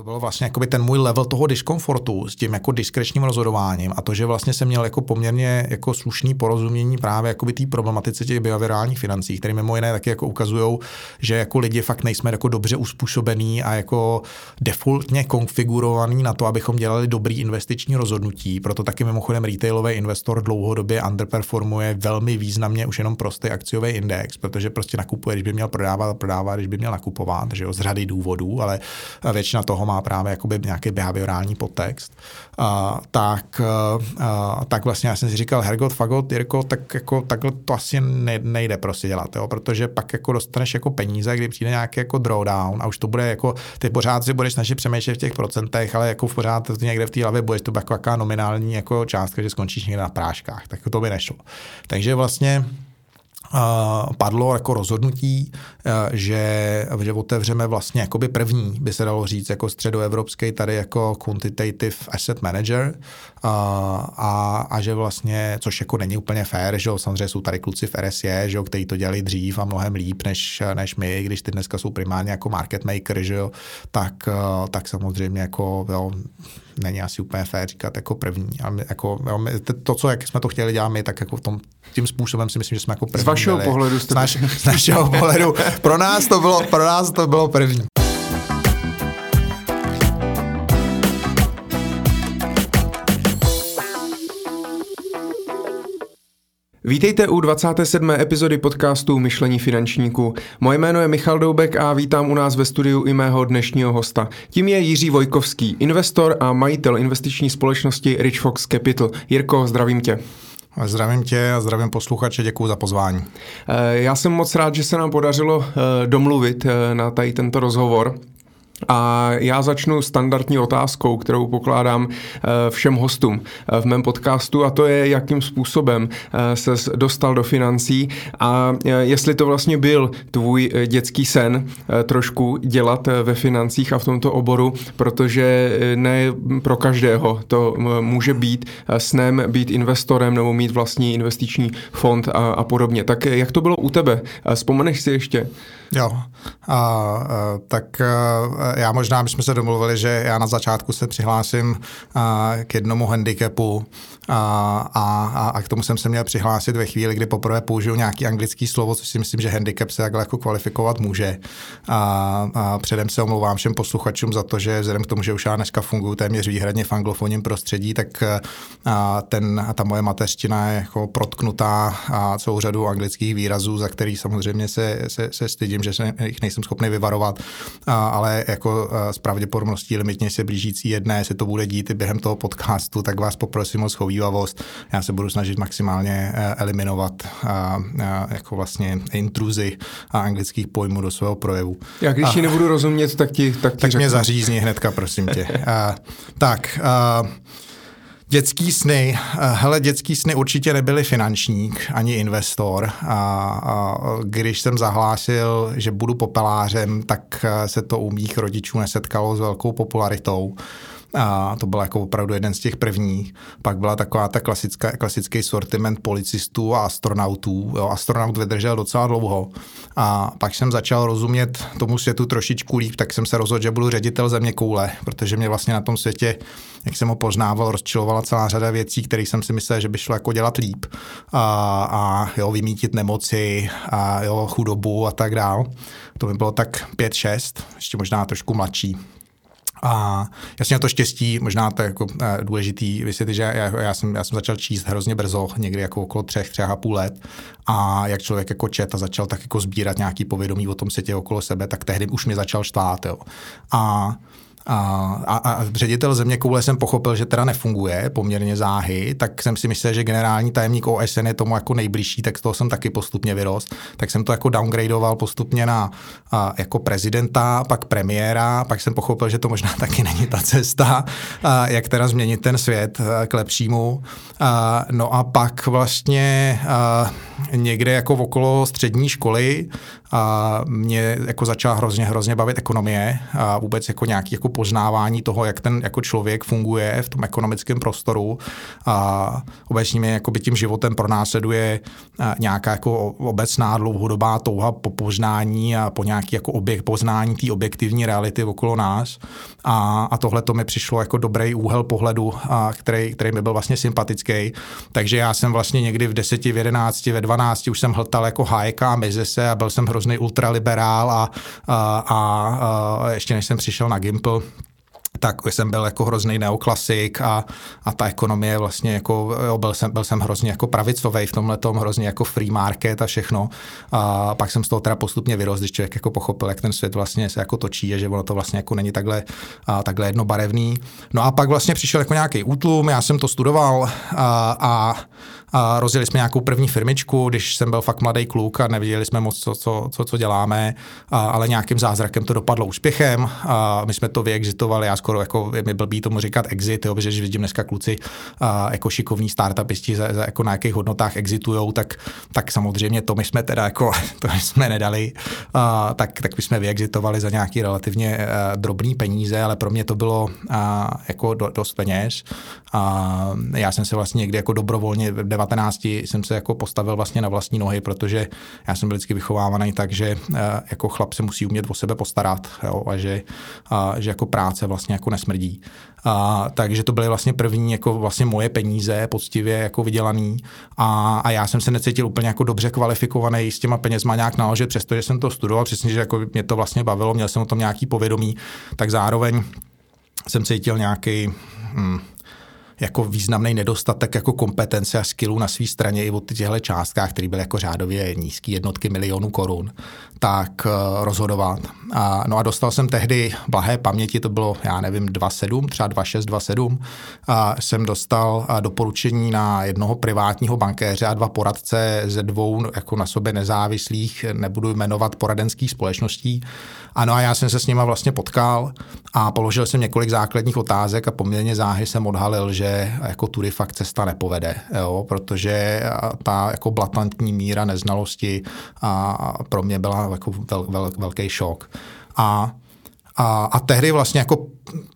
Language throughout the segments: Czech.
to bylo vlastně jakoby ten můj level toho diskomfortu s tím jako diskrečním rozhodováním a to, že vlastně jsem měl jako poměrně jako slušný porozumění právě jakoby té problematice těch behaviorálních financí, které mimo jiné taky jako ukazují, že jako lidi fakt nejsme jako dobře uspůsobený a jako defaultně konfigurovaný na to, abychom dělali dobrý investiční rozhodnutí. Proto taky mimochodem retailový investor dlouhodobě underperformuje velmi významně už jenom prostý akciový index, protože prostě nakupuje, když by měl prodávat, prodává, když by měl nakupovat, že jo, z řady důvodů, ale většina toho má právě jakoby nějaký behaviorální podtext, a, tak, a, tak vlastně já jsem si říkal, Hergot, Fagot, Jirko, tak jako takhle to asi nejde prostě dělat, jo, protože pak jako dostaneš jako peníze, kdy přijde nějaký jako drawdown a už to bude jako, ty pořád si budeš snažit přemýšlet v těch procentech, ale jako pořád někde v té hlavě budeš to jako jaká nominální jako částka, že skončíš někde na práškách, tak to by nešlo. Takže vlastně padlo jako rozhodnutí, že, že otevřeme vlastně jakoby první, by se dalo říct, jako středoevropský tady jako quantitative asset manager. A, a, a že vlastně, což jako není úplně fair, že jo, samozřejmě jsou tady kluci v RSE, že jo, kteří to dělali dřív a mnohem líp než, než my, když ty dneska jsou primárně jako market maker, že jo, tak, tak samozřejmě jako jo, není asi úplně fér říkat jako první. A my, jako, jo, my, to, co jak jsme to chtěli dělat my, tak jako v tom, tím způsobem si myslím, že jsme jako první. Z vašeho byli. pohledu jste... Z, naš, z našeho pohledu. Pro nás to bylo, pro nás to bylo první. Vítejte u 27. epizody podcastu Myšlení finančníků. Moje jméno je Michal Doubek a vítám u nás ve studiu i mého dnešního hosta. Tím je Jiří Vojkovský, investor a majitel investiční společnosti Rich Fox Capital. Jirko, zdravím tě. Zdravím tě a zdravím posluchače, děkuji za pozvání. Eh, já jsem moc rád, že se nám podařilo eh, domluvit eh, na tady tento rozhovor. A já začnu standardní otázkou, kterou pokládám eh, všem hostům eh, v mém podcastu a to je, jakým způsobem eh, se dostal do financí a jestli to vlastně byl tvůj dětský sen trošku dělat ve financích a v tomto oboru, protože ne pro každého to může být snem být investorem nebo mít vlastní investiční fond a, a podobně. Tak jak to bylo u tebe? Vzpomeneš si ještě? Jo, a, a, tak a, já možná bychom se domluvili, že já na začátku se přihlásím k jednomu handicapu a, a, a k tomu jsem se měl přihlásit ve chvíli, kdy poprvé použiju nějaký anglický slovo, což si myslím, že handicap se takhle jako kvalifikovat může. A, a předem se omlouvám všem posluchačům za to, že vzhledem k tomu, že už já dneska funguji téměř výhradně v anglofonním prostředí, tak a ten, a ta moje mateřština je jako protknutá a celou řadu anglických výrazů, za který samozřejmě se, se, se stydím, že se jich nejsem schopný vyvarovat, a, ale s pravděpodobností limitně se blížící jedné, jestli to bude dít i během toho podcastu, tak vás poprosím o schovývavost. Já se budu snažit maximálně e, eliminovat a, a, jako vlastně intruzi a anglických pojmů do svého projevu. Já když ti nebudu rozumět, tak ti Tak, ti tak mě zařízni hnedka, prosím tě. a, tak, a, Dětský sny. Hele, dětský sny určitě nebyly finančník ani investor. A, a když jsem zahlásil, že budu popelářem, tak se to u mých rodičů nesetkalo s velkou popularitou. A to byl jako opravdu jeden z těch prvních. Pak byla taková ta klasická, klasický sortiment policistů a astronautů. Jo, astronaut vydržel docela dlouho. A pak jsem začal rozumět tomu světu trošičku líp, tak jsem se rozhodl, že budu ředitel země koule, protože mě vlastně na tom světě, jak jsem ho poznával, rozčilovala celá řada věcí, které jsem si myslel, že by šlo jako dělat líp. A, a jo, vymítit nemoci, a jo, chudobu a tak dál. To mi bylo tak 5-6, ještě možná trošku mladší. A já jsem měl to štěstí, možná to je jako eh, důležitý vysvětlit, že já, já, jsem, já jsem začal číst hrozně brzo, někdy jako okolo třech, třech a půl let. A jak člověk jako čet a začal tak jako sbírat nějaký povědomí o tom světě okolo sebe, tak tehdy už mě začal štvát. Jo. A a, a, ředitel země koule jsem pochopil, že teda nefunguje poměrně záhy, tak jsem si myslel, že generální tajemník OSN je tomu jako nejbližší, tak z toho jsem taky postupně vyrost. Tak jsem to jako downgradeoval postupně na a, jako prezidenta, pak premiéra, pak jsem pochopil, že to možná taky není ta cesta, a, jak teda změnit ten svět k lepšímu. A, no a pak vlastně a, někde jako okolo střední školy a mě jako začala hrozně, hrozně bavit ekonomie a vůbec jako nějaký jako poznávání toho, jak ten jako člověk funguje v tom ekonomickém prostoru a obecně mě jako by tím životem pronásleduje nějaká jako obecná dlouhodobá touha po poznání a po nějaký jako objekt, poznání té objektivní reality okolo nás a, a tohle to mi přišlo jako dobrý úhel pohledu, a který, který mi byl vlastně sympatický. Takže já jsem vlastně někdy v 10, v 11, ve 12 už jsem hltal jako Hayeka a Mezese a byl jsem hrozný ultraliberál a, a, a, a ještě než jsem přišel na Gimple, tak jsem byl jako hrozný neoklasik a, a ta ekonomie vlastně jako, jo, byl jsem, byl jsem hrozně jako pravicový v tomhle tom, hrozně jako free market a všechno. A pak jsem z toho teda postupně vyrost, když člověk jako pochopil, jak ten svět vlastně se jako točí a že ono to vlastně jako není takhle, a, takhle jednobarevný. No a pak vlastně přišel jako nějaký útlum, já jsem to studoval a, a a rozjeli jsme nějakou první firmičku, když jsem byl fakt mladý kluk a neviděli jsme moc, co, co, co, co děláme, a, ale nějakým zázrakem to dopadlo úspěchem. A my jsme to vyexitovali, já skoro jako mi blbý tomu říkat exit, jo, protože vidím dneska kluci a, jako šikovní startupisti za, za, jako na jakých hodnotách exitujou, tak, tak samozřejmě to my jsme teda jako, to jsme nedali, a, tak, tak my jsme vyexitovali za nějaký relativně a, drobný peníze, ale pro mě to bylo a, jako do, dost peněz. A já jsem se vlastně někdy jako dobrovolně 19 jsem se jako postavil vlastně na vlastní nohy, protože já jsem byl vždycky vychovávaný tak, že eh, jako chlap se musí umět o sebe postarat jo, a že, a, že jako práce vlastně jako nesmrdí. A, takže to byly vlastně první jako vlastně moje peníze poctivě jako vydělaný a, a já jsem se necítil úplně jako dobře kvalifikovaný s těma penězma nějak naložit, přestože jsem to studoval, přesně, že jako mě to vlastně bavilo, měl jsem o tom nějaký povědomí, tak zároveň jsem cítil nějaký hmm, jako významný nedostatek jako kompetence a skillů na své straně i o těchto částkách, které byly jako řádově nízké jednotky milionů korun, tak uh, rozhodovat. A, no a dostal jsem tehdy blahé paměti, to bylo, já nevím, 2,7, třeba 2,6, 2,7. A jsem dostal doporučení na jednoho privátního bankéře a dva poradce ze dvou jako na sobě nezávislých, nebudu jmenovat poradenských společností. Ano a já jsem se s nima vlastně potkal a položil jsem několik základních otázek a poměrně záhy jsem odhalil, že jako tudy fakt cesta nepovede, jo, protože ta jako blatantní míra neznalosti a pro mě byla jako vel, vel, velký šok. A a, a tehdy vlastně jako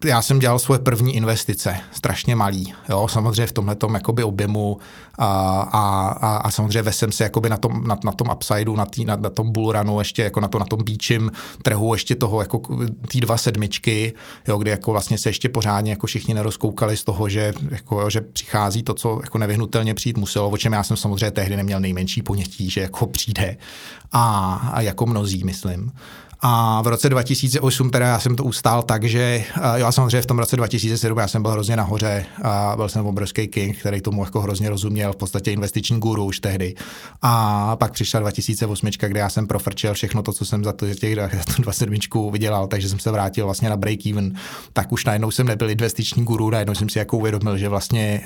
já jsem dělal svoje první investice, strašně malý, jo, samozřejmě v tomhle jakoby objemu a, a, a, a samozřejmě jsem se jakoby na tom, na, na tom upsideu, na, tý, na, na tom bullrunu, ještě jako na, to, na tom beachim trhu, ještě toho jako tý dva sedmičky, jo, kdy jako vlastně se ještě pořádně jako všichni nerozkoukali z toho, že, jako, jo, že přichází to, co jako nevyhnutelně přijít muselo, o čem já jsem samozřejmě tehdy neměl nejmenší ponětí, že jako přijde a, a jako mnozí, myslím. A v roce 2008 teda já jsem to ustál tak, že já samozřejmě v tom roce 2007 já jsem byl hrozně nahoře a byl jsem obrovský king, který tomu jako hrozně rozuměl, v podstatě investiční guru už tehdy. A pak přišla 2008, kde já jsem profrčil všechno to, co jsem za to, těch 27 vydělal, takže jsem se vrátil vlastně na break even. Tak už najednou jsem nebyl investiční guru, najednou jsem si jako uvědomil, že vlastně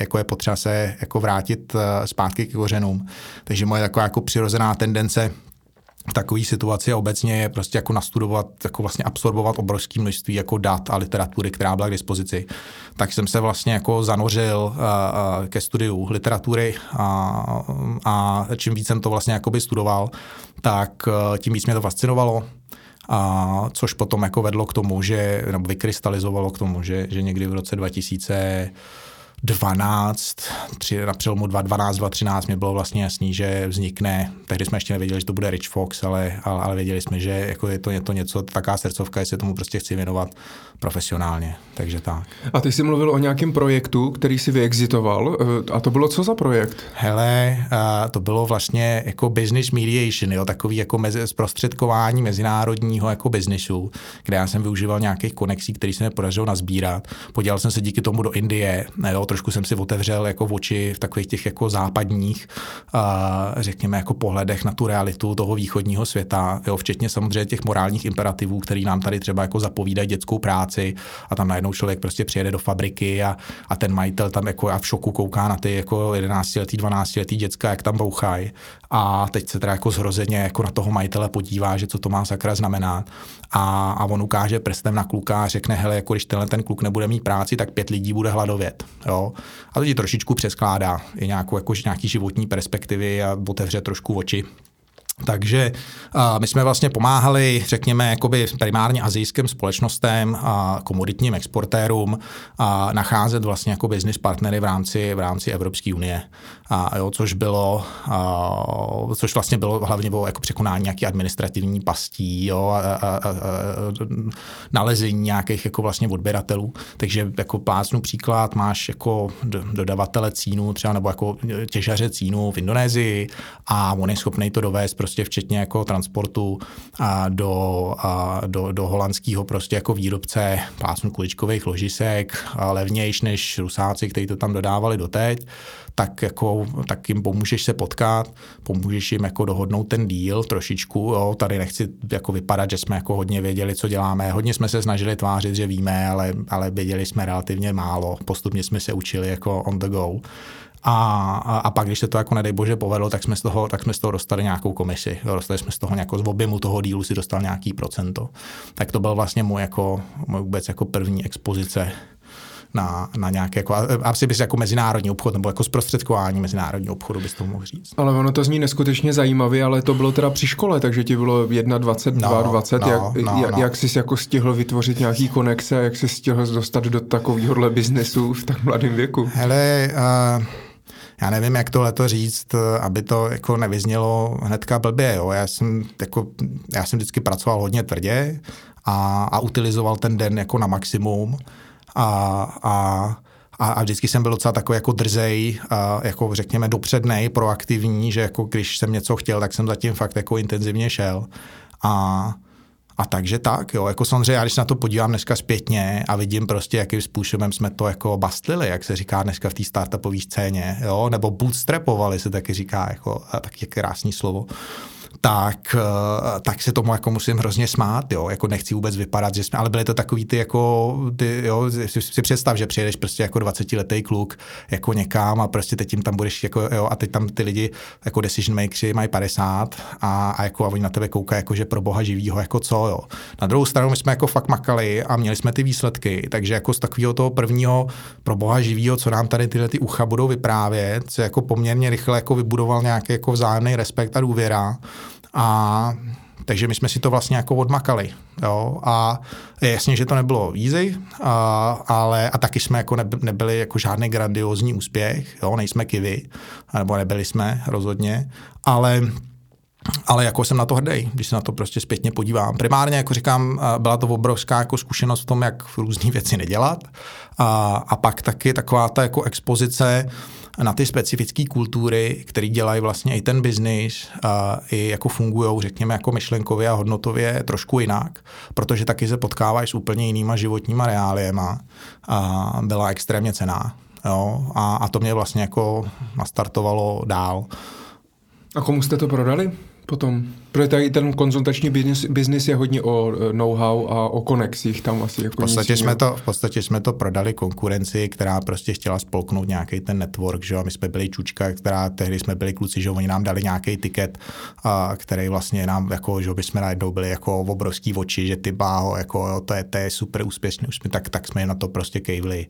jako je potřeba se jako vrátit zpátky k kořenům. Takže moje taková jako přirozená tendence v takové situaci obecně je prostě jako nastudovat, jako vlastně absorbovat obrovské množství jako dat a literatury, která byla k dispozici. Tak jsem se vlastně jako zanořil uh, uh, ke studiu literatury a, a čím víc jsem to vlastně jakoby studoval, tak uh, tím víc mě to fascinovalo. A což potom jako vedlo k tomu, že, nebo vykrystalizovalo k tomu, že, že někdy v roce 2000 12, tři, na přelomu 2012, 2013 mi bylo vlastně jasný, že vznikne, tehdy jsme ještě nevěděli, že to bude Rich Fox, ale, ale, ale věděli jsme, že jako je, to, je to něco, taká srdcovka, jestli tomu prostě chci věnovat profesionálně, takže tak. A ty jsi mluvil o nějakém projektu, který si vyexitoval, eh, a to bylo co za projekt? Hele, to bylo vlastně jako business mediation, jo, takový jako mezi, zprostředkování mezinárodního jako biznisu, kde já jsem využíval nějakých konexí, které se mi podařilo nazbírat. Podělal jsem se díky tomu do Indie, jo, trošku jsem si otevřel jako v oči v takových těch jako západních, řekněme, jako pohledech na tu realitu toho východního světa, jo, včetně samozřejmě těch morálních imperativů, který nám tady třeba jako zapovídají dětskou práci a tam najednou člověk prostě přijede do fabriky a, a ten majitel tam jako a v šoku kouká na ty jako 11 letý, 12 letý děcka, jak tam bouchají. A teď se teda jako zhrozeně jako na toho majitele podívá, že co to má sakra znamenat a, a on ukáže prstem na kluka a řekne, hele, jako když tenhle ten kluk nebude mít práci, tak pět lidí bude hladovět. Jo? A to ti trošičku přeskládá i nějakou, jako, nějaký životní perspektivy a otevře trošku oči takže uh, my jsme vlastně pomáhali, řekněme, jakoby primárně azijským společnostem a komoditním exportérům a nacházet vlastně jako business partnery v rámci, v rámci Evropské unie. A, jo, což bylo, a, což vlastně bylo hlavně bylo jako překonání nějaký administrativní pastí, jo, a, a, a, a, nalezení nějakých jako vlastně odběratelů. Takže jako plásnu příklad, máš jako dodavatele cínu třeba nebo jako těžaře cínu v Indonésii a on je schopný to dovést prostě včetně jako transportu a do, a do, do holandského prostě jako výrobce plásnu kuličkových ložisek a levnějš než Rusáci, kteří to tam dodávali doteď tak, jako, tak jim pomůžeš se potkat, pomůžeš jim jako dohodnout ten díl trošičku. Jo. Tady nechci jako vypadat, že jsme jako hodně věděli, co děláme. Hodně jsme se snažili tvářit, že víme, ale, ale věděli jsme relativně málo. Postupně jsme se učili jako on the go. A, a, pak, když se to jako nedej bože povedlo, tak jsme z toho, tak jsme z toho dostali nějakou komisi. Dostali jsme z toho nějakou, z objemu toho dílu si dostal nějaký procento. Tak to byl vlastně můj, jako, můj vůbec jako první expozice na, na nějaké, jako, asi bys jako mezinárodní obchod nebo jako zprostředkování mezinárodního obchodu bys to mohl říct. Ale ono to zní neskutečně zajímavě, ale to bylo teda při škole, takže ti bylo 21, 22, no, 20. No, jak, no, jak, no. jak jsi jako stihl vytvořit nějaký konexe, jak jsi stihl dostat do takovéhohle biznesu v tak mladém věku? Hele, uh, já nevím, jak tohle to říct, aby to jako nevyznělo hnedka blbě. Jo. Já, jsem, jako, já jsem vždycky pracoval hodně tvrdě a, a utilizoval ten den jako na maximum a, a a, a vždycky jsem byl docela takový jako drzej, a jako řekněme dopřednej, proaktivní, že jako když jsem něco chtěl, tak jsem zatím fakt jako intenzivně šel. A, a takže tak, jo, jako samozřejmě, já když na to podívám dneska zpětně a vidím prostě, jakým způsobem jsme to jako bastlili, jak se říká dneska v té startupové scéně, jo, nebo bootstrapovali se taky říká, jako, taky krásný slovo, tak, eh, tak se tomu jako musím hrozně smát, jo, jako nechci vůbec vypadat, že jsme, ale byly to takový ty jako, ty, jo, si, si představ, že přijedeš prostě jako 20 letý kluk jako někam a prostě teď tím tam budeš jako, jo, a teď tam ty lidi jako decision makers mají 50 a, a jako a oni na tebe koukají jako, že pro boha živýho, jako co, jo. Na druhou stranu my jsme jako fakt makali a měli jsme ty výsledky, takže jako z takového toho prvního pro boha živýho, co nám tady tyhle ty ucha budou vyprávět, se jako poměrně rychle jako vybudoval nějaký jako vzájemný respekt a důvěra, a takže my jsme si to vlastně jako odmakali. Jo? A jasně, že to nebylo easy, a, ale a taky jsme jako nebyli jako žádný grandiozní úspěch, jo? nejsme kivy, nebo nebyli jsme rozhodně, ale ale jako jsem na to hrdý, když se na to prostě zpětně podívám. Primárně, jako říkám, byla to obrovská jako zkušenost v tom, jak různé věci nedělat. A, a pak taky taková ta jako expozice na ty specifické kultury, které dělají vlastně i ten biznis, i jako fungují, řekněme, jako myšlenkově a hodnotově trošku jinak, protože taky se potkávají s úplně jinýma životníma reáliema a byla extrémně cená. Jo? A, a to mě vlastně jako nastartovalo dál. A komu jste to prodali potom? Protože tady ten konzultační business, business je hodně o eh, know-how a o konexích tam asi. Jako v, podstatě jsme to, v podstatě jsme to prodali konkurenci, která prostě chtěla spolknout nějaký ten network, že jo? my jsme byli čučka, která tehdy jsme byli kluci, že oni nám dali nějaký tiket, a, který vlastně nám, jako, že by jsme najednou byli jako obrovský oči, že ty báho, jako, jo, to, je, to je super úspěšný, už jsme, tak, tak jsme na to prostě kejvli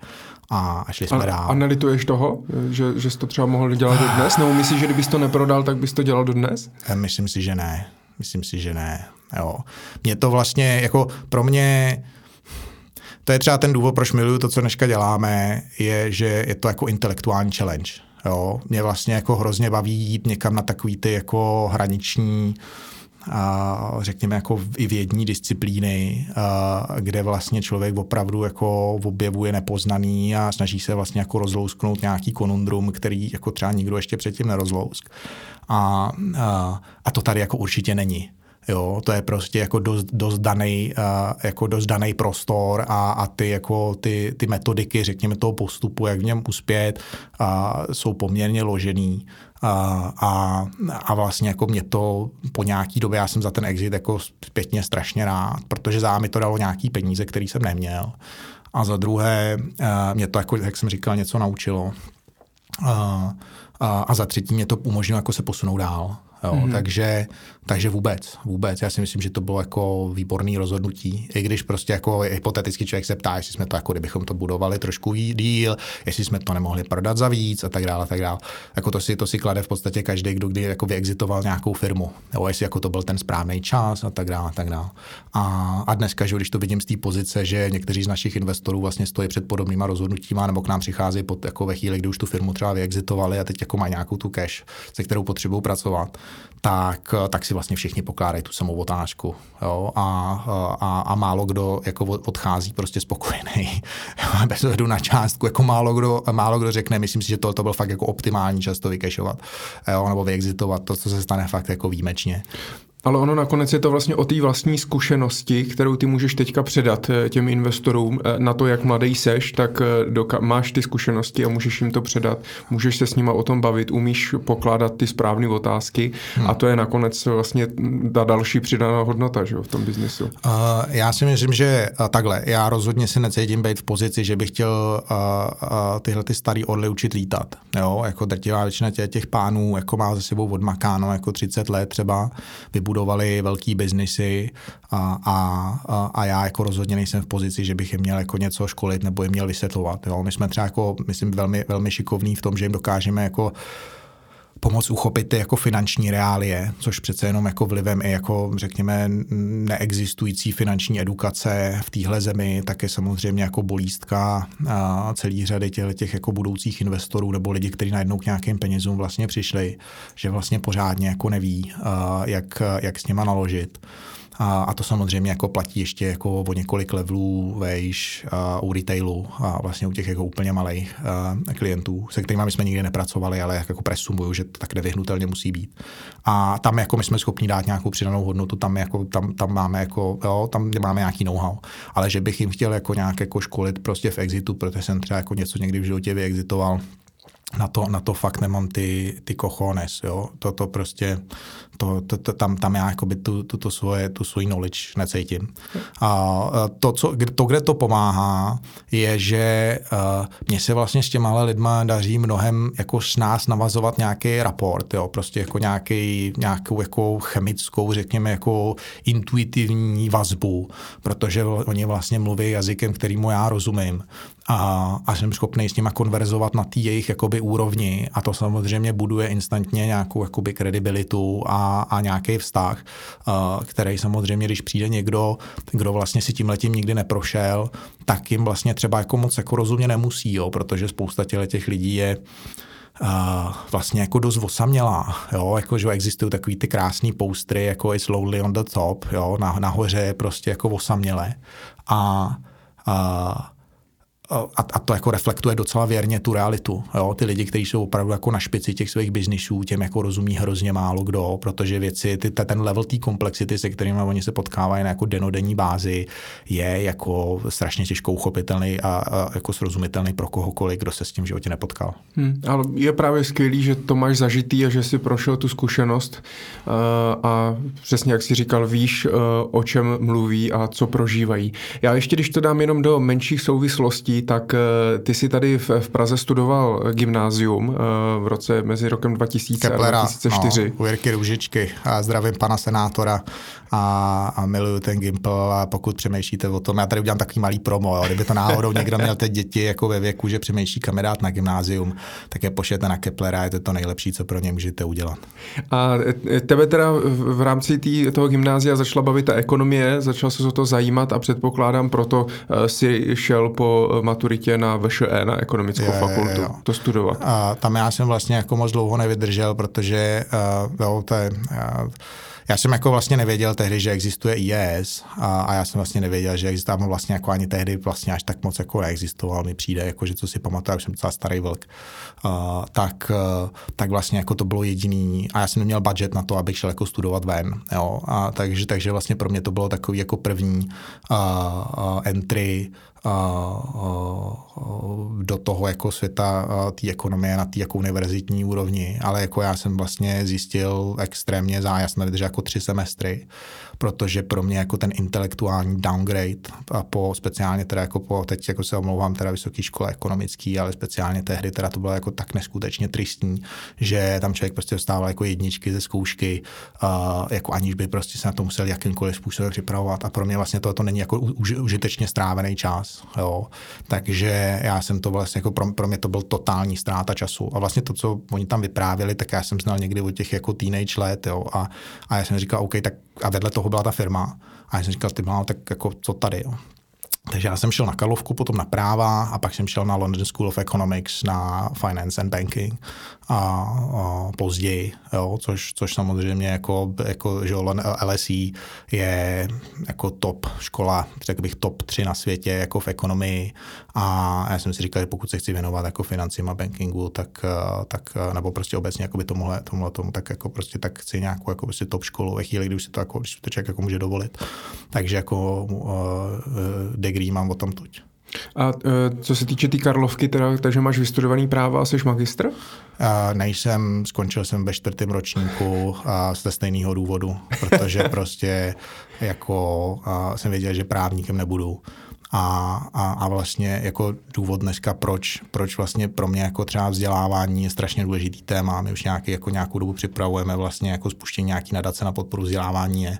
a, a šli jsme a, dál. A nelituješ toho, že, že jsi to třeba mohl dělat do dnes? Nebo myslíš, že kdybys to neprodal, tak bys to dělal do dnes? Myslím si, že ne. Myslím si, že ne. Jo. Mě to vlastně, jako pro mě, to je třeba ten důvod, proč miluju to, co dneska děláme, je, že je to jako intelektuální challenge. Jo. Mě vlastně jako hrozně baví jít někam na takový ty jako hraniční a řekněme jako i vědní disciplíny, a kde vlastně člověk opravdu jako objevuje nepoznaný a snaží se vlastně jako rozlousknout nějaký konundrum, který jako třeba nikdo ještě předtím nerozlousk. A, a, a to tady jako určitě není. Jo, to je prostě jako dost, dost, daný, uh, jako dost daný prostor a, a ty, jako ty, ty metodiky, řekněme, toho postupu, jak v něm uspět, uh, jsou poměrně ložený. A, a, a vlastně jako mě to po nějaký době, já jsem za ten exit jako zpětně strašně rád, protože za mi to dalo nějaký peníze, který jsem neměl. A za druhé mě to, jako, jak jsem říkal, něco naučilo. A, a za třetí mě to umožnilo jako se posunout dál. Jo, mm-hmm. takže, takže vůbec, vůbec. Já si myslím, že to bylo jako výborný rozhodnutí. I když prostě jako hypoteticky člověk se ptá, jestli jsme to jako kdybychom to budovali trošku díl, jestli jsme to nemohli prodat za víc a tak dále, a tak dále. Jako to si, to si klade v podstatě každý, kdo kdy jako vyexitoval nějakou firmu. Jo, jestli jako to byl ten správný čas a tak dále, a tak dále. A, a dneska, že když to vidím z té pozice, že někteří z našich investorů vlastně stojí před podobnýma rozhodnutíma nebo k nám přichází pod, jako ve chvíli, kdy už tu firmu třeba vyexitovali a teď jako mají nějakou tu cash, se kterou potřebují pracovat, tak, tak si vlastně všichni pokládají tu samou otázku. Jo? A, a, a, málo kdo jako odchází prostě spokojený. Bez ohledu na částku. Jako málo kdo, málo kdo řekne, myslím si, že to, to byl fakt jako optimální čas to vykešovat jo? nebo vyexitovat. To, co se stane fakt jako výjimečně. Ale ono nakonec je to vlastně o té vlastní zkušenosti, kterou ty můžeš teďka předat eh, těm investorům eh, na to, jak mladý seš, tak eh, doka- máš ty zkušenosti a můžeš jim to předat, můžeš se s nima o tom bavit, umíš pokládat ty správné otázky hmm. a to je nakonec vlastně ta další přidaná hodnota že, v tom biznesu. Uh, já si myslím, že uh, takhle, já rozhodně si necítím být v pozici, že bych chtěl uh, uh, tyhle ty starý orly učit lítat. Jo? Jako drtivá většina těch, těch pánů jako má za sebou odmakáno jako 30 let třeba, budovali velký biznisy a, a, a já jako rozhodně nejsem v pozici, že bych jim měl jako něco školit nebo jim měl vysvětlovat. Jo. My jsme třeba jako, myslím, velmi, velmi šikovní v tom, že jim dokážeme jako pomoct uchopit ty jako finanční reálie, což přece jenom jako vlivem i jako řekněme neexistující finanční edukace v téhle zemi, tak je samozřejmě jako bolístka a celý řady těch, těch jako budoucích investorů nebo lidi, kteří najednou k nějakým penězům vlastně přišli, že vlastně pořádně jako neví, jak, jak s nima naložit. A, a to samozřejmě jako platí ještě jako o několik levelů vejš uh, u retailu a vlastně u těch jako úplně malých klientů, se kterými jsme nikdy nepracovali, ale jako presumuju, že to tak nevyhnutelně musí být. A tam jako my jsme schopni dát nějakou přidanou hodnotu, tam, jako, tam, tam máme jako, jo, tam máme nějaký know-how. Ale že bych jim chtěl jako nějak jako školit prostě v exitu, protože jsem třeba jako něco někdy v životě vyexitoval, na to, na to fakt nemám ty, ty kochones, jo. To, to prostě, to, to, to, tam, tam já jakoby tu, tu, tu, svoje, tu svoji knowledge necítím. A to, co, to, kde to pomáhá, je, že uh, se vlastně s těma lidma daří mnohem jako s nás navazovat nějaký raport, jo. Prostě jako nějaký, nějakou jako chemickou, řekněme, jako intuitivní vazbu, protože oni vlastně mluví jazykem, kterýmu já rozumím a, a jsem schopný s nima konverzovat na té jejich jakoby úrovni a to samozřejmě buduje instantně nějakou jakoby kredibilitu a, a nějaký vztah, uh, který samozřejmě, když přijde někdo, kdo vlastně si tím letím nikdy neprošel, tak jim vlastně třeba jako moc jako rozumně nemusí, jo, protože spousta těch lidí je Uh, vlastně jako dost osamělá, jo, jako, že existují takový ty krásný poustry, jako is lonely on the top, jo, na, nahoře je prostě jako osamělé a uh, a, a to jako reflektuje docela věrně tu realitu. Jo? Ty lidi, kteří jsou opravdu jako na špici těch svých biznisů, těm jako rozumí hrozně málo kdo, protože věci, ty, ten level té komplexity, se kterými oni se potkávají na jako denodenní bázi, je jako strašně těžko uchopitelný a, a jako srozumitelný pro kohokoliv, kdo se s tím v životě nepotkal. Hmm, ale je právě skvělý, že to máš zažitý a že si prošel tu zkušenost uh, a přesně jak jsi říkal, víš, uh, o čem mluví a co prožívají. Já ještě, když to dám jenom do menších souvislostí, tak eh, ty si tady v, v Praze studoval gymnázium eh, v roce mezi rokem 2000 Keplera, a 2004. No, u Jirky Růžičky. A zdravím pana senátora a, a miluju ten Gimpl a pokud přemýšlíte o tom, já tady udělám takový malý promo, jo. kdyby to náhodou někdo měl teď děti jako ve věku, že přemýšlí kamarát na gymnázium, tak je pošlete na Keplera, je to to nejlepší, co pro ně můžete udělat. A tebe teda v rámci tý, toho gymnázia začala bavit ta ekonomie, začal se o to zajímat a předpokládám, proto eh, si šel po maturitě na VŠE, na ekonomickou je, fakultu, jo. to studovat. A tam já jsem vlastně jako moc dlouho nevydržel, protože uh, jo, to je, uh, já jsem jako vlastně nevěděl tehdy, že existuje IES a, a já jsem vlastně nevěděl, že existuje vlastně jako ani tehdy vlastně až tak moc jako neexistoval, mi přijde, jako že co si pamatuju, jsem docela starý vlk, uh, tak, uh, tak vlastně jako to bylo jediný a já jsem neměl budget na to, abych šel jako studovat ven, jo, a takže, takže vlastně pro mě to bylo takový jako první uh, uh, entry do toho jako světa té ekonomie na té jako univerzitní úrovni, ale jako já jsem vlastně zjistil extrémně zájasně, vydržel jako tři semestry, protože pro mě jako ten intelektuální downgrade a po speciálně teda jako po, teď jako se omlouvám teda vysoké škole ekonomický, ale speciálně tehdy teda to bylo jako tak neskutečně tristní, že tam člověk prostě dostával jako jedničky ze zkoušky, uh, jako aniž by prostě se na to musel jakýmkoliv způsobem připravovat. A pro mě vlastně to, není jako už, užitečně strávený čas, jo. Takže já jsem to vlastně jako pro, pro mě to byl totální ztráta času. A vlastně to, co oni tam vyprávěli, tak já jsem znal někdy od těch jako teenage let, jo, a, a já jsem říkal, OK, tak a vedle toho byla ta firma. A já jsem říkal, ty má, tak jako co tady, jo. Takže já jsem šel na Karlovku, potom na práva a pak jsem šel na London School of Economics na Finance and Banking a, a později, jo, což, což samozřejmě jako, jako že LSE je jako top škola, řekl bych top 3 na světě jako v ekonomii a já jsem si říkal, že pokud se chci věnovat jako financím a bankingu, tak, tak nebo prostě obecně jako by tomuhle, tomuhle tomu, tak jako prostě tak chci nějakou jako prostě top školu ve chvíli, kdy už si to jako, když to člověk jako může dovolit. Takže jako uh, degree mám o tom tuď. A uh, co se týče té tý Karlovky, teda, takže máš vystudovaný práva a jsi magistr? Uh, nejsem, skončil jsem ve čtvrtém ročníku a ze stejného důvodu, protože prostě jako uh, jsem věděl, že právníkem nebudu. A, a, a vlastně jako důvod dneska, proč, proč vlastně pro mě jako třeba vzdělávání je strašně důležitý téma. My už nějaký, jako nějakou dobu připravujeme vlastně jako spuštění nějaký nadace na podporu vzdělávání je,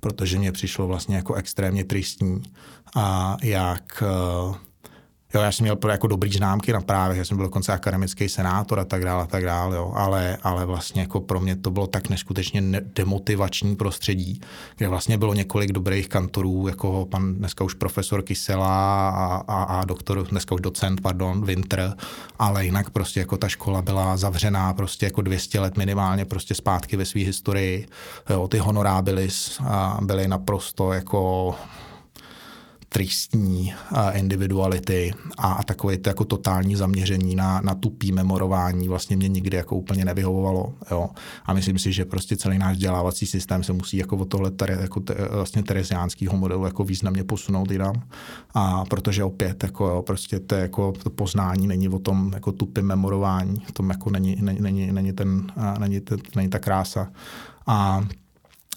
protože mě přišlo vlastně jako extrémně tristní a jak uh, Jo, já jsem měl jako dobrý známky na právech, já jsem byl dokonce akademický senátor a tak dále, a tak dále, jo. Ale, ale vlastně jako pro mě to bylo tak neskutečně demotivační prostředí, kde vlastně bylo několik dobrých kantorů, jako pan dneska už profesor Kysela a, a, a doktor, dneska už docent, pardon, Winter, ale jinak prostě jako ta škola byla zavřená prostě jako 200 let minimálně prostě zpátky ve své historii. Jo, ty honorábilis byly naprosto jako tristní individuality a takové to jako totální zaměření na, na tupý memorování vlastně mě nikdy jako úplně nevyhovovalo. Jo. A myslím si, že prostě celý náš vzdělávací systém se musí jako od tohle tere, jako te, vlastně teresiánského modelu jako významně posunout jinam. A protože opět jako jo, prostě to, jako, to poznání není o tom jako tupým memorování, v tom jako není, není, není, není, ten, není, ten, není ta krása. A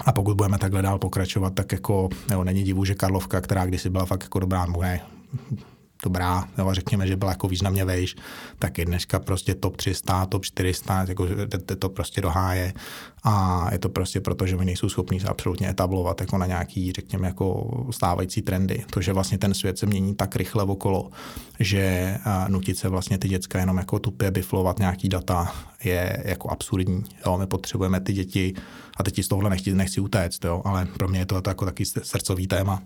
a pokud budeme takhle dál pokračovat, tak jako jo, není divu, že Karlovka, která kdysi byla fakt jako dobrá, ne, dobrá, jo, řekněme, že byla jako významně vejš, tak je dneska prostě top 300, top 400, jako to, to prostě doháje a je to prostě proto, že oni nejsou schopní se absolutně etablovat jako na nějaký, řekněme, jako stávající trendy. To, že vlastně ten svět se mění tak rychle okolo, že nutit se vlastně ty děcka jenom jako tupě biflovat nějaký data je jako absurdní. Jo, my potřebujeme ty děti, a teď z tohle nechci, nechci utéct, jo, ale pro mě je to jako taky srdcový téma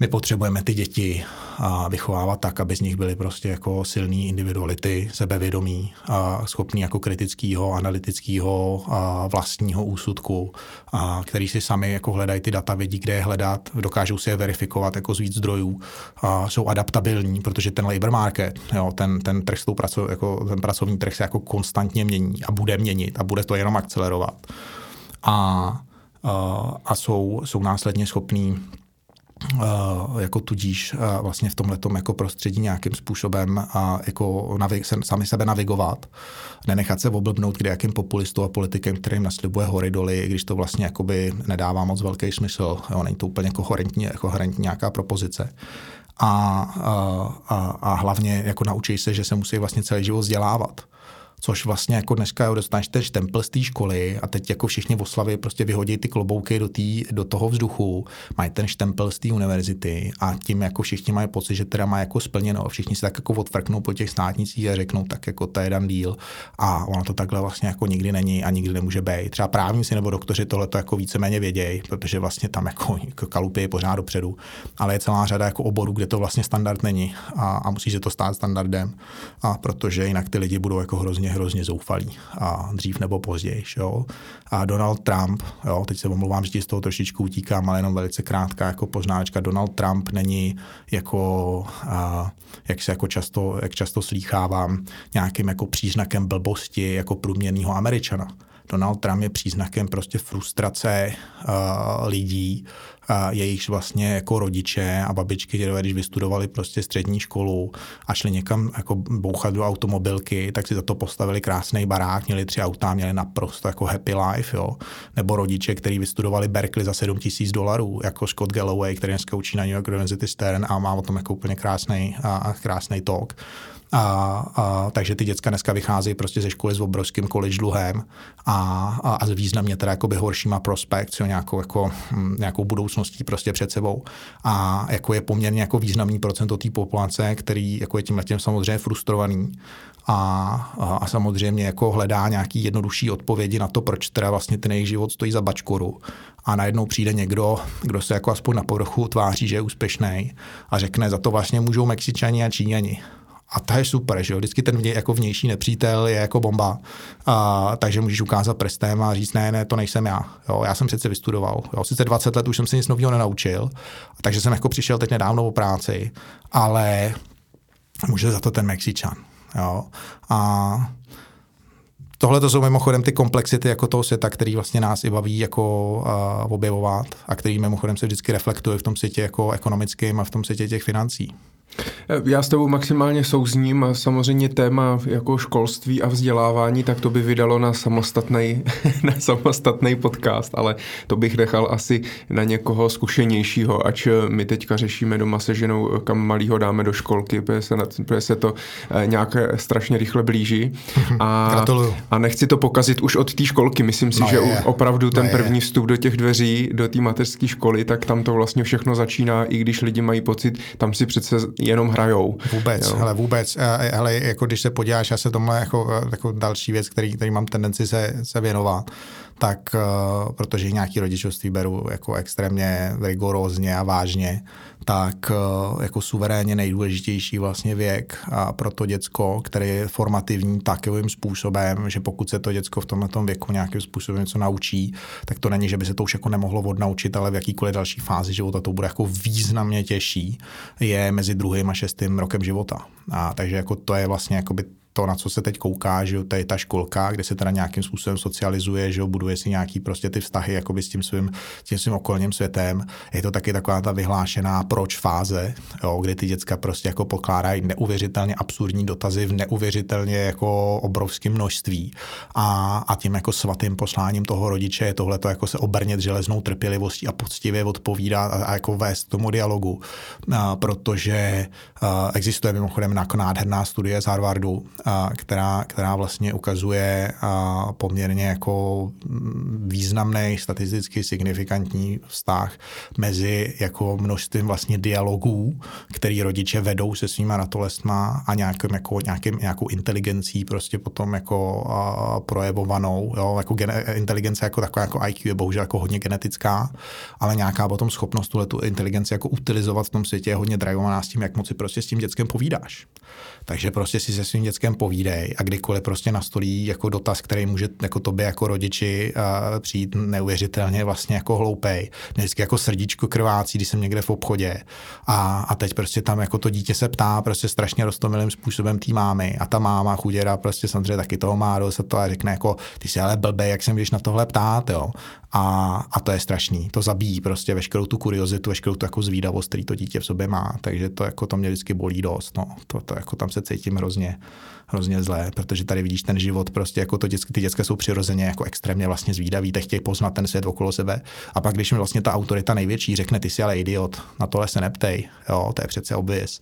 my potřebujeme ty děti a vychovávat tak, aby z nich byly prostě jako silný individuality, sebevědomí, a schopní jako kritického, analytického a vlastního úsudku, a který si sami jako hledají ty data, vědí, kde je hledat, dokážou si je verifikovat jako z víc zdrojů, a jsou adaptabilní, protože ten labor market, jo, ten, ten, trh praco, jako, ten pracovní trh se jako konstantně mění a bude měnit a bude to jenom akcelerovat. A, a, jsou, jsou následně schopní jako tudíž vlastně v tomhle jako prostředí nějakým způsobem a jako navig- se, sami sebe navigovat, nenechat se oblbnout kde jakým populistou a politikem, kterým naslibuje hory doly, když to vlastně jakoby nedává moc velký smysl. Jo, není to úplně koherentní, koherentní nějaká propozice. A, a, a, a hlavně jako naučí se, že se musí vlastně celý život vzdělávat což vlastně jako dneska dostaneš ten štempel z té školy a teď jako všichni v oslavě prostě vyhodí ty klobouky do, tý, do toho vzduchu, mají ten štempel z té univerzity a tím jako všichni mají pocit, že teda má jako splněno. Všichni se tak jako odfrknou po těch státnicích a řeknou tak jako to je dan díl a ono to takhle vlastně jako nikdy není a nikdy nemůže být. Třeba právníci nebo doktoři tohle to jako víceméně vědějí, protože vlastně tam jako, jako kalupy je pořád dopředu, ale je celá řada jako oborů, kde to vlastně standard není a, a musí se to stát standardem, a protože jinak ty lidi budou jako hrozně hrozně zoufalí a dřív nebo později. Jo. A Donald Trump, jo, teď se omlouvám, že ti z toho trošičku utíkám, ale jenom velice krátká jako poznáčka. Donald Trump není jako, a, jak se jako často, jak často slýchávám, nějakým jako příznakem blbosti jako průměrného američana. Donald Trump je příznakem prostě frustrace uh, lidí jejich vlastně jako rodiče a babičky, dědové, když vystudovali prostě střední školu a šli někam jako bouchat do automobilky, tak si za to postavili krásný barák, měli tři auta, měli naprosto jako happy life, jo. Nebo rodiče, kteří vystudovali Berkeley za 7 tisíc dolarů, jako Scott Galloway, který dneska učí na New York University Stern a má o tom jako úplně krásný, a krásný talk. A, a, takže ty děcka dneska vycházejí prostě ze školy s obrovským college dluhem a, a, a významně teda jakoby horšíma prospekt, nějakou, jako, hm, nějakou budoucností prostě před sebou. A jako je poměrně jako významný procento té populace, který jako je tím letem samozřejmě frustrovaný a, a, a samozřejmě jako hledá nějaký jednodušší odpovědi na to, proč teda vlastně ten jejich život stojí za bačkoru. A najednou přijde někdo, kdo se jako aspoň na povrchu tváří, že je úspěšný a řekne, za to vlastně můžou Mexičani a Číňani. A to je super, že jo? Vždycky ten vně, jako vnější nepřítel je jako bomba. A, takže můžeš ukázat prstem a říct, ne, ne, to nejsem já. Jo? Já jsem přece vystudoval. Jo? Sice 20 let už jsem se nic nového nenaučil, takže jsem jako přišel teď nedávno o práci, ale může za to ten Mexičan. Jo? A Tohle to jsou mimochodem ty komplexity jako toho světa, který vlastně nás i baví jako uh, objevovat a který mimochodem se vždycky reflektuje v tom světě jako ekonomickém a v tom světě těch financí. Já s tebou maximálně souzním a samozřejmě téma jako školství a vzdělávání, tak to by vydalo na samostatný, na samostatný podcast, ale to bych nechal asi na někoho zkušenějšího, ač my teďka řešíme doma se ženou, kam malýho dáme do školky, protože se, na, protože se to eh, nějak strašně rychle blíží. A, a nechci to pokazit už od té školky, myslím si, no že je. opravdu ten no první vstup do těch dveří, do té mateřské školy, tak tam to vlastně všechno začíná, i když lidi mají pocit, tam si přece jenom hrajou. Vůbec, jo. hele, vůbec. Hele, jako když se podíváš, já se tomhle jako, jako další věc, který, který mám tendenci se, se věnovat, tak uh, protože nějaký rodičovství beru jako extrémně rigorózně a vážně, tak uh, jako suverénně nejdůležitější vlastně věk a pro to děcko, který je formativní takovým způsobem, že pokud se to děcko v tomhle věku nějakým způsobem něco naučí, tak to není, že by se to už jako nemohlo odnaučit, ale v jakýkoliv další fázi života to bude jako významně těžší, je mezi druhým a šestým rokem života. A takže jako to je vlastně jakoby to, na co se teď kouká, že to je ta školka, kde se teda nějakým způsobem socializuje, že buduje si nějaký prostě ty vztahy jakoby s tím svým, tím svým okolním světem. Je to taky taková ta vyhlášená proč fáze, jo, kdy ty děcka prostě jako pokládají neuvěřitelně absurdní dotazy v neuvěřitelně jako obrovském množství. A, a tím jako svatým posláním toho rodiče je tohle to jako se obrnět železnou trpělivostí a poctivě odpovídat a, a jako vést k tomu dialogu. A, protože a, existuje mimochodem nádherná studie z Harvardu, která, která vlastně ukazuje poměrně jako významný, statisticky signifikantní vztah mezi jako množstvím vlastně dialogů, který rodiče vedou se svýma natolestma a nějakým, jako, nějakým, nějakou inteligencí prostě potom jako projevovanou. Jo? Jako gene, inteligence jako taková jako IQ je bohužel jako hodně genetická, ale nějaká potom schopnost tuhle tu inteligenci jako utilizovat v tom světě je hodně drajovaná s tím, jak moc si prostě s tím dětskem povídáš. Takže prostě si se svým dětskem povídej a kdykoliv prostě nastolí jako dotaz, který může jako tobě jako rodiči uh, přijít neuvěřitelně vlastně jako hloupej. Vždycky jako srdíčko krvácí, když jsem někde v obchodě a, a teď prostě tam jako to dítě se ptá prostě strašně rostomilým způsobem tý mámy a ta máma chuděra prostě samozřejmě taky toho má se to a řekne jako ty jsi ale blbej, jak jsem když na tohle ptát, jo. A, a to je strašný. To zabíjí prostě veškerou tu kuriozitu, veškerou tu jako zvídavost, který to dítě v sobě má. Takže to jako to mě vždycky bolí dost. No. To, to jako tam se cítím hrozně, hrozně zlé, protože tady vidíš ten život, prostě jako to dětské, ty dětské jsou přirozeně jako extrémně vlastně zvídaví, tak chtějí poznat ten svět okolo sebe. A pak, když mi vlastně ta autorita největší řekne, ty jsi ale idiot, na tohle se neptej, jo, to je přece obvěz.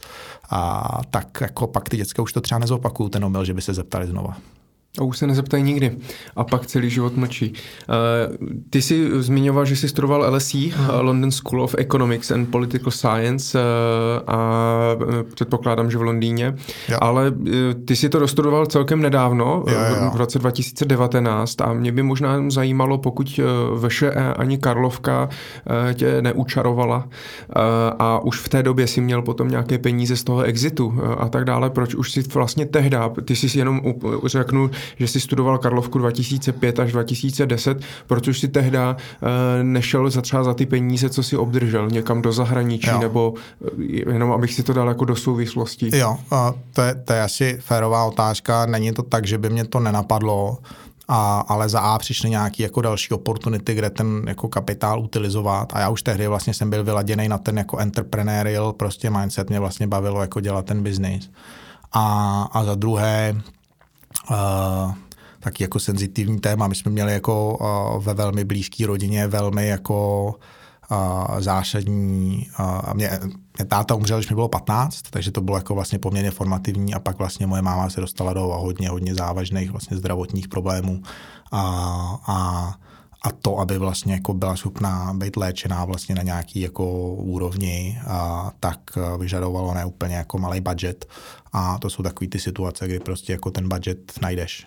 A tak jako pak ty dětské už to třeba nezopakují ten omyl, že by se zeptali znova. A už se nezeptají nikdy. A pak celý život mlčí. Uh, ty jsi zmiňoval, že jsi studoval LSE, uh, London School of Economics and Political Science uh, a předpokládám, že v Londýně. Jo. Ale uh, ty jsi to dostudoval celkem nedávno, jo, jo. v roce 2019 a mě by možná zajímalo, pokud uh, VŠE ani Karlovka uh, tě neučarovala uh, a už v té době si měl potom nějaké peníze z toho exitu uh, a tak dále, proč už si vlastně tehdy, ty jsi jenom řeknu, že si studoval Karlovku 2005 až 2010, protože si tehda eh, nešel za třeba za ty peníze, co si obdržel někam do zahraničí, jo. nebo eh, jenom abych si to dal jako do souvislosti. Jo, to je, to je asi férová otázka. Není to tak, že by mě to nenapadlo, a, ale za A přišly nějaké jako další oportunity, kde ten jako kapitál utilizovat a já už tehdy vlastně jsem byl vyladěný na ten jako entrepreneurial prostě mindset, mě vlastně bavilo jako dělat ten biznis. A, a za druhé, uh, taky jako senzitivní téma. My jsme měli jako uh, ve velmi blízké rodině velmi jako uh, zásadní. Uh, a mě, mě táta umřel, když mi bylo 15, takže to bylo jako vlastně poměrně formativní a pak vlastně moje máma se dostala do hodně, hodně závažných vlastně zdravotních problémů a, a a to, aby vlastně jako byla schopná být léčená vlastně na nějaký jako úrovni, a, tak vyžadovalo neúplně jako malý budget a to jsou takové ty situace, kdy prostě jako ten budget najdeš.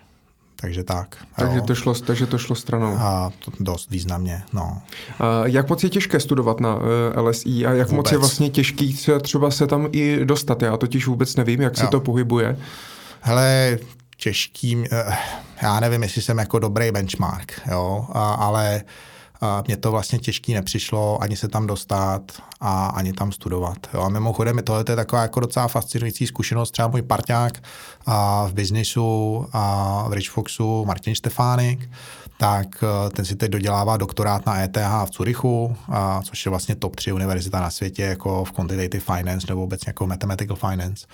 Takže tak. Takže to, šlo, takže to šlo stranou. A to dost významně, no. A jak moc je těžké studovat na eh, LSI a jak vůbec. moc je vlastně těžký třeba se tam i dostat? Já totiž vůbec nevím, jak jo. se to pohybuje. Hele, těžký, eh, já nevím, jestli jsem jako dobrý benchmark, jo, a, ale mně to vlastně těžký nepřišlo ani se tam dostat a ani tam studovat. Jo. A mimochodem tohle je taková jako docela fascinující zkušenost. Třeba můj parťák a v biznisu a v Richfoxu Martin Štefánik, tak eh, ten si teď dodělává doktorát na ETH v Curychu, a, což je vlastně top 3 univerzita na světě jako v quantitative finance nebo obecně jako mathematical finance.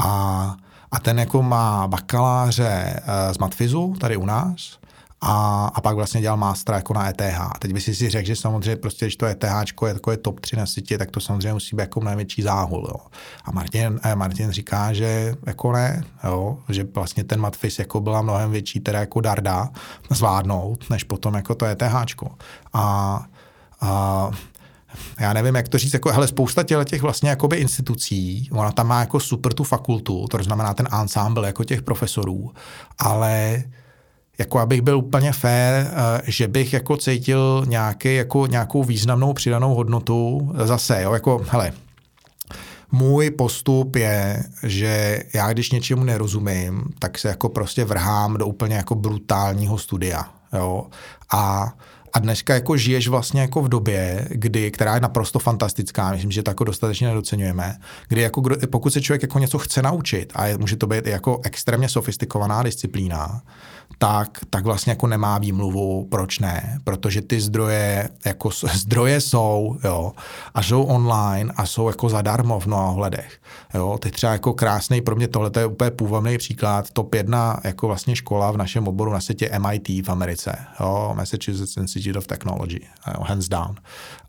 A, a ten jako má bakaláře eh, z Matfizu tady u nás a, a pak vlastně dělal master jako na ETH. Teď by si si řekl, že samozřejmě prostě, když to ETH je takové top 3 na světě, tak to samozřejmě musí být jako největší záhul. Jo. A Martin, eh, Martin říká, že jako ne, jo, že vlastně ten matfis jako byla mnohem větší teda jako darda zvládnout, než potom jako to ETH. A, a já nevím, jak to říct, jako, hele, spousta těch, těch vlastně jakoby institucí, ona tam má jako super tu fakultu, to znamená ten ensemble jako těch profesorů, ale jako abych byl úplně fair, eh, že bych jako cítil nějaký, jako nějakou významnou přidanou hodnotu zase, jo, jako, hele, můj postup je, že já když něčemu nerozumím, tak se jako prostě vrhám do úplně jako brutálního studia, jo, a a dneska jako žiješ vlastně jako v době, kdy, která je naprosto fantastická, myslím, že to jako dostatečně nedocenujeme, kdy jako, pokud se člověk jako něco chce naučit a může to být jako extrémně sofistikovaná disciplína, tak, tak vlastně jako nemá výmluvu, proč ne, protože ty zdroje, jako zdroje jsou, jo, a jsou online a jsou jako zadarmo v mnoha ohledech, jo, teď třeba jako krásný, pro mě tohle je úplně půvabný příklad, top jedna jako vlastně škola v našem oboru na světě MIT v Americe, jo, Massachusetts Institute of Technology, jo, hands down.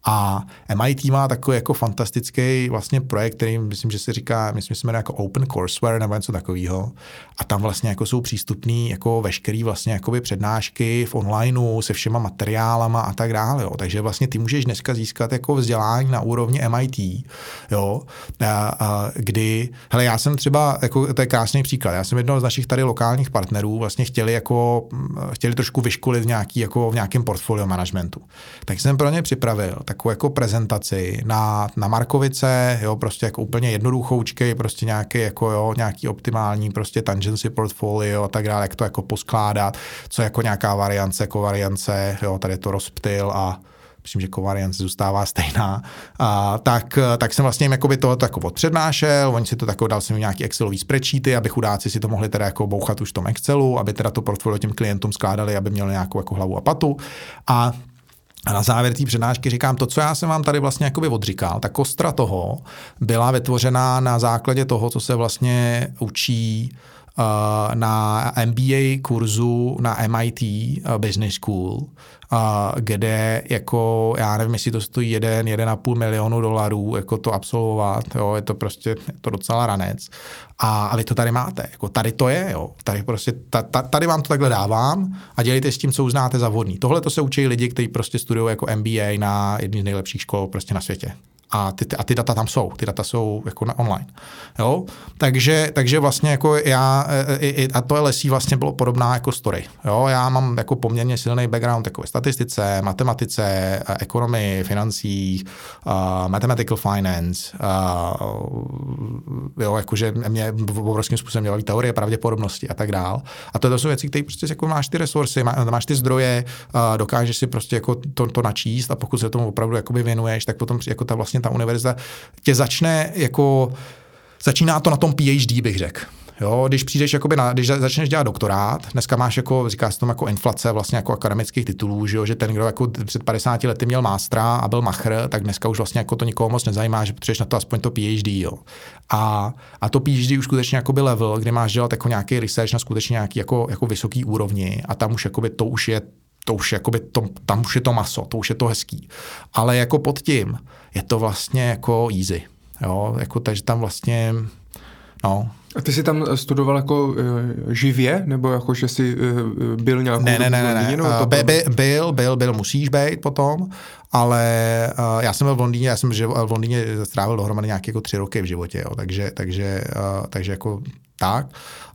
A MIT má takový jako fantastický vlastně projekt, který myslím, že se říká, myslím, že se jmenuje jako Open Courseware nebo něco takového. A tam vlastně jako jsou přístupný jako veškerý vlastně jakoby přednášky v onlineu se všema materiálama a tak dále. Jo. Takže vlastně ty můžeš dneska získat jako vzdělání na úrovni MIT, jo, a, a, kdy, hele, já jsem třeba, jako, to je krásný příklad, já jsem jednoho z našich tady lokálních partnerů vlastně chtěli jako, chtěli trošku vyškolit v nějaký, jako v nějakém portfolio managementu. Tak jsem pro ně připravil takovou jako prezentaci na, na Markovice, jo, prostě jako úplně jednoduchoučkej, prostě nějaký jako jo, nějaký optimální prostě tangency portfolio a tak dále, jak to jako poskládat, co jako nějaká variance, kovariance, jo, tady to rozptyl a myslím, že kovariance zůstává stejná, a, tak, tak jsem vlastně jim jakoby to jako odpřednášel, oni si to tako dal jsem nějaký Excelový spreadsheety, aby chudáci si to mohli teda jako bouchat už v tom Excelu, aby teda to portfolio těm klientům skládali, aby měli nějakou jako hlavu a patu. A a na závěr té přednášky říkám, to, co já jsem vám tady vlastně jakoby odříkal, ta kostra toho byla vytvořená na základě toho, co se vlastně učí uh, na MBA kurzu na MIT uh, Business School, kde jako, já nevím, jestli to stojí jeden, jeden a půl milionu dolarů, jako to absolvovat, jo, je to prostě je to docela ranec. A, a vy to tady máte, jako tady to je, jo, tady prostě, ta, ta, tady vám to takhle dávám a dělejte s tím, co uznáte za vhodný. Tohle to se učí lidi, kteří prostě studují jako MBA na jedné z nejlepších škol prostě na světě a ty, a ty data tam jsou, ty data jsou jako na online. Jo? Takže, takže vlastně jako já, e, e, a to LSI vlastně bylo podobná jako story. Jo? Já mám jako poměrně silný background jako statistice, matematice, ekonomii, financích, uh, mathematical finance, uh, jo, jakože mě obrovským způsobem dělají teorie pravděpodobnosti a tak dál. A to, to jsou věci, které prostě jako máš ty resursy, má, máš ty zdroje, uh, dokážeš si prostě jako to, to načíst a pokud se tomu opravdu jakoby věnuješ, tak potom jako ta vlastně ta univerzita tě začne jako, začíná to na tom PhD, bych řekl. Jo, když přijdeš, jakoby na, když začneš dělat doktorát, dneska máš jako, říká se tomu jako inflace vlastně jako akademických titulů, že, jo, že ten, kdo jako před 50 lety měl mástra a byl machr, tak dneska už vlastně jako to nikoho moc nezajímá, že potřebuješ na to aspoň to PhD. Jo. A, a to PhD už skutečně jako by level, kde máš dělat jako nějaký research na skutečně nějaký jako, jako vysoký úrovni a tam už jakoby to už je to už jakoby to, tam už je to maso, to už je to hezký. Ale jako pod tím je to vlastně jako easy. Jo, jako takže tam vlastně, no, a ty jsi tam studoval jako uh, živě, nebo jako, že jsi uh, byl nějakou ne, ne, ne, ne, ne. Uh, by, by, byl, byl, byl, musíš být potom, ale uh, já jsem byl v Londýně, já jsem v Londýně strávil dohromady nějaké jako tři roky v životě, jo, takže, takže, uh, takže jako tak,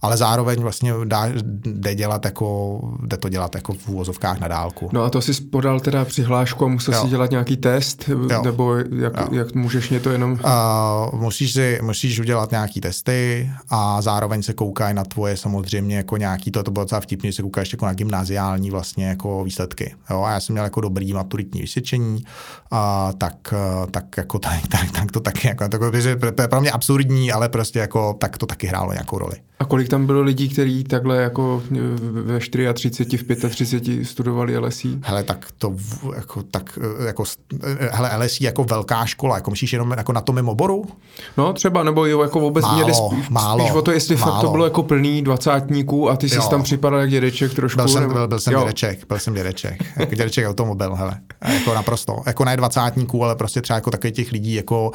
ale zároveň vlastně dá, jde, dělat jako, jde to dělat jako v úvozovkách na dálku. No a to jsi podal teda přihlášku a musel jo. si dělat nějaký test, jo. nebo jak, jak můžeš mě to jenom... Uh, musíš, si, musíš udělat nějaký testy a zároveň se koukají na tvoje samozřejmě jako nějaký, to, to bylo docela vtipný, že se koukáš jako na gymnaziální vlastně jako výsledky. Jo? A já jsem měl jako dobrý maturitní vysvědčení, a tak, tak jako tak, tak, tak to taky jako, to, to je pro mě absurdní, ale prostě jako tak to taky hrálo nějakou roli. A kolik tam bylo lidí, kteří takhle jako ve 34, v 35 studovali LSI? Hele, tak to jako, tak, jako, hele, LSI jako velká škola, jako myslíš jenom jako na tom mimo oboru? No třeba, nebo jo, jako vůbec málo, mě spíš, málo, spíš o to, jestli málo. fakt to bylo jako plný dvacátníků a ty jsi tam připadal jak dědeček trošku. Byl jsem, nebo... byl, byl jsem dědeček, byl jsem dědeček, jako dědeček automobil, hele, jako naprosto, jako ne dvacátníků, ale prostě třeba jako takových těch lidí, jako,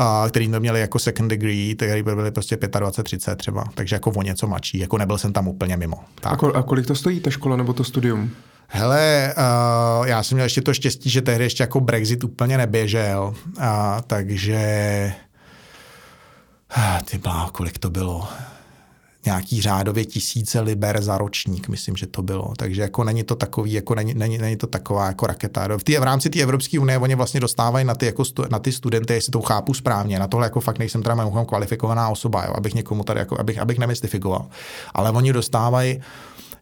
uh, který měli jako second degree, který byli prostě 25, 30 třeba, takže jako o něco mladší, jako nebyl jsem tam úplně mimo. Tak. A, kol, a kolik to stojí, ta škola nebo to studium? Hele, uh, já jsem měl ještě to štěstí, že tehdy ještě jako Brexit úplně neběžel, uh, takže uh, ty blá, kolik to bylo? Nějaký řádově tisíce liber za ročník, myslím, že to bylo. Takže jako není to takový, jako není, není, není to taková jako raketa. V, tý, v rámci té Evropské unie oni vlastně dostávají na ty, jako stu, na ty studenty, jestli to chápu správně. Na tohle jako fakt nejsem teda mimochodem kvalifikovaná osoba, jo, abych někomu tady, jako, abych, abych nemystifikoval. Ale oni dostávají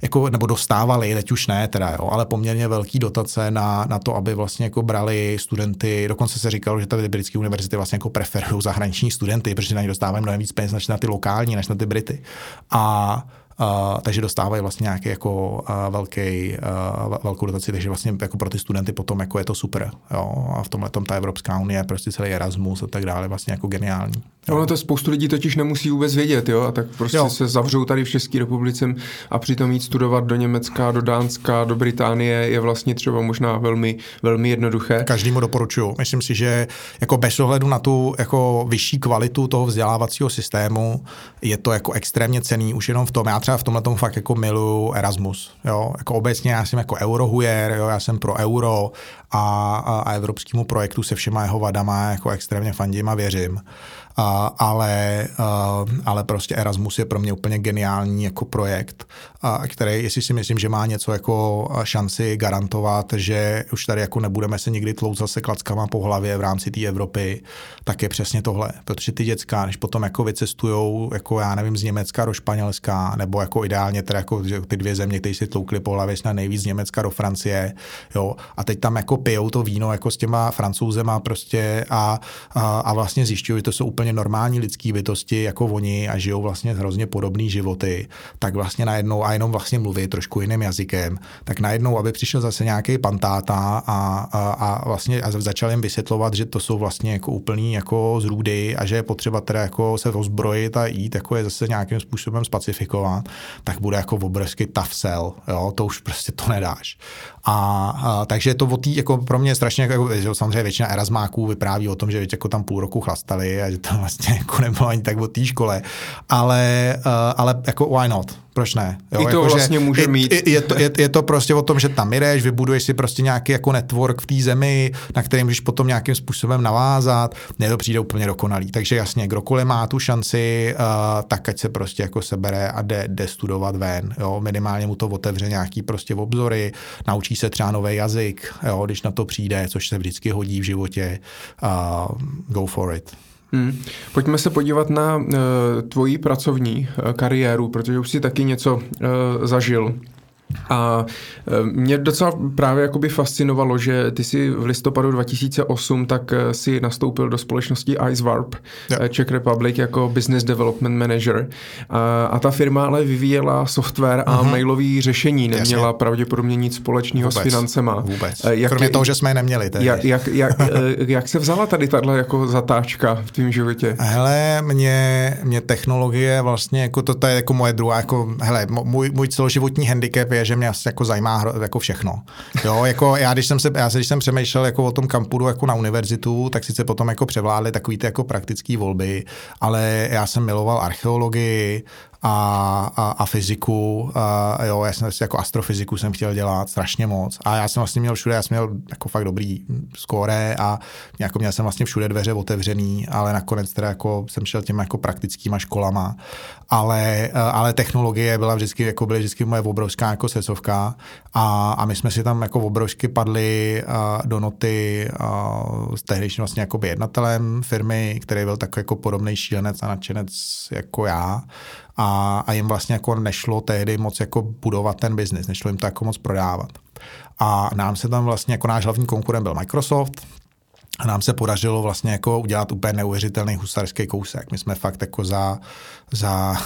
jako, nebo dostávali, teď už ne teda, jo, ale poměrně velký dotace na, na to, aby vlastně jako brali studenty, dokonce se říkalo, že ty britské univerzity vlastně jako preferují zahraniční studenty, protože na ně dostávají mnohem víc peněz než na ty lokální, než na ty Brity. A Uh, takže dostávají vlastně nějaký jako uh, velký, uh, velkou dotaci, takže vlastně jako pro ty studenty potom jako je to super. Jo? A v tomhle tom ta Evropská unie, prostě celý Erasmus a tak dále, vlastně jako geniální. Jo. Ono to spoustu lidí totiž nemusí vůbec vědět, jo, a tak prostě jo. se zavřou tady v České republice a přitom jít studovat do Německa, do Dánska, do Británie je vlastně třeba možná velmi, velmi jednoduché. Každému doporučuju. Myslím si, že jako bez ohledu na tu jako vyšší kvalitu toho vzdělávacího systému je to jako extrémně cený už jenom v tom. Já třeba v tomhle tomu fakt jako miluju Erasmus. Jo? Jako obecně já jsem jako eurohujer, jo? já jsem pro euro a, a, a evropskému projektu se všema jeho vadama jako extrémně fandím a věřím. Ale, ale prostě Erasmus je pro mě úplně geniální jako projekt, který, jestli si myslím, že má něco jako šanci garantovat, že už tady jako nebudeme se nikdy tlout zase klackama po hlavě v rámci té Evropy, tak je přesně tohle. Protože ty děcka, než potom jako vycestujou, jako já nevím, z Německa do Španělska, nebo jako ideálně teda jako ty dvě země, které si tloukly po hlavě, snad nejvíc z Německa do Francie, jo, a teď tam jako pijou to víno jako s těma francouzema prostě a, a, a vlastně zjišťují, že to jsou úplně normální lidský bytosti jako oni a žijou vlastně hrozně podobné životy, tak vlastně najednou a jenom vlastně mluví trošku jiným jazykem, tak najednou, aby přišel zase nějaký pantáta a, a, a vlastně a začal jim vysvětlovat, že to jsou vlastně jako úplný jako zrůdy a že je potřeba teda jako se rozbrojit a jít jako je zase nějakým způsobem spacifikovat, tak bude jako obrovský tough sell, jo, to už prostě to nedáš. A, a takže to o tý, jako pro mě strašně, jako, že samozřejmě většina erasmáků vypráví o tom, že jako tam půl roku chlastali a že to vlastně jako nebylo ani tak o té škole, ale, uh, ale jako why not? Proč ne? Jo, I to jako, vlastně může je, mít. Je, je, to, je, je to prostě o tom, že tam jdeš, vybuduješ si prostě nějaký jako network v té zemi, na který můžeš potom nějakým způsobem navázat, ne to přijde úplně dokonalý. Takže jasně, kdokoliv má tu šanci, uh, tak ať se prostě jako sebere a jde, jde studovat ven. Jo? Minimálně mu to otevře nějaký prostě obzory, naučí se třeba nový jazyk, jo? když na to přijde, což se vždycky hodí v životě. Uh, go for it. Hmm. Pojďme se podívat na uh, tvoji pracovní uh, kariéru, protože už jsi taky něco uh, zažil. A e, mě docela právě jakoby fascinovalo, že ty si v listopadu 2008 tak e, si nastoupil do společnosti IceWarp yeah. Czech Republic jako Business Development Manager a, a ta firma ale vyvíjela software a uh-huh. mailové řešení, neměla Jasně. pravděpodobně nic společného s financema. Vůbec. Jak, Kromě toho, že jsme je neměli. Tedy. Jak, jak, jak, jak se vzala tady tahle jako zatáčka v tvém životě? Hele, mě, mě technologie vlastně, jako to, to je jako moje druhá, jako, hele, můj, můj celoživotní handicap je, že mě asi jako zajímá jako všechno. Jo, jako já, když jsem se, já, když jsem přemýšlel jako o tom, kam půjdu jako na univerzitu, tak sice potom jako převládly takový ty jako praktické volby, ale já jsem miloval archeologii, a, a, a fyziku. A, jo, já jsem jako astrofyziku jsem chtěl dělat strašně moc. A já jsem vlastně měl všude, já jsem měl jako fakt dobrý skóre a jako měl jsem vlastně všude dveře otevřený, ale nakonec teda jako jsem šel těma jako praktickýma školama. Ale, ale technologie byla vždycky, jako byly vždycky moje obrovská jako srdcovka a, a my jsme si tam jako obrovsky padli do noty s tehdejším vlastně jako jednatelem firmy, který byl takový jako podobný šílenec a nadšenec jako já a, a jim vlastně jako nešlo tehdy moc jako budovat ten biznis, nešlo jim to jako moc prodávat. A nám se tam vlastně jako náš hlavní konkurent byl Microsoft, a nám se podařilo vlastně jako udělat úplně neuvěřitelný husarský kousek. My jsme fakt jako za, za,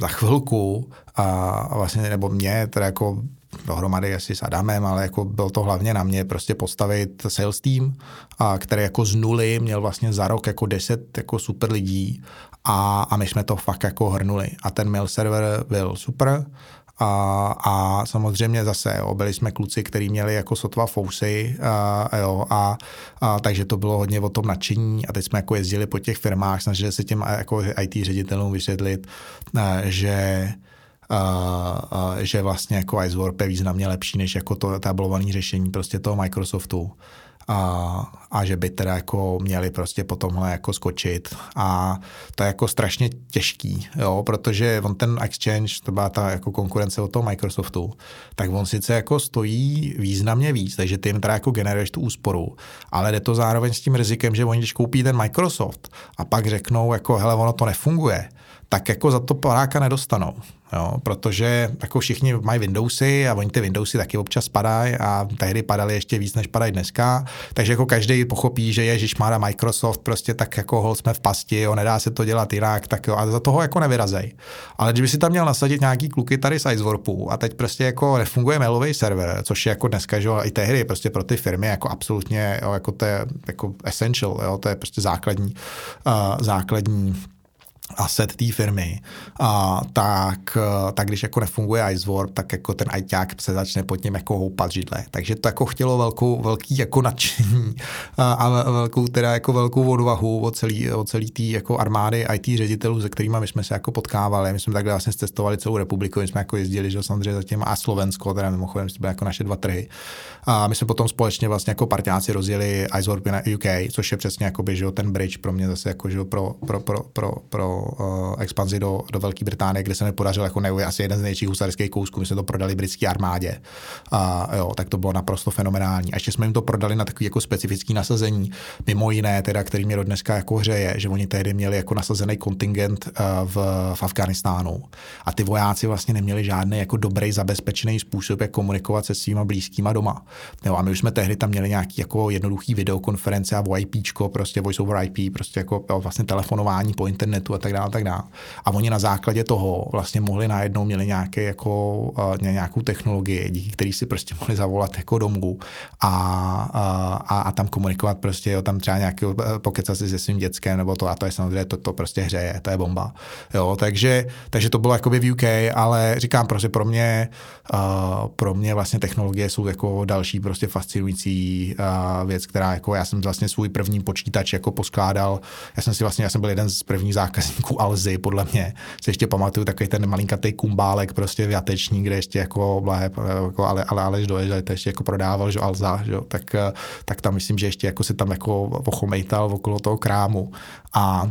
za chvilku a vlastně, nebo mě, teda jako dohromady asi s Adamem, ale jako byl to hlavně na mě prostě postavit sales team, a který jako z nuly měl vlastně za rok jako deset jako super lidí a, a my jsme to fakt jako hrnuli. A ten mail server byl super, a, a samozřejmě zase, jo, byli jsme kluci, kteří měli jako sotva fousy, a, jo, a, a, takže to bylo hodně o tom nadšení. A teď jsme jako jezdili po těch firmách, snažili se těm jako IT ředitelům vysvětlit, že Uh, uh, že vlastně jako Icewarp je významně lepší než jako to tablované řešení prostě toho Microsoftu a, a že by teda jako měli prostě po tomhle jako skočit. A to je jako strašně těžký, jo, protože on ten Exchange, to byla ta jako konkurence od toho Microsoftu, tak on sice jako stojí významně víc, takže ty jim teda jako generuješ tu úsporu, ale jde to zároveň s tím rizikem, že oni když koupí ten Microsoft a pak řeknou jako hele, ono to nefunguje, tak jako za to paráka nedostanou. Jo, protože jako všichni mají Windowsy a oni ty Windowsy taky občas padají a tehdy padaly ještě víc, než padají dneska. Takže jako každý pochopí, že Ježíš má Microsoft, prostě tak jako hol jsme v pasti, jo, nedá se to dělat jinak, tak jo, a za toho jako nevyrazej. Ale když by si tam měl nasadit nějaký kluky tady z Icewarpu a teď prostě jako nefunguje mailový server, což je jako dneska, že jo, i tehdy prostě pro ty firmy jako absolutně, jo, jako to je jako essential, jo, to je prostě základní, uh, základní asset té firmy, a tak, tak když jako nefunguje Icewarp, tak jako ten ajťák se začne pod ním jako houpat židle. Takže to jako chtělo velkou, velký jako nadšení a, a velkou, teda jako velkou odvahu od celý, od celý té jako armády IT ředitelů, se kterými jsme se jako potkávali. My jsme takhle vlastně testovali celou republiku, my jsme jako jezdili, že samozřejmě zatím a Slovensko, teda mimochodem byly jako naše dva trhy. A my jsme potom společně vlastně jako partiáci rozjeli Icewarp na UK, což je přesně jako by, že ten bridge pro mě zase jako, že pro, pro, pro, pro, pro uh, expanzi do, do Velké Británie, kde se mi podařilo jako neuvěřit asi jeden z největších husarských kousků. My jsme to prodali britské armádě. A jo, tak to bylo naprosto fenomenální. A ještě jsme jim to prodali na takový jako specifický nasazení, mimo jiné, teda, který mě do dneska jako hřeje, že oni tehdy měli jako nasazený kontingent uh, v, v Afganistánu. A ty vojáci vlastně neměli žádný jako dobrý zabezpečený způsob, jak komunikovat se svýma blízkýma doma. Jo, a my už jsme tehdy tam měli nějaký jako jednoduchý videokonference a VoIP, prostě voice over IP, prostě jako jo, vlastně telefonování po internetu a tak dále, tak dále. A oni na základě toho vlastně mohli najednou měli nějaké jako, uh, nějakou technologii, díky který si prostě mohli zavolat jako domů a, a, a tam komunikovat prostě, jo, tam třeba nějaký eh, pokecat si se svým dětskem nebo to a to je samozřejmě, to, to prostě hřeje, to je bomba. Jo, takže, takže to bylo jakoby v UK, ale říkám prostě pro mě, uh, pro mě vlastně technologie jsou jako další prostě fascinující uh, věc, která jako já jsem vlastně svůj první počítač jako poskládal, já jsem si vlastně, já jsem byl jeden z prvních zákazníků Alzy, podle mě, si ještě pamatuju takový ten malinkatý kumbálek prostě v jateční, kde ještě jako, blahe, jako ale, ale Aleš doježděl, to ještě jako prodával, že Alza, že, tak, tak tam myslím, že ještě jako se tam jako ochomejtal okolo toho krámu. A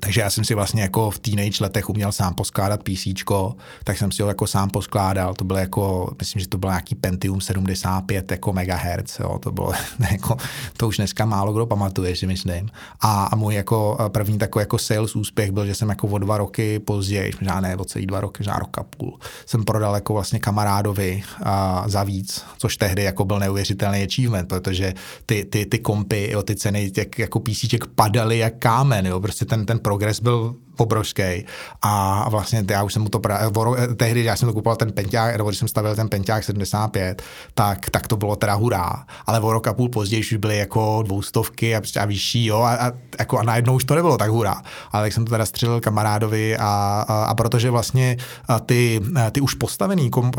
takže já jsem si vlastně jako v teenage letech uměl sám poskládat PC, tak jsem si ho jako sám poskládal. To bylo jako, myslím, že to byl nějaký Pentium 75 jako megahertz, jo. To bylo jako, to už dneska málo kdo pamatuje, si myslím. A, a můj jako první takový jako sales úspěch byl, že jsem jako o dva roky později, možná ne o celý dva roky, možná rok a půl, jsem prodal jako vlastně kamarádovi a, za víc, což tehdy jako byl neuvěřitelný achievement, protože ty, ty, ty kompy, jo, ty ceny těch jako PC padaly jak kámen, jo. Prostě ten, ten progres byl obrovský. A vlastně já už jsem mu to pra... tehdy, já jsem to kupoval ten penťák, nebo když jsem stavil ten penťák 75, tak, tak to bylo teda hurá. Ale o rok a půl později už byly jako dvoustovky a, a vyšší, jo, a, a, jako, a najednou už to nebylo tak hurá. Ale tak jsem to teda střelil kamarádovi a, a, a protože vlastně ty, ty už postavený komp,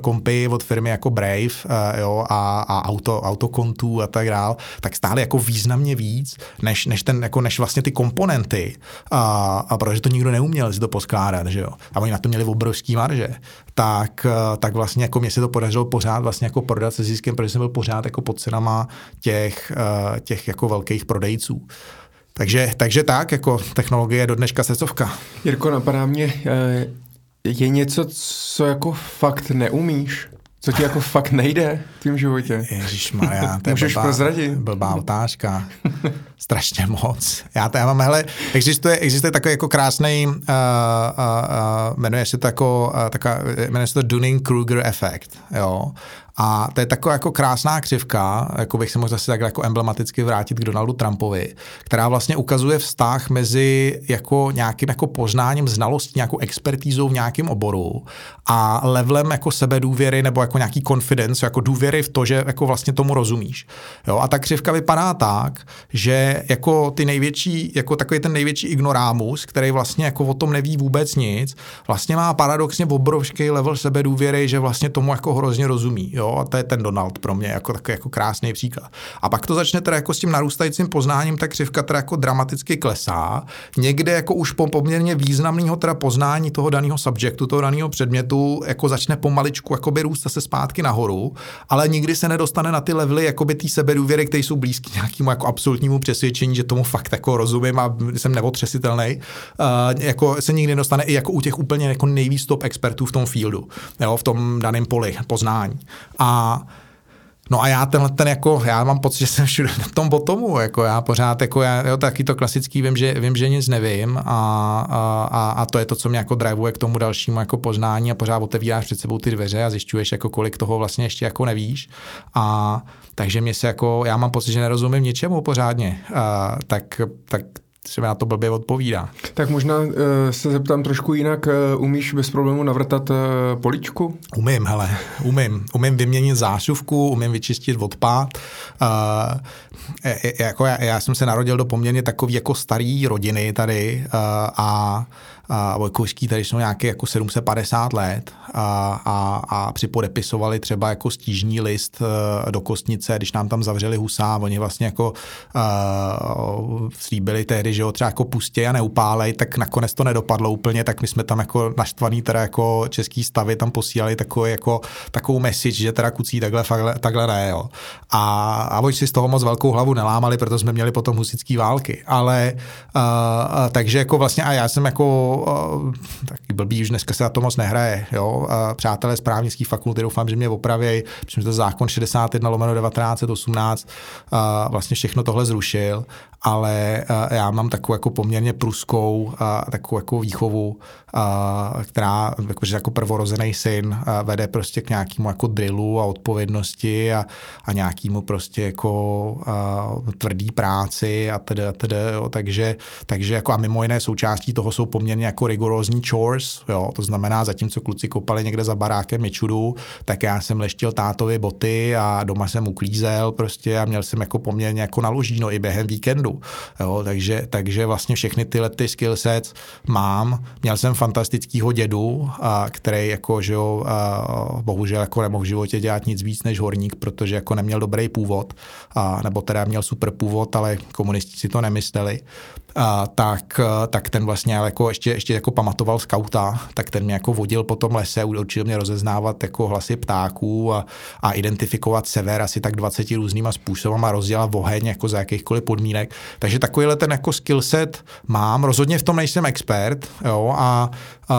kompy od firmy jako Brave jo, a, a auto, autokontů a tak dál, tak stály jako významně víc, než, než, ten, jako, než vlastně ty komponenty. A, a protože to nikdo neuměl si to poskládat, že jo, a oni na to měli obrovský marže, tak, eh, tak vlastně jako mě se to podařilo pořád vlastně jako prodat se ziskem, protože jsem byl pořád jako pod cenama těch, eh, těch jako velkých prodejců. Takže, takže tak, jako technologie je do dneška srdcovka. Jirko, napadá mě, eh, je něco, co jako fakt neumíš? Co ti jako fakt nejde v tím životě? Maria, to je Můžeš blbá, prozradit. blbá otázka. Strašně moc. Já to já mám, hele, existuje, existuje takový jako krásný, uh, uh, uh, jmenuje se to jako, uh, taká, jmenuje se to Dunning-Kruger efekt, jo. A to je taková jako krásná křivka, jako bych se mohl zase takhle jako emblematicky vrátit k Donaldu Trumpovi, která vlastně ukazuje vztah mezi jako nějakým jako poznáním znalostí, nějakou expertízou v nějakém oboru a levelem jako sebedůvěry nebo jako nějaký confidence, jako důvěry v to, že jako vlastně tomu rozumíš. Jo? A ta křivka vypadá tak, že jako ty největší, jako takový ten největší ignorámus, který vlastně jako o tom neví vůbec nic, vlastně má paradoxně obrovský level sebedůvěry, že vlastně tomu jako hrozně rozumí. Jo? Jo, a to je ten Donald pro mě jako takový jako krásný příklad. A pak to začne teda jako s tím narůstajícím poznáním, ta křivka teda jako dramaticky klesá. Někde jako už po poměrně významného teda poznání toho daného subjektu, toho daného předmětu, jako začne pomaličku jakoby růst se zpátky nahoru, ale nikdy se nedostane na ty levely jakoby té sebedůvěry, které jsou blízké nějakému jako absolutnímu přesvědčení, že tomu fakt jako rozumím a jsem neotřesitelný. Uh, jako se nikdy nedostane i jako u těch úplně jako nejvíc top expertů v tom fieldu, jo, v tom daném poli poznání. A No a já tenhle ten jako, já mám pocit, že jsem všude na tom botomu, jako já pořád, jako já, jo, taky to klasický, vím, že, vím, že nic nevím a, a, a, to je to, co mě jako drivuje k tomu dalšímu jako poznání a pořád otevíráš před sebou ty dveře a zjišťuješ, jako kolik toho vlastně ještě jako nevíš. A takže mě se jako, já mám pocit, že nerozumím ničemu pořádně, a, tak, tak se mi na to blbě odpovídá. Tak možná uh, se zeptám trošku jinak. Uh, umíš bez problému navrtat uh, poličku? Umím, hele, umím. Umím vyměnit zásuvku, umím vyčistit odpad. Uh, jako já, já jsem se narodil do poměrně takový jako starý rodiny tady uh, a a Vojkovský tady jsou nějaké jako 750 let a, a, a připodepisovali třeba jako stížní list uh, do Kostnice, když nám tam zavřeli husa, oni vlastně jako uh, slíbili tehdy, že ho třeba jako pustě a neupálej, tak nakonec to nedopadlo úplně, tak my jsme tam jako naštvaný teda jako český stavy tam posílali takový jako takovou message, že teda kucí takhle, takhle, takhle ne, jo. A, a oni si z toho moc velkou hlavu nelámali, protože jsme měli potom husický války, ale uh, takže jako vlastně a já jsem jako taky blbý, už dneska se na to moc nehraje. Jo? Přátelé z právnických fakulty doufám, že mě opraví, protože to zákon 61 lomeno 1918 vlastně všechno tohle zrušil, ale já mám takovou jako poměrně pruskou takovou jako výchovu, která jakože jako prvorozený syn vede prostě k nějakému jako drillu a odpovědnosti a, a nějakému prostě jako tvrdý práci a tedy, a tedy jo. takže, takže jako a mimo jiné součástí toho jsou poměrně jako rigorózní chores, jo, to znamená, zatímco kluci kopali někde za barákem mečudu, tak já jsem leštil tátovi boty a doma jsem uklízel prostě a měl jsem jako poměrně jako naložíno i během víkendu, jo, takže, takže vlastně všechny tyhle ty skill sets mám. Měl jsem fantastického dědu, a, který jako, že jo, a, bohužel jako nemohl v životě dělat nic víc než horník, protože jako neměl dobrý původ, a, nebo teda měl super původ, ale komunisti si to nemysleli. A, tak, tak ten vlastně jako ještě ještě jako pamatoval skauta, tak ten mě jako vodil po tom lese, učil mě rozeznávat jako hlasy ptáků a, a identifikovat sever asi tak 20 různýma způsobama, rozdělat oheň jako za jakýchkoliv podmínek. Takže takovýhle ten jako skillset mám. Rozhodně v tom nejsem expert jo, a, a,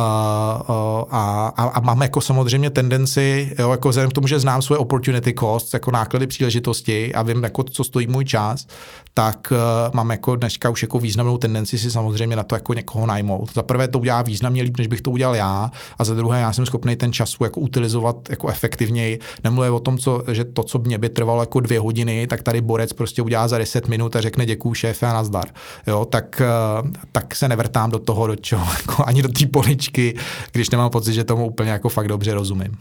a, a, a mám jako samozřejmě tendenci, jo, jako vzhledem k tomu, že znám svoje opportunity costs, jako náklady příležitosti a vím, jako, co stojí můj čas, tak uh, mám jako dneska už jako významnou tendenci si samozřejmě na to jako někoho najmout. Za prvé to udělá významně líp, než bych to udělal já, a za druhé já jsem schopný ten čas jako utilizovat jako efektivněji. Nemluvím o tom, co, že to, co mě by trvalo jako dvě hodiny, tak tady borec prostě udělá za 10 minut a řekne děkuju šéfe a nazdar. Jo, tak, uh, tak se nevrtám do toho, do čeho, jako ani do té poličky, když nemám pocit, že tomu úplně jako fakt dobře rozumím.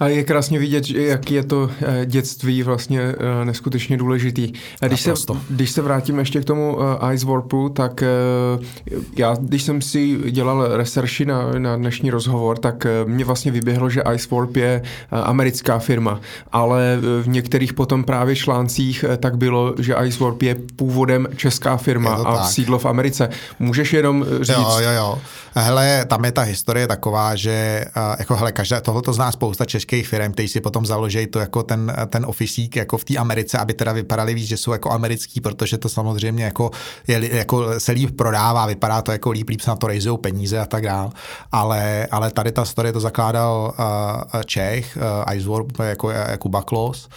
A je krásně vidět, jak je to eh, dětství vlastně eh, neskutečně důležitý. Když se, když se vrátím ještě k tomu eh, Ice Warpu, tak já, když jsem si dělal researchy na, na dnešní rozhovor, tak mě vlastně vyběhlo, že Ice Warp je americká firma, ale v některých potom právě článcích tak bylo, že Ice Warp je původem česká firma a tak. sídlo v Americe. Můžeš jenom říct? Jo, jo, jo. Hele, tam je ta historie taková, že jako hele, každá, tohle to zná spousta českých firm, kteří si potom založí to jako ten, ten ofisík jako v té Americe, aby teda vypadali víc, že jsou jako americký, protože to samozřejmě jako, je, jako se líp prodává, vypadá to jako líp, líp se na to rejzou peníze a tak dále. Ale, ale tady ta story to zakládal uh, Čech, uh, Iceworld, jako, jako Baklos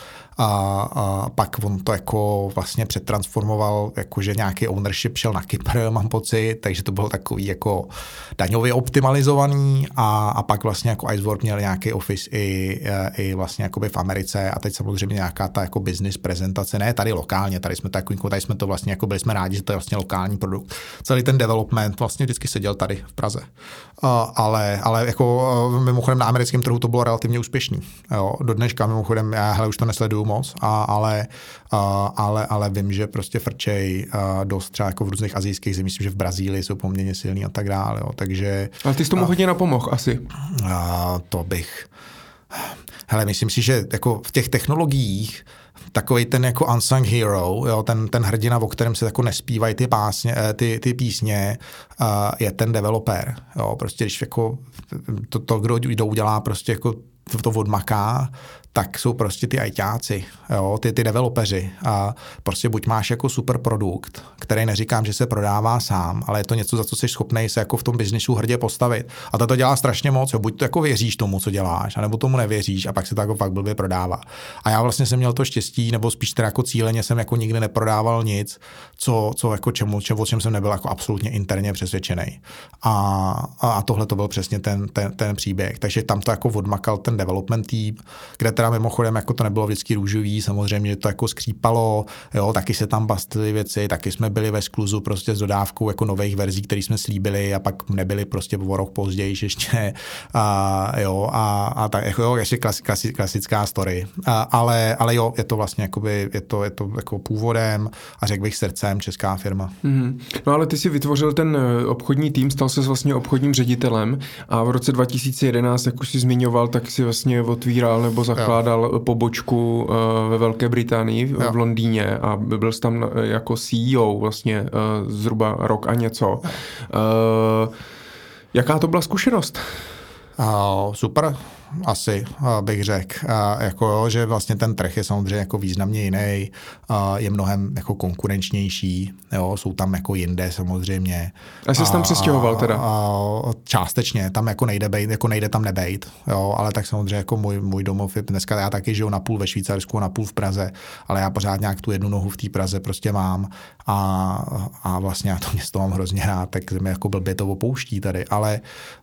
a, a pak on to jako vlastně přetransformoval, jakože nějaký ownership šel na Kypr, mám pocit, takže to bylo takový jako daňově optimalizovaný a, a pak vlastně jako Iceworld měl nějaký office i, i vlastně jakoby v Americe a teď samozřejmě nějaká ta jako business prezentace, ne tady lokálně, tady jsme, tak, tady jsme to vlastně jako byli jsme rádi, že to je vlastně lokální produkt. Celý ten development vlastně vždycky seděl tady v Praze. Uh, ale, ale jako uh, mimochodem na americkém trhu to bylo relativně úspěšný. Jo. Do dneška mimochodem, já hele, už to nesleduju moc, a, ale, a, ale, ale vím, že prostě frčej a, dost třeba jako v různých azijských zemích, myslím, že v Brazílii jsou poměrně silní a tak dále. Jo. Takže, ale ty jsi tomu a, hodně napomohl asi. A, to bych... Hele, myslím si, že jako v těch technologiích takový ten jako unsung hero, jo, ten, ten hrdina, o kterém se jako nespívají ty, pásně, eh, ty, ty písně, uh, je ten developer. Jo, prostě když jako to, to, kdo to udělá, prostě jako to, to odmaká, tak jsou prostě ty ajťáci, jo, ty, ty developeři. A prostě buď máš jako super produkt, který neříkám, že se prodává sám, ale je to něco, za co jsi schopný se jako v tom biznisu hrdě postavit. A to to dělá strašně moc, jo. buď to jako věříš tomu, co děláš, anebo tomu nevěříš a pak se to jako fakt blbě prodává. A já vlastně jsem měl to štěstí, nebo spíš teda jako cíleně jsem jako nikdy neprodával nic, co, co jako čemu, čemu, o čem jsem nebyl jako absolutně interně přesvědčený. A, a tohle to byl přesně ten, ten, ten příběh. Takže tam to jako odmakal ten development tým, kde teda mimochodem jako to nebylo vždycky růžový, samozřejmě to jako skřípalo, jo, taky se tam bastily věci, taky jsme byli ve skluzu prostě s dodávkou jako nových verzí, které jsme slíbili a pak nebyli prostě o rok později ještě a, jo, a, a tak jako, jo, ještě klasi, klasi, klasická story. A, ale, ale jo, je to vlastně jakoby, je to, je to jako původem a řekl bych srdcem česká firma. Mm-hmm. No ale ty si vytvořil ten eh, obchodní tým, stal se vlastně obchodním ředitelem a v roce 2011, jak už si zmiňoval, tak si vlastně otvíral nebo zakládal zakládal pobočku eh, ve Velké Británii v, v Londýně a byl jsi tam eh, jako CEO vlastně eh, zhruba rok a něco. Jaká to byla zkušenost? Super asi bych řekl. Jako, že vlastně ten trh je samozřejmě jako významně jiný, je mnohem jako konkurenčnější, jo, jsou tam jako jinde samozřejmě. A jsi tam přestěhoval teda? A, částečně, tam jako nejde, bejt, jako nejde tam nebejt, jo, ale tak samozřejmě jako můj, můj domov je dneska, já taky žiju na půl ve Švýcarsku, na půl v Praze, ale já pořád nějak tu jednu nohu v té Praze prostě mám a, a vlastně já to město mám hrozně rád, tak mi jako blbě to opouští tady, ale,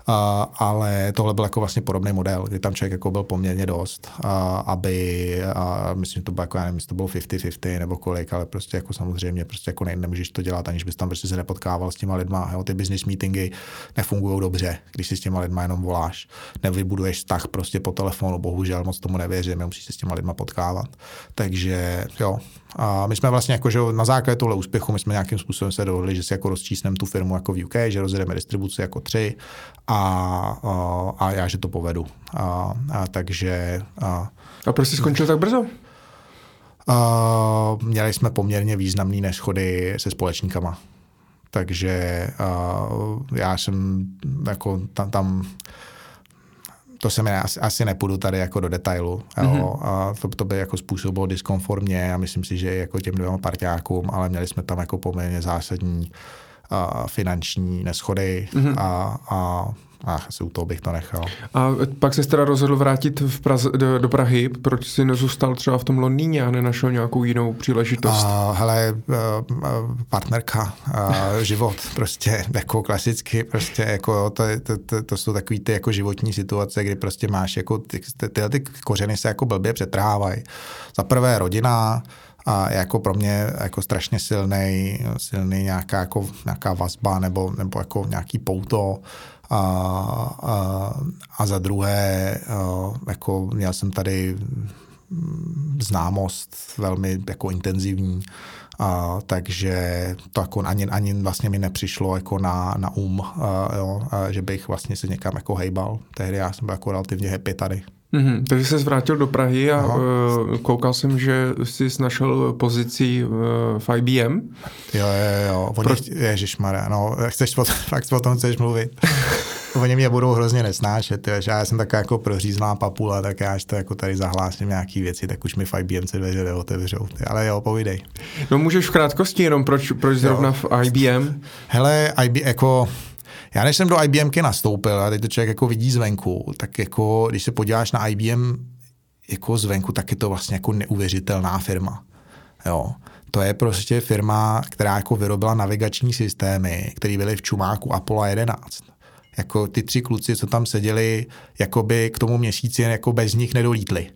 a, ale tohle byl jako vlastně podobný model, kdy tam člověk jako byl poměrně dost, a, aby, a myslím, že to bylo jako, já nevím, to bylo 50-50 nebo kolik, ale prostě jako samozřejmě prostě jako ne, nemůžeš to dělat, aniž bys tam prostě se nepotkával s těma lidma. Jo, ty business meetingy nefungují dobře, když si s těma lidma jenom voláš. Nevybuduješ vztah prostě po telefonu, bohužel moc tomu nevěřím, musíš se s těma lidma potkávat. Takže jo, a my jsme vlastně jako, že na základě tohle úspěchu, my jsme nějakým způsobem se dohodli, že si jako rozčísneme tu firmu jako v UK, že rozjedeme distribuci jako tři a, a, a já, že to povedu. A, a takže... A, a proč jsi skončil tak brzo? Uh, měli jsme poměrně významné neschody se společníkama. takže uh, já jsem jako tam, tam to se mi asi, asi nepůjdu tady jako do detailu. Mm-hmm. A to, to by jako způsobilo diskonformně a myslím si, že jako těm dvěma partiákům, ale měli jsme tam jako poměrně zásadní uh, finanční neschody mm-hmm. a, a Ach, asi u toho bych to nechal. A pak se teda rozhodl vrátit v Praze, do, do Prahy. Proč jsi nezůstal třeba v tom Londýně a nenašel nějakou jinou příležitost? Uh, hele, uh, partnerka, uh, život, prostě jako klasicky, prostě jako to, to, to, to jsou takový ty jako životní situace, kdy prostě máš jako ty, ty, tyhle ty kořeny se jako blbě přetrhávají. Za prvé rodina, a jako pro mě jako strašně silný, silný nějaká, jako, nějaká vazba nebo, nebo jako nějaký pouto a, a, a za druhé, a, jako měl jsem tady známost velmi jako intenzivní, a, takže to jako ani, ani vlastně mi nepřišlo jako na, na um, a, jo, a, že bych vlastně se někam jako hejbal. Tehdy já jsem byl jako relativně happy tady. Mm-hmm. Takže jsi vrátil do Prahy a uh, koukal jsem, že jsi našel pozici uh, v IBM. Jo, jo, jo. Oni, Pro... Ježišmarja, no, chceš potom, fakt o tom chceš mluvit. Oni mě budou hrozně nesnášet, že já jsem taková jako prořízlá papula, tak já až to jako tady zahlásím nějaký věci, tak už mi v IBM se dveře neotevřou. Ale jo, povídej. No můžeš v krátkosti jenom, proč, proč zrovna jo. v IBM? Hele, IBM, jako já než jsem do IBMky nastoupil, a teď to člověk jako vidí zvenku, tak jako když se podíváš na IBM jako zvenku, tak je to vlastně jako neuvěřitelná firma. Jo. To je prostě firma, která jako vyrobila navigační systémy, které byly v čumáku Apollo 11. Jako ty tři kluci, co tam seděli, jakoby k tomu měsíci jako bez nich nedolítli.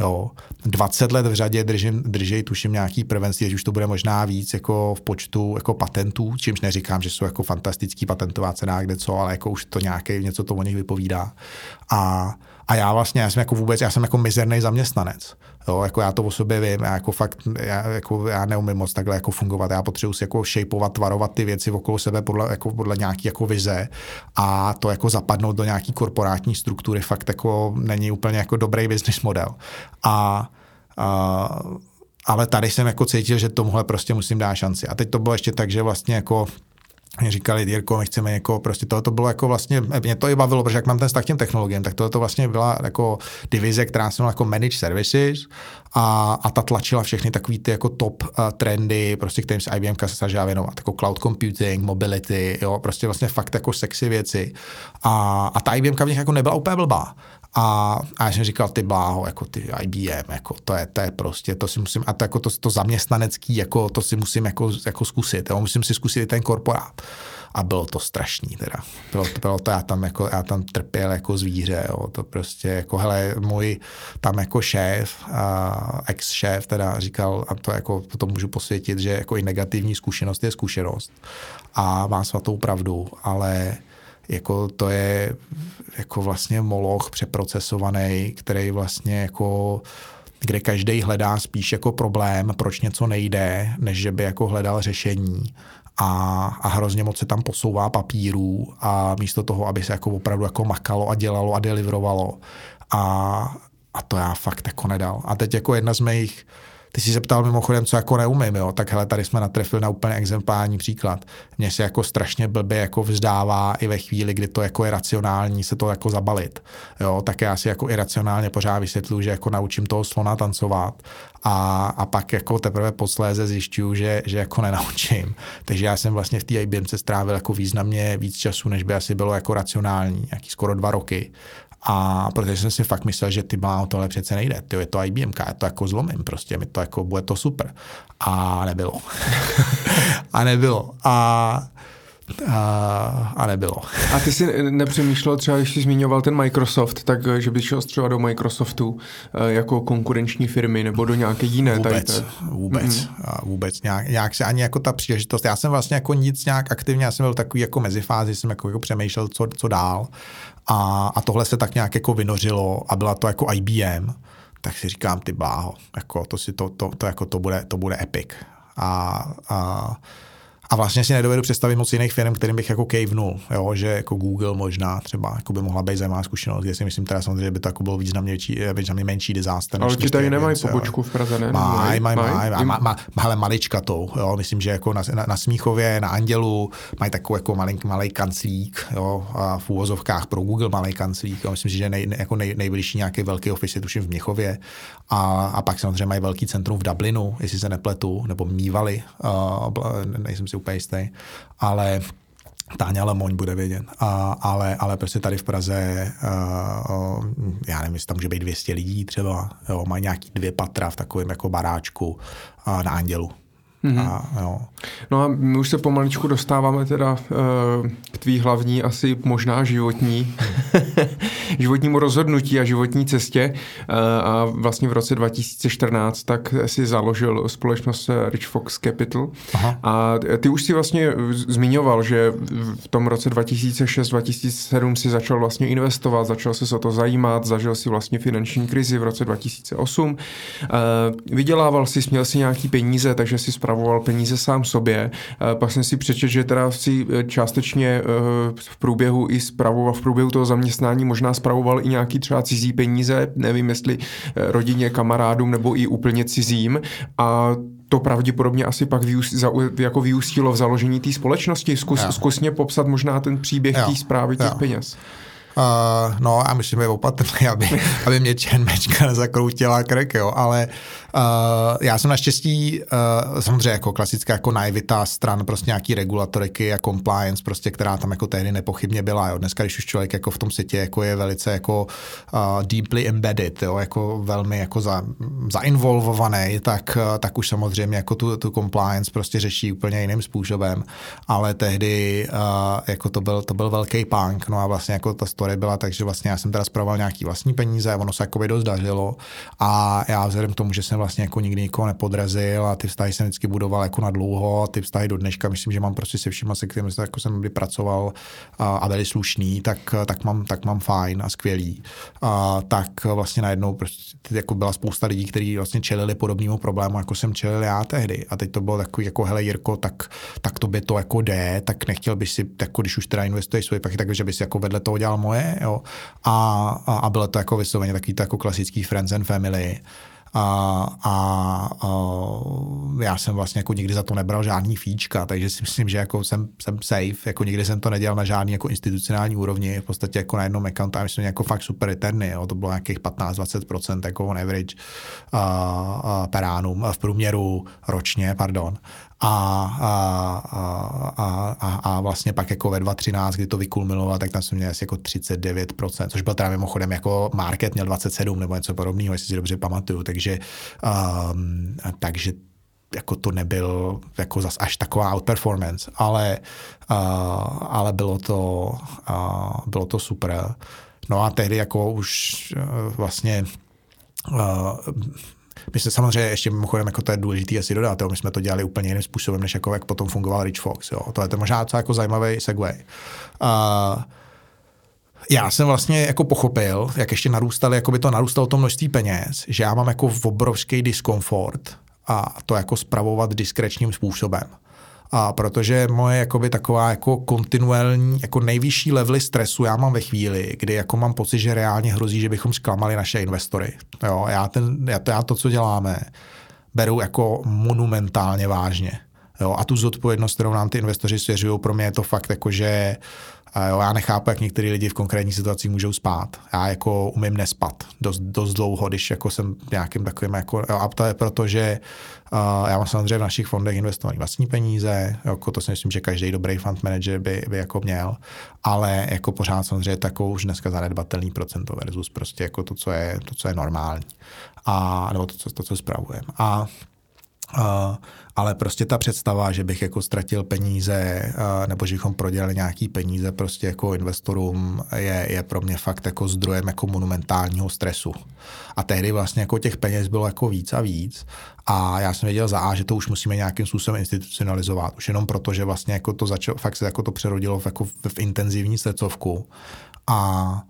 Jo. 20 let v řadě držím, držej, tuším nějaký prvenství, že už to bude možná víc jako v počtu jako patentů, čímž neříkám, že jsou jako fantastický patentová cena, kde co, ale jako už to nějaké něco to o nich vypovídá. A, a já vlastně, já jsem jako vůbec, já jsem jako mizerný zaměstnanec. Jo, jako já to o sobě vím, já jako fakt, já, jako, já neumím moc takhle jako fungovat, já potřebuji si jako shapeovat, tvarovat ty věci okolo sebe podle, jako, podle nějaký jako vize a to jako zapadnout do nějaký korporátní struktury fakt jako není úplně jako dobrý business model. A, a ale tady jsem jako cítil, že tomuhle prostě musím dát šanci. A teď to bylo ještě tak, že vlastně jako říkali, Jirko, my chceme jako, prostě tohle to bylo jako vlastně, mě to i bavilo, protože jak mám ten vztah k těm technologiím, tak tohle to vlastně byla jako divize, která se jako Managed Services a, a ta tlačila všechny takový ty jako top uh, trendy, prostě kterým se IBM se snažila věnovat, jako cloud computing, mobility, jo, prostě vlastně fakt jako sexy věci. A, a ta IBM v nich jako nebyla úplně blbá. A, a já jsem říkal, ty bláho, jako ty IBM, jako to je, to je prostě, to si musím, a to jako to, to zaměstnanecký, jako to si musím jako, jako zkusit, jo, musím si zkusit i ten korporát. A bylo to strašný teda. Bylo, bylo to, já tam, jako, já tam trpěl jako zvíře, jo, to prostě jako, hele, můj tam jako šéf, a ex-šéf teda říkal, a to jako to můžu posvětit, že jako i negativní zkušenost je zkušenost a má svatou pravdu, ale jako to je jako vlastně moloch přeprocesovaný, který vlastně jako kde každý hledá spíš jako problém, proč něco nejde, než že by jako hledal řešení a, a hrozně moc se tam posouvá papírů a místo toho, aby se jako opravdu jako makalo a dělalo a deliverovalo a, a to já fakt jako nedal. A teď jako jedna z mých ty jsi se ptal mimochodem, co jako neumím, jo? tak hele, tady jsme natrefili na úplně exemplární příklad. Mně se jako strašně blbě jako vzdává i ve chvíli, kdy to jako je racionální se to jako zabalit. Jo? Tak já si jako iracionálně pořád vysvětluju, že jako naučím toho slona tancovat a, a pak jako teprve posléze zjišťuju, že, že jako nenaučím. Takže já jsem vlastně v té IBM se strávil jako významně víc času, než by asi bylo jako racionální, nějaký skoro dva roky. A protože jsem si fakt myslel, že ty má tohle přece nejde. Ty je to IBM, já to jako zlomím prostě, mi to jako bude to super. A nebylo. a nebylo. A a, a nebylo. A ty jsi nepřemýšlel třeba, když jsi zmiňoval ten Microsoft, tak že bys šel třeba do Microsoftu eh, jako konkurenční firmy nebo do nějaké jiné? Vůbec, tady vůbec, mm-hmm. vůbec. Nějak, nějak se ani jako ta příležitost. Já jsem vlastně jako nic nějak aktivně, já jsem byl takový jako mezifázi, jsem jako, jako přemýšlel, co, co dál. A, a tohle se tak nějak jako vynořilo a byla to jako IBM, tak si říkám, ty bláho, jako to, si to, to, to, jako to, bude, to bude epic. A, a A vlastně si nedovedu představit moc jiných firm, kterým bych jako kejvnul, jo, že jako Google možná třeba jako by mohla být zajímavá zkušenost, si myslím teda samozřejmě, že by to jako bylo významně, významně menší disaster. Ale ti tady nemají pobočku v Praze, ne? Mají, mají, mají, má, ale maličkatou, jo, myslím, že jako na, na, na Smíchově, na Andělu mají takový jako malý, malý kanclík, jo, a v úvozovkách pro Google malý kanclík, jo, myslím, že nej, jako nej, nejbližší nějaký velký office, tuším v Měchově, a, a pak samozřejmě mají velký centrum v Dublinu, jestli se nepletu, nebo mývali, uh, nejsem si úplně jistý, ale Táňa Lemoň bude vědět. A, ale, ale prostě tady v Praze, uh, já nevím, jestli tam může být 200 lidí třeba, jo, mají nějaký dvě patra v takovém jako baráčku uh, na Andělu. Mm-hmm. A, jo. No a my už se pomaličku dostáváme teda uh, k tvý hlavní, asi možná životní, životnímu rozhodnutí a životní cestě. Uh, a vlastně v roce 2014 tak si založil společnost Rich Fox Capital. Aha. A ty už si vlastně zmiňoval, že v tom roce 2006-2007 si začal vlastně investovat, začal se o to zajímat, zažil si vlastně finanční krizi v roce 2008. Uh, vydělával si, směl si nějaký peníze, takže si spravoval peníze sám sobě. Eh, pak jsem si přečetl, že teda si eh, částečně eh, v průběhu i spravoval, v průběhu toho zaměstnání možná spravoval i nějaký třeba cizí peníze, nevím jestli rodině, kamarádům nebo i úplně cizím. A to pravděpodobně asi pak vyúst, za, jako vyústilo v založení té společnosti. Zkus, zkus mě popsat možná ten příběh té zprávy těch jo. peněz. Uh, no a musíme být opatrný, aby, aby mě Čen Mečka nezakroutila krek, jo, ale uh, já jsem naštěstí, uh, samozřejmě jako klasická jako naivita stran prostě nějaký regulatoriky a compliance, prostě, která tam jako tehdy nepochybně byla, jo. Dneska, když už člověk jako v tom světě jako je velice jako uh, deeply embedded, jo, jako velmi jako za, zainvolvovaný, tak, uh, tak už samozřejmě jako tu, tu compliance prostě řeší úplně jiným způsobem, ale tehdy uh, jako to byl, to byl velký punk, no a vlastně jako ta story byla, takže vlastně já jsem teda zpravoval nějaký vlastní peníze, ono se jako dost dařilo a já vzhledem k tomu, že jsem vlastně jako nikdy nikoho nepodrazil a ty vztahy jsem vždycky budoval jako na dlouho a ty vztahy do dneška, myslím, že mám prostě se všima, se kterými jako jsem kdy pracoval a, byli slušný, tak, tak, mám, tak mám fajn a skvělý. A, tak vlastně najednou prostě jako byla spousta lidí, kteří vlastně čelili podobnému problému, jako jsem čelil já tehdy. A teď to bylo takový jako, hele Jirko, tak, tak to by to jako jde, tak nechtěl by si, jako když už teda investuješ svoje prachy, takže by si jako vedle toho dělal moje, jo. A, a, a bylo to jako vysloveně takový to jako klasický friends and family. A, a, a já jsem vlastně jako nikdy za to nebral žádný fíčka, takže si myslím, že jako jsem, jsem safe, jako nikdy jsem to nedělal na žádný jako institucionální úrovni, v podstatě jako na jednom accountu, myslím, jako fakt super returny, jo, to bylo nějakých 15-20% jako on average a, a per annum, v průměru ročně, pardon a, a, a, a, a vlastně pak jako ve 2013, kdy to vykulminovalo, tak tam jsme měli asi jako 39%, což byl teda mimochodem jako market měl 27 nebo něco podobného, jestli si dobře pamatuju, takže, um, takže jako to nebyl jako zas až taková outperformance, ale, uh, ale bylo to, uh, bylo to super. No a tehdy jako už uh, vlastně uh, my jsme samozřejmě ještě mimochodem, jako to je důležité asi dodat, jo, my jsme to dělali úplně jiným způsobem, než jako jak potom fungoval Rich Fox. Jo. To je to možná co jako zajímavý segway. Uh, já jsem vlastně jako pochopil, jak ještě narůstali, jako by to narůstalo to množství peněz, že já mám jako obrovský diskomfort a to jako spravovat diskrečním způsobem. A protože moje jakoby taková jako kontinuální, jako nejvyšší levely stresu já mám ve chvíli, kdy jako mám pocit, že reálně hrozí, že bychom zklamali naše investory. Jo, já, ten, já, to, já to, co děláme, beru jako monumentálně vážně. Jo, a tu zodpovědnost, kterou nám ty investoři svěřují, pro mě je to fakt jako, že jo, já nechápu, jak některý lidi v konkrétní situaci můžou spát. Já jako umím nespat dost, dost dlouho, když jako jsem nějakým takovým, jako, jo, a to je proto, že já mám samozřejmě v našich fondech investované vlastní peníze, jako to si myslím, že každý dobrý fund manager by, by jako měl, ale jako pořád samozřejmě takovou už dneska zanedbatelný procento versus prostě jako to, co je, to, co je normální. A, nebo to, co, to, co spravujeme. A Uh, ale prostě ta představa, že bych jako ztratil peníze uh, nebo že bychom prodělali nějaký peníze prostě jako investorům je, je pro mě fakt jako zdrojem jako monumentálního stresu. A tehdy vlastně jako těch peněz bylo jako víc a víc a já jsem věděl za A, že to už musíme nějakým způsobem institucionalizovat. Už jenom proto, že vlastně jako to začalo, fakt se jako to přerodilo v, jako v, v intenzivní srdcovku. A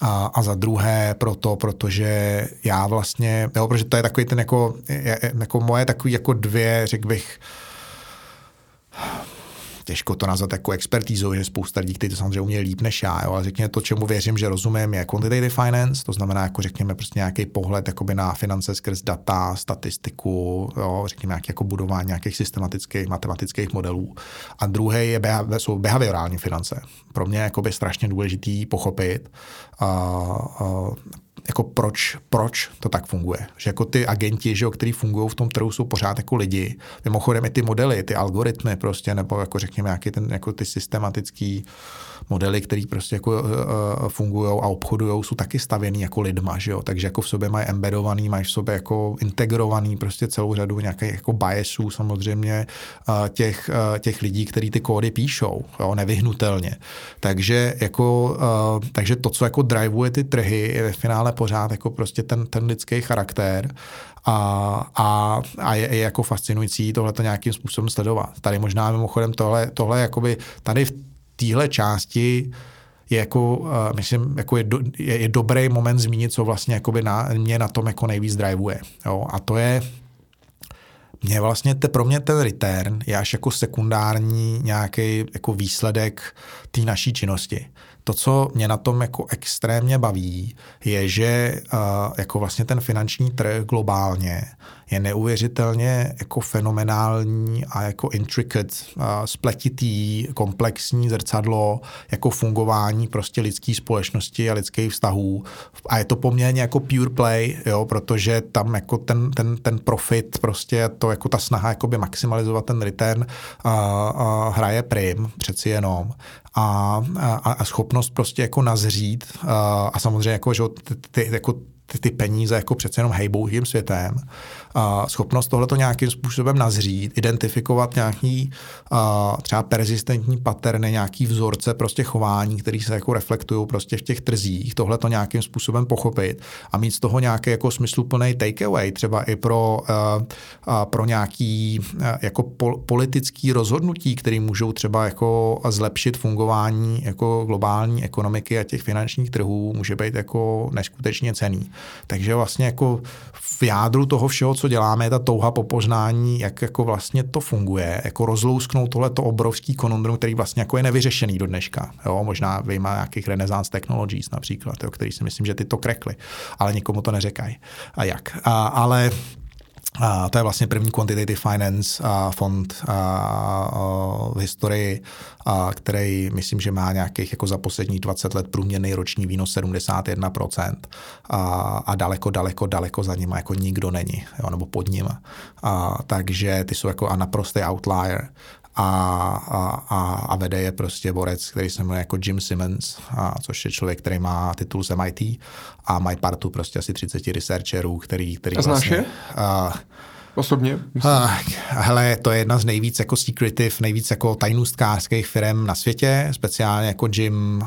a, a za druhé proto, protože já vlastně, jo, protože to je takový ten jako, jako moje takový jako dvě, řekl bych, těžko to nazvat jako expertízou, že spousta lidí, kteří to samozřejmě umějí líp než já, jo, ale řekněme to, čemu věřím, že rozumím, je quantitative finance, to znamená, jako řekněme, prostě nějaký pohled jakoby na finance skrz data, statistiku, jo, řekněme, nějaké jako budování nějakých systematických matematických modelů. A druhý je, jsou behaviorální finance. Pro mě je strašně důležitý pochopit, uh, uh, jako proč, proč to tak funguje. Že jako ty agenti, že jo, který fungují v tom trhu, jsou pořád jako lidi. Mimochodem i ty modely, ty algoritmy prostě, nebo jako řekněme, jaký ten, jako ty systematický modely, které prostě jako uh, fungují a obchodují, jsou taky stavěný jako lidma, že jo? takže jako v sobě mají embedovaný, mají v sobě jako integrovaný prostě celou řadu nějakých jako biasů samozřejmě uh, těch, uh, těch lidí, kteří ty kódy píšou, jo? nevyhnutelně. Takže jako, uh, takže to, co jako drivuje ty trhy, je ve finále pořád jako prostě ten, ten lidský charakter a, a, a je, je jako fascinující tohle to nějakým způsobem sledovat. Tady možná mimochodem tohle, tohle jakoby tady v téhle části je jako, uh, myslím, jako je, do, je, je dobrý moment zmínit, co vlastně jakoby na, mě na tom jako nejvíc drivuje. Jo? A to je, mě vlastně, te, pro mě ten return je až jako sekundární nějaký jako výsledek té naší činnosti. To, co mě na tom jako extrémně baví, je, že jako vlastně ten finanční trh globálně je neuvěřitelně jako fenomenální a jako intricate, spletitý, komplexní zrcadlo jako fungování prostě lidské společnosti a lidských vztahů. A je to poměrně jako pure play, jo, protože tam jako ten, ten, ten profit, prostě to jako ta snaha jakoby maximalizovat ten return a, a hraje prim přeci jenom a, a, a schopnost prostě jako nazřít a, a samozřejmě jako, že ty, ty, jako ty, ty peníze jako přece jenom hejbou tím světem a schopnost tohleto nějakým způsobem nazřít, identifikovat nějaký a, třeba persistentní paterny, nějaký vzorce prostě chování, který se jako reflektují prostě v těch trzích, tohle to nějakým způsobem pochopit a mít z toho nějaký jako smysluplný takeaway, třeba i pro, a, pro nějaký a, jako pol, politický rozhodnutí, které můžou třeba jako zlepšit fungování jako globální ekonomiky a těch finančních trhů, může být jako neskutečně cený. Takže vlastně jako v jádru toho všeho, co děláme, je ta touha po poznání, jak jako vlastně to funguje, jako rozlousknout tohleto obrovský konundrum, který vlastně jako je nevyřešený do dneška. Jo, možná vyjma nějakých Renaissance Technologies například, jo, který si myslím, že ty to krekly, ale nikomu to neřekají. A jak? A, ale a to je vlastně první quantitative finance a fond a, a, v historii, a, který myslím, že má nějakých jako za posledních 20 let průměrný roční výnos 71% a, a daleko, daleko, daleko za ním jako nikdo není, jo, nebo pod ním. A, takže ty jsou jako a naprostý outlier a, a, a vede je prostě borec, který se jmenuje jako Jim Simmons, a, což je člověk, který má titul z MIT a mají partu prostě asi 30 researcherů, který, který a znáš vlastně, je? A, Osobně? Hele, to je jedna z nejvíc jako secretive, nejvíc jako tajnůstkářských firm na světě, speciálně jako Jim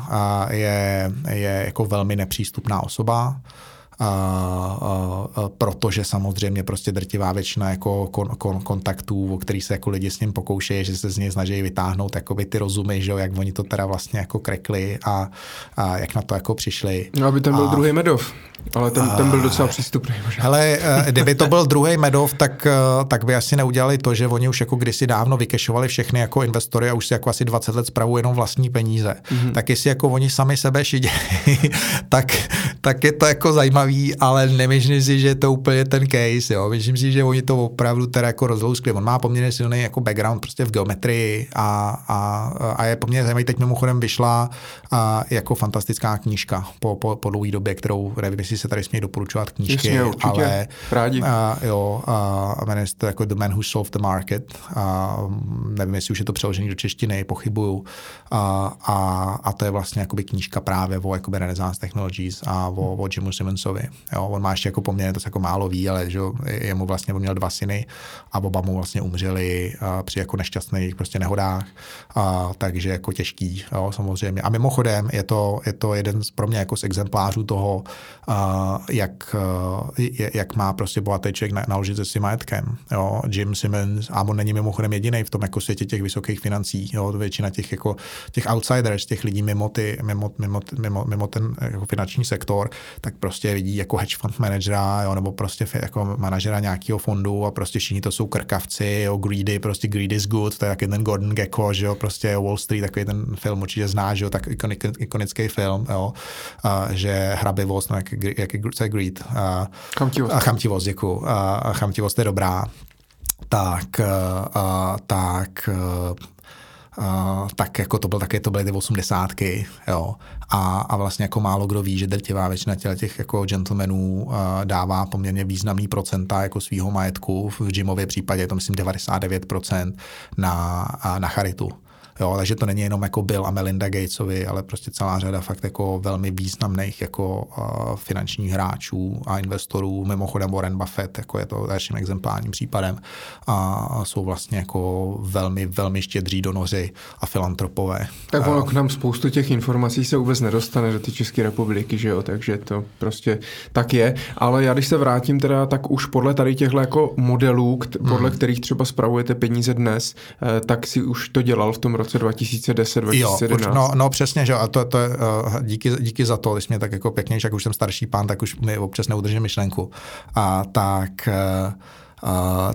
je, je jako velmi nepřístupná osoba a, a, a, protože samozřejmě prostě drtivá většina jako kon, kon, kontaktů, o který se jako lidi s ním pokoušejí, že se z něj snaží vytáhnout jakoby ty rozumy, že jo, jak oni to teda vlastně jako krekli a, a jak na to jako přišli. No, aby ten byl a, druhý Medov. Ale ten, ten byl docela přístupný. Možná. Hele, eh, kdyby to byl druhý Medov, tak, eh, tak by asi neudělali to, že oni už jako kdysi dávno vykešovali všechny jako investory a už si jako asi 20 let spravují jenom vlastní peníze. Mm-hmm. Tak jestli jako oni sami sebe šidějí, tak, tak je to jako zajímavý, ale nemyslím si, že je to úplně ten case. Jo. Myslím si, že oni to opravdu teda jako rozlouskli. On má poměrně silný jako background prostě v geometrii a, a, a je poměrně zajímavý. Teď mimochodem vyšla a, jako fantastická knížka po, po, po dlouhé době, kterou nevím, jestli se tady smějí doporučovat knížky, Jasně, určitě. ale Rádi. A, jo, a jmenuje se to jako The Man Who Solved the Market. A, nevím, jestli už je to přeložený do češtiny, pochybuju. A, a, a to je vlastně jakoby knížka právě o jakoby Renaissance Technologies a o, o Jimu Simonsovi. Jo, on má ještě jako poměrně to se jako málo ví, ale že jemu vlastně on měl dva syny a oba mu vlastně umřeli a, při jako nešťastných prostě nehodách, a, takže jako těžký, jo, samozřejmě. A mimochodem je to, je to jeden z, pro mě jako z exemplářů toho, a, jak, jak má prostě bohatý člověk naložit se svým majetkem. Jo. Jim Simmons, a on není mimochodem jediný v tom jako světě těch vysokých financí. Jo. Většina těch, jako, těch outsiders, těch lidí mimo, ty, mimo, mimo, mimo, mimo ten jako finanční sektor, tak prostě lidí jako hedge fund managera, jo, nebo prostě jako manažera nějakého fondu a prostě všichni to jsou krkavci, jo, greedy, prostě greedy is good, to je taky ten Gordon Gecko, že jo, prostě Wall Street, takový ten film určitě znáš, že jo, tak ikonik, ikonický film, jo, a, že hrabivost, no, jak, jak, jak co je greed. A, chamtivost. A chamtivost, děkuju. A, a chamtivost je dobrá. Tak, a, tak Tak jako to byl taky, to byly ty osmdesátky, jo. A, a vlastně jako málo kdo ví, že drtivá většina těch, těch jako gentlemanů uh, dává poměrně významný procenta jako svého majetku, v Jimově případě je to myslím 99% na, na charitu. Jo, takže to není jenom jako Bill a Melinda Gatesovi, ale prostě celá řada fakt jako velmi významných jako uh, finančních hráčů a investorů, mimochodem Warren Buffett, jako je to dalším exemplárním případem a jsou vlastně jako velmi, velmi štědří donoři a filantropové. Tak ono k nám spoustu těch informací se vůbec nedostane do té České republiky, že jo, takže to prostě tak je, ale já když se vrátím teda, tak už podle tady těchto jako modelů, podle hmm. kterých třeba spravujete peníze dnes, eh, tak si už to dělal v tom roce 2010, 2011. Jo, no, no přesně, že a to, to je, uh, díky, díky za to, když mě tak jako pěkně, jak už jsem starší pán, tak už mi občas neudržím myšlenku. A tak uh,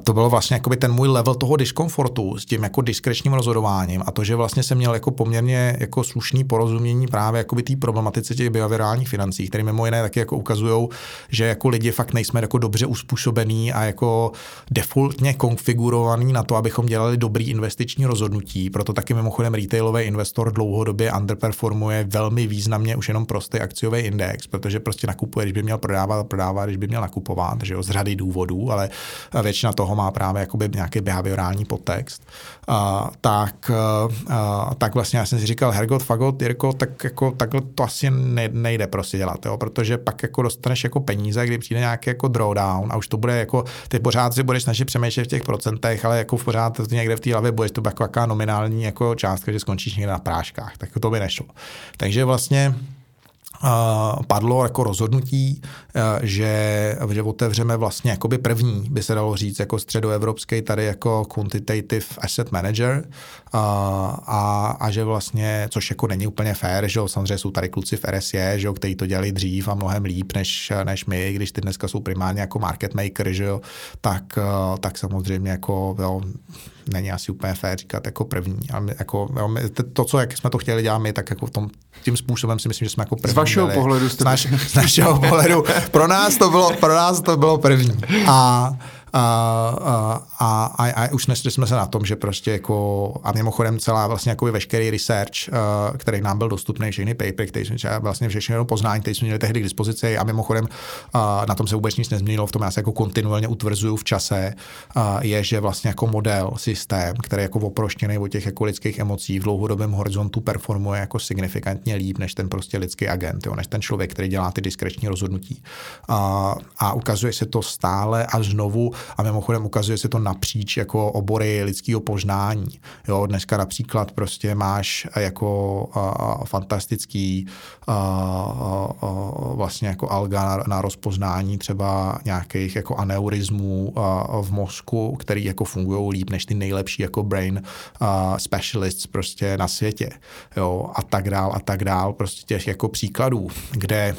To bylo vlastně jakoby ten můj level toho diskomfortu s tím jako diskrečním rozhodováním a to, že vlastně jsem měl jako poměrně jako slušný porozumění právě jakoby té problematice těch behaviorálních financí, které mimo jiné taky jako ukazují, že jako lidi fakt nejsme jako dobře uspůsobený a jako defaultně konfigurovaný na to, abychom dělali dobrý investiční rozhodnutí. Proto taky mimochodem retailový investor dlouhodobě underperformuje velmi významně už jenom prostý akciový index, protože prostě nakupuje, když by měl prodávat, prodává, když by měl nakupovat, že jo, z řady důvodů, ale většina toho má právě jakoby nějaký behaviorální podtext, a, tak, a, tak vlastně já jsem si říkal, Hergot, Fagot, Jirko, tak jako takhle to asi nejde prostě dělat, jo, protože pak jako dostaneš jako peníze, kdy přijde nějaký jako drawdown a už to bude jako, ty pořád si budeš snažit přemýšlet v těch procentech, ale jako v pořád někde v té hlavě budeš to jako jaká nominální jako částka, že skončíš někde na práškách, tak to by nešlo. Takže vlastně padlo jako rozhodnutí, že, že otevřeme vlastně jakoby první, by se dalo říct, jako středoevropský tady jako quantitative asset manager a, a, a že vlastně, což jako není úplně fair, že jo, samozřejmě jsou tady kluci v RSE, že jo, kteří to dělali dřív a mnohem líp než, než my, když ty dneska jsou primárně jako market maker, že jo, tak, tak samozřejmě jako jo, není asi úplně fér říkat jako první. A my, jako, jo, my, to, co jak jsme to chtěli dělat my, tak jako v tom, tím způsobem si myslím, že jsme jako první. Z vašeho byli. pohledu jste... Z, naš, z našeho pohledu. Pro nás to bylo, pro nás to bylo první. A a, a, a, a už nesli jsme se na tom, že prostě jako, a mimochodem celá vlastně jako veškerý research, uh, který nám byl dostupný, všechny papery, který jsme vlastně všechny poznání, které jsme měli tehdy k dispozici a mimochodem uh, na tom se vůbec nic nezměnilo, v tom já se jako kontinuálně utvrzuju v čase, uh, je, že vlastně jako model, systém, který jako oproštěný od těch jako lidských emocí v dlouhodobém horizontu performuje jako signifikantně líp než ten prostě lidský agent, jo, než ten člověk, který dělá ty diskreční rozhodnutí. Uh, a ukazuje se to stále a znovu a mimochodem ukazuje se to napříč jako obory lidského poznání. Jo, dneska například prostě máš jako uh, fantastický uh, uh, vlastně jako alga na, na rozpoznání třeba nějakých jako aneurizmů uh, v mozku, který jako fungují líp než ty nejlepší jako brain uh, specialists prostě na světě. Jo, a tak dál a tak dál. Prostě těch jako příkladů, kde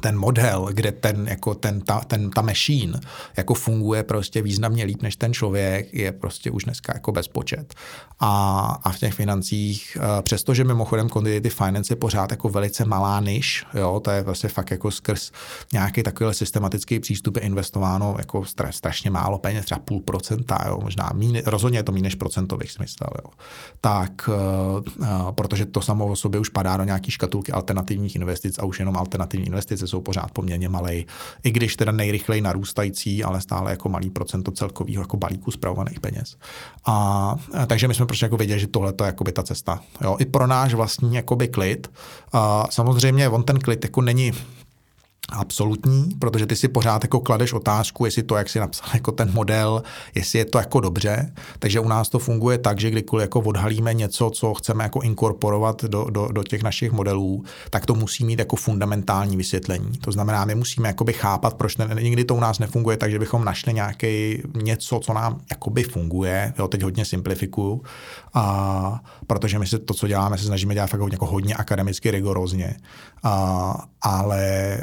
ten model, kde ten, jako ten, ta, ten, ta machine jako funguje prostě významně líp než ten člověk, je prostě už dneska jako bezpočet. A, a v těch financích, eh, přestože mimochodem quantitative finance je pořád jako velice malá niž, jo, to je vlastně fakt jako skrz nějaký takovýhle systematický přístup je investováno jako stra, strašně málo peněz, třeba půl procenta, jo, možná mín, rozhodně je to méně než procentových smysl, jo. Tak, uh, uh, protože to samo o sobě už padá do nějaký škatulky alternativních investic a už jenom alternativní investice investice jsou pořád poměrně malé, i když teda nejrychleji narůstající, ale stále jako malý procento celkového jako balíku zpravovaných peněz. A, a takže my jsme prostě jako věděli, že tohle je jako by ta cesta. Jo, I pro náš vlastní jakoby klid. A samozřejmě on ten klid jako není absolutní, protože ty si pořád jako kladeš otázku, jestli to, jak si napsal jako ten model, jestli je to jako dobře. Takže u nás to funguje tak, že kdykoliv jako odhalíme něco, co chceme jako inkorporovat do, do, do těch našich modelů, tak to musí mít jako fundamentální vysvětlení. To znamená, my musíme jakoby chápat, proč ne, nikdy to u nás nefunguje, takže bychom našli nějaký něco, co nám jakoby funguje. Jo, teď hodně simplifikuju, a, protože my se to, co děláme, se snažíme dělat fakt jako hodně akademicky rigorózně. A, ale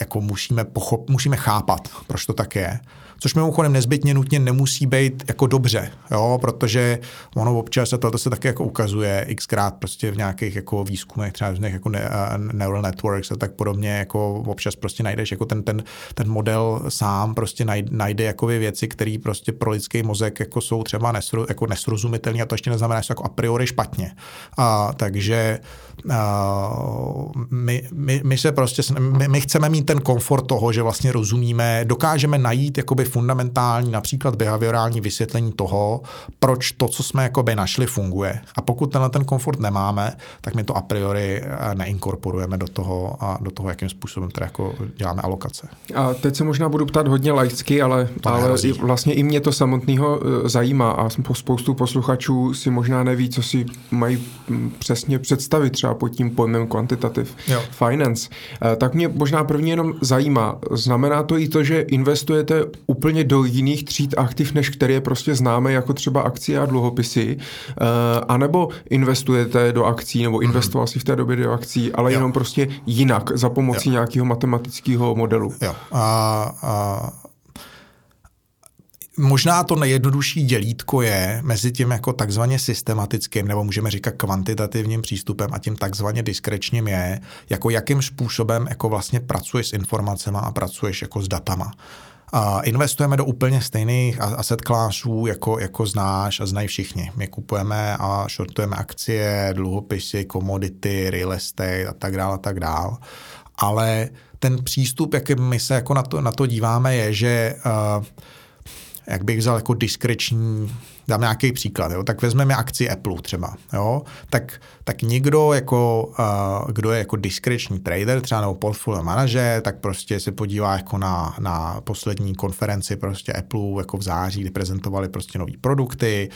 jako musíme, pochop, musíme chápat, proč to tak je což mimochodem nezbytně nutně nemusí být jako dobře, jo, protože ono občas, a to se také jako ukazuje xkrát prostě v nějakých jako výzkumech, třeba v jako ne, uh, neural networks a tak podobně, jako občas prostě najdeš jako ten, ten, ten model sám prostě najde, najde jako věci, které prostě pro lidský mozek jako jsou třeba nesro, jako nesrozumitelné a to ještě neznamená, že jsou jako a priori špatně. A, takže Uh, my, my, my se prostě, my, my chceme mít ten komfort toho, že vlastně rozumíme, dokážeme najít jakoby fundamentální, například behaviorální vysvětlení toho, proč to, co jsme jakoby našli, funguje. A pokud tenhle ten komfort nemáme, tak my to a priori eh, neinkorporujeme do toho, a do toho, jakým způsobem teda jako děláme alokace. A teď se možná budu ptát hodně laicky, ale, ale vlastně i mě to samotného eh, zajímá a spoustu posluchačů si možná neví, co si mají hm, přesně představit třeba pod tím pojmem quantitative jo. finance. Eh, tak mě možná první jenom zajímá, znamená to i to, že investujete úplně do jiných tříd aktiv, než které prostě známe, jako třeba akcie a dluhopisy, uh, anebo investujete do akcí, nebo mhm. investoval si v té době do akcí, ale jo. jenom prostě jinak, za pomocí jo. nějakého matematického modelu. Jo. A, a Možná to nejjednodušší dělítko je mezi tím jako takzvaně systematickým, nebo můžeme říkat kvantitativním přístupem a tím takzvaně diskrečním je, jako jakým způsobem jako vlastně pracuješ s informacemi a pracuješ jako s datama. Investujeme do úplně stejných asset classů, jako, jako znáš a znají všichni. My kupujeme a shortujeme akcie, dluhopisy, komodity, real estate a tak dále a tak dále. Ale ten přístup, jakým my se jako na to, na to díváme, je, že uh, jak bych vzal jako diskreční dám nějaký příklad, jo, tak vezmeme akci Apple třeba, jo, tak, tak někdo, jako, kdo je jako diskreční trader, třeba nebo portfolio manažer, tak prostě se podívá jako na, na poslední konferenci prostě Apple jako v září, kdy prezentovali prostě nové produkty,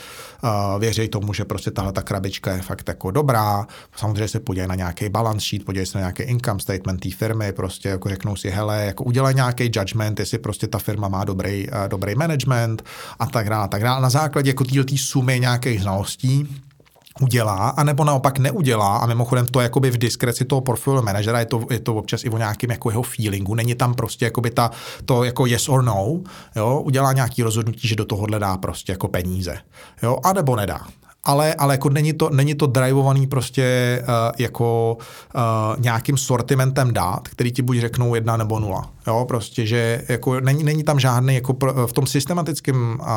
věří tomu, že prostě tahle ta krabička je fakt jako dobrá, samozřejmě se podívají na nějaký balance sheet, podívají se na nějaký income statement té firmy, prostě jako řeknou si, hele, jako udělají nějaký judgment, jestli prostě ta firma má dobrý, dobrý management a tak dále, a tak dále. Na základě jako této sumy nějakých znalostí udělá, anebo naopak neudělá a mimochodem to jakoby v diskreci toho portfolio manažera je to, je to občas i o nějakém jako jeho feelingu, není tam prostě jakoby ta, to jako yes or no, jo, udělá nějaký rozhodnutí, že do tohohle dá prostě jako peníze, jo, anebo nedá ale, ale jako není to, není to drivovaný prostě uh, jako uh, nějakým sortimentem dát, který ti buď řeknou jedna nebo nula. Jo, prostě, že jako není, není tam žádný, jako pro, v tom systematickém uh,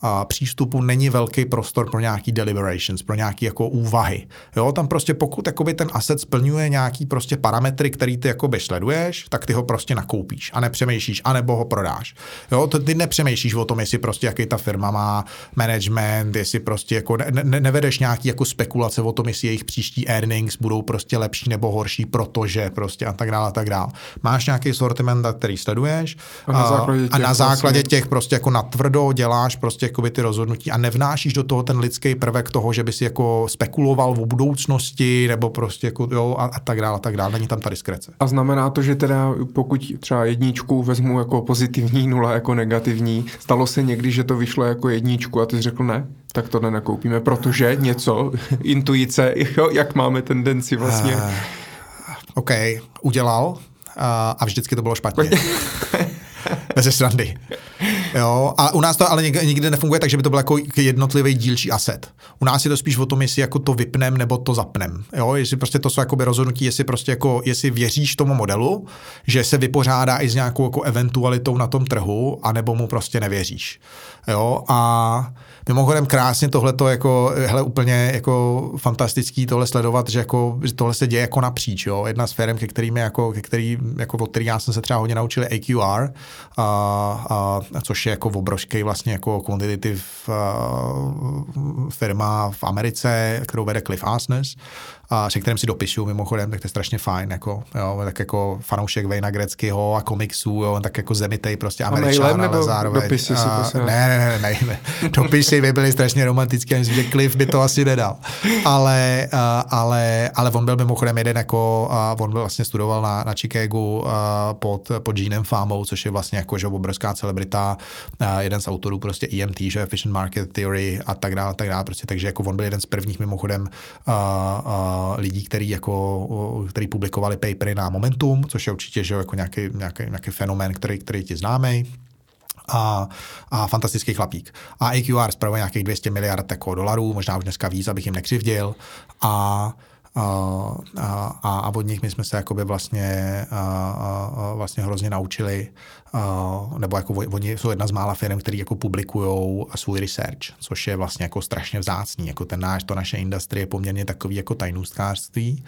a přístupu není velký prostor pro nějaký deliberations, pro nějaké jako úvahy. Jo, tam prostě pokud jakoby ten asset splňuje nějaký prostě parametry, který ty jakoby sleduješ, tak ty ho prostě nakoupíš a nepřemýšlíš, anebo ho prodáš. Jo, to ty nepřemýšlíš o tom, jestli prostě jaký ta firma má management, jestli prostě jako ne, ne, nevedeš nějaký jako spekulace o tom, jestli jejich příští earnings budou prostě lepší nebo horší, protože prostě a tak dále a tak dále. Máš nějaký sortiment, který sleduješ a na základě těch, a na základě vlastně... těch prostě jako natvrdo děláš prostě jakoby ty rozhodnutí a nevnášíš do toho ten lidský prvek toho, že by si jako spekuloval o budoucnosti nebo prostě jako jo a, a tak dále a tak dále. Není tam ta diskrece. A znamená to, že teda pokud třeba jedničku vezmu jako pozitivní, nula jako negativní, stalo se někdy, že to vyšlo jako jedničku a ty jsi řekl ne? tak to nenakoupíme, protože něco, intuice, jo, jak máme tendenci vlastně. Uh, OK, udělal uh, a vždycky to bylo špatně. Bez srandy. Jo, a u nás to ale nikdy nefunguje tak, že by to byl jako jednotlivý dílčí asset. U nás je to spíš o tom, jestli jako to vypnem nebo to zapnem. Jo, jestli prostě to jsou jakoby rozhodnutí, jestli prostě jako, jestli věříš tomu modelu, že se vypořádá i s nějakou jako eventualitou na tom trhu, anebo mu prostě nevěříš. Jo, a Mimochodem krásně tohle to jako, hele, úplně jako fantastický tohle sledovat, že, jako, že tohle se děje jako napříč, jo. Jedna z firm, ke kterým jako, ke který, jako od který já jsem se třeba hodně naučil, je AQR, a, a, což je jako obrovský vlastně jako quantitative firma v Americe, kterou vede Cliff Asnes a se kterým si dopisuju mimochodem, tak to je strašně fajn, jako, jo, tak jako fanoušek Vejna Greckého a komiksů, jo, tak jako zemitej prostě američan, ale zároveň. Dopisy a, si ne, ne, ne, ne, ne, dopisy by byly strašně romantické, myslím, že Cliff by to asi nedal. Ale, ale, ale on byl mimochodem jeden jako, on byl vlastně studoval na, na Chicagu pod, pod Jeanem Famou, což je vlastně jako, že obrovská celebrita, jeden z autorů prostě EMT, že Efficient Market Theory a tak dále, tak dále, prostě, takže jako on byl jeden z prvních mimochodem uh, uh, lidí, který, jako, který publikovali papery na Momentum, což je určitě že jako nějaký, nějaký, nějaký fenomén, který, který ti známý a, a fantastický chlapík. A AQR spravuje nějakých 200 miliard jako dolarů, možná už dneska víc, abych jim nekřivdil. A a, a, a od nich my jsme se jakoby vlastně, a, a, vlastně hrozně naučili, nebo jako oni jsou jedna z mála firm, který jako publikují svůj research, což je vlastně jako strašně vzácný. Jako ten náš, to naše industrie je poměrně takový jako tajnůstkářství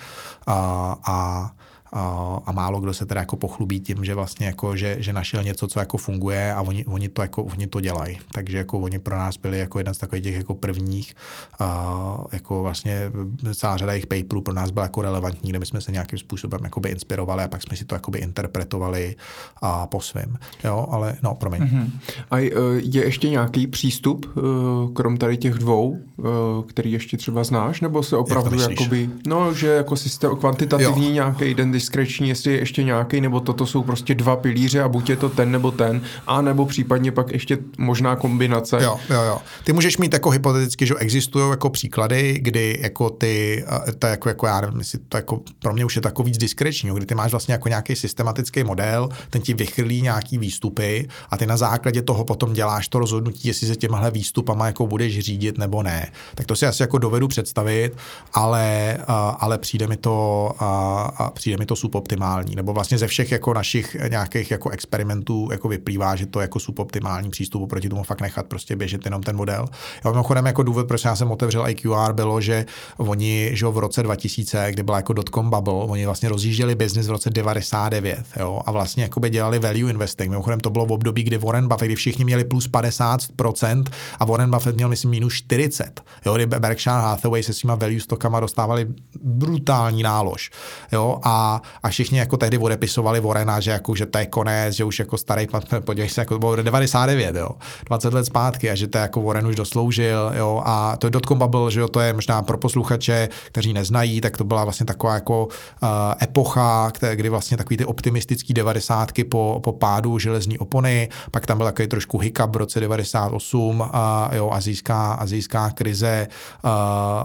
a, a a, a málo kdo se teda jako pochlubí tím, že vlastně jako, že, že našel něco, co jako funguje a oni, oni to jako, oni to dělají. Takže jako oni pro nás byli jako jeden z takových těch jako prvních, a, jako vlastně celá řada jejich paperů pro nás byla jako relevantní, kde my jsme se nějakým způsobem jakoby inspirovali a pak jsme si to jakoby interpretovali a po svém. Jo, ale no, promiň. Mm-hmm. A e, je ještě nějaký přístup, e, krom tady těch dvou, e, který ještě třeba znáš, nebo se opravdu Jak jakoby, no, že jako systém kvantitativní jo. nějaký diskreční, jestli je ještě nějaký, nebo toto jsou prostě dva pilíře a buď je to ten nebo ten, a nebo případně pak ještě možná kombinace. Jo, jo, jo. Ty můžeš mít jako hypoteticky, že existují jako příklady, kdy jako ty, to jako, jako já nevím, to jako pro mě už je takový víc diskreční, kdy ty máš vlastně jako nějaký systematický model, ten ti vychrlí nějaký výstupy a ty na základě toho potom děláš to rozhodnutí, jestli se těmhle výstupama jako budeš řídit nebo ne. Tak to si asi jako dovedu představit, ale, ale přijde mi to, a přijde mi to suboptimální, nebo vlastně ze všech jako našich nějakých jako experimentů jako vyplývá, že to jako suboptimální přístup proti tomu fakt nechat prostě běžet jenom ten model. Já mimochodem jako důvod, proč já jsem otevřel IQR, bylo, že oni, že v roce 2000, kdy byla jako dotcom bubble, oni vlastně rozjížděli biznis v roce 99, jo, a vlastně jako by dělali value investing. Mimochodem to bylo v období, kdy Warren Buffett, kdy všichni měli plus 50% a Warren Buffett měl, myslím, minus 40. Jo, kdy Berkshire Hathaway se svýma value stokama dostávali brutální nálož. Jo, a a, všichni jako tehdy odepisovali Warrena, že, jako, že to je konec, že už jako starý, podívej se, jako to bylo 99, jo, 20 let zpátky a že to jako Warren už dosloužil, jo, a to je dotcom bubble, že jo, to je možná pro posluchače, kteří neznají, tak to byla vlastně taková jako uh, epocha, které, kdy vlastně takový ty optimistický devadesátky po, po pádu železní opony, pak tam byl takový trošku hiccup v roce 98, uh, jo, azijská, azijská krize uh,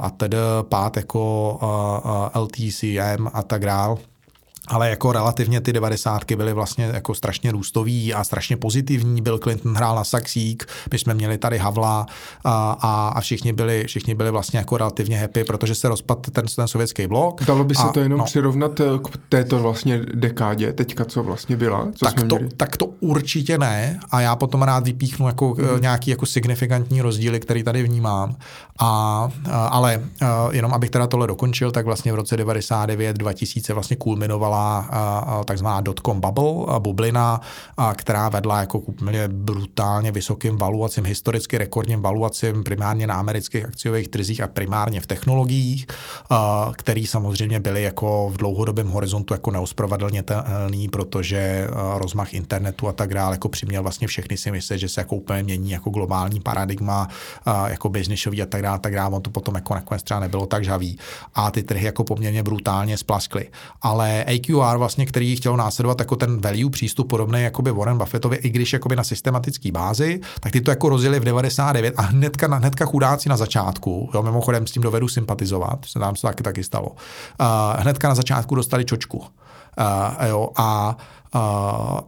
a tedy pád jako uh, uh, LTCM a tak dále ale jako relativně ty devadesátky byly vlastně jako strašně růstový a strašně pozitivní. Bill Clinton hrál na saxík, my jsme měli tady Havla a, a, a všichni, byli, všichni byli vlastně jako relativně happy, protože se rozpadl ten, ten sovětský blok. Dalo by se a, to jenom no, přirovnat eh, k této vlastně dekádě, teďka co vlastně byla? Co tak, to, tak to určitě ne a já potom rád vypíchnu jako mm. nějaký jako signifikantní rozdíly, který tady vnímám. A, a ale jenom abych teda tohle dokončil, tak vlastně v roce 99 2000 vlastně kulminovala vypukala takzvaná dotcom bubble, bublina, která vedla jako k úplně brutálně vysokým valuacím, historicky rekordním valuacím primárně na amerických akciových trzích a primárně v technologiích, který samozřejmě byly jako v dlouhodobém horizontu jako neospravedlnitelný, protože rozmach internetu a tak dále jako přiměl vlastně všechny si myslet, že se jako úplně mění jako globální paradigma, jako biznisový a tak dále, tak dále. On to potom jako nakonec třeba nebylo tak žavý a ty trhy jako poměrně brutálně splaskly. Ale AQR, vlastně, který chtěl následovat jako ten value přístup podobný jako by Warren Buffettovi, i když jakoby na systematický bázi, tak ty to jako rozjeli v 99 a hnedka, hnedka chudáci na začátku, jo, mimochodem s tím dovedu sympatizovat, se nám to taky taky stalo, uh, hnedka na začátku dostali čočku. Uh, jo, a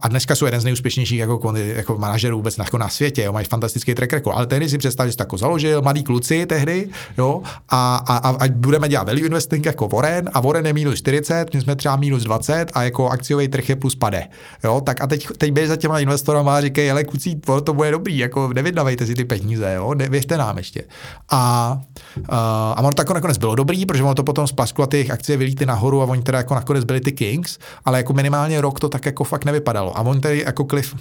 a dneska jsou jeden z nejúspěšnějších jako, jako manažerů vůbec jako na světě, jo, mají fantastický track record. Ale tehdy si představ, že jsi jako založil, mladý kluci tehdy, jo, a, a, a, a, budeme dělat value investing jako Warren a Warren je minus 40, my jsme třeba minus 20 a jako akciový trh je plus pade. Jo, tak a teď, teď běž za těma investorama a říkají, ale kluci, to bude dobrý, jako nevydávejte si ty peníze, jo, věřte nám ještě. A, a, a ono to jako nakonec bylo dobrý, protože ono to potom splasklo a ty akcie vylíty nahoru a oni teda jako nakonec byli ty Kings, ale jako minimálně rok to tak jako fakt nevypadalo. A on tady jako Cliff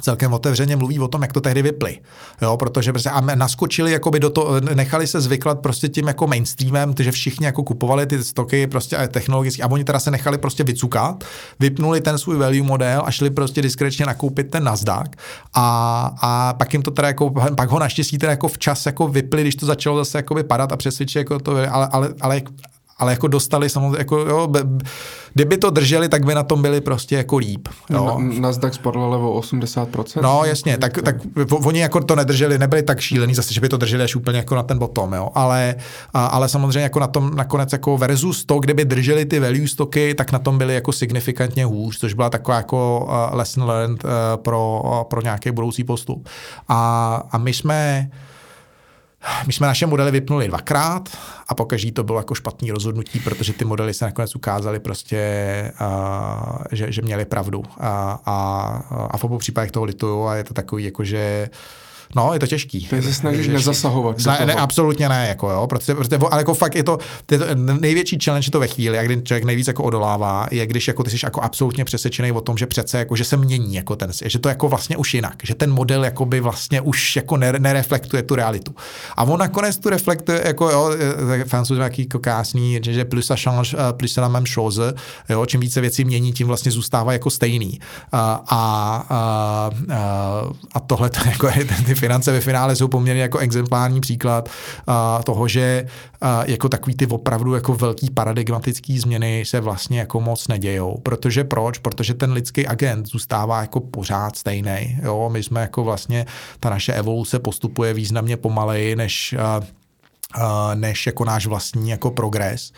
celkem otevřeně mluví o tom, jak to tehdy vyply. Jo, protože prostě a naskočili jakoby do to, nechali se zvyklat prostě tím jako mainstreamem, že všichni jako kupovali ty stoky prostě technologicky a oni teda se nechali prostě vycukat, vypnuli ten svůj value model a šli prostě diskrečně nakoupit ten Nasdaq a, a pak jim to teda jako, pak ho naštěstí teda jako včas jako vypli, když to začalo zase jako vypadat a přesvědčit jako to, ale, ale, ale ale jako dostali samozřejmě, jako jo, kdyby to drželi, tak by na tom byli prostě jako líp. Jo. Na, Nasdaq spadl ale o 80%. No jasně, tak, tak oni jako to nedrželi, nebyli tak šílený, zase, že by to drželi až úplně jako na ten bottom, jo. Ale, a, ale samozřejmě jako na tom nakonec jako versus to, kdyby drželi ty value stoky, tak na tom byli jako signifikantně hůř, což byla taková jako lesson learned pro, pro nějaký budoucí postup. A, a my jsme my jsme naše modely vypnuli dvakrát a pokaždý to bylo jako špatný rozhodnutí, protože ty modely se nakonec ukázaly prostě, uh, že, že měli pravdu. A, a, a v obou případech toho lituju a je to takový jako, že uh, No, je to těžký. Takže se snažíš těžký. nezasahovat. Zna, ne, absolutně ne, jako jo, protože, protože, ale jako fakt je to, je to, největší challenge je to ve chvíli, jak kdy člověk nejvíc jako odolává, je když jako ty jsi jako absolutně přesvědčený o tom, že přece jako, že se mění jako ten, že to jako vlastně už jinak, že ten model jako by vlastně už jako nereflektuje tu realitu. A on nakonec tu reflektuje, jako jo, francouzové jaký jako krásný, že, že plus a change, plus la même chose, jo, čím více věcí mění, tím vlastně zůstává jako stejný. A, a, a, a tohle to jako je ten, ty finance ve finále jsou poměrně jako exemplární příklad uh, toho, že uh, jako takový ty opravdu jako velký paradigmatický změny se vlastně jako moc nedějou. Protože proč? Protože ten lidský agent zůstává jako pořád stejný. Jo, my jsme jako vlastně, ta naše evoluce postupuje významně pomaleji, než uh, než jako náš vlastní jako progres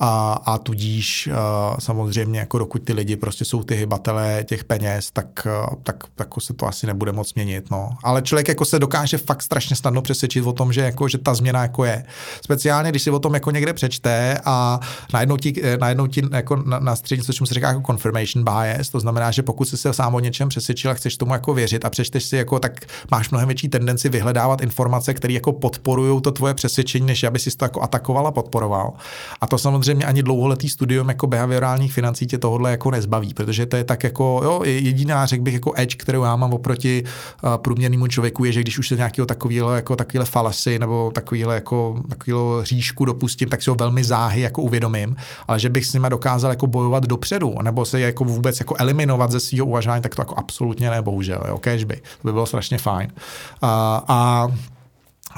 a, a tudíž a, samozřejmě jako dokud ty lidi prostě jsou ty hybatelé těch peněz, tak, tak jako se to asi nebude moc měnit, no. Ale člověk jako se dokáže fakt strašně snadno přesvědčit o tom, že jako, že ta změna jako je. Speciálně, když si o tom jako někde přečte a najednou ti, najednou ti jako na, na střední, což se říká jako confirmation bias, to znamená, že pokud jsi se sám o něčem přesvědčil a chceš tomu jako věřit a přečteš si jako, tak máš mnohem větší tendenci vyhledávat informace, které jako podporují to tvoje přesvědčení, než aby si to jako atakoval a podporoval. A to samozřejmě samozřejmě ani dlouholetý studium jako behaviorálních financí tě tohle jako nezbaví, protože to je tak jako, jo, jediná, řekl bych, jako edge, kterou já mám oproti uh, průměrnému člověku, je, že když už se nějakého takového jako takovýhle falasy nebo takovýhle jako takovýhle hříšku dopustím, tak si ho velmi záhy jako uvědomím, ale že bych s nima dokázal jako bojovat dopředu, nebo se jako vůbec jako eliminovat ze svého uvažování, tak to jako absolutně ne, bohužel, jo, by. To by bylo strašně fajn. Uh, a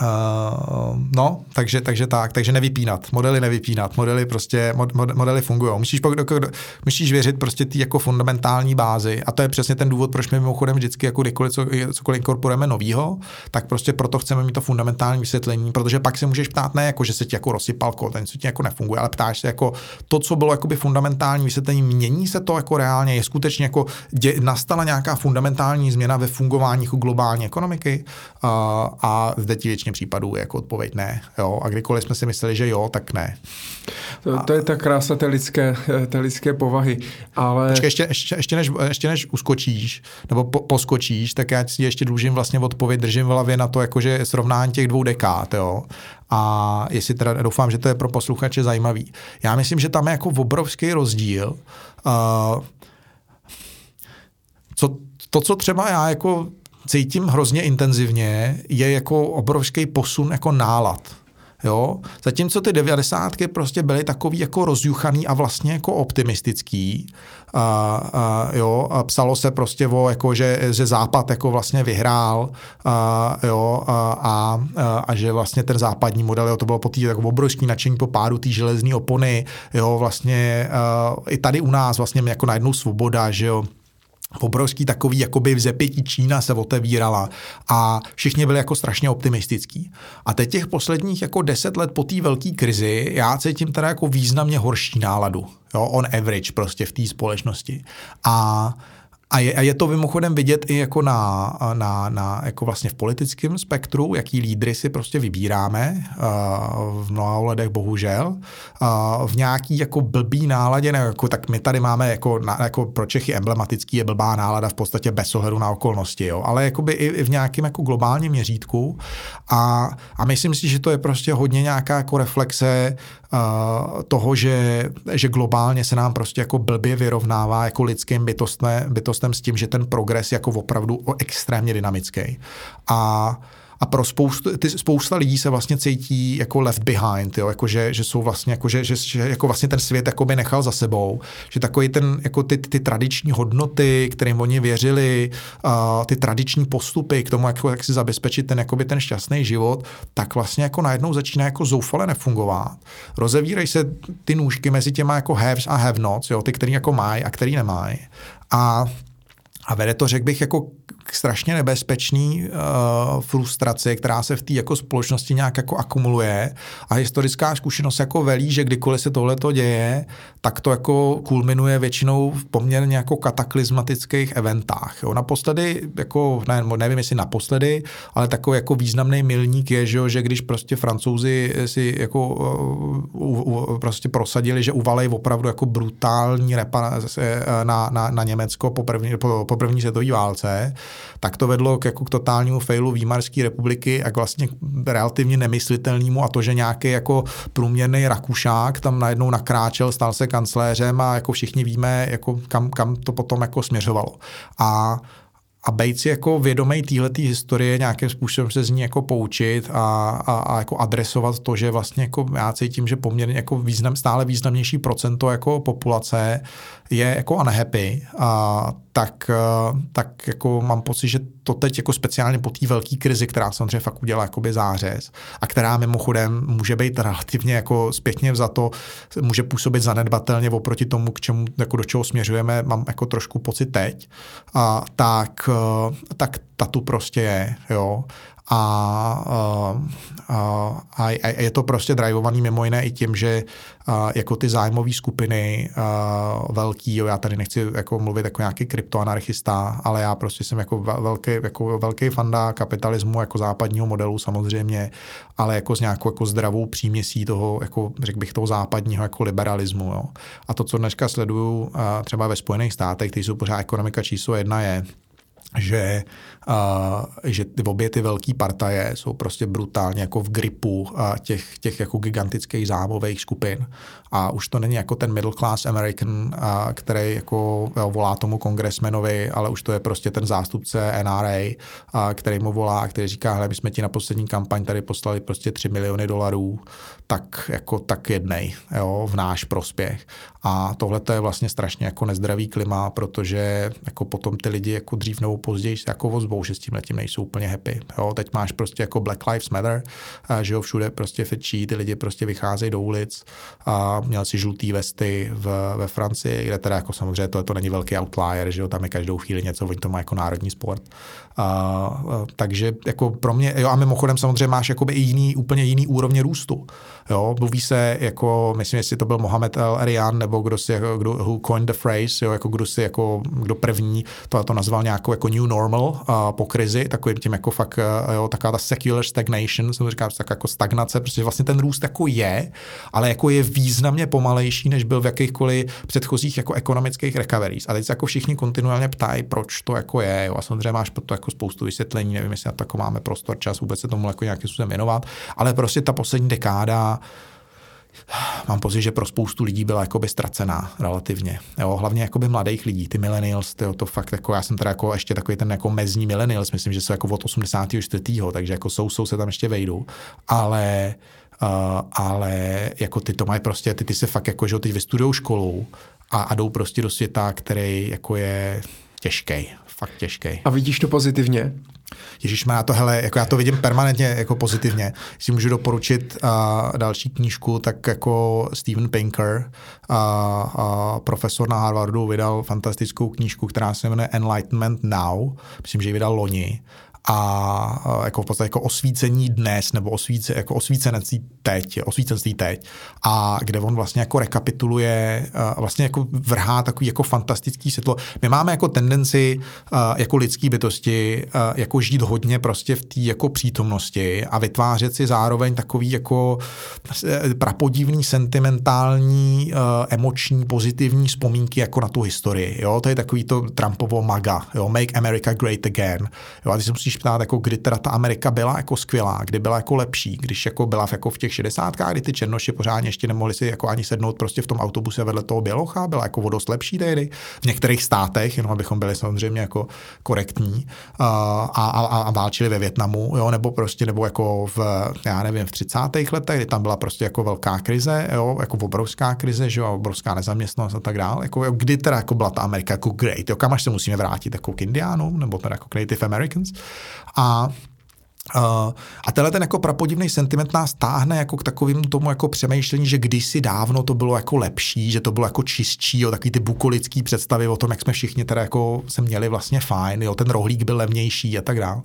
Uh, no, takže, takže tak, takže nevypínat, modely nevypínat, modely prostě, mod, mod, modely fungují. Musíš, musíš věřit prostě ty jako fundamentální bázi. A to je přesně ten důvod, proč my mimochodem vždycky jako kdykoliv co, cokoliv inkorporujeme novýho, tak prostě proto chceme mít to fundamentální vysvětlení, protože pak se můžeš ptát ne jako, že se ti jako rozsypal kód, ten co ti jako nefunguje, ale ptáš se jako to, co bylo jakoby fundamentální vysvětlení, mění se to jako reálně, je skutečně jako dě, nastala nějaká fundamentální změna ve fungování jako globální ekonomiky? Uh, a zde ti většině případů je jako odpověď ne. Jo? A kdykoliv jsme si mysleli, že jo, tak ne. To, to je ta krása té lidské, té lidské povahy. Ale... Počkej, ještě, ještě, ještě, než, ještě než uskočíš, nebo po, poskočíš, tak já si ještě dlužím vlastně odpověď, držím v hlavě na to, jakože srovnání těch dvou dekád, jo. A jestli teda doufám, že to je pro posluchače zajímavý. Já myslím, že tam je jako obrovský rozdíl. Uh, co, to, co třeba já jako cítím hrozně intenzivně, je jako obrovský posun jako nálad. Jo? Zatímco ty devadesátky prostě byly takový jako rozjuchaný a vlastně jako optimistický. A, a, jo, a psalo se prostě o, jako, že, že Západ jako vlastně vyhrál a, jo, a, a, a, že vlastně ten západní model, jo, to bylo po té jako obrovský nadšení po pádu té železné opony, jo, vlastně a, i tady u nás vlastně jako najednou svoboda, že jo, obrovský takový jakoby v zepětí Čína se otevírala a všichni byli jako strašně optimistický. A teď těch posledních jako deset let po té velké krizi já cítím teda jako významně horší náladu. Jo, on average prostě v té společnosti. A a je, a je to mimochodem vidět i jako na, na, na jako vlastně v politickém spektru, jaký lídry si prostě vybíráme v mnoha ohledech bohužel. V nějaký jako blbý náladě, ne, jako, tak my tady máme jako, na, jako pro Čechy emblematický je blbá nálada v podstatě bez ohledu na okolnosti, jo, ale jakoby i, i v nějakém jako globálním měřítku a, a myslím si, že to je prostě hodně nějaká jako reflexe toho, že, že globálně se nám prostě jako blbě vyrovnává jako lidským bytostné, bytostem s tím, že ten progres jako opravdu extrémně dynamický. A a pro spoustu, ty, spousta lidí se vlastně cítí jako left behind, jo, jako že, že jsou vlastně, jako že, že, že jako vlastně ten svět jako by nechal za sebou, že takový ten, jako ty, ty tradiční hodnoty, kterým oni věřili, uh, ty tradiční postupy k tomu, jako, jak si zabezpečit ten, jakoby ten šťastný život, tak vlastně jako najednou začíná jako zoufale nefungovat. Rozevírají se ty nůžky mezi těma jako haves a have nots, jo, ty, který jako mají a který nemají. A a vede to, řekl bych, jako strašně nebezpečný uh, frustraci, která se v té jako společnosti nějak jako akumuluje a historická zkušenost jako velí, že kdykoliv se tohle to děje, tak to jako kulminuje většinou v poměrně jako kataklizmatických eventách. Jo. Naposledy, jako, ne, nevím jestli naposledy, ale takový jako významný milník je, že, že když prostě francouzi si jako uh, uh, prostě prosadili, že uvalej opravdu jako brutální reparace na, na, na Německo po první, po, po první světové válce, tak to vedlo k, jako k totálnímu failu Výmarské republiky a k vlastně relativně nemyslitelnému a to, že nějaký jako průměrný Rakušák tam najednou nakráčel, stal se kancléřem a jako všichni víme, jako kam, kam to potom jako směřovalo. A a být si jako vědomý téhletý historie, nějakým způsobem se z ní jako poučit a, a, a jako adresovat to, že vlastně jako já cítím, že poměrně jako význam, stále významnější procento jako populace je jako unhappy, a tak, eh, tak jako mám pocit, že to teď jako speciálně po té velké krizi, která samozřejmě fakt udělá jakoby zářez a která mimochodem může být relativně jako zpětně to může působit zanedbatelně oproti tomu, k čemu, jako do čeho směřujeme, mám jako trošku pocit teď, a, tak, eh, tak ta tu prostě je, jo. A, a, je to prostě drivovaný mimo jiné i tím, že jako ty zájmové skupiny velký, jo, já tady nechci jako mluvit jako nějaký kryptoanarchista, ale já prostě jsem jako velký, jako velký fanda kapitalismu jako západního modelu samozřejmě, ale jako s nějakou jako zdravou příměsí toho, jako řekl bych toho západního jako liberalismu. Jo. A to, co dneska sleduju třeba ve Spojených státech, ty jsou pořád ekonomika číslo jedna je, že, že ty obě ty velké partaje jsou prostě brutálně jako v gripu těch, těch jako gigantických zámových skupin a už to není jako ten middle class American, který jako volá tomu kongresmenovi, ale už to je prostě ten zástupce NRA, který mu volá a který říká, hele, my jsme ti na poslední kampaň tady poslali prostě 3 miliony dolarů, tak jako tak jednej, jo, v náš prospěch. A tohle to je vlastně strašně jako nezdravý klima, protože jako potom ty lidi jako dřív nebo později jako ozvou, že s tím letím nejsou úplně happy. Jo, teď máš prostě jako Black Lives Matter, a, že jo, všude prostě fečí, ty lidi prostě vycházejí do ulic a měl si žlutý vesty v, ve Francii, kde teda jako samozřejmě to, to není velký outlier, že jo, tam je každou chvíli něco, oni to má jako národní sport. A, a, takže jako pro mě, jo, a mimochodem samozřejmě máš jakoby i jiný, úplně jiný úrovně růstu. Jo, mluví se jako, myslím, jestli to byl Mohamed El Arian, nebo kdo si, kdo, who coined the phrase, jo, jako kdo si, jako, kdo první to, to nazval nějakou jako new normal uh, po krizi, takovým tím jako fakt, jo, taková ta secular stagnation, jsem to říká, tak jako stagnace, protože vlastně ten růst jako je, ale jako je významně pomalejší, než byl v jakýchkoliv předchozích jako ekonomických recoveries. A teď se jako všichni kontinuálně ptají, proč to jako je, jo, a samozřejmě máš to jako spoustu vysvětlení, nevím, jestli na to jako máme prostor, čas vůbec se tomu jako nějakým způsobem věnovat, ale prostě ta poslední dekáda mám pocit, že pro spoustu lidí byla jakoby ztracená relativně. Jo, hlavně jakoby mladých lidí, ty millennials, to, to fakt jako, já jsem teda jako ještě takový ten jako mezní millennials, myslím, že jsou jako od 84. takže jako jsou, jsou se tam ještě vejdu, ale Uh, ale jako ty to mají prostě, ty, ty se fakt jako, že teď vystudujou školu a, a jdou prostě do světa, který jako je těžký, fakt těžký. A vidíš to pozitivně? Ježíš má to, hele, jako já to vidím permanentně jako pozitivně. Jestli můžu doporučit uh, další knížku, tak jako Steven Pinker, uh, uh, profesor na Harvardu, vydal fantastickou knížku, která se jmenuje Enlightenment Now. Myslím, že ji vydal loni a jako v podstatě jako osvícení dnes nebo osvíce, jako osvícenství teď, osvícenství teď a kde on vlastně jako rekapituluje, vlastně jako vrhá takový jako fantastický světlo. My máme jako tendenci jako lidský bytosti jako žít hodně prostě v té jako přítomnosti a vytvářet si zároveň takový jako e, prapodivný, sentimentální, emoční, pozitivní vzpomínky jako na tu historii. Jo? To je takový to Trumpovo maga, jo? Make America Great Again. Jo? A ty si musíš ptát, jako kdy teda ta Amerika byla jako skvělá, kdy byla jako lepší, když jako byla v, jako v těch šedesátkách, kdy ty černoši pořádně ještě nemohli si jako ani sednout prostě v tom autobuse vedle toho bělocha, byla jako vodost lepší tehdy. V některých státech, jenom abychom byli samozřejmě jako korektní a, a, a, a válčili ve Větnamu, jo, nebo prostě, nebo jako v, já nevím, v 30. letech, kdy tam byla prostě jako velká krize, jo, jako obrovská krize, že jo, obrovská nezaměstnanost a tak dále. Jako, kdy teda jako byla ta Amerika jako great, jo, kam až se musíme vrátit, jako k Indiánům, nebo teda jako Native Americans. A a tenhle ten jako prapodivný sentiment nás táhne jako k takovým tomu jako přemýšlení, že kdysi dávno to bylo jako lepší, že to bylo jako čistší, jo, takový ty bukolický představy o tom, jak jsme všichni teda jako se měli vlastně fajn, jo, ten rohlík byl levnější a tak dále.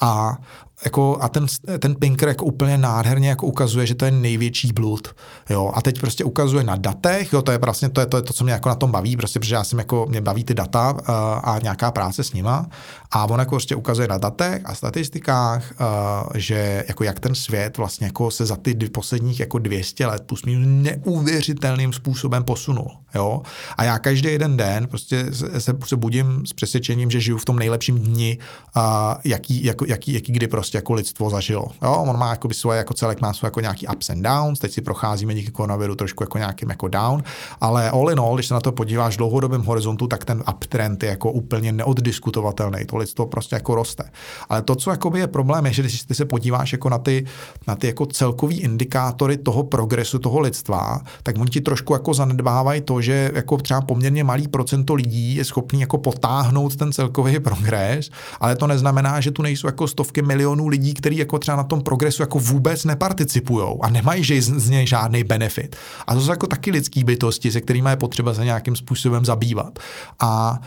A jako, a ten, ten Pinker jako úplně nádherně jako ukazuje, že to je největší blud. Jo? A teď prostě ukazuje na datech, jo? to je vlastně to, je, to, je to, co mě jako na tom baví, prostě, protože já jsem jako, mě baví ty data uh, a nějaká práce s nima. A on jako prostě ukazuje na datech a statistikách, uh, že jako jak ten svět vlastně jako se za ty posledních jako 200 let plus minus neuvěřitelným způsobem posunul. Jo? A já každý jeden den prostě se, se budím s přesvědčením, že žiju v tom nejlepším dni, uh, jaký, jako, jaký, jaký kdy prostě jako lidstvo zažilo. Jo? On má jako by svoje, jako celek má svoje jako nějaký ups and downs, teď si procházíme díky koronaviru trošku jako nějakým jako down, ale all in all, když se na to podíváš v dlouhodobém horizontu, tak ten uptrend je jako úplně neoddiskutovatelný. To lidstvo prostě jako roste. Ale to, co jako je problém, je, že když ty se podíváš jako na ty, na ty jako celkový indikátory toho progresu toho lidstva, tak oni ti trošku jako zanedbávají to, že jako třeba poměrně malý procento lidí je schopný jako potáhnout ten celkový progres, ale to neznamená, že tu nejsou jako stovky milionů lidí, kteří jako třeba na tom progresu jako vůbec neparticipují a nemají že z, z něj žádný benefit. A to jsou jako taky lidský bytosti, se kterými je potřeba se nějakým způsobem zabývat. A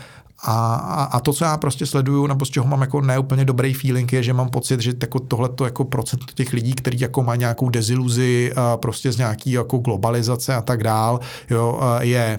a, a, a to, co já prostě sleduju, nebo z čeho mám jako neúplně dobrý feeling, je, že mám pocit, že jako tohleto jako procent těch lidí, kteří jako mají nějakou deziluzi prostě z nějaký jako globalizace a tak dál, jo, je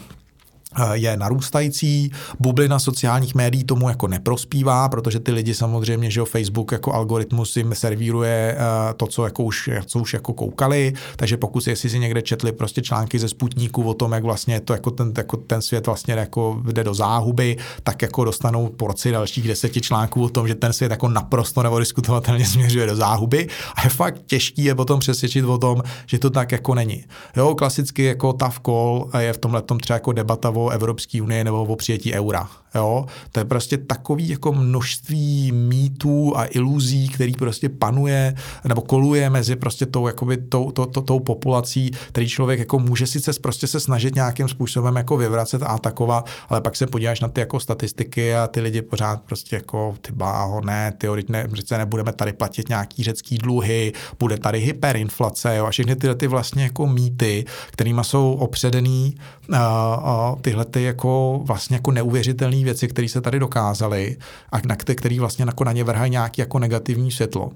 je narůstající, bublina sociálních médií tomu jako neprospívá, protože ty lidi samozřejmě, že Facebook jako algoritmus jim servíruje eh, to, co, jako už, co už jako koukali, takže pokud si, si někde četli prostě články ze Sputníku o tom, jak vlastně to jako ten, jako ten svět vlastně jako jde do záhuby, tak jako dostanou porci dalších deseti článků o tom, že ten svět jako naprosto nebo diskutovatelně směřuje do záhuby. A je fakt těžký je potom přesvědčit o tom, že to tak jako není. Jo, klasicky jako tough call je v tomhle tom třeba jako debata o Evropské unie nebo o přijetí eura. Jo? To je prostě takový jako množství mýtů a iluzí, který prostě panuje nebo koluje mezi prostě tou, jakoby, tou, to, to, tou populací, který člověk jako může sice prostě se snažit nějakým způsobem jako vyvracet a atakovat, ale pak se podíváš na ty jako statistiky a ty lidi pořád prostě jako ty báho, ne, ty ne, přece nebudeme tady platit nějaký řecký dluhy, bude tady hyperinflace jo? a všechny tyhle ty vlastně jako mýty, kterými jsou opředený uh, uh, tyhle ty jako vlastně jako neuvěřitelné věci, které se tady dokázaly a na které vlastně jako na ně vrhají nějaký jako negativní světlo.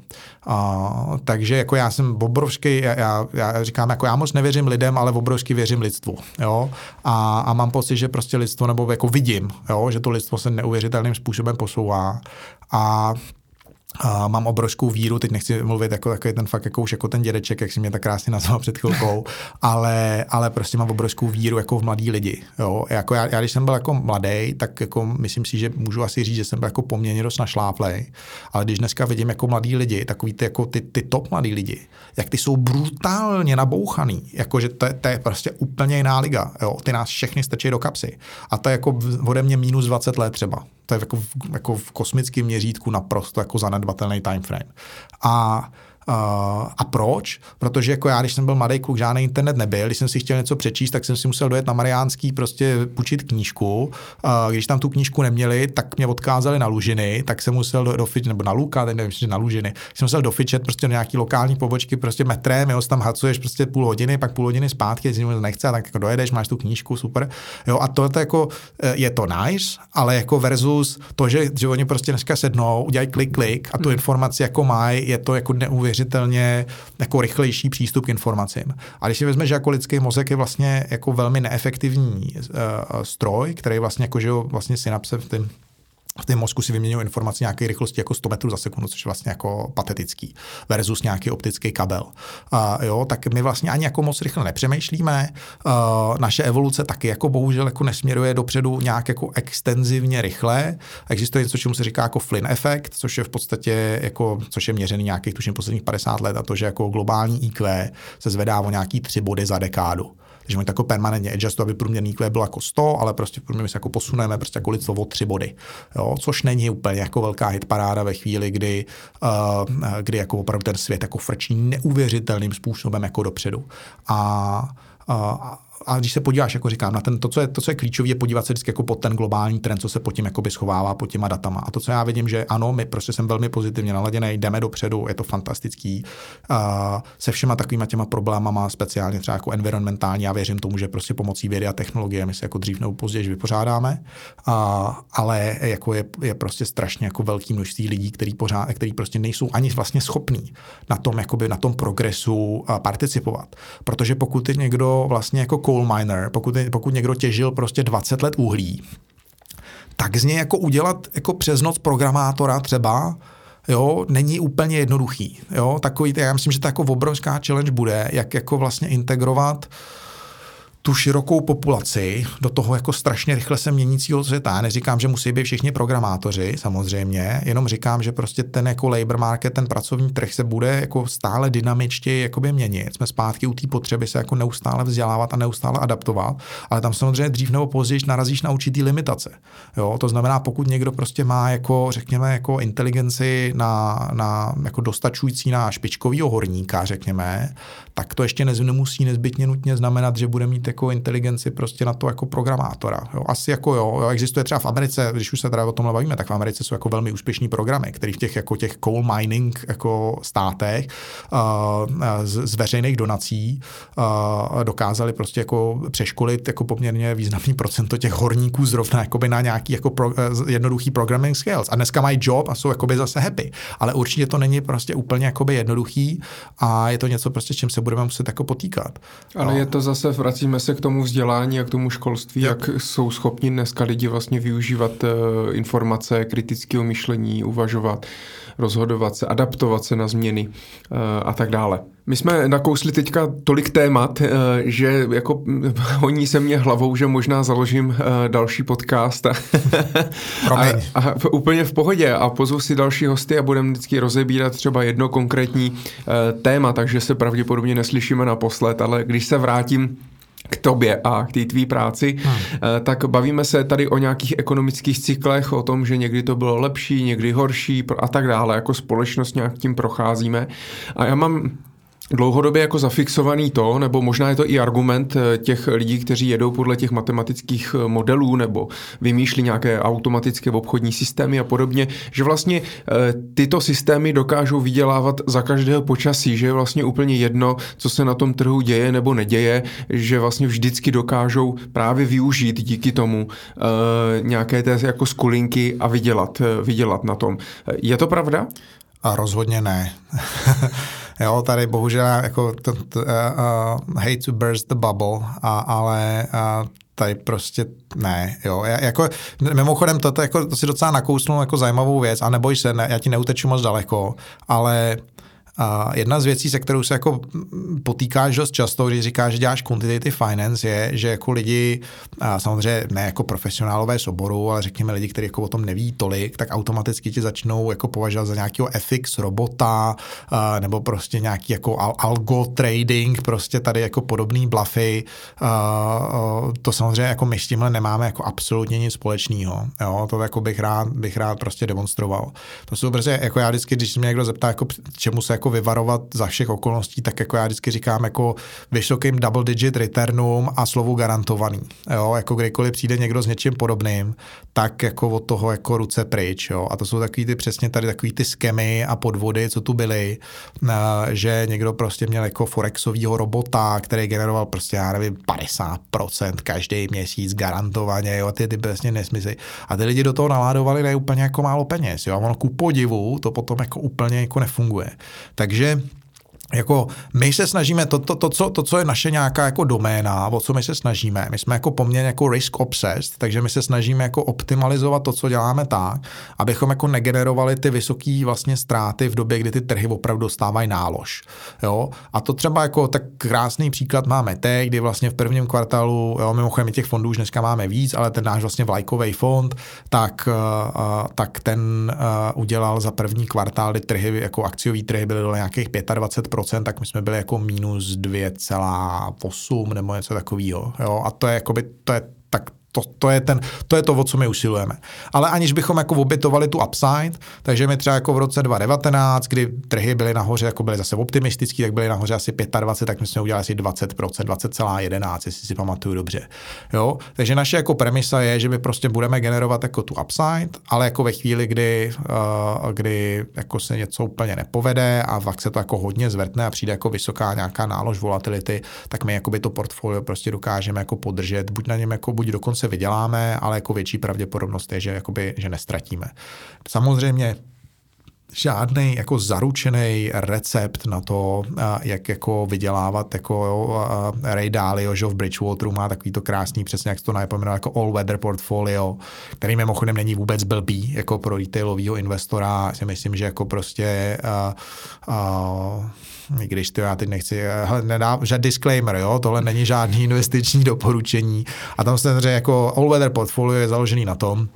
A, takže jako já jsem obrovský, já, já, říkám, jako já moc nevěřím lidem, ale obrovsky věřím lidstvu. Jo? A, a mám pocit, že prostě lidstvo, nebo jako vidím, jo? že to lidstvo se neuvěřitelným způsobem posouvá. A a mám obrovskou víru, teď nechci mluvit jako takový ten fakt jako už jako ten dědeček, jak si mě tak krásně nazval před chvilkou, ale, ale prostě mám obrovskou víru jako v mladý lidi. Jo? Jako já, já, když jsem byl jako mladý, tak jako myslím si, že můžu asi říct, že jsem byl jako poměrně dost našláplej, ale když dneska vidím jako mladý lidi, takový ty, jako ty, ty top mladý lidi, jak ty jsou brutálně nabouchaný, jako že to, je, to je prostě úplně jiná liga. Jo? Ty nás všechny strčí do kapsy. A to je jako ode mě minus 20 let třeba. To je jako v, jako v kosmickém měřítku naprosto jako zanedbatelný time frame. A Uh, a proč? Protože jako já, když jsem byl mladý kluk, žádný internet nebyl, když jsem si chtěl něco přečíst, tak jsem si musel dojet na Mariánský prostě půjčit knížku. Uh, když tam tu knížku neměli, tak mě odkázali na Lužiny, tak jsem musel do, do nebo na Luka, teď nevím, že na Lužiny, jsem musel dofičet prostě do nějaký lokální pobočky prostě metrem, jo, tam hacuješ prostě půl hodiny, pak půl hodiny zpátky, jestli nechce, tak jako dojedeš, máš tu knížku, super. Jo, a to je to jako, eh, je to nice, ale jako versus to, že, že oni prostě dneska sednou, udělají klik, klik a tu hmm. informaci jako mají, je to jako neuvěřitelné neuvěřitelně jako rychlejší přístup k informacím. A když si vezme, že jako lidský mozek je vlastně jako velmi neefektivní uh, stroj, který vlastně jako, že vlastně synapse v tom v tom mozku si vyměňují informace nějaké rychlosti jako 100 metrů za sekundu, což je vlastně jako patetický, versus nějaký optický kabel. Uh, jo, tak my vlastně ani jako moc rychle nepřemýšlíme. Uh, naše evoluce taky jako bohužel jako nesměruje dopředu nějak jako extenzivně rychle. Existuje něco, čemu se říká jako Flynn efekt, což je v podstatě jako, což je měřený nějakých tuším posledních 50 let a to, že jako globální IQ se zvedá o nějaký tři body za dekádu. Takže to jako permanentně adjustu, aby průměrný Q byl jako 100, ale prostě my se jako posuneme prostě jako lidstvo o tři body. Jo, což není úplně jako velká hitparáda ve chvíli, kdy, uh, kdy jako opravdu ten svět jako frčí neuvěřitelným způsobem jako dopředu. A, uh, a když se podíváš, jako říkám, na ten, to, co je, to, co je klíčové, je podívat se vždycky jako pod ten globální trend, co se pod tím jakoby schovává pod těma datama. A to, co já vidím, že ano, my prostě jsem velmi pozitivně naladěný, jdeme dopředu, je to fantastický. Uh, se všema takovýma těma problémama, speciálně třeba jako environmentální, já věřím tomu, že prostě pomocí vědy a technologie my se jako dřív nebo později vypořádáme. Uh, ale jako je, je, prostě strašně jako velký množství lidí, který, pořád, který prostě nejsou ani vlastně schopní na tom, jakoby, na tom progresu participovat. Protože pokud je někdo vlastně jako coal miner, pokud, pokud někdo těžil prostě 20 let uhlí, tak z něj jako udělat jako přes noc programátora třeba, jo, není úplně jednoduchý. Jo, takový, já myslím, že to jako obrovská challenge bude, jak jako vlastně integrovat uh, tu širokou populaci do toho jako strašně rychle se měnícího světa. Neříkám, že musí být všichni programátoři, samozřejmě, jenom říkám, že prostě ten jako labor market, ten pracovní trh se bude jako stále dynamičtěji jakoby měnit. Jsme zpátky u té potřeby se jako neustále vzdělávat a neustále adaptovat, ale tam samozřejmě dřív nebo později narazíš na určitý limitace. Jo, to znamená, pokud někdo prostě má jako, řekněme, jako inteligenci na, na jako dostačující na špičkovýho horníka, řekněme, tak to ještě nemusí nezbytně nutně znamenat, že bude mít jako inteligenci prostě na to jako programátora. Jo. Asi jako jo, jo, existuje třeba v Americe, když už se teda o tomhle bavíme, tak v Americe jsou jako velmi úspěšní programy, které v těch jako těch coal mining jako státech uh, z, z, veřejných donací uh, dokázali prostě jako přeškolit jako poměrně významný procento těch horníků zrovna jakoby na nějaký jako pro, uh, jednoduchý programming skills. A dneska mají job a jsou jakoby zase happy. Ale určitě to není prostě úplně jakoby jednoduchý a je to něco prostě, s čím se budeme muset jako potýkat. Ale no. je to zase, vracíme se k tomu vzdělání a k tomu školství, jak, jak jsou schopni dneska lidi vlastně využívat uh, informace, kritického myšlení, uvažovat, rozhodovat se, adaptovat se na změny uh, a tak dále. My jsme nakousli teďka tolik témat, uh, že jako honí se mě hlavou, že možná založím uh, další podcast. a, a, a úplně v pohodě a pozvu si další hosty a budeme vždycky rozebírat třeba jedno konkrétní uh, téma, takže se pravděpodobně neslyšíme naposled, ale když se vrátím k tobě a k té tvý práci, hmm. Eh, tak bavíme se tady o nějakých ekonomických cyklech, o tom, že někdy to bylo lepší, někdy horší a tak dále, jako společnost nějak tím procházíme. A já mám dlouhodobě jako zafixovaný to, nebo možná je to i argument eh, těch lidí, kteří jedou podle těch matematických eh, modelů nebo vymýšlí nějaké automatické obchodní systémy a podobně, že vlastně eh, tyto systémy dokážou vydělávat za každého počasí, že je vlastně úplně jedno, co se na tom trhu děje nebo neděje, že vlastně vždycky dokážou právě využít díky tomu nějaké té jako skulinky a vydělat, vydělat na tom. Je to pravda? A rozhodně ne. Jo, tady bohužel jako to, to, uh, uh, hate to burst the bubble, a, ale uh, tady prostě ne, jo. Já, jako, mimochodem, to, to, jako, to si docela nakousnul jako zajímavou věc a neboj se, ne, já ti neuteču moc daleko, ale a jedna z věcí, se kterou se jako potýkáš dost často, když říkáš, že děláš quantitative finance, je, že jako lidi, a samozřejmě ne jako profesionálové z oboru, ale řekněme lidi, kteří jako o tom neví tolik, tak automaticky ti začnou jako považovat za nějakého FX robota a, nebo prostě nějaký jako al- algo trading, prostě tady jako podobný bluffy. A, a, to samozřejmě jako my s tímhle nemáme jako absolutně nic společného. Jo, to jako bych rád, bych rád prostě demonstroval. To jsou prostě, jako já vždycky, když se mě někdo zeptá, jako čemu se jako vyvarovat za všech okolností, tak jako já vždycky říkám jako vysokým double digit returnům a slovu garantovaný. Jo, jako kdykoliv přijde někdo s něčím podobným, tak jako od toho jako ruce pryč. Jo. A to jsou takový ty přesně tady takový ty skemy a podvody, co tu byly, že někdo prostě měl jako forexovýho robota, který generoval prostě, já nevím, 50% každý měsíc garantovaně, jo, ty ty přesně nesmysly. A ty lidi do toho naládovali ne úplně jako málo peněz, jo. A ono ku podivu to potom jako úplně jako nefunguje. Takže jako my se snažíme, to, to, to, co, to, co je naše nějaká jako doména, o co my se snažíme, my jsme jako poměrně jako risk obsessed, takže my se snažíme jako optimalizovat to, co děláme tak, abychom jako negenerovali ty vysoké vlastně ztráty v době, kdy ty trhy opravdu dostávají nálož. Jo? A to třeba jako tak krásný příklad máme teď, kdy vlastně v prvním kvartálu, jo, mimochodem těch fondů už dneska máme víc, ale ten náš vlastně vlajkový fond, tak, uh, tak ten uh, udělal za první kvartál, kdy trhy, jako akciový trhy byly do nějakých 25 tak my jsme byli jako minus 2,8 nebo něco takového. A to je, jakoby, to je tak to, to, je ten, to je to, o co my usilujeme. Ale aniž bychom jako obětovali tu upside, takže my třeba jako v roce 2019, kdy trhy byly nahoře, jako byly zase optimistický, tak byly nahoře asi 25, tak my jsme udělali asi 20%, 20,11, jestli si pamatuju dobře. Jo? Takže naše jako premisa je, že my prostě budeme generovat jako tu upside, ale jako ve chvíli, kdy, uh, kdy jako se něco úplně nepovede a fakt se to jako hodně zvrtne a přijde jako vysoká nějaká nálož volatility, tak my jako by to portfolio prostě dokážeme jako podržet, buď na něm jako buď dokonce vyděláme, ale jako větší pravděpodobnost je, že, jakoby, že nestratíme. Samozřejmě žádný jako zaručený recept na to, jak jako vydělávat, jako Ray Dalio, že v Bridgewateru má takový to krásný, přesně jak to najpomenoval, jako all-weather portfolio, který mimochodem není vůbec blbý, jako pro retailového investora, si myslím, že jako prostě uh, uh, když to já teď nechci, nedá, že disclaimer, jo, tohle není žádný investiční doporučení. A tam se jako all-weather portfolio je založený na tom,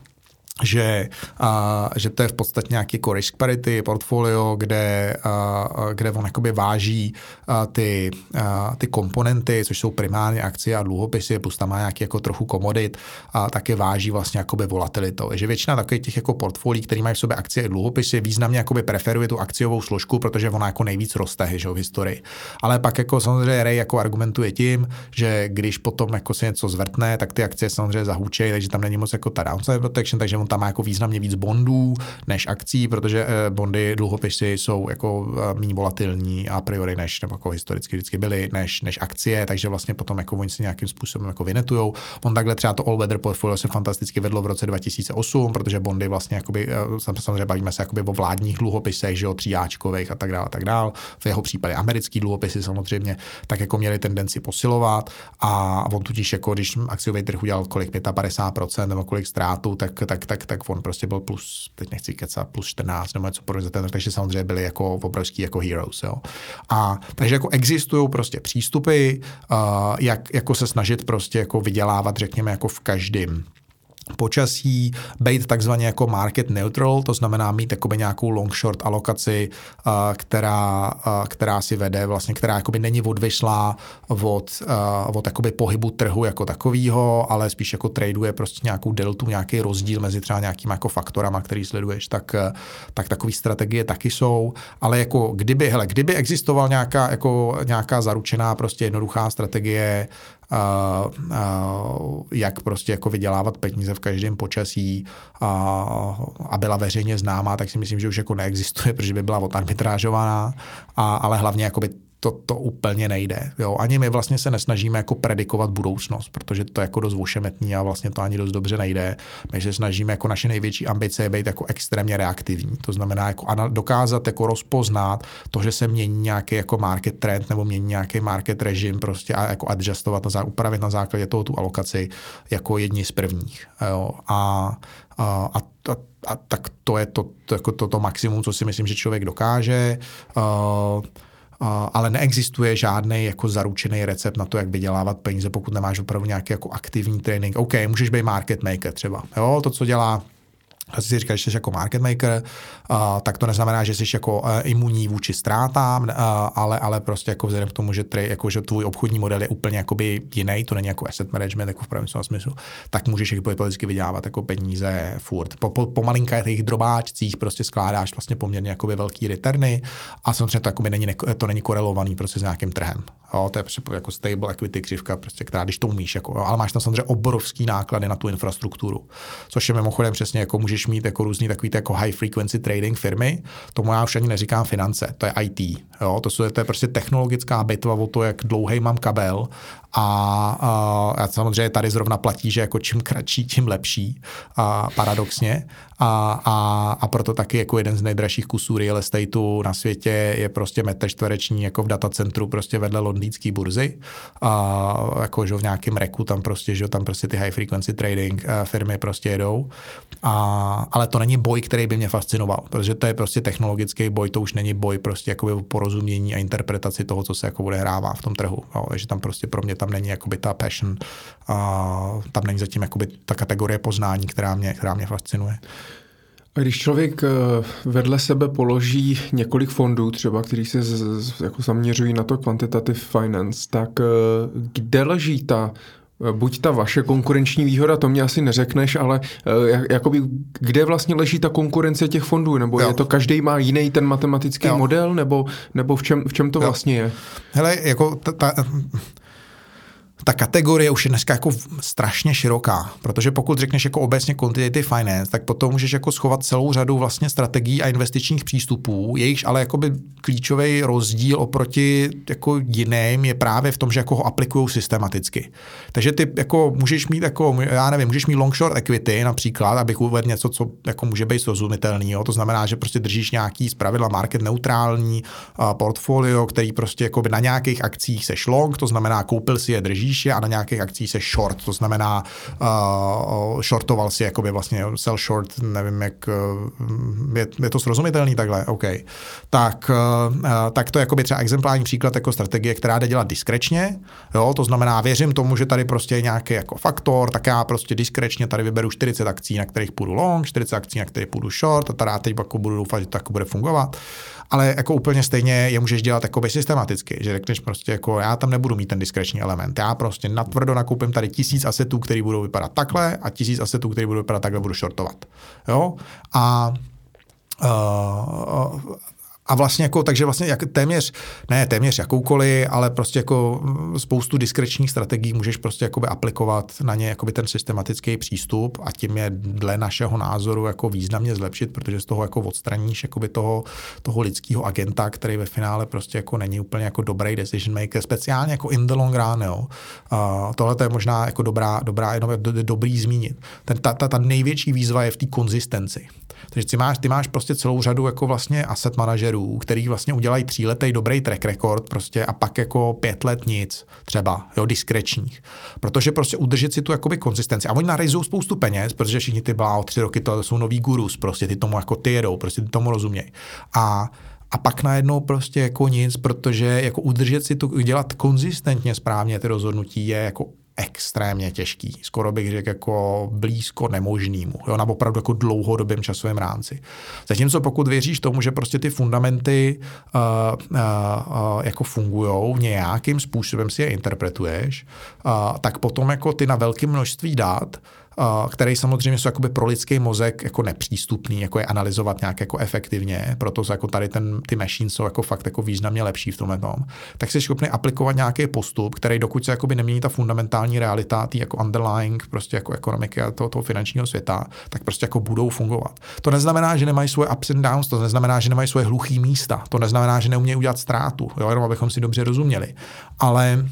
že, a, že to je v podstatě nějaký jako risk parity portfolio, kde, a, kde on jakoby váží a, ty, a, ty komponenty, což jsou primárně akcie a dluhopisy, plus tam má nějaký jako trochu komodit a také váží vlastně jakoby volatilitou. Že většina takových těch jako portfolií, které mají v sobě akcie a dluhopisy, významně jakoby preferuje tu akciovou složku, protože ona jako nejvíc roste že, v historii. Ale pak jako samozřejmě Ray jako argumentuje tím, že když potom jako se něco zvrtne, tak ty akcie samozřejmě zahučejí, takže tam není moc jako ta downside protection, takže on tam má jako významně víc bondů než akcí, protože eh, bondy, dluhopisy jsou jako eh, méně volatilní a priori než, nebo jako historicky vždycky byly, než, než akcie, takže vlastně potom jako oni se nějakým způsobem jako vynetujou. On takhle třeba to all weather portfolio se fantasticky vedlo v roce 2008, protože bondy vlastně jakoby, eh, samozřejmě bavíme se jakoby o vládních dluhopisech, že jo, tříáčkových a tak dále, a tak dále. V jeho případě americký dluhopisy samozřejmě tak jako měli tendenci posilovat a on tudíž jako když akciový trh udělal kolik 55% nebo kolik ztrátu, tak, tak, tak tak on prostě byl plus, teď nechci kecat, plus 14 nebo něco podobného, takže samozřejmě byli jako obrovský jako heroes. Jo. A takže jako existují prostě přístupy, uh, jak jako se snažit prostě jako vydělávat, řekněme, jako v každém počasí, být takzvaně jako market neutral, to znamená mít jakoby nějakou long short alokaci, která, která si vede vlastně, která jakoby není odvyšlá od, od jakoby pohybu trhu jako takového, ale spíš jako traduje prostě nějakou deltu, nějaký rozdíl mezi třeba nějakýma jako faktorama, který sleduješ, tak, tak takové strategie taky jsou, ale jako kdyby, hele, kdyby existoval nějaká, jako nějaká zaručená prostě jednoduchá strategie, uh, uh, jak prostě jako vydělávat peníze v každém počasí a, a byla veřejně známá, tak si myslím, že už jako neexistuje, protože by byla odarbitrážovaná, a, ale hlavně jakoby to, to úplně nejde. Jo. Ani my vlastně se nesnažíme jako predikovat budoucnost, protože to je jako dost vošemetní a vlastně to ani dost dobře nejde. My se snažíme jako naše největší ambice je být jako extrémně reaktivní. To znamená jako dokázat jako rozpoznat to, že se mění nějaký jako market trend nebo mění nějaký market režim prostě a jako adjustovat, na, upravit na základě toho tu alokaci jako jedni z prvních. Jo. A, a, a, a, a tak to je to, to, jako to, to maximum, co si myslím, že člověk dokáže. Uh, ale neexistuje žádný jako zaručený recept na to, jak vydělávat peníze, pokud nemáš opravdu nějaký jako aktivní trénink. OK, můžeš být market maker třeba. Jo, to, co dělá asi si říkáš, že jsi jako market maker, tak to neznamená, že jsi jako uh, imunní vůči ztrátám, uh, ale, ale prostě jako vzhledem k tomu, že, tři, jako, že tvůj obchodní model je úplně jakoby jiný, to není jako asset management jako v pravém smyslu, tak můžeš jako politicky vydělávat jako peníze furt. Po, po, po malinkých drobáčcích prostě skládáš vlastně poměrně jakoby velký returny a samozřejmě to, není, to není korelovaný prostě s nějakým trhem. Jo, to je prostě jako stable equity křivka, prostě, která když to umíš, jako, ale máš tam samozřejmě obrovský náklady na tu infrastrukturu, což je mimochodem přesně jako můžeš můžeš mít jako různý takový jako high frequency trading firmy, tomu já už ani neříkám finance, to je IT. Jo? To, jsou, to je prostě technologická bitva o to, jak dlouhý mám kabel a, a, a samozřejmě tady zrovna platí, že jako čím kratší, tím lepší, a paradoxně. A, a, a proto taky jako jeden z nejdražších kusů real estateu na světě je prostě metr čtvereční jako v datacentru prostě vedle londýnské burzy. A jako, že v nějakém reku tam prostě, že tam prostě ty high frequency trading eh, firmy prostě jedou. A, ale to není boj, který by mě fascinoval, protože to je prostě technologický boj, to už není boj prostě jako porozumění a interpretaci toho, co se jako odehrává v tom trhu. Jo, takže tam prostě pro mě tam není jakoby ta passion, a tam není zatím jakoby ta kategorie poznání, která mě, která mě fascinuje. Když člověk eh, vedle sebe položí několik fondů, třeba, který se z, z, jako zaměřují na to quantitative finance, tak eh, kde leží ta eh, buď ta vaše konkurenční výhoda, to mě asi neřekneš, ale jak, jakoby, kde vlastně leží ta konkurence těch fondů, nebo jo. je to každý má jiný ten matematický jo. model, nebo, nebo v, čem, v čem to jo. vlastně je? Hele, jako ta, ta, ta kategorie už je dneska jako strašně široká, protože pokud řekneš jako obecně quantitative finance, tak potom můžeš jako schovat celou řadu vlastně strategií a investičních přístupů, jejichž ale jakoby klíčový rozdíl oproti jako jiným je právě v tom, že jako ho aplikují systematicky. Takže ty jako můžeš mít jako, já nevím, můžeš mít long short equity například, abych uvedl něco, co jako může být srozumitelný. Jo? To znamená, že prostě držíš nějaký zpravidla market neutrální portfolio, který prostě jako na nějakých akcích seš long, to znamená koupil si je, držíš je a na nějakých akcích se short, to znamená uh, shortoval si jakoby vlastně sell short, nevím jak, uh, je, je to srozumitelný takhle, OK. Tak, uh, tak to je jakoby třeba exemplární příklad jako strategie, která jde dělat diskrečně, jo, to znamená věřím tomu, že tady prostě je nějaký jako faktor, tak já prostě diskrečně tady vyberu 40 akcí, na kterých půjdu long, 40 akcí, na kterých půjdu short a tady teď jako budu doufat, že to tak bude fungovat ale jako úplně stejně je můžeš dělat jako systematicky, že řekneš prostě jako já tam nebudu mít ten diskreční element, já prostě natvrdo nakoupím tady tisíc asetů, které budou vypadat takhle a tisíc asetů, které budou vypadat takhle, budu shortovat. Jo? A Uh, a vlastně jako, takže vlastně jak téměř, ne téměř jakoukoliv, ale prostě jako spoustu diskrečních strategií můžeš prostě jakoby aplikovat na ně jakoby ten systematický přístup a tím je dle našeho názoru jako významně zlepšit, protože z toho jako odstraníš jakoby toho, toho lidského agenta, který ve finále prostě jako není úplně jako dobrý decision maker, speciálně jako in the long run, jo. Uh, tohle to je možná jako dobrá, dobrá jenom dobrý zmínit. Ten, ta, ta, ta největší výzva je v té konzistenci. Takže ty máš, ty máš prostě celou řadu jako vlastně asset manažerů, který vlastně udělají tříletý dobrý track record prostě a pak jako pět let nic třeba, jo, diskrečních. Protože prostě udržet si tu jakoby konzistenci. A oni narezují spoustu peněz, protože všichni ty o tři roky to jsou nový gurus, prostě ty tomu jako ty jedou, prostě ty tomu rozumějí. A a pak najednou prostě jako nic, protože jako udržet si to, dělat konzistentně správně ty rozhodnutí je jako extrémně těžký. Skoro bych řekl jako blízko nemožnému, jo, na opravdu jako dlouhodobém časovém rámci. Zatímco pokud věříš tomu, že prostě ty fundamenty uh, uh, uh, jako fungují, nějakým způsobem si je interpretuješ, uh, tak potom jako ty na velké množství dát které samozřejmě jsou jakoby pro lidský mozek jako nepřístupný, jako je analyzovat nějak jako efektivně, proto jako tady ten, ty machines jsou jako fakt jako významně lepší v tomhle tom, tak jsi schopný aplikovat nějaký postup, který dokud se jakoby nemění ta fundamentální realita, tý jako underlying prostě jako ekonomiky a toho, toho finančního světa, tak prostě jako budou fungovat. To neznamená, že nemají svoje ups and downs, to neznamená, že nemají svoje hluchý místa, to neznamená, že neumějí udělat ztrátu, jo, jenom abychom si dobře rozuměli. Ale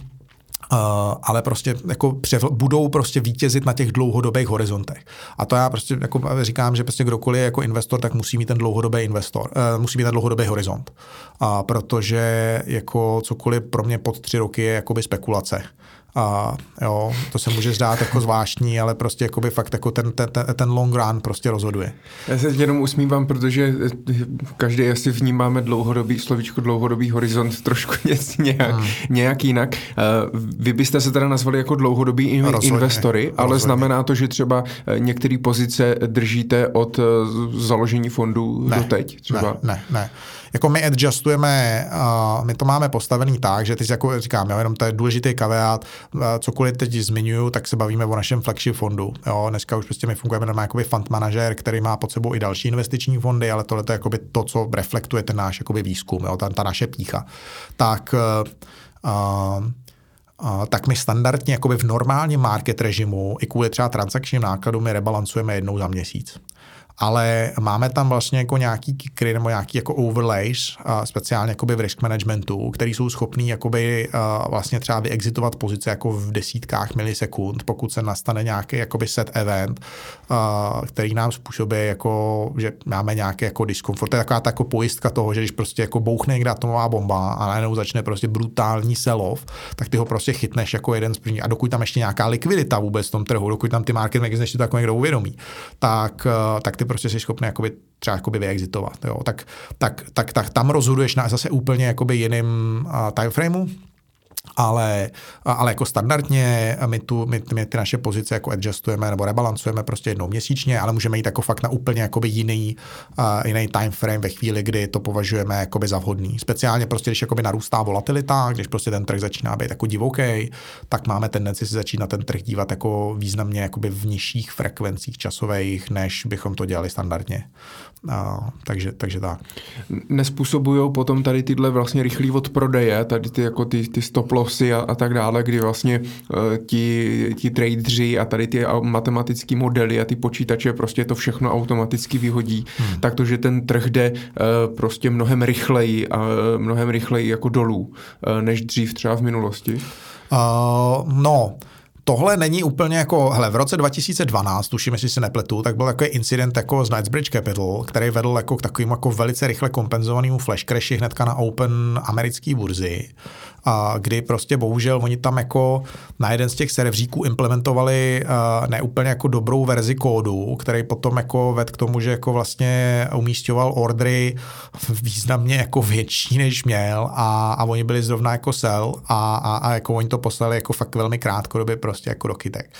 Uh, ale prostě jako převl, budou prostě vítězit na těch dlouhodobých horizontech. A to já prostě jako říkám, že prostě kdokoliv je jako investor, tak musí mít ten dlouhodobý investor, uh, musí mít ten dlouhodobý horizont. Uh, protože jako cokoliv pro mě pod tři roky je jakoby spekulace. A jo, to se může zdát jako zvláštní, ale prostě jako by fakt jako ten, ten, ten long run prostě rozhoduje. Já se jenom usmívám, protože každý asi vnímáme dlouhodobý, slovíčko dlouhodobý horizont trošku nějak, hmm. nějak jinak. Vy byste se teda nazvali jako dlouhodobý rozhodně, investory, ale rozhodně. znamená to, že třeba e, některé pozice držíte od e, založení fondů ne, do teď? Třeba? Ne, ne, ne jako my adjustujeme, uh, my to máme postavený tak, že teď jako říkám, jo, jenom to je důležitý kaveát, uh, cokoliv teď zmiňuju, tak se bavíme o našem flagship fondu. Jo, dneska už prostě my fungujeme normálně jakoby fund manažer, který má pod sebou i další investiční fondy, ale tohle je jakoby to, co reflektuje ten náš jakoby výzkum, jo, ta, ta naše pícha. Tak uh, uh, Uh, tak my standardně jakoby v normálním market režimu i kvůli třeba transakčním nákladům my rebalancujeme jednou za měsíc. Ale máme tam vlastně jako nějaký kikry nebo nějaký jako overlays, speciálně jakoby v risk managementu, který jsou schopný jakoby vlastně třeba vyexitovat pozice jako v desítkách milisekund, pokud se nastane nějaký jakoby set event, který nám způsobí jako, že máme nějaký jako diskomfort. To je taková ta jako pojistka toho, že když prostě jako bouchne někde atomová bomba a najednou začne prostě brutální sell-off, tak ty ho prostě chytneš jako jeden z prvních. A dokud tam ještě nějaká likvidita vůbec v tom trhu, dokud tam ty market magazines to jako někdo uvědomí, tak, tak ty prostě jsi schopný jakoby třeba jakoby vyexitovat. Jo. Tak, tak, tak, tak, tam rozhoduješ na zase úplně jakoby jiným uh, timeframeu, ale, ale jako standardně my, tu, my, my ty naše pozice jako adjustujeme nebo rebalancujeme prostě jednou měsíčně, ale můžeme jít jako fakt na úplně jakoby jiný, uh, jiný time frame ve chvíli, kdy to považujeme jakoby za vhodný. Speciálně prostě, když jakoby narůstá volatilita, když prostě ten trh začíná být jako divoký, tak máme tendenci si začít na ten trh dívat jako významně jakoby v nižších frekvencích časových, než bychom to dělali standardně. A, takže, takže tak. Nespůsobují potom tady tyhle vlastně rychlý odprodeje, tady ty jako ty, ty stop lossy a, a tak dále, kdy vlastně uh, ti, ti tradeři a tady ty matematické modely a ty počítače prostě to všechno automaticky vyhodí, hmm. tak to, že ten trh jde uh, prostě mnohem rychleji a uh, mnohem rychleji jako dolů, uh, než dřív třeba v minulosti? Uh, no, tohle není úplně jako, hele, v roce 2012, tuším, jestli se nepletu, tak byl takový incident jako z Knightsbridge Capital, který vedl jako k takovým jako velice rychle kompenzovanému flash crashi hnedka na open americké burzy a kdy prostě bohužel oni tam jako na jeden z těch serveříků implementovali uh, neúplně jako dobrou verzi kódu, který potom jako ved k tomu, že jako vlastně umístěval ordry významně jako větší, než měl a, a oni byli zrovna jako sell a, a, a jako oni to poslali jako fakt velmi krátkodobě prostě jako do kytek.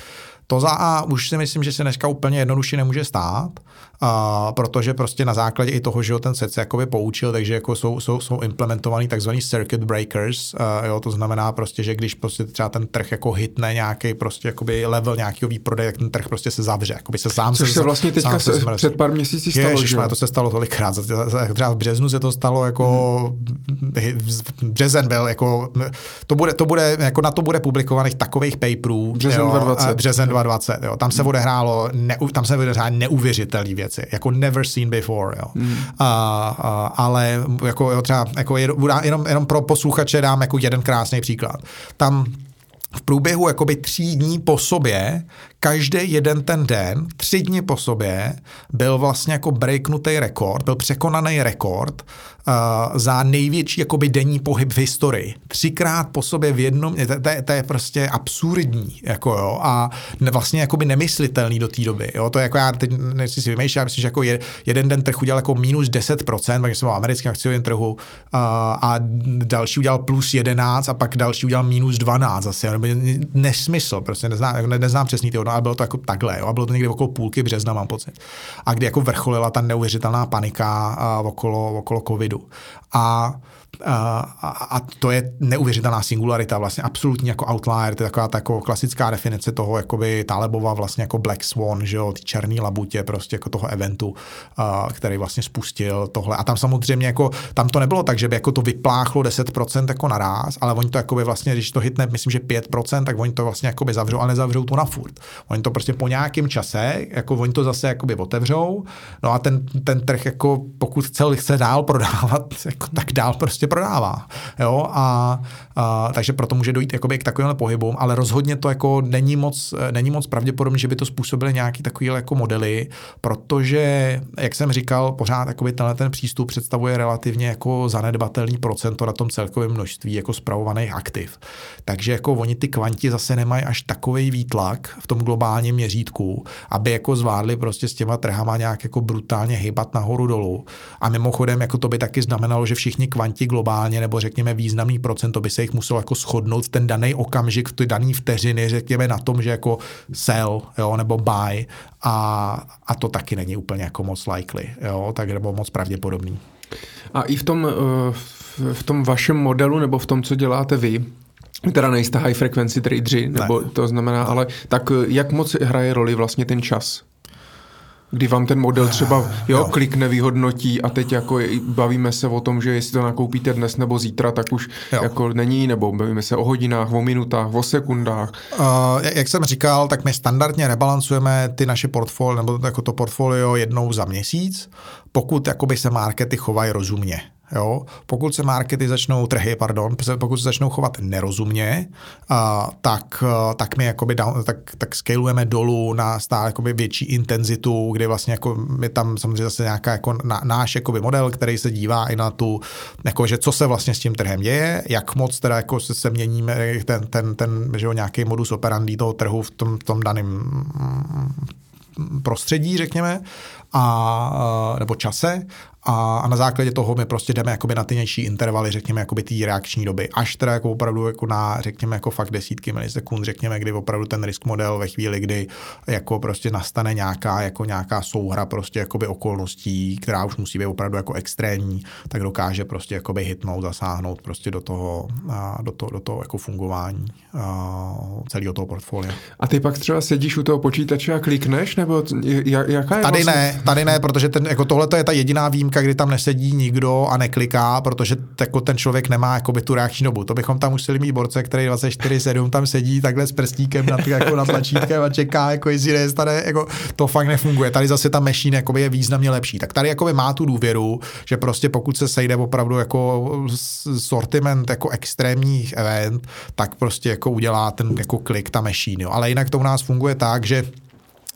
To za A už si myslím, že se dneska úplně jednoduše nemůže stát, a protože prostě na základě i toho, že ho ten set se jakoby poučil, takže jako jsou, jsou, jsou implementovaný takzvaný circuit breakers, a jo, to znamená prostě, že když prostě třeba ten trh jako hitne nějaký prostě jakoby level nějakého výprodeje, tak ten trh prostě se zavře, jakoby se sám Což se, se vlastně teďka se, se před pár měsíci stalo, Ježiš, že? to se stalo tolikrát, třeba v březnu se to stalo jako hmm. březen byl jako, to bude, to bude, jako na to bude publikovaných takových paperů, březen jo, 2020. Březen 2020, jo, tam se hmm. odehrálo, ne, tam se odehrálo neuvěřitelné věci věci, jako never seen before, jo. Mm. A, a, ale jako jo, třeba jako jenom, jenom pro posluchače dám jako jeden krásný příklad. Tam v průběhu jakoby tří dní po sobě, každý jeden ten den, tři dny po sobě, byl vlastně jako breaknutý rekord, byl překonaný rekord uh, za největší jakoby denní pohyb v historii. Třikrát po sobě v jednom, to, to, to je prostě absurdní, jako jo, a ne, vlastně jakoby nemyslitelný do té doby, jo, to je jako já teď nechci si vymýšlet, já myslím, že jako je, jeden den trh udělal jako minus 10%, takže jsem v americkém akciovém trhu uh, a další udělal plus 11 a pak další udělal minus 12 zase, nesmysl, prostě neznám, jako neznám přesný ty ale bylo to jako takhle, jo, a bylo to někdy okolo půlky března, mám pocit. A kdy jako vrcholila ta neuvěřitelná panika uh, okolo, okolo covidu. A a, a to je neuvěřitelná singularita, vlastně absolutní jako outlier, to je taková ta jako klasická definice toho, jakoby Talebova vlastně jako Black Swan, že jo, ty černý labutě prostě jako toho eventu, a, který vlastně spustil tohle. A tam samozřejmě jako, tam to nebylo tak, že by jako to vypláchlo 10% jako naraz, ale oni to jakoby vlastně, když to hitne, myslím, že 5%, tak oni to vlastně jakoby zavřou, ale nezavřou to na furt. Oni to prostě po nějakém čase, jako oni to zase jakoby otevřou, no a ten, ten trh jako pokud chce, chce dál prodávat, jako, tak dál prostě prostě prodává. Jo? A, a, takže proto může dojít jakoby k takovým pohybům, ale rozhodně to jako není moc, není moc pravděpodobné, že by to způsobily nějaký takový jako modely, protože, jak jsem říkal, pořád jakoby tenhle ten přístup představuje relativně jako zanedbatelný procento na tom celkovém množství jako spravovaných aktiv. Takže jako oni ty kvanti zase nemají až takový výtlak v tom globálním měřítku, aby jako zvládli prostě s těma trhama nějak jako brutálně hýbat nahoru dolů. A mimochodem, jako to by taky znamenalo, že všichni kvanti globálně, nebo řekněme významný procento by se jich muselo jako shodnout v ten daný okamžik, v ty daný vteřiny, řekněme na tom, že jako sell, jo, nebo buy a, a to taky není úplně jako moc likely, jo, tak nebo moc pravděpodobný. A i v tom, eh, v tom vašem modelu, nebo v tom, co děláte vy, teda nejste high frequency tradeři, nebo ne. to znamená, ale tak eh, jak moc hraje roli vlastně ten čas? Kdy vám ten model třeba jo, jo. klik nevyhodnotí a teď jako bavíme se o tom, že jestli to nakoupíte dnes nebo zítra, tak už jo. jako není, nebo bavíme se o hodinách, o minutách, o sekundách. Uh, jak jsem říkal, tak my standardně rebalancujeme ty naše portfolio, nebo jako to portfolio jednou za měsíc, pokud jakoby se markety chovají rozumně. Jo? Pokud se markety začnou, trhy, pardon, pokud se začnou chovat nerozumně, a, tak, tak my jakoby down, tak, tak scalujeme dolů na stále jakoby větší intenzitu, kdy vlastně jako my tam samozřejmě zase nějaká jako na, náš jakoby model, který se dívá i na tu, jako, že co se vlastně s tím trhem děje, jak moc teda jako se, se měníme ten, ten, ten že jo, nějaký modus operandi toho trhu v tom, tom daném prostředí, řekněme, a, nebo čase a, a na základě toho my prostě jdeme jakoby na ty nější intervaly, řekněme, jakoby té reakční doby, až teda jako opravdu jako na, řekněme, jako fakt desítky milisekund, řekněme, kdy opravdu ten risk model ve chvíli, kdy jako prostě nastane nějaká, jako nějaká souhra prostě jakoby okolností, která už musí být opravdu jako extrémní, tak dokáže prostě jakoby hitnout, zasáhnout prostě do toho, do toho, do toho jako fungování celého toho portfolia. A ty pak třeba sedíš u toho počítače a klikneš, nebo jaká je Tady vlastně... ne, tady ne, protože ten, jako tohle je ta jediná výjimka, výjimka, kdy tam nesedí nikdo a nekliká, protože jako ten člověk nemá jakoby tu reakční dobu. To bychom tam museli mít borce, který 24-7 tam sedí takhle s prstíkem nad, jako nad tlačítkem a čeká, jako jestli nestane, jako to fakt nefunguje. Tady zase ta machine jakoby je významně lepší. Tak tady jakoby má tu důvěru, že prostě pokud se sejde opravdu jako sortiment jako extrémních event, tak prostě jako udělá ten jako klik ta machine. Jo. Ale jinak to u nás funguje tak, že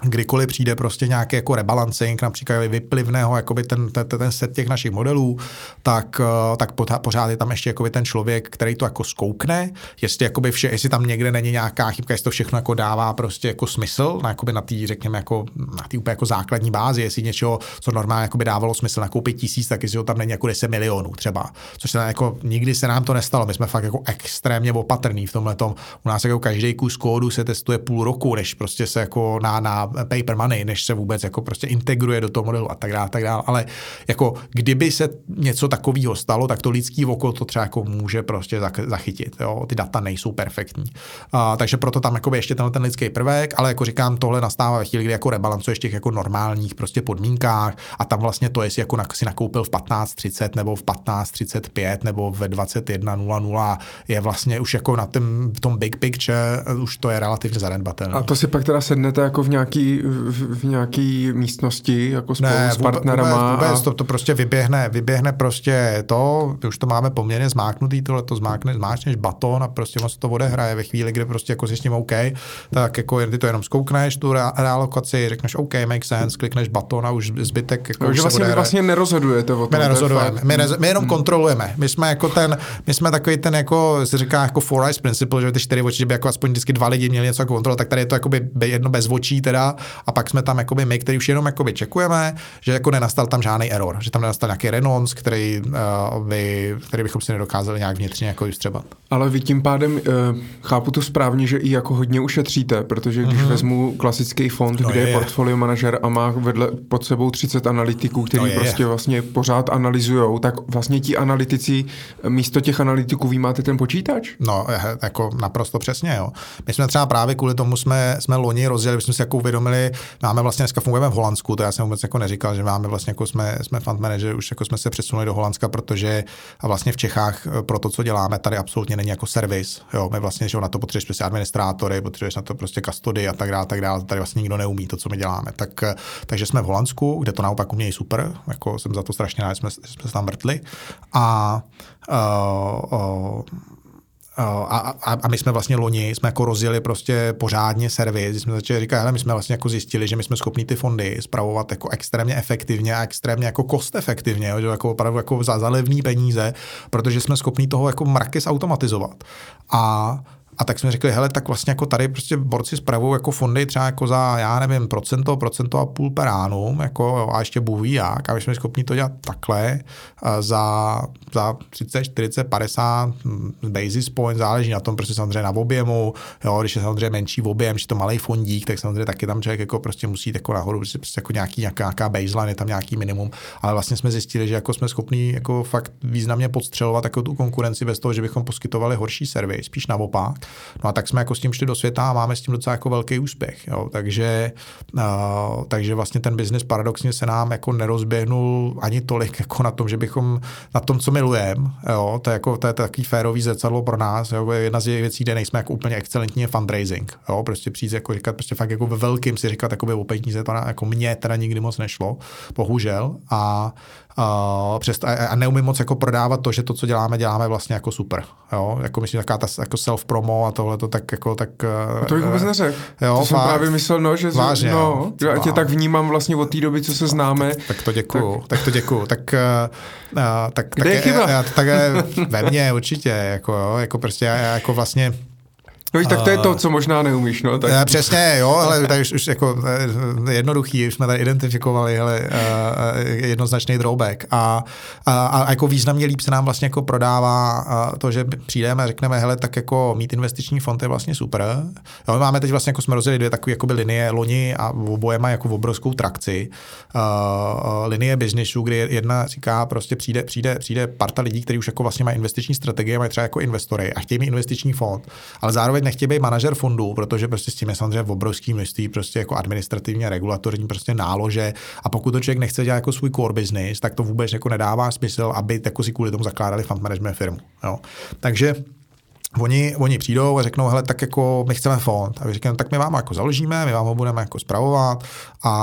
kdykoliv přijde prostě nějaký jako rebalancing, například vyplivného jakoby ten, ten, ten set těch našich modelů, tak, eh, tak pořád je tam ještě jakoby ten člověk, který to jako zkoukne, jestli, jakoby vše, jestli tam někde není nějaká chybka, jestli to všechno jako dává prostě jako smysl, na, jakoby na té, řekněme, jako, na té úplně jako základní bázi, jestli něčeho, co normálně jakoby dávalo smysl nakoupit tisíc, tak jestli ho tam není jako 10 milionů třeba. Což se jako nikdy se nám to nestalo. My jsme fakt jako extrémně opatrní v tomhle tom. U nás jako každý kus kódu se testuje půl roku, než prostě se jako na, na paper money, než se vůbec jako prostě integruje do toho modelu a tak dále, tak dále. Ale jako kdyby se něco takového stalo, tak to lidský oko to třeba jako může prostě zachytit. Jo? Ty data nejsou perfektní. A, takže proto tam jako ještě tenhle ten lidský prvek, ale jako říkám, tohle nastává ve chvíli, kdy jako rebalancuješ těch jako normálních prostě podmínkách a tam vlastně to, jestli jako si nakoupil v 15.30 nebo v 15.35 nebo ve 21.00 je vlastně už jako na tom, v tom big picture už to je relativně zanedbatelné. A to si pak teda sednete jako v nějaký v, v nějaké místnosti jako spolu ne, s partnerama? Vůbec, vůbec a... to, to prostě vyběhne, vyběhne prostě to, už to máme poměrně zmáknutý, tohle to zmákne, zmáčneš baton a prostě moc to odehraje ve chvíli, kdy prostě jako si s tím OK, tak jako ty to jenom zkoukneš, tu realokaci, řekneš OK, make sense, klikneš baton a už zbytek jako Takže vlastně, vlastně nerozhodujete o tom. My nerozhodujeme, my, nez, my jenom hmm. kontrolujeme. My jsme jako ten, my jsme takový ten jako, se říká jako four eyes principle, že ty čtyři oči, že by jako aspoň vždycky dva lidi měli něco jako kontrolovat, tak tady je to jako by jedno bez očí teda a pak jsme tam jakoby my, který už jenom jakoby čekujeme, že jako nenastal tam žádný error, že tam nenastal nějaký renonc, který, uh, by, který bychom si nedokázali nějak vnitřně jako vystřebat. Ale vy tím pádem uh, chápu to správně, že i jako hodně ušetříte, protože když mm-hmm. vezmu klasický fond, no kde je, je portfolio manažer a má vedle pod sebou 30 analytiků, kteří no prostě vlastně pořád analyzují, tak vlastně ti analytici, místo těch analytiků vy máte ten počítač? No, jako naprosto přesně, jo. My jsme třeba právě kvůli tomu jsme, jsme loni rozdělili, jsme si jako uvědomili, máme vlastně dneska fungujeme v Holandsku, to já jsem vůbec jako neříkal, že máme vlastně jako jsme, jsme fund manager, už jako jsme se přesunuli do Holandska, protože a vlastně v Čechách eh, pro to, co děláme, tady absolutně není jako servis. Jo, my vlastně, že na to potřebuješ prostě administrátory, potřebuješ na to prostě kastody a tak dále, tak dále. Tady vlastně nikdo neumí to, co my děláme. Tak, eh, takže jsme v Holandsku, kde to naopak umějí super, jako jsem za to strašně rád, jsme, jsme se tam vrtli. A uh, uh, a, a, a my jsme vlastně loni, jsme jako rozjeli prostě pořádně servis, jsme začali říkat, hele, my jsme vlastně jako zjistili, že my jsme schopni ty fondy spravovat jako extrémně efektivně a extrémně jako kost efektivně, že jako opravdu jako za, za levný peníze, protože jsme schopni toho jako mraky automatizovat. A a tak jsme řekli, hele, tak vlastně jako tady prostě borci spravují jako fondy třeba jako za, já nevím, procento, procento a půl per annum, jako a ještě bůh jak, a my jsme schopni to dělat takhle za, za 30, 40, 50 basis point, záleží na tom prostě samozřejmě na objemu, jo, když je samozřejmě menší objem, že to malý fondík, tak samozřejmě taky tam člověk jako prostě musí jako nahoru, prostě, prostě jako nějaký, nějaká, nějaká baseline, je tam nějaký minimum, ale vlastně jsme zjistili, že jako jsme schopni jako fakt významně podstřelovat jako tu konkurenci bez toho, že bychom poskytovali horší servis, spíš naopak No a tak jsme jako s tím šli do světa a máme s tím docela jako velký úspěch. Jo. Takže, uh, takže vlastně ten biznis paradoxně se nám jako nerozběhnul ani tolik jako na tom, že bychom na tom, co milujeme. To je, jako, to je takový férový zrcadlo pro nás. Jo. Jedna z věcí, kde nejsme jako úplně excelentní, je fundraising. Jo. Prostě přijít jako říkat, prostě fakt jako ve velkým si říkat jako o peníze, to na, jako mě teda nikdy moc nešlo, bohužel. A a, přesto, a, a neumím moc jako prodávat to, že to, co děláme, děláme vlastně jako super. Jo? Jako myslím, taková ta jako self-promo a tohle to tak jako tak... A to bych vůbec neřekl. Jo, to jsem fakt, právě myslel, no, že vážně, no, já tě tak vnímám vlastně od té doby, co se známe. Tak, tak to děkuju, tak, tak to děkuju. Tak, uh, tak, Kde tak, je chyba? Já, tak, ve mně určitě, jako, jo, jako prostě já, já jako vlastně No, tak to je to, co možná neumíš, no. Tak... Přesně, jo, ale tady už, už jako jednoduchý, už jsme tady identifikovali, hele, jednoznačný drawback a, a, a, jako významně líp se nám vlastně jako prodává to, že přijdeme a řekneme, hele, tak jako mít investiční fond je vlastně super. Jo, my máme teď vlastně, jako jsme rozjeli dvě takové jako linie, loni a oboje mají jako obrovskou trakci. Uh, linie biznisu, kdy jedna říká, prostě přijde, přijde, přijde parta lidí, kteří už jako vlastně mají investiční strategie, mají třeba jako investory a chtějí mít investiční fond, ale zároveň zároveň nechtějí být manažer fondů, protože prostě s tím je samozřejmě v obrovském množství prostě jako administrativně regulatorní prostě nálože a pokud to člověk nechce dělat jako svůj core business, tak to vůbec jako nedává smysl, aby jako si kvůli tomu zakládali fund management firmu. Jo. Takže Oni, oni přijdou a řeknou, hele, tak jako my chceme fond. A vy říkáme, tak my vám jako založíme, my vám ho budeme jako spravovat a,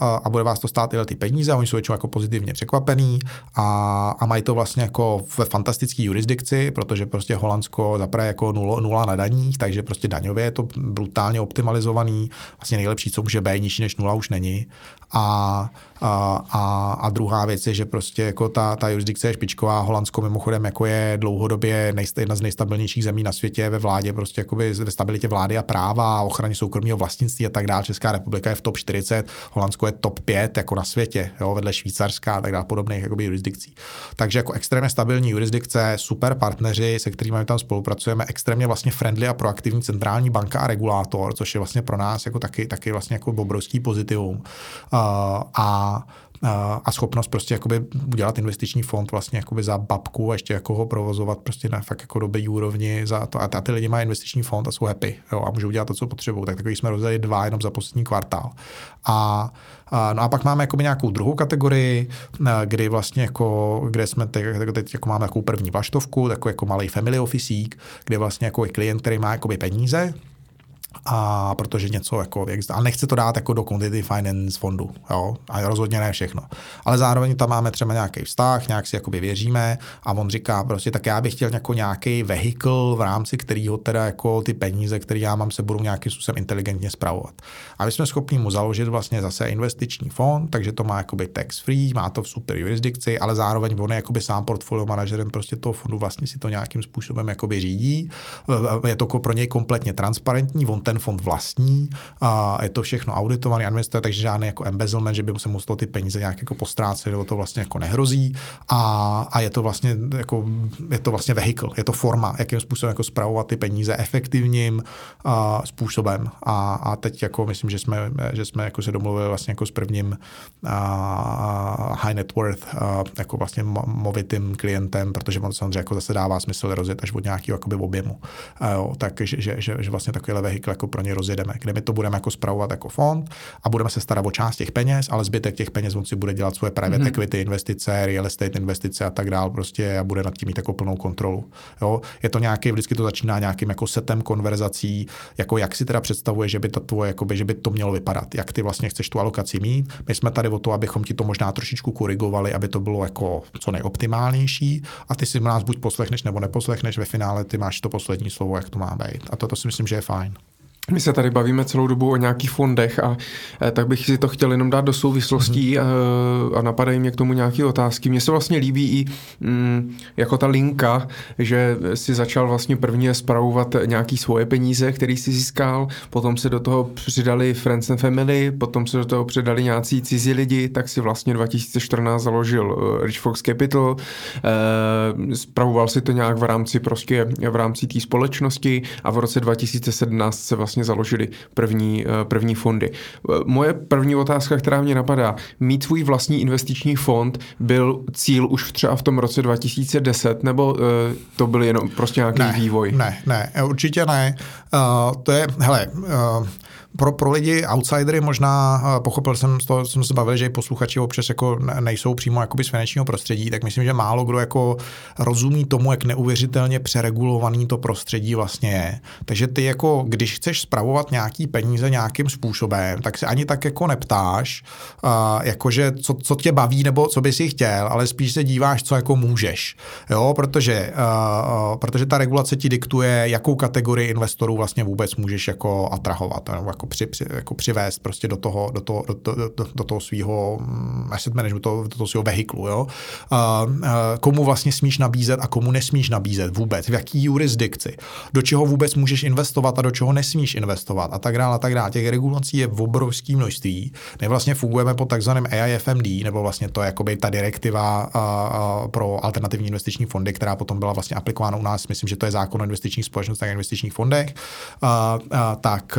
a, a bude vás to stát tyhle ty peníze. A oni jsou většinou jako pozitivně překvapení a, a mají to vlastně jako ve fantastické jurisdikci, protože prostě Holandsko zaprvé jako nula, nula na daních, takže prostě daňově je to brutálně optimalizovaný. Vlastně nejlepší, co může být, nižší než nula už není. A a, a, a druhá věc je, že prostě jako ta, ta jurisdikce je špičková. Holandsko mimochodem jako je dlouhodobě nejst, jedna z nejstabilnějších zemí na světě ve vládě, prostě jakoby ve stabilitě vlády a práva a ochraně soukromého vlastnictví a tak dále. Česká republika je v top 40, Holandsko je top 5 jako na světě, jo, vedle Švýcarska a tak dále podobných jakoby jurisdikcí. Takže jako extrémně stabilní jurisdikce, super partneři, se kterými tam spolupracujeme, extrémně vlastně friendly a proaktivní centrální banka a regulátor, což je vlastně pro nás jako taky, taky vlastně jako obrovský pozitivum. Uh, a a schopnost prostě jakoby udělat investiční fond vlastně jakoby za babku a ještě jako ho provozovat prostě na fakt jako dobrý úrovni za to. A, ty lidi mají investiční fond a jsou happy jo, a můžou dělat to, co potřebují. Tak takový jsme rozdali dva jenom za poslední kvartál. A no a pak máme jakoby nějakou druhou kategorii, kdy vlastně jako, kde jsme teď, teď jako máme jako první vlaštovku, takový jako malý family officeík, kde vlastně jako je klient, který má jakoby peníze, a protože něco jako, a nechce to dát jako do quantity finance fondu, jo, a rozhodně ne všechno. Ale zároveň tam máme třeba nějaký vztah, nějak si jakoby věříme a on říká prostě, tak já bych chtěl jako nějaký vehikl, v rámci kterého teda jako ty peníze, které já mám, se budou nějakým způsobem inteligentně zpravovat. A my jsme schopni mu založit vlastně zase investiční fond, takže to má jakoby tax free, má to v super jurisdikci, ale zároveň on je jakoby sám portfolio manažerem prostě toho fondu vlastně si to nějakým způsobem jakoby řídí. Je to pro něj kompletně transparentní, on ten fond vlastní a je to všechno auditovaný, administruje, takže žádný jako embezzlement, že by se muselo ty peníze nějak jako postrácet, nebo to vlastně jako nehrozí a, a je to vlastně jako, je to vlastně vehikl, je to forma, jakým způsobem jako spravovat ty peníze efektivním a, způsobem a, a teď jako myslím, že jsme, že jsme jako se domluvili vlastně jako s prvním a, high net worth a, jako vlastně movitým klientem, protože on samozřejmě jako zase dává smysl rozjet až od nějakého jakoby objemu. A jo, takže že, že, že, vlastně takovýhle vehikl jako pro ně rozjedeme, kde my to budeme jako spravovat jako fond a budeme se starat o část těch peněz, ale zbytek těch peněz on si bude dělat svoje private mm-hmm. equity investice, real estate investice a tak dál prostě a bude nad tím mít jako plnou kontrolu. Jo? Je to nějaký, vždycky to začíná nějakým jako setem konverzací, jako jak si teda představuje, že by to tvoje, jakoby, že by to mělo vypadat, jak ty vlastně chceš tu alokaci mít. My jsme tady o to, abychom ti to možná trošičku korigovali, aby to bylo jako co nejoptimálnější a ty si nás buď poslechneš nebo neposlechneš, ve finále ty máš to poslední slovo, jak to má být. A to, to si myslím, že je fajn. My se tady bavíme celou dobu o nějakých fondech a eh, tak bych si to chtěl jenom dát do souvislostí mm-hmm. a napadají mě k tomu nějaké otázky. Mně se vlastně líbí i mm, jako ta linka, že si začal vlastně prvně spravovat nějaký svoje peníze, který si získal, potom se do toho přidali Friends and Family, potom se do toho přidali nějací cizí lidi, tak si vlastně 2014 založil Rich Fox Capital, spravoval si to nějak v rámci prostě v rámci té společnosti a v roce 2017 se vlastně vlastně založili první, první fondy. Moje první otázka, která mě napadá, mít svůj vlastní investiční fond byl cíl už třeba v tom roce 2010, nebo to byl jenom prostě nějaký ne, vývoj? Ne, ne, určitě ne. Uh, to je, hele, uh, pro, pro lidi, outsidery možná, pochopil jsem, z toho jsem se bavil, že i posluchači občas jako nejsou přímo jakoby z finančního prostředí, tak myslím, že málo kdo jako rozumí tomu, jak neuvěřitelně přeregulovaný to prostředí vlastně je. Takže ty jako, když chceš spravovat nějaký peníze nějakým způsobem, tak se ani tak jako neptáš, uh, jakože co, co tě baví nebo co bys si chtěl, ale spíš se díváš, co jako můžeš. Jo, protože, uh, protože ta regulace ti diktuje, jakou kategorii investorů vlastně vůbec můžeš jako atrahovat, nebo jako jako, při, při, jako přivést prostě do toho, do toho, do, do, do, do toho svého mm, asset managementu, do toho svého vehiklu. Jo? A, a, komu vlastně smíš nabízet a komu nesmíš nabízet vůbec, v jaký jurisdikci, do čeho vůbec můžeš investovat a do čeho nesmíš investovat a tak dále a tak dále. Těch regulací je v obrovském množství. My vlastně fungujeme pod takzvaným AIFMD, nebo vlastně to je jakoby ta direktiva a, a, pro alternativní investiční fondy, která potom byla vlastně aplikována u nás. Myslím, že to je zákon o investičních společnostech a investičních fondech. A, a, tak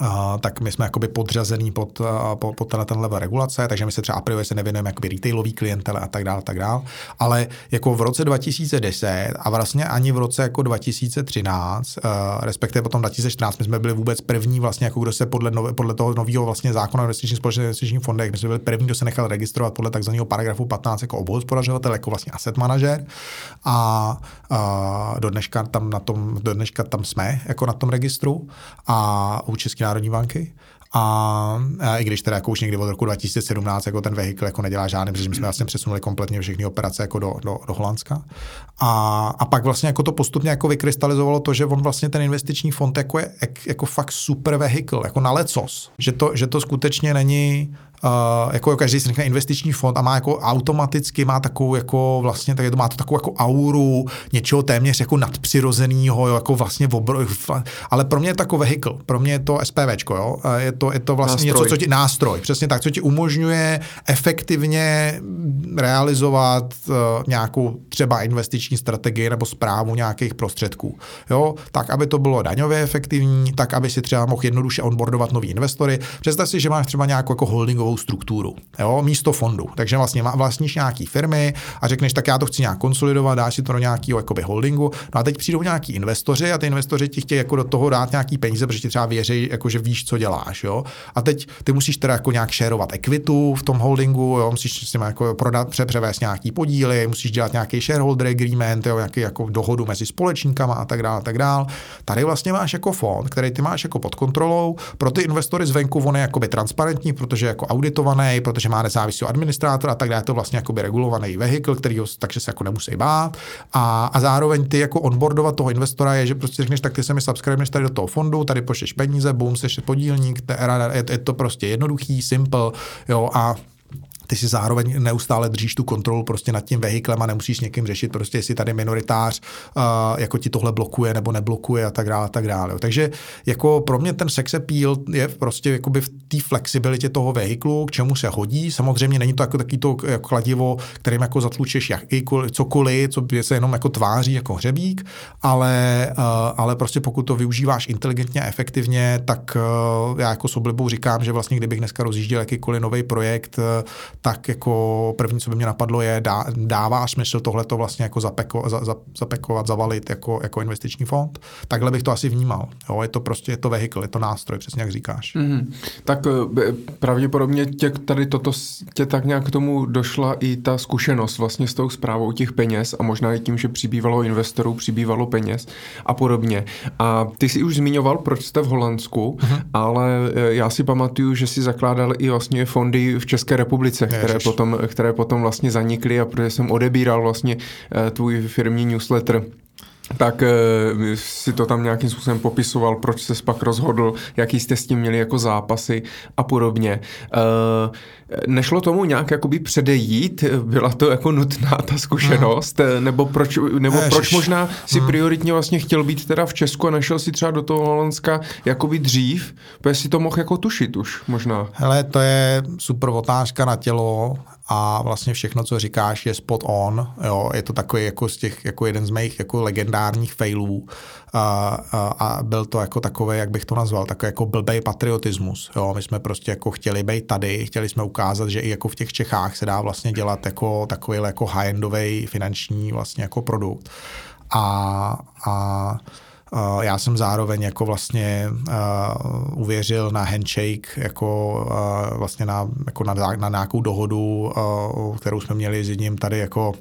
Uh, tak my jsme jakoby podřazený pod, pod, pod tenhle, ten level regulace, takže my se třeba a priori se nevěnujeme jakoby retailový klientele a tak dále, tak dále. Ale jako v roce 2010 a vlastně ani v roce jako 2013, uh, respektive potom 2014, my jsme byli vůbec první vlastně, jako kdo se podle, nové, podle toho nového vlastně zákona o investičních společných investičních fondech, my jsme byli první, kdo se nechal registrovat podle takzvaného paragrafu 15 jako obhospodařovatel, jako vlastně asset manažer a uh, do dneška tam na tom, do dneška tam jsme jako na tom registru a u České Národní banky. A, a i když teda jako už někdy od roku 2017 jako ten vehikl jako nedělá žádný, protože my jsme vlastně přesunuli kompletně všechny operace jako do, do, do Holandska. A, a pak vlastně jako to postupně jako vykrystalizovalo to, že on vlastně ten investiční fond jako je jako fakt super vehikl, jako na lecos. Že to, že to skutečně není Uh, jako každý si nechne investiční fond a má jako automaticky má takovou jako vlastně, tak to má to takovou jako auru něčeho téměř jako nadpřirozeného, jako vlastně obro, ale pro mě je to jako vehikl, pro mě je to SPVčko, jo, je to, je to vlastně nástroj. něco, co ti, nástroj, přesně tak, co ti umožňuje efektivně realizovat uh, nějakou třeba investiční strategii nebo zprávu nějakých prostředků, jo, tak, aby to bylo daňově efektivní, tak, aby si třeba mohl jednoduše onboardovat nový investory. Představ si, že máš třeba nějakou jako holdingovou strukturu, jo, místo fondu. Takže vlastně vlastníš nějaký firmy a řekneš, tak já to chci nějak konsolidovat, dáš si to do nějakého jakoby holdingu. No a teď přijdou nějaký investoři a ty investoři ti chtějí jako do toho dát nějaký peníze, protože ti třeba věří, jako že víš, co děláš. Jo. A teď ty musíš teda jako nějak šerovat ekvitu v tom holdingu, jo, musíš si jako prodat, převést nějaký podíly, musíš dělat nějaký shareholder agreement, jo, nějaký jako dohodu mezi společníkama a tak dále, a tak dále. Tady vlastně máš jako fond, který ty máš jako pod kontrolou. Pro ty investory zvenku on je jakoby transparentní, protože jako auditovaný, protože má nezávislého administrátora a tak dále, je to vlastně jakoby regulovaný vehikl, který ho, takže se jako nemusí bát. A, a zároveň ty jako onboardovat toho investora je, že prostě řekneš, tak ty se mi subscribeš tady do toho fondu, tady pošleš peníze, boom, jsi podílník, je to prostě jednoduchý, simple, jo, a ty si zároveň neustále držíš tu kontrolu prostě nad tím vehiklem a nemusíš někým řešit prostě, jestli tady minoritář uh, jako ti tohle blokuje nebo neblokuje a tak dále a tak dále. Takže jako pro mě ten sex appeal je prostě jakoby v té flexibilitě toho vehiklu, k čemu se hodí. Samozřejmě není to jako taky to jako kladivo, kterým jako zatlučeš jak, cokoliv, co se jenom jako tváří jako hřebík, ale, uh, ale prostě pokud to využíváš inteligentně a efektivně, tak uh, já jako s oblibou říkám, že vlastně kdybych dneska rozjížděl jakýkoliv nový projekt, tak jako první, co by mě napadlo, je, dá, dává smysl tohleto vlastně jako zapeko, za, za, zapekovat, zavalit jako, jako investiční fond. Takhle bych to asi vnímal. Jo, je to prostě, je to vehikl, je to nástroj, přesně jak říkáš. Mm-hmm. Tak eh, pravděpodobně tě tady toto, tě tak nějak k tomu došla i ta zkušenost vlastně s tou zprávou těch peněz a možná i tím, že přibývalo investorů, přibývalo peněz a podobně. A ty si už zmiňoval, proč jste v Holandsku, mm-hmm. ale eh, já si pamatuju, že si zakládal i vlastně fondy v České republice, které potom, které potom vlastně zanikly a protože jsem odebíral vlastně eh, tvůj firmní newsletter, tak e, si to tam nějakým způsobem popisoval, proč se pak rozhodl, jaký jste s tím měli jako zápasy a podobně. E, nešlo tomu nějak jakoby předejít? Byla to jako nutná ta zkušenost? Hmm. Nebo, proč, nebo proč možná si hmm. prioritně vlastně chtěl být teda v Česku a nešel si třeba do toho Holandska jakoby dřív? Protože si to mohl jako tušit už možná. Hele, to je super otázka na tělo a vlastně všechno, co říkáš, je spot on. Jo? Je to takový jako z těch, jako jeden z mých jako legendárních failů a, a, a byl to jako takový, jak bych to nazval, takový jako blbej patriotismus. Jo? My jsme prostě jako chtěli být tady, chtěli jsme ukázat, že i jako v těch Čechách se dá vlastně dělat jako takový jako high-endový finanční vlastně jako produkt. A, a já jsem zároveň jako vlastně uh, uvěřil na handshake, jako uh, vlastně na, jako na, na nějakou dohodu, uh, kterou jsme měli s jedním tady jako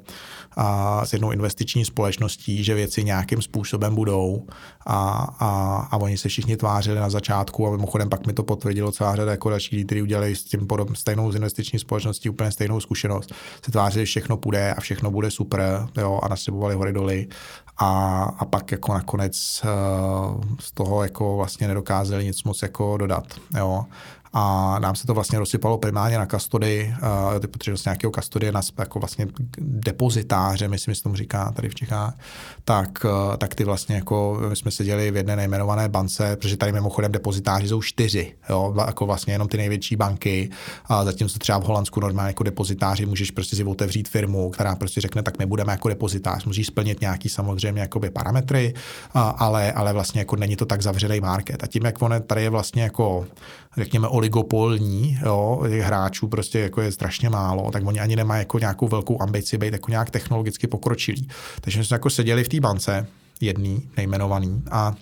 a s jednou investiční společností, že věci nějakým způsobem budou a, a, a oni se všichni tvářili na začátku a mimochodem pak mi to potvrdilo celá řada jako další lidí, kteří udělali s tím podob, stejnou z investiční společností úplně stejnou zkušenost. Se tvářili, že všechno půjde a všechno bude super jo, a naslibovali hory doly a, a pak jako nakonec uh, z toho jako vlastně nedokázali nic moc jako dodat. Jo a nám se to vlastně rozsypalo primárně na kastody, uh, protože vlastně nějakého kastody na jako vlastně depozitáře, myslím, že se tomu říká tady v Čechách, tak, uh, tak ty vlastně jako, my jsme seděli v jedné nejmenované bance, protože tady mimochodem depozitáři jsou čtyři, jo, jako vlastně jenom ty největší banky, a zatímco třeba v Holandsku normálně jako depozitáři můžeš prostě si otevřít firmu, která prostě řekne, tak my budeme jako depozitář, musíš splnit nějaký samozřejmě jakoby parametry, ale, ale vlastně jako není to tak zavřený market. A tím, jak on tady je vlastně jako řekněme, oligopolní, jo, hráčů prostě jako je strašně málo, tak oni ani nemají jako nějakou velkou ambici být jako nějak technologicky pokročilí. Takže jsme jako seděli v té bance, jedný, nejmenovaný, a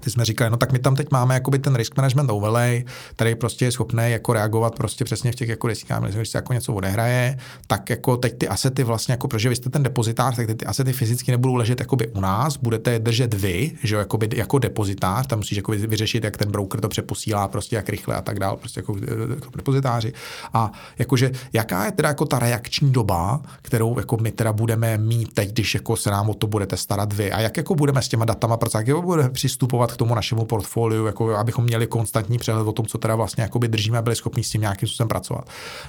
ty jsme říkali, no tak my tam teď máme jakoby ten risk management overlay, který prostě je schopný jako reagovat prostě přesně v těch jako desítkách když se jako něco odehraje, tak jako teď ty asety vlastně, jako protože vy jste ten depozitář, tak ty, ty asety fyzicky nebudou ležet jakoby u nás, budete je držet vy, že jakoby, jako depozitář, tam musíš jako vyřešit, jak ten broker to přeposílá, prostě jak rychle a tak dále, prostě jako, jako depozitáři. A jakože, jaká je teda jako ta reakční doba, kterou jako my teda budeme mít teď, když jako se nám o to budete starat vy a jak jako budeme s těma datama pracovat, jak budeme přistupovat k tomu našemu portfoliu, jako abychom měli konstantní přehled o tom, co teda vlastně jakoby držíme a byli schopni s tím nějakým způsobem pracovat.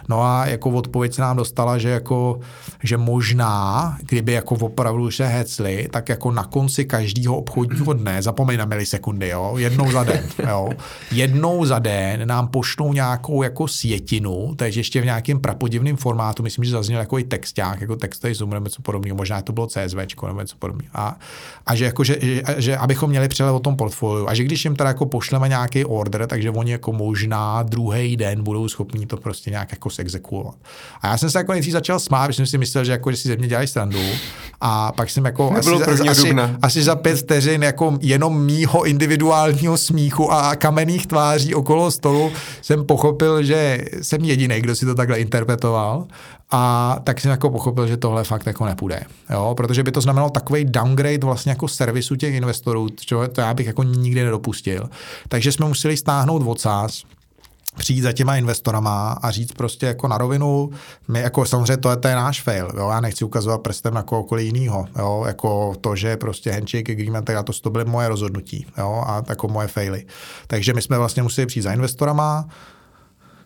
No a jako odpověď se nám dostala, že jako, že možná, kdyby jako opravdu se hecli, tak jako na konci každého obchodního dne, zapomeň na milisekundy, jo, jednou za den, jo, jednou za den nám pošlou nějakou jako sjetinu, takže ještě v nějakém prapodivném formátu, myslím, že zazněl jako i texták, jako textový zoom nebo něco podobného, možná to bylo CSV nebo něco podobného. A, a že, jako, že, že, že, abychom měli přehled o tom portfoliu. A že když jim teda jako pošleme nějaký order, takže oni jako možná druhý den budou schopni to prostě nějak jako sexekuovat. A já jsem se jako nejdřív začal smát, protože jsem si myslel, že jako, že si ze mě dělají strandu a pak jsem jako asi, asi, asi, za pět vteřin jako jenom mýho individuálního smíchu a kamenných tváří okolo stolu jsem pochopil, že jsem jediný, kdo si to takhle interpretoval a tak jsem jako pochopil, že tohle fakt jako nepůjde. Jo? Protože by to znamenalo takový downgrade vlastně jako servisu těch investorů, čo, to já bych jako nikdy nedopustil. Takže jsme museli stáhnout vocás, přijít za těma investorama a říct prostě jako na rovinu, my jako samozřejmě to je, to je náš fail, jo? já nechci ukazovat prstem na kohokoliv jiného, jako to, že prostě handshake agreement, tak to, to byly moje rozhodnutí jo? a jako moje faily. Takže my jsme vlastně museli přijít za investorama,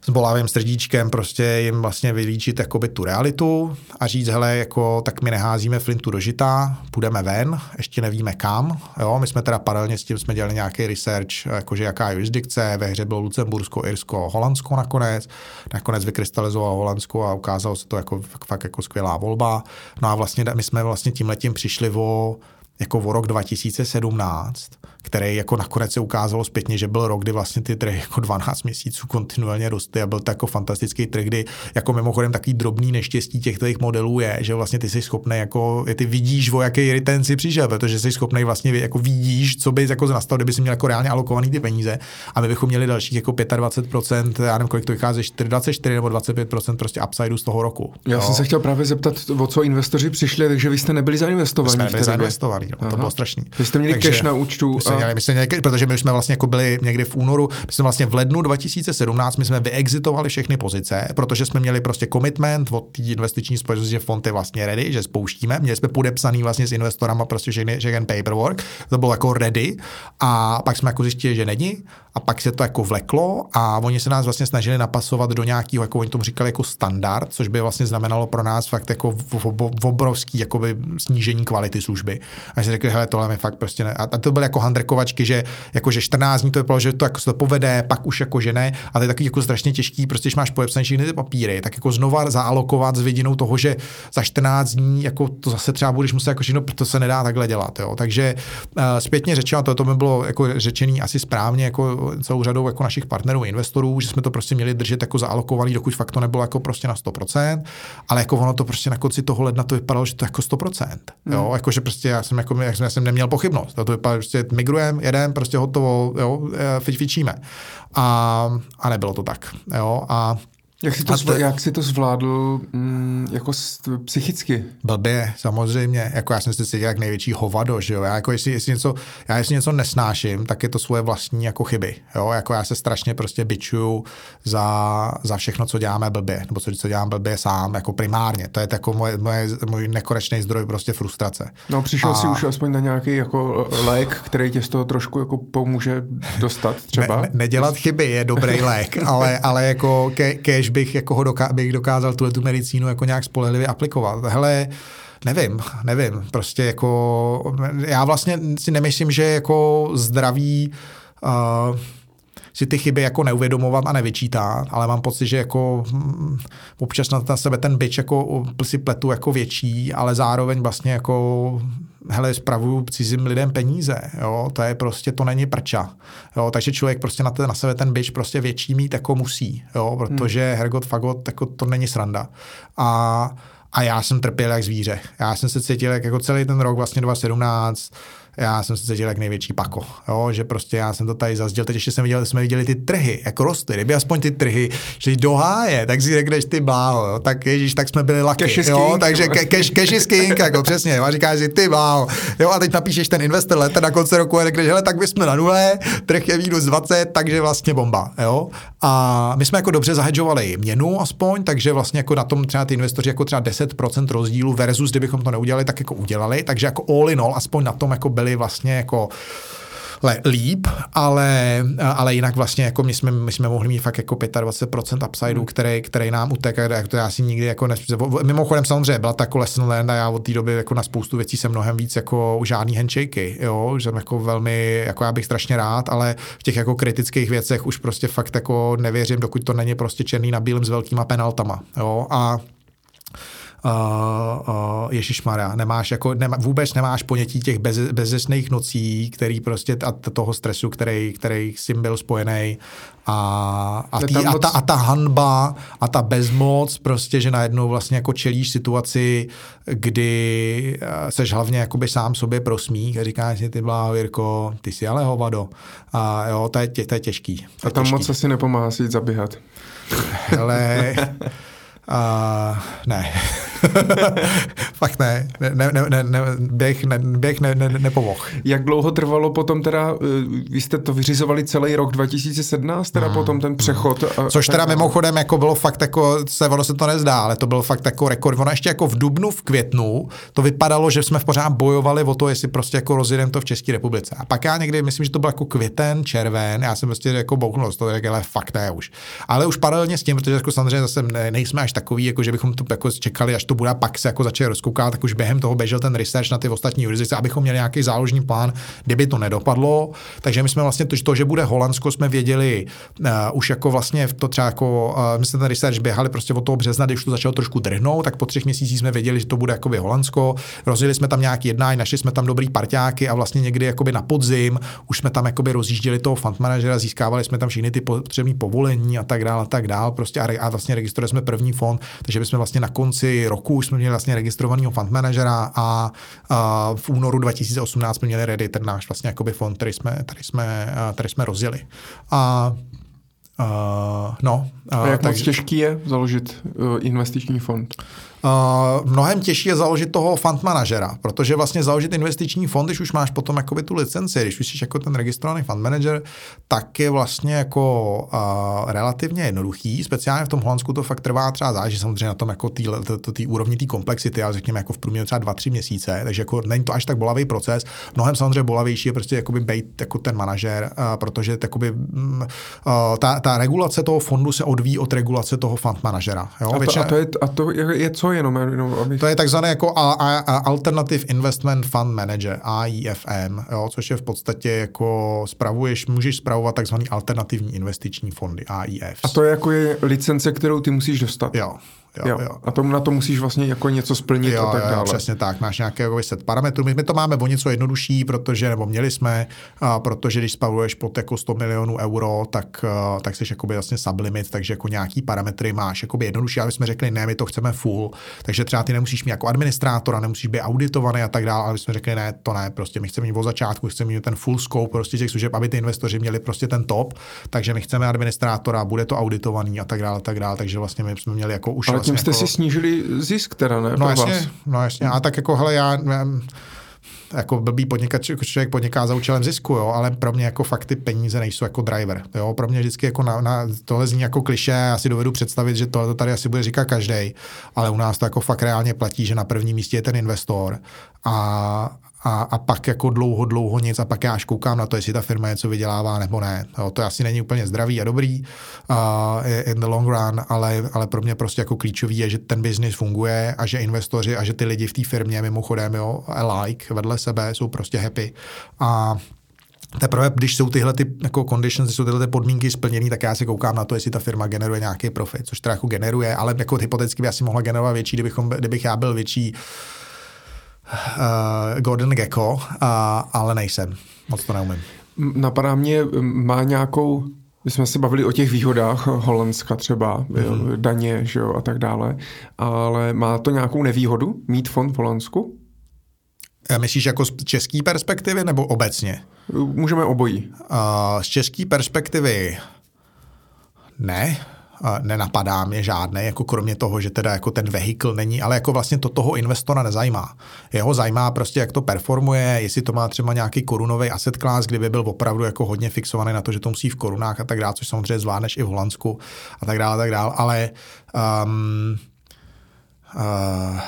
s bolavým srdíčkem prostě jim vlastně vylíčit jakoby tu realitu a říct, hele, jako, tak my neházíme flintu do žita, půjdeme ven, ještě nevíme kam. Jo? My jsme teda paralelně s tím jsme dělali nějaký research, jakože jaká jurisdikce, ve hře bylo Lucembursko, Irsko, Holandsko nakonec. Nakonec vykrystalizovalo Holandsko a ukázalo se to jako fakt jako skvělá volba. No a vlastně my jsme vlastně tím letím přišli o jako o rok 2017, který jako nakonec se ukázalo zpětně, že byl rok, kdy vlastně ty trhy jako 12 měsíců kontinuálně rostly a byl to jako fantastický trh, kdy jako mimochodem takový drobný neštěstí těch tvých modelů je, že vlastně ty jsi schopný jako, ty vidíš, o jaký retenci přišel, protože jsi schopný vlastně jako vidíš, co by jako nastalo, kdyby si měl jako reálně alokovaný ty peníze a my bychom měli dalších jako 25%, já nevím, kolik to vychází, 24 nebo 25% prostě upsideu z toho roku. Já jo. jsem se chtěl právě zeptat, o co investoři přišli, takže vy jste nebyli zainvestovaní. jsme nebyli zainvestovaní, no, to bylo strašný. Vy jste měli takže, cash na účtu. A... Měli, my jsme měli, protože my jsme vlastně jako byli někdy v únoru, my jsme vlastně v lednu 2017, my jsme vyexitovali všechny pozice, protože jsme měli prostě commitment od té investiční společnosti, že fond je vlastně ready, že spouštíme. Měli jsme podepsaný vlastně s investorama prostě všechny, všechny paperwork, to bylo jako ready a pak jsme jako zjistili, že není a pak se to jako vleklo a oni se nás vlastně snažili napasovat do nějakého, jako oni tomu říkali, jako standard, což by vlastně znamenalo pro nás fakt jako v, v, v obrovský jakoby snížení kvality služby. A si řekli, hele, tohle mi fakt prostě ne. A to byl jako handrkovačky, že jako že 14 dní to vypadalo, že to jako se to povede, pak už jako že ne, a to je taky jako strašně těžký, prostě když máš podepsané všechny ty papíry, tak jako znova zaalokovat s vidinou toho, že za 14 dní jako to zase třeba budeš muset jako všechno, to se nedá takhle dělat, jo. Takže uh, zpětně řečeno, to, to by bylo jako řečený asi správně jako celou řadou jako našich partnerů, investorů, že jsme to prostě měli držet jako zaalokovaný, dokud fakt to nebylo jako prostě na 100%, ale jako ono to prostě na konci toho ledna to vypadalo, že to jako 100%. Hmm. Jo, jako že prostě já jsem, jako, jak jsem, já jsem neměl pochybnost. To, to vypadalo, prostě migrujeme, jedem, prostě hotovo, jo, e, fičíme. A, a nebylo to tak. Jo, a jak jsi to, to, jak jsi to zvládl mm, jako psychicky? Blbě, samozřejmě. Jako já jsem si cítil jak největší hovado, že jo. Já jako jestli, jestli něco, já jestli něco nesnáším, tak je to svoje vlastní jako chyby. Jo, jako já se strašně prostě bičuju za, za všechno, co děláme blbě, nebo co, co dělám blbě sám, jako primárně. To je jako moje, moje, můj nekonečný zdroj prostě frustrace. No přišel A... si už aspoň na nějaký jako lék, který tě z toho trošku jako pomůže dostat třeba? Ne, nedělat chyby je dobrý lék, ale, ale jako ke, kež bych, jako ho doká, bych dokázal tuhle tu medicínu jako nějak spolehlivě aplikovat. Hele, nevím, nevím, prostě jako, já vlastně si nemyslím, že jako zdraví uh, si ty chyby jako neuvědomovat a nevyčítat, ale mám pocit, že jako hm, občas na sebe ten byč jako si pletu jako větší, ale zároveň vlastně jako hele, spravuju cizím lidem peníze, jo, to je prostě, to není prča, jo, takže člověk prostě na, ten, na sebe ten byč prostě větší mít jako musí, jo, protože hmm. hergot, fagot, jako to není sranda. A a já jsem trpěl jak zvíře. Já jsem se cítil jak jako celý ten rok, vlastně 2017, já jsem se cítil jak největší pako, jo, že prostě já jsem to tady zazděl, teď ještě jsem viděl, jsme viděli ty trhy, jak rostly, kdyby aspoň ty trhy šli do háje, tak si řekneš ty bláho, jo, tak ježíš, tak jsme byli laky, cash jo, king, takže cash, cash is king, jako přesně, a říkáš si ty bláho, jo, a teď napíšeš ten investor letter na konci roku a řekneš, hele, tak my jsme na nule, trh je minus 20, takže vlastně bomba, jo, a my jsme jako dobře zahedžovali měnu aspoň, takže vlastně jako na tom třeba ty investoři jako třeba 10% rozdílu versus, kdybychom to neudělali, tak jako udělali, takže jako all in all, aspoň na tom jako byli vlastně jako le, líp, ale, ale jinak vlastně jako my jsme, my jsme mohli mít fakt jako 25% upsideu, hmm. který, který nám utek, a to já si nikdy jako nes... Mimochodem samozřejmě byla ta jako lesson land a já od té doby jako na spoustu věcí jsem mnohem víc jako žádný handshakey, jo, že jako velmi, jako já bych strašně rád, ale v těch jako kritických věcech už prostě fakt jako nevěřím, dokud to není prostě černý na bílém s velkýma penaltama, jo, a uh, uh, nemáš jako, nema, vůbec nemáš ponětí těch bez, bezesných nocí, který prostě a toho stresu, který, který s tím byl spojený a, a, tý, a, ta, a ta hanba a ta bezmoc, prostě, že najednou vlastně jako čelíš situaci, kdy seš hlavně jakoby sám sobě prosmík a říkáš si, ty bláho, Jirko, ty jsi ale hovado. A jo, to je, tě, to je těžký. To je a tam těžký. moc asi nepomáhá si jít zabíhat. Ale Uh, ne. Fakt ne. ne, ne, ne, ne běh, ne, běh ne, ne, nepomohl. Jak dlouho trvalo potom teda, eh, vy jste to vyřizovali celý rok 2017, teda hmm. potom ten přechod? A, Což teda mimochodem jako bylo fakt jako, se, ono se to nezdá, ale to byl fakt jako rekord. Ono ještě jako v dubnu, v květnu, to vypadalo, že jsme v pořád bojovali o to, jestli prostě jako rozjedeme to v České republice. A pak já někdy, myslím, že to byl jako květen, červen, já jsem prostě jako bouknul z toho, ale fakt ne už. Ale už paralelně s tím, protože jako samozřejmě zase nejsme až takový, jako že bychom to jako čekali, až to bude, pak se jako začali rozkoukat, tak už během toho běžel ten research na ty ostatní jurisdikce, abychom měli nějaký záložní plán, kdyby to nedopadlo. Takže my jsme vlastně to, to že bude Holandsko, jsme věděli uh, už jako vlastně to třeba jako, uh, my jsme ten research běhali prostě od toho března, když to začalo trošku drhnout, tak po třech měsících jsme věděli, že to bude jako Holandsko. Rozjeli jsme tam nějaký jednání, našli jsme tam dobrý parťáky a vlastně někdy jakoby na podzim už jsme tam jakoby rozjížděli toho fund managera, získávali jsme tam všechny ty potřebné povolení a tak dále a tak dále. Prostě a, a vlastně registrovali jsme první fond, takže bychom vlastně na konci roku už jsme měli vlastně registrovaného fund managera a, a v únoru 2018 jsme měli ready ten náš vlastně jakoby fond, který jsme, který jsme, který jsme rozjeli. A Uh, no, uh, a jak tak, moc těžký je založit uh, investiční fond? Uh, mnohem těžší je založit toho fund manažera, protože vlastně založit investiční fond, když už máš potom jakoby tu licenci, když už jsi jako ten registrovaný fund manager, tak je vlastně jako uh, relativně jednoduchý. Speciálně v tom Holandsku to fakt trvá třeba záleží samozřejmě na tom jako té úrovni té komplexity, ale řekněme jako v průměru třeba 2-3 měsíce, takže jako není to až tak bolavý proces. Mnohem samozřejmě bolavější je prostě jakoby být jako ten manažer, uh, protože jakoby, uh, ta, ta regulace toho fondu se odvíjí od regulace toho fund manažera. Jo? A, to, a, to je, a to je, je co to jenom? jenom abych... To je takzvaný jako Alternative Investment Fund Manager, AIFM, jo, což je v podstatě jako spravuješ, můžeš spravovat takzvaný alternativní investiční fondy, AIF. A to je jako je licence, kterou ty musíš dostat? Jo, Jo, jo. Jo. A tomu na to musíš vlastně jako něco splnit jo, a tak dále. Jo, přesně tak. Máš nějaké jako set parametrů. My, my to máme o něco jednodušší, protože, nebo měli jsme, a protože když spavuješ pod jako 100 milionů euro, tak, a, tak jsi jakoby vlastně sublimit, takže jako nějaký parametry máš jakoby jednodušší, ale jsme řekli, ne, my to chceme full, takže třeba ty nemusíš mít jako administrátora, nemusíš být auditovaný a tak dále, ale my jsme řekli, ne, to ne, prostě my chceme mít od začátku, chceme mít ten full scope prostě těch služeb, aby ty investoři měli prostě ten top, takže my chceme administrátora, bude to auditovaný a tak dále, a tak dále, takže vlastně my jsme měli jako už ale vlastně tím jste jako, si snížili zisk teda, ne? No jasně, vás. no jasně. A tak jako, hele, já, já jako blbý podnikač, jako člověk podniká za účelem zisku, jo, ale pro mě jako fakt ty peníze nejsou jako driver. Jo. Pro mě vždycky jako na, na, tohle zní jako kliše, já si dovedu představit, že tohle to tady asi bude říkat každý, ale u nás to jako fakt reálně platí, že na prvním místě je ten investor a, a, a pak jako dlouho, dlouho nic a pak já až koukám na to, jestli ta firma něco vydělává nebo ne. Jo, to asi není úplně zdravý a dobrý uh, in the long run, ale, ale pro mě prostě jako klíčový je, že ten biznis funguje a že investoři a že ty lidi v té firmě mimochodem jo, like vedle sebe jsou prostě happy a Teprve, když jsou tyhle ty jako conditions, jsou tyhle ty podmínky splněné, tak já si koukám na to, jestli ta firma generuje nějaký profit, což teda jako generuje, ale jako hypoteticky by asi mohla generovat větší, kdybychom, kdybych já byl větší uh, Gordon Gecko, uh, ale nejsem. Moc to neumím. Napadá mě, má nějakou my jsme se bavili o těch výhodách Holandska třeba, mm-hmm. daně že jo, a tak dále, ale má to nějakou nevýhodu mít fond v Holandsku? Myslíš jako z české perspektivy nebo obecně? Můžeme obojí. Uh, z české perspektivy ne nenapadá mě žádné, jako kromě toho, že teda jako ten vehikl není, ale jako vlastně to toho investora nezajímá. Jeho zajímá prostě, jak to performuje, jestli to má třeba nějaký korunový asset class, kdyby byl opravdu jako hodně fixovaný na to, že to musí v korunách a tak dále, což samozřejmě zvládneš i v Holandsku a tak dále, a tak dále, ale um, uh,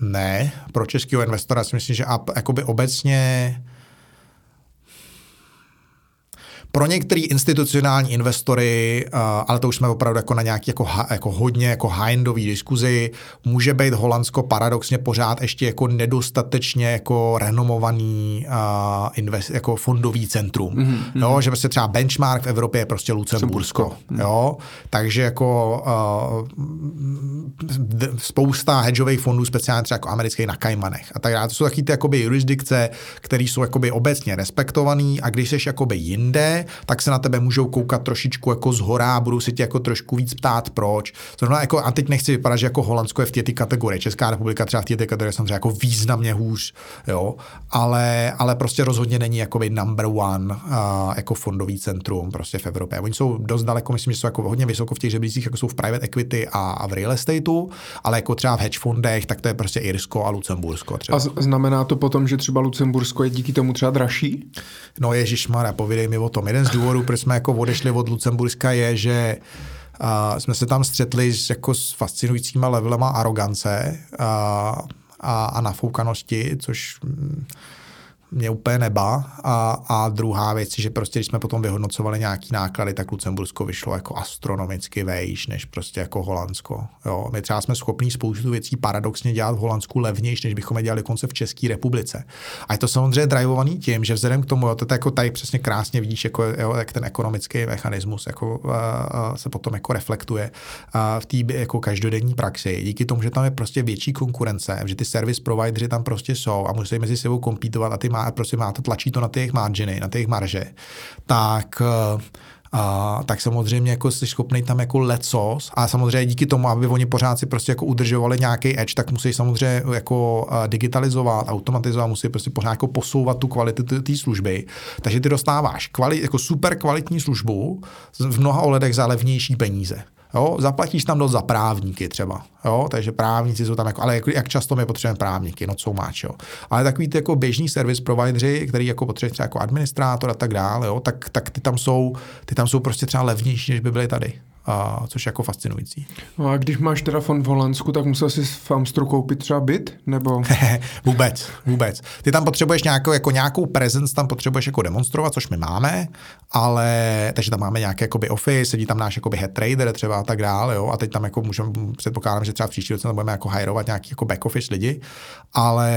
ne, pro českého investora si myslím, že a, jakoby obecně pro některé institucionální investory, uh, ale to už jsme opravdu jako na nějaký jako, jako hodně jako high-endový diskuzi, může být Holandsko paradoxně pořád ještě jako nedostatečně jako renomovaný uh, invest, jako fondový centrum. Mm-hmm. Jo, že prostě třeba benchmark v Evropě je prostě Lucembursko. Lucembursko. Jo, takže jako uh, spousta hedžových fondů, speciálně třeba jako amerických na Kajmanech a tak dále. To jsou taky ty jakoby jurisdikce, které jsou jakoby obecně respektované a když jsi jakoby jinde, tak se na tebe můžou koukat trošičku jako z hora, budou si tě jako trošku víc ptát, proč. Zrovna jako, a teď nechci vypadat, že jako Holandsko je v té kategorii, Česká republika třeba v té kategorii samozřejmě jako významně hůř, jo, ale, ale prostě rozhodně není jako number one uh, jako fondový centrum prostě v Evropě. Oni jsou dost daleko, myslím, že jsou jako hodně vysoko v těch žebřících, jako jsou v private equity a, a v real estateu, ale jako třeba v hedge fondech, tak to je prostě Irsko a Lucembursko. Třeba. A znamená to potom, že třeba Lucembursko je díky tomu třeba dražší? No Ježíš Mara, povídej mi o tom. Jeden z důvodů, proč jsme jako odešli od Lucemburska, je, že a jsme se tam střetli s, jako s fascinujícíma levelema arogance a, a, a nafoukanosti, což mě úplně neba. A, a druhá věc, že prostě, když jsme potom vyhodnocovali nějaký náklady, tak Lucembursko vyšlo jako astronomicky vejš, než prostě jako Holandsko. Jo, my třeba jsme schopni spoustu věcí paradoxně dělat v Holandsku levnější, než bychom je dělali konce v České republice. A je to samozřejmě drivovaný tím, že vzhledem k tomu, jo, to jako tady přesně krásně vidíš, jako, jo, jak ten ekonomický mechanismus jako, uh, se potom jako reflektuje uh, v té jako každodenní praxi. Díky tomu, že tam je prostě větší konkurence, že ty service provideři tam prostě jsou a musí mezi sebou kompítovat a ty má, prostě má to, tlačí to na jejich marginy, na jejich marže, tak eh, a, tak samozřejmě jako jsi schopný tam jako lecos a samozřejmě díky tomu, aby oni pořád si prostě jako udržovali nějaký edge, tak musí samozřejmě jako eh, digitalizovat, automatizovat, musí prostě pořád jako posouvat tu kvalitu té služby. Takže ty dostáváš kvali, jako super kvalitní službu v mnoha ohledech za levnější peníze. Jo, zaplatíš tam dost za právníky třeba, jo, takže právníci jsou tam jako, ale jak, jak často my potřebujeme právníky, no co máš, jo. Ale takový ty jako běžný service provideři, který jako potřebuje třeba jako administrátor a tak dále, jo, tak, tak ty tam jsou, ty tam jsou prostě třeba levnější, než by byly tady. Uh, což je jako fascinující. No a když máš teda fond v Holandsku, tak musel si v Amstru koupit třeba byt? Nebo? vůbec, vůbec. Ty tam potřebuješ nějakou, jako nějakou presence, tam potřebuješ jako demonstrovat, což my máme, ale takže tam máme nějaké jakoby office, sedí tam náš jakoby head trader třeba a tak dále, jo, a teď tam jako můžeme, předpokládám, že třeba v příští roce budeme jako hajrovat nějaký jako back office lidi, ale,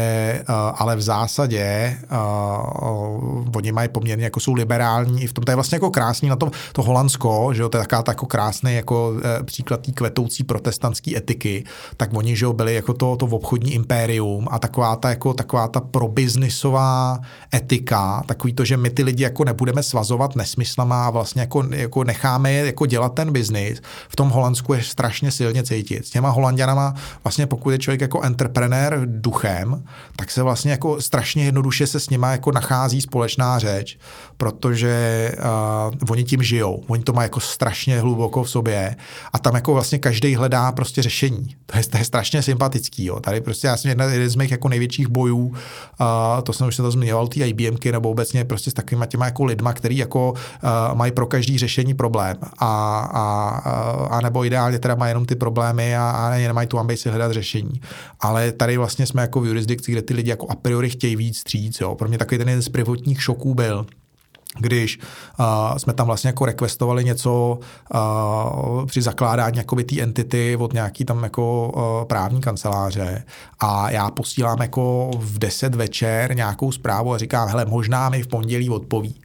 uh, ale v zásadě uh, oni mají poměrně jako jsou liberální i v tom, to je vlastně jako krásný na tom, to Holandsko, že jo, to je taková jako krásný jako uh, příklad té kvetoucí protestantské etiky, tak oni, že byli jako to, to obchodní impérium a taková ta jako taková ta probiznisová etika, takový to, že my ty lidi jako nebudeme svazovat nesmyslama a vlastně jako, jako necháme je jako dělat ten biznis, v tom Holandsku je strašně silně cítit. S těma Holandianama vlastně pokud je člověk jako entrepreneur duchem, tak se vlastně jako strašně jednoduše se s nima jako nachází společná řeč, protože uh, oni tím žijou. Oni to mají jako strašně hluboko sobě a tam jako vlastně každý hledá prostě řešení. To je, to je strašně sympatický. Jo. Tady prostě já jsem jedna z mých jako největších bojů, uh, to jsem už se to zmiňoval, ty IBMky nebo obecně prostě s takovými těma jako lidma, který jako uh, mají pro každý řešení problém a, a, a nebo ideálně teda mají jenom ty problémy a, a nemají tu ambici hledat řešení. Ale tady vlastně jsme jako v jurisdikci, kde ty lidi jako a priori chtějí víc stříc. Jo. Pro mě takový ten jeden z prvotních šoků byl, když uh, jsme tam vlastně jako requestovali něco uh, při zakládání jakoby té entity od nějaký tam jako uh, právní kanceláře a já posílám jako v 10 večer nějakou zprávu a říkám, hele, možná mi v pondělí odpoví.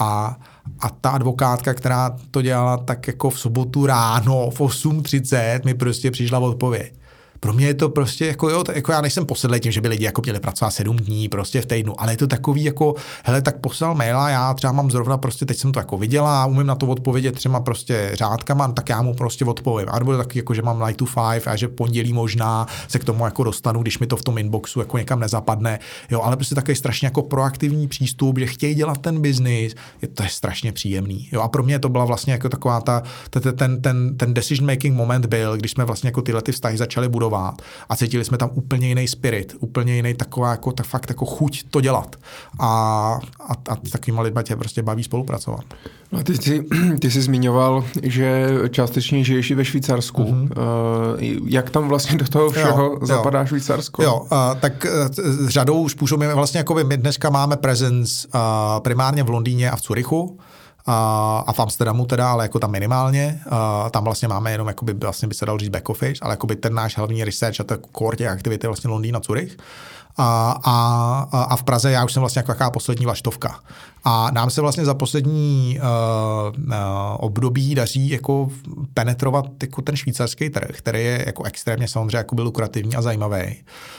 A a ta advokátka, která to dělala tak jako v sobotu ráno v 8.30 mi prostě přišla odpověď pro mě je to prostě jako, jo, jako já nejsem posedlý tím, že by lidi jako měli pracovat sedm dní prostě v týdnu, ale je to takový jako, hele, tak poslal mail a já třeba mám zrovna prostě, teď jsem to jako viděla, umím na to odpovědět třema prostě řádkama, tak já mu prostě odpovím. A nebo taky jako, že mám night to five a že pondělí možná se k tomu jako dostanu, když mi to v tom inboxu jako někam nezapadne. Jo, ale prostě takový strašně jako proaktivní přístup, že chtějí dělat ten biznis, je to je strašně příjemný. Jo, a pro mě to byla vlastně jako taková ta, ten, ten, ten decision making moment byl, když jsme vlastně jako tyhle ty vztahy začali budovat budovat a cítili jsme tam úplně jiný spirit, úplně jiný taková jako, tak fakt jako chuť to dělat. A, a, a s takovými lidmi tě prostě baví spolupracovat. No ty, jsi, ty jsi zmiňoval, že částečně žiješ i ve Švýcarsku. Mm-hmm. Uh, jak tam vlastně do toho všeho jo, zapadá jo. Švýcarsko? Jo, uh, tak uh, s řadou způsobů vlastně jako my dneska máme presence uh, primárně v Londýně a v Curychu a, a v Amsterdamu teda, ale jako tam minimálně. A tam vlastně máme jenom, jakoby, vlastně by se dal říct back office, ale jakoby ten náš hlavní research a to core těch aktivit je vlastně Londýn a Zurich. A, a, a v Praze já už jsem vlastně jako jaká poslední vlaštovka. A nám se vlastně za poslední uh, uh, období daří jako penetrovat jako ten švýcarský trh, který je jako extrémně samozřejmě jako lukrativní a zajímavý,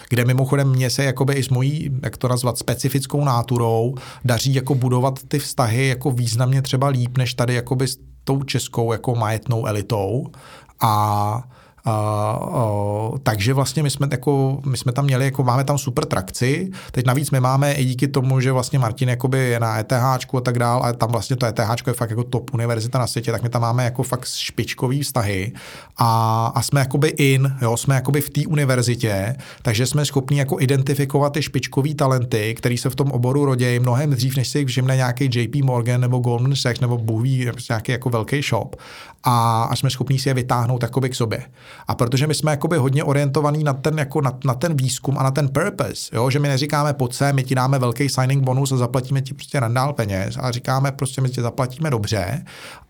kde mimochodem mě se jakoby i s mojí, jak to nazvat, specifickou náturou daří jako budovat ty vztahy jako významně třeba líp, než tady jakoby s tou českou jako majetnou elitou. A Uh, uh, takže vlastně my jsme, jako, my jsme tam měli, jako máme tam super trakci, teď navíc my máme i díky tomu, že vlastně Martin jakoby je na ETH a tak dál, a tam vlastně to ETH je fakt jako top univerzita na světě, tak my tam máme jako fakt špičkový vztahy. A, a jsme jakoby in, jo, jsme jakoby v té univerzitě, takže jsme schopni jako identifikovat ty špičkový talenty, který se v tom oboru rodějí mnohem dřív, než si všimne nějaký JP Morgan nebo Goldman Sachs nebo Bůh nějaký jako velký shop. A, a jsme schopni si je vytáhnout jakoby k sobě. A protože my jsme jakoby hodně orientovaní na ten, jako na, na ten výzkum a na ten purpose, jo? že my neříkáme pojď se, my ti dáme velký signing bonus a zaplatíme ti prostě randál peněz, ale říkáme prostě my ti zaplatíme dobře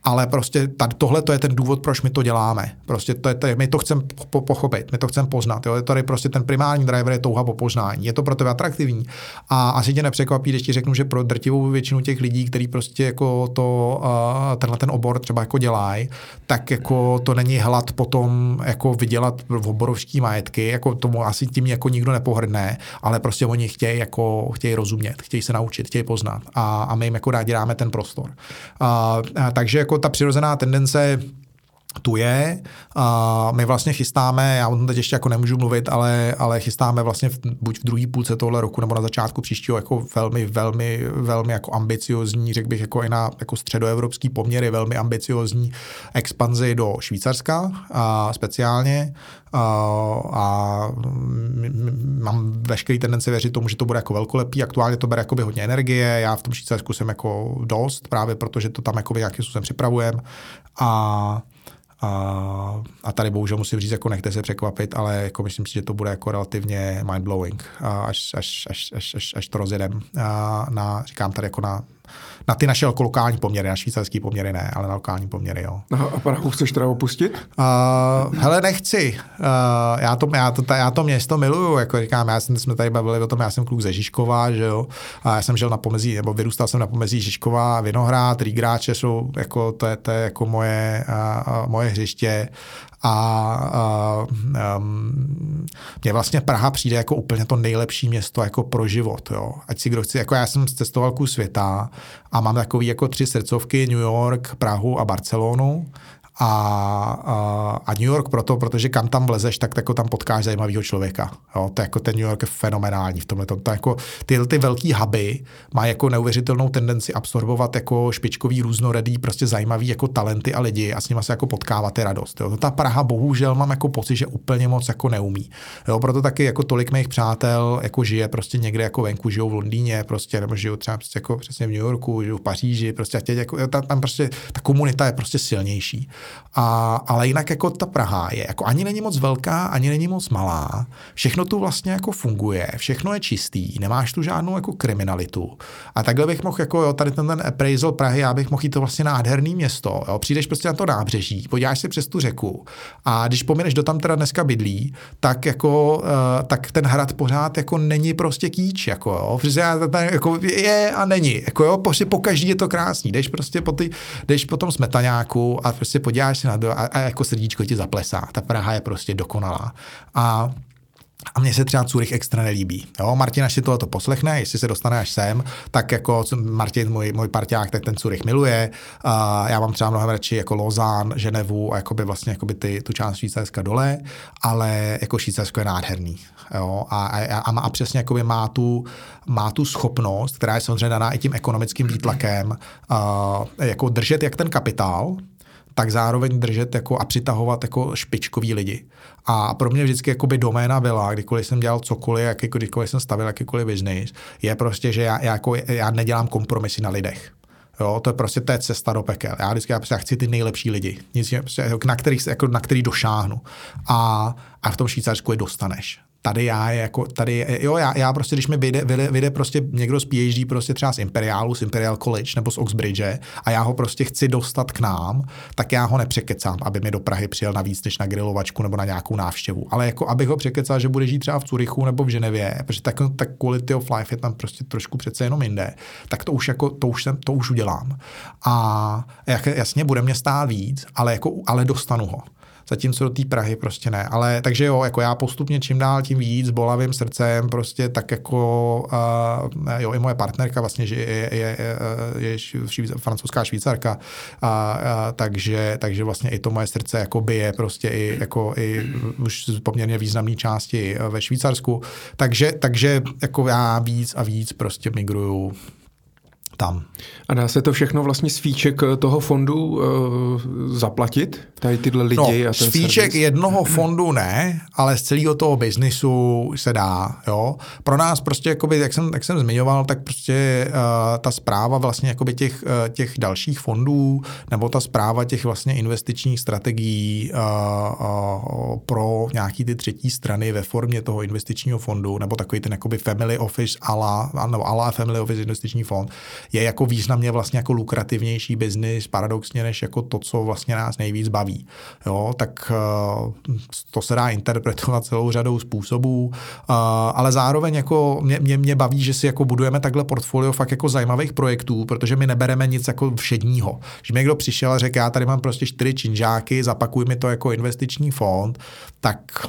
ale prostě tady, tohle to je ten důvod, proč my to děláme. Prostě to je, to je, my to chceme po, pochopit, my to chceme poznat. Jo? Je tady prostě ten primární driver je touha po poznání. Je to pro tebe atraktivní. A asi tě nepřekvapí, když ti řeknu, že pro drtivou většinu těch lidí, kteří prostě jako to, uh, tenhle ten obor třeba jako dělají, tak jako to není hlad potom jako vydělat v oborovský majetky, jako tomu asi tím jako nikdo nepohrdne, ale prostě oni chtějí jako chtějí rozumět, chtějí se naučit, chtějí poznat a, a my jim jako rádi dáme ten prostor. Uh, uh, takže jako ta přirozená tendence tu je. A my vlastně chystáme, já o tom teď ještě jako nemůžu mluvit, ale, ale chystáme vlastně v, buď v druhé půlce tohle roku nebo na začátku příštího jako velmi, velmi, velmi jako ambiciozní, řekl bych jako i na jako středoevropský poměry, velmi ambiciozní expanzi do Švýcarska a speciálně a, a mám veškerý tendenci věřit tomu, že to bude jako velkolepý. Aktuálně to bere jako hodně energie, já v tom Švýcarsku jsem jako dost, právě protože to tam jako nějakým způsobem připravujeme a A, a tady bohužel musím říct, jako nechte se překvapit, ale jako myslím si, že to bude jako relativně mindblowing, až, až, až, až, až, až to rozjedem. Na, říkám tady jako na na ty naše lokální poměry, na švýcarský poměry ne, ale na lokální poměry jo. a Prahu chceš teda opustit? Uh, hele, nechci. Uh, já, to, já, to, já to město miluju, jako říkám, já jsem, jsme tady bavili o tom, já jsem kluk ze Žižkova, že jo, a já jsem žil na pomezí, nebo vyrůstal jsem na pomezí Žižkova, Vinohrad, Rígráče jsou, jako, to je, to je jako moje, uh, moje hřiště a um, mně vlastně Praha přijde jako úplně to nejlepší město jako pro život, jo. Ať si kdo chce, jako já jsem cestoval kus světa a mám takový jako tři srdcovky, New York, Prahu a Barcelonu a, a, a New York proto, protože kam tam vlezeš, tak jako tam potkáš zajímavého člověka. Jo? To jako ten New York je fenomenální v tomhle. To, to jako, ty, ty velký huby má jako neuvěřitelnou tendenci absorbovat jako špičkový, různorodý, prostě zajímavý jako talenty a lidi a s nimi se jako potkávat je radost. Jo? To ta Praha bohužel mám jako pocit, že úplně moc jako neumí. Jo? Proto taky jako tolik mých přátel jako žije prostě někde jako venku, žijou v Londýně, prostě, nebo žijou třeba prostě jako přesně v New Yorku, žijou v Paříži, prostě a teď jako, tam, tam prostě ta komunita je prostě silnější. A, ale jinak jako ta Praha je, jako ani není moc velká, ani není moc malá. Všechno tu vlastně jako funguje, všechno je čistý, nemáš tu žádnou jako kriminalitu. A takhle bych mohl jako, jo, tady ten, ten appraisal Prahy, já bych mohl jít to vlastně nádherný město. Jo. Přijdeš prostě na to nábřeží, podíváš si přes tu řeku a když pomineš, do tam teda dneska bydlí, tak jako, uh, tak ten hrad pořád jako není prostě kýč, jako jo. Protože jako je a není, jako jo, prostě po každý je to krásný. Jdeš prostě po, ty, jdeš po tom smetaňáku a prostě podíváš podíváš se na to a, a jako srdíčko ti zaplesá. Ta Praha je prostě dokonalá. A a mně se třeba Curych extra nelíbí. Jo, Martin, až si tohle poslechne, jestli se dostane až sem, tak jako Martin, můj, můj parťák, tak ten Curych miluje. A já mám třeba mnohem radši jako Lozán, Ženevu a jakoby vlastně jakoby ty, tu část Švýcarska dole, ale jako Švýcarsko je nádherný. Jo, a, a, a, a přesně jakoby má tu, má tu schopnost, která je samozřejmě daná i tím ekonomickým výtlakem, a, jako držet jak ten kapitál, tak zároveň držet jako a přitahovat jako špičkový lidi. A pro mě vždycky jakoby doména byla, kdykoliv jsem dělal cokoliv, jak, kdykoliv jsem stavil jakýkoliv biznis, je prostě, že já, já, jako, já nedělám kompromisy na lidech. Jo, to je prostě je cesta do pekel. Já vždycky já, prostě, já chci ty nejlepší lidi, nic, na, který, jako, na který došáhnu. A, a v tom Švýcarsku je dostaneš tady já je jako, tady, jo, já, já prostě, když mi vyjde, vyjde, vyjde prostě někdo z PhD prostě třeba z Imperialu, z Imperial College nebo z Oxbridge a já ho prostě chci dostat k nám, tak já ho nepřekecám, aby mi do Prahy přijel na víc než na grilovačku nebo na nějakou návštěvu. Ale jako abych ho překecal, že bude žít třeba v Curychu nebo v Ženevě, protože tak, tak quality of life je tam prostě trošku přece jenom jinde, tak to už jako, to už, jsem, to už udělám. A jak, jasně, bude mě stát víc, ale jako, ale dostanu ho zatímco do té Prahy prostě ne. Ale takže jo, jako já postupně čím dál tím víc bolavým srdcem prostě tak jako uh, jo, i moje partnerka vlastně, že je, je, je, je švíc, francouzská švýcarka, a, a, takže, takže vlastně i to moje srdce jako je prostě i, jako i už z poměrně významné části ve Švýcarsku. Takže, takže jako já víc a víc prostě migruju tam. A dá se to všechno vlastně z fíček eh, toho fondu uh, zaplatit? Tady tyhle lidi no, a ten z fíček servis? jednoho fondu ne, ale z celého toho biznisu se dá. Jo? Pro nás prostě, jakoby, jak, jsem, jak jsem zmiňoval, tak prostě uh, ta zpráva vlastně jakoby těch, uh, těch dalších fondů nebo ta zpráva těch vlastně investičních strategií uh, uh, pro nějaký ty třetí strany ve formě toho investičního fondu nebo takový ten jakoby family office ala, nebo ala family office investiční fond je jako významně vlastně jako lukrativnější biznis paradoxně než jako to, co vlastně nás nejvíc baví. Jo, tak eh, to se dá interpretovat celou řadou způsobů, eh, ale zároveň jako mě, mě, mě baví, že si jako budujeme takhle portfolio fakt jako zajímavých projektů, protože my nebereme nic jako všedního. Když mi někdo přišel a řekl, já tady mám prostě čtyři činžáky, zapakuj mi to jako investiční fond, tak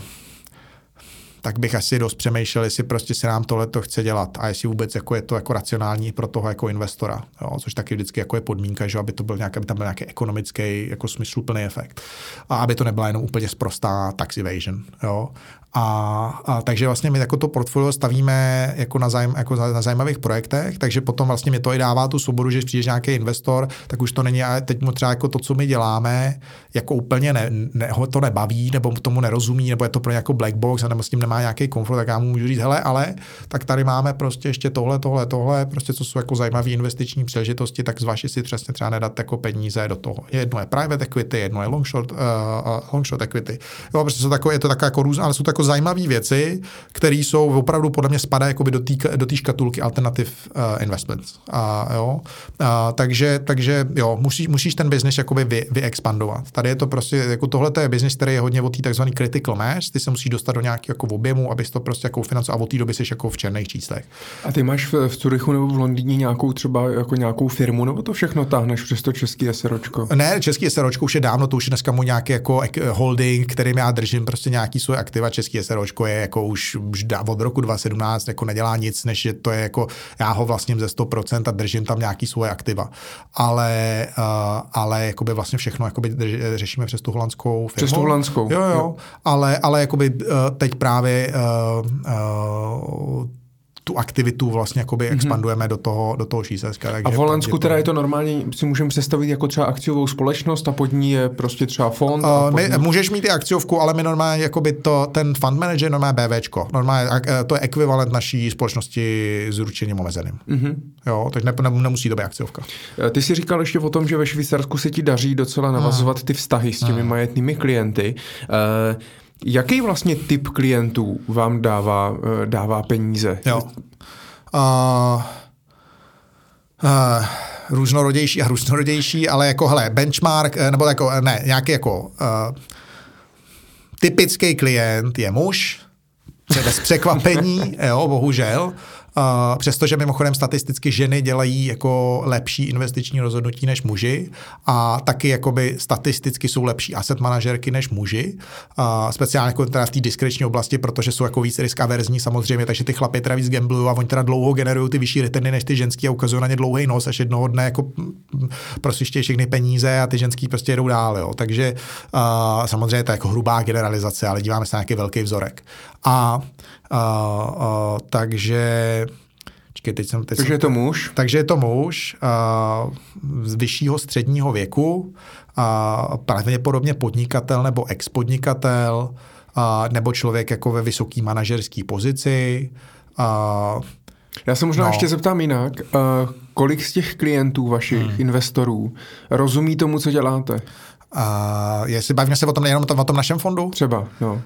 tak bych asi dost přemýšlel, jestli prostě se nám tohle to chce dělat a jestli vůbec jako je to jako racionální pro toho jako investora, jo, což taky vždycky jako je podmínka, že aby to byl nějaký, aby tam byl nějaký ekonomický jako smysluplný efekt a aby to nebyla jenom úplně sprostá tax evasion, jo. A, a takže vlastně my jako to portfolio stavíme jako na, zajm, jako na, na zajímavých projektech, takže potom vlastně mi to i dává tu svobodu, že když přijde nějaký investor, tak už to není, a teď mu třeba jako to, co my děláme, jako úplně ne, ne, ho to nebaví, nebo tomu nerozumí, nebo je to pro nějakou black box, nebo s tím nemá má nějaký komfort, tak já mu můžu říct, hele, ale tak tady máme prostě ještě tohle, tohle, tohle, prostě co jsou jako zajímavé investiční příležitosti, tak zvažte si přesně třeba nedat jako peníze do toho. Jedno je private equity, jedno je long short, uh, long short equity. Jo, prostě jsou takové, je to takové jako různé, ale jsou to jako zajímavé věci, které jsou opravdu podle mě spadají jako do té do škatulky alternative uh, investments. A, jo, a, takže, takže jo, musíš, musíš ten biznis jakoby vy, vyexpandovat. Tady je to prostě, jako tohle je biznis, který je hodně o té takzvané critical mass, ty se musíš dostat do nějakého jako objemu, abys to prostě jako financoval a od té doby jsi jako v černých číslech. A ty máš v, v Curychu nebo v Londýně nějakou třeba jako nějakou firmu, nebo to všechno táhneš přes to český SROčko? Ne, český SROčko už je dávno, to už je dneska mu nějaký jako holding, kterým já držím prostě nějaký svoje aktiva. Český SROčko je jako už, už od roku 2017 jako nedělá nic, než že to je jako, já ho vlastním ze 100% a držím tam nějaký svoje aktiva. Ale, uh, ale jakoby vlastně všechno jakoby drž, řešíme přes tu holandskou firmu. Přes tu holandskou. Jo, jo, jo. ale, ale jakoby uh, teď právě uh, uh, tu aktivitu vlastně jakoby mm-hmm. expandujeme do toho, do toho Švýcarska. A v Holandsku teda je to normálně, si můžeme představit jako třeba akciovou společnost a pod ní je prostě třeba fond? Uh, my, ní... Můžeš mít i akciovku, ale my normálně jakoby to, ten fund manager normálně BVčko. Normálně eh, to je ekvivalent naší společnosti s ručením omezeným. Mm-hmm. Jo, takže ne, ne, nemusí to být akciovka. Eh, ty jsi říkal ještě o tom, že ve Švýcarsku se ti daří docela navazovat ty vztahy s těmi hmm. majetnými klienty. Uh, Jaký vlastně typ klientů vám dává, eh, dává peníze? Jo. Uh, uh, různorodější a různorodější, ale jako hele, benchmark, eh, nebo jako, ne, nějaký jako uh, typický klient je muž, bez překvapení, jo, bohužel, Uh, přestože mimochodem statisticky ženy dělají jako lepší investiční rozhodnutí než muži a taky jakoby statisticky jsou lepší asset manažerky než muži, uh, speciálně jako teda v té diskreční oblasti, protože jsou jako víc risk averzní samozřejmě, takže ty chlapy teda víc gamblují a oni teda dlouho generují ty vyšší returny než ty ženský a ukazují na ně dlouhý nos, až jednoho dne jako prostě všechny peníze a ty ženský prostě jedou dál. Jo. Takže uh, samozřejmě to je jako hrubá generalizace, ale díváme se na nějaký velký vzorek. A Uh, uh, takže Čekaj, teď jsem, teď takže jsem, je to muž? Takže je to muž uh, z vyššího středního věku, uh, pravděpodobně podnikatel nebo ex-podnikatel, uh, nebo člověk jako ve vysoké manažerské pozici. Uh, já se možná no. ještě zeptám jinak. Uh, kolik z těch klientů vašich, hmm. investorů, rozumí tomu, co děláte? Uh, jestli bavíme se o tom nejenom o tom našem fondu? Třeba, no.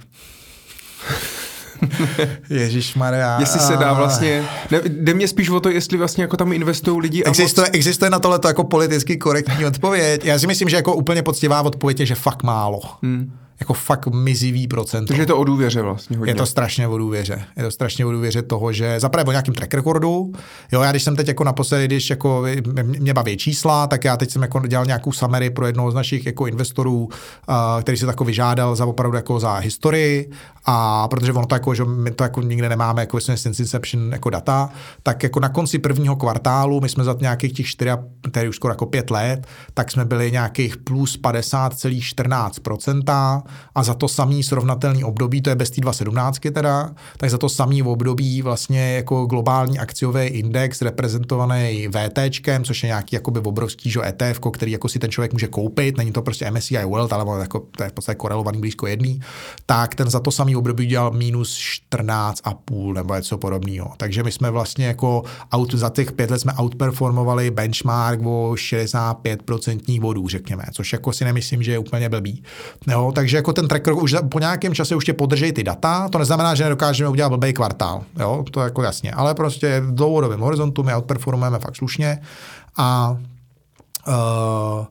Ježíš Maria. Jestli se dá vlastně, ne, jde mě spíš o to, jestli vlastně jako tam investují lidi. Existuje, moc... existuje na tohle jako politicky korektní odpověď. Já si myslím, že jako úplně poctivá odpověď je, že fakt málo. Hmm jako fakt mizivý procent. Takže je to o důvěře vlastně hodně. Je to strašně o důvěře. Je to strašně o důvěře toho, že zaprvé o nějakým track recordu. Jo, já když jsem teď jako naposledy, když jako mě baví čísla, tak já teď jsem jako dělal nějakou summary pro jednoho z našich jako investorů, uh, který se tako vyžádal za opravdu jako za historii a protože ono to jako, že my to jako nikde nemáme jako since inception jako data, tak jako na konci prvního kvartálu, my jsme za nějakých těch 4, tedy už skoro jako 5 let, tak jsme byli nějakých plus 50,14% a za to samý srovnatelný období, to je bez té 217 teda, tak za to samý období vlastně jako globální akciový index reprezentovaný VT, což je nějaký jakoby obrovský že ETF, který jako si ten člověk může koupit, není to prostě MSCI World, ale jako, to je v podstatě korelovaný blízko jedný, tak ten za to samý období dělal minus 14,5 nebo něco podobného. Takže my jsme vlastně jako out, za těch pět let jsme outperformovali benchmark o 65% bodů, řekněme, což jako si nemyslím, že je úplně blbý. Jo, takže jako ten tracker už po nějakém čase už tě podržej ty data, to neznamená, že nedokážeme udělat blbý kvartál, jo, to je jako jasně, ale prostě v dlouhodobém horizontu my outperformujeme fakt slušně a uh,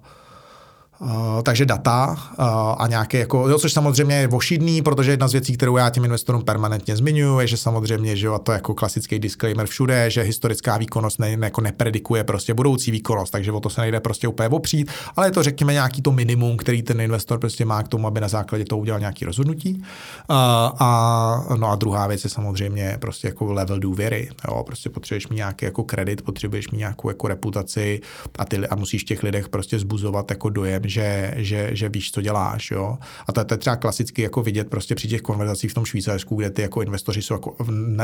Uh, takže data uh, a nějaké jako, jo, což samozřejmě je vošidný, protože jedna z věcí, kterou já těm investorům permanentně zmiňuji, je, že samozřejmě, že jo, a to jako klasický disclaimer všude, že historická výkonnost ne, jako nepredikuje prostě budoucí výkonnost, takže o to se nejde prostě úplně opřít, ale je to řekněme nějaký to minimum, který ten investor prostě má k tomu, aby na základě toho udělal nějaký rozhodnutí. Uh, a, no a druhá věc je samozřejmě prostě jako level důvěry, jo, prostě potřebuješ mít nějaký jako kredit, potřebuješ mít nějakou jako reputaci a, ty, a musíš těch lidech prostě zbuzovat jako dojem, že, že, že víš, co děláš. Jo? A to, to je třeba klasicky jako vidět prostě při těch konverzacích v tom Švýcarsku, kde ty jako investoři jsou jako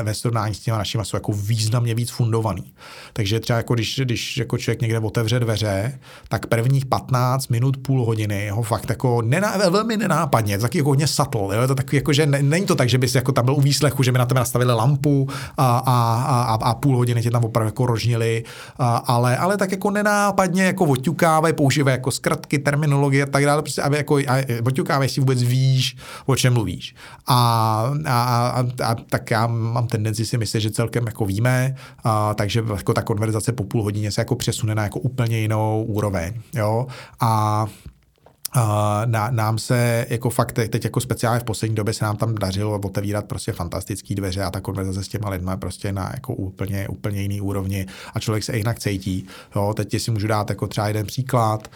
ve srovnání s těma našimi jsou jako významně víc fundovaný. Takže třeba jako když, když jako člověk někde otevře dveře, tak prvních 15 minut, půl hodiny ho fakt jako nená, velmi nenápadně, taky jako hodně satl. Jo? To takový jako, že ne, není to tak, že bys jako tam byl u výslechu, že by na tebe nastavili lampu a, a, a, a půl hodiny tě tam opravdu jako rožnili, a, ale, ale tak jako nenápadně jako oťukávají, používají jako zkratky, terminologie a tak dále, prostě aby jako oťukávají si vůbec víš, o čem mluvíš. A, a, a, a tak já mám tendenci si myslet, že celkem jako víme, a, takže jako ta konverzace po půl hodině se jako přesune na jako úplně jinou úroveň. Jo? A na, nám se jako fakt teď jako speciálně v poslední době se nám tam dařilo otevírat prostě fantastické dveře a ta konverzace s těma lidmi prostě na jako úplně, úplně jiný úrovni a člověk se jinak cítí. Jo, teď si můžu dát jako třeba jeden příklad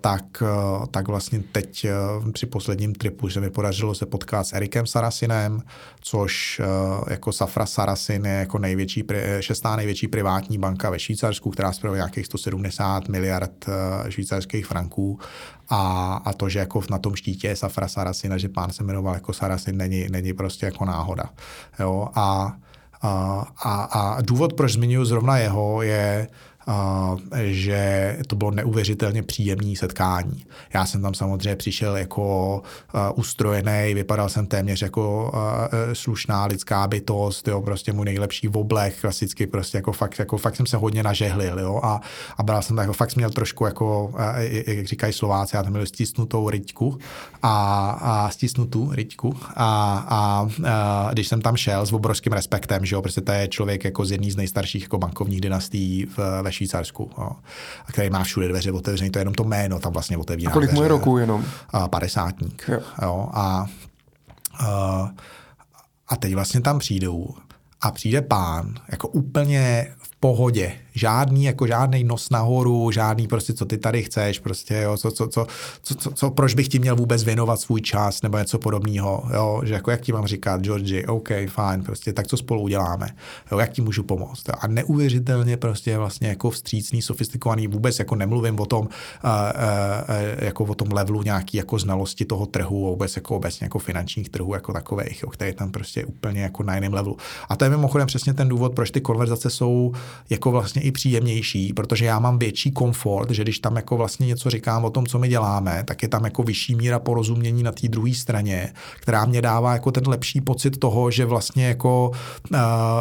tak, tak vlastně teď při posledním tripu se mi podařilo se potkat s Erikem Sarasinem, což jako Safra Sarasin je jako největší, šestá největší privátní banka ve Švýcarsku, která spravuje nějakých 170 miliard švýcarských franků a, a to, že jako na tom štítě je Safra Sarasina, že pán se jmenoval jako Sarasin, není, není prostě jako náhoda. Jo? A, a, a, a důvod, proč zmiňuji zrovna jeho, je, že to bylo neuvěřitelně příjemné setkání. Já jsem tam samozřejmě přišel jako ustrojený, vypadal jsem téměř jako slušná lidská bytost, jo, prostě můj nejlepší oblek, klasicky prostě jako fakt, jako fakt jsem se hodně nažehlil, jo, a, a bral jsem tak, jako fakt jsem měl trošku jako, jak říkají Slováci, já tam měl stisnutou ryťku a, a stisnutou ryťku a, a, a, když jsem tam šel s obrovským respektem, že jo, protože to je člověk jako z jedné z nejstarších jako bankovních dynastí v, ve Švýcarsku, jo, a který má všude dveře otevřené, to je jenom to jméno tam vlastně otevírá. A kolik mu je roku jenom? A padesátník. Jo. Jo, a, a, a teď vlastně tam přijdou a přijde pán jako úplně v pohodě, žádný, jako žádný nos nahoru, žádný prostě, co ty tady chceš, prostě, jo, co, co, co, co, co, co, proč bych ti měl vůbec věnovat svůj čas, nebo něco podobného, jo, že jako jak ti mám říkat, Georgi, OK, fajn, prostě, tak co spolu uděláme, jo, jak ti můžu pomoct. Jo, a neuvěřitelně prostě vlastně jako vstřícný, sofistikovaný, vůbec jako nemluvím o tom, uh, uh, jako o tom levelu nějaký jako znalosti toho trhu, vůbec jako obecně jako finančních trhů jako takových, jo, který tam prostě úplně jako na jiném levelu. A to je mimochodem přesně ten důvod, proč ty konverzace jsou jako vlastně i příjemnější, protože já mám větší komfort, že když tam jako vlastně něco říkám o tom, co my děláme, tak je tam jako vyšší míra porozumění na té druhé straně, která mě dává jako ten lepší pocit toho, že vlastně jako, uh,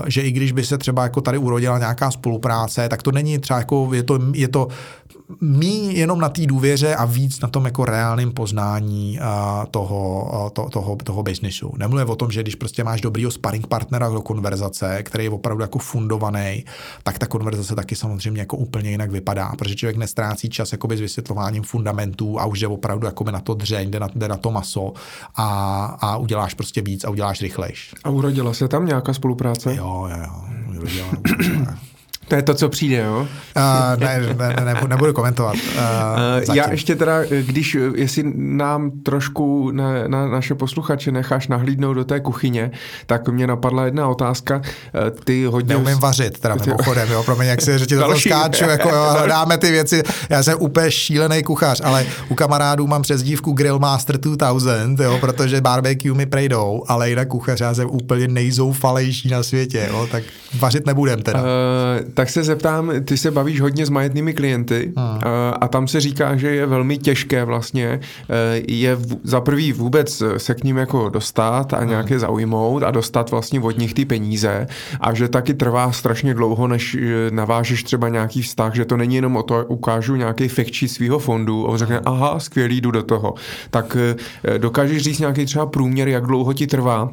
že i když by se třeba jako tady urodila nějaká spolupráce, tak to není třeba jako, je to, je to mí jenom na té důvěře a víc na tom jako reálném poznání toho, to, toho, toho biznisu. Nemluvím o tom, že když prostě máš dobrýho sparring partnera do konverzace, který je opravdu jako fundovaný, tak ta konverzace taky samozřejmě jako úplně jinak vypadá, protože člověk nestrácí čas jakoby s vysvětlováním fundamentů a už je opravdu jako na to dřeň, jde na, jde na to maso a, a uděláš prostě víc a uděláš rychlejš. A urodila se tam nějaká spolupráce? Jo, jo, jo. Urodila, To je to, co přijde, jo? Uh, ne, ne, ne, nebudu komentovat. Uh, uh, já ještě teda, když, jestli nám trošku na, na naše posluchače necháš nahlídnout do té kuchyně, tak mě napadla jedna otázka. Ty hodně... Neumím vařit, teda ty... mimochodem, jo, promiň, jak si že ti to skáču, jako jo, hledáme ty věci. Já jsem úplně šílený kuchař, ale u kamarádů mám přezdívku Grillmaster 2000, jo, protože barbecue mi prejdou, ale jinak kuchař, já jsem úplně nejzoufalejší na světě, jo, tak vařit nebudem teda. Uh, tak se zeptám, ty se bavíš hodně s majetnými klienty hmm. a, a tam se říká, že je velmi těžké vlastně eh, je za prvý vůbec se k ním jako dostat a hmm. nějaké zaujmout a dostat vlastně od nich ty peníze a že taky trvá strašně dlouho, než eh, navážeš třeba nějaký vztah, že to není jenom o to, ukážu nějaký fekčí svého fondu a on řekne, hmm. aha, skvělý, jdu do toho. Tak eh, dokážeš říct nějaký třeba průměr, jak dlouho ti trvá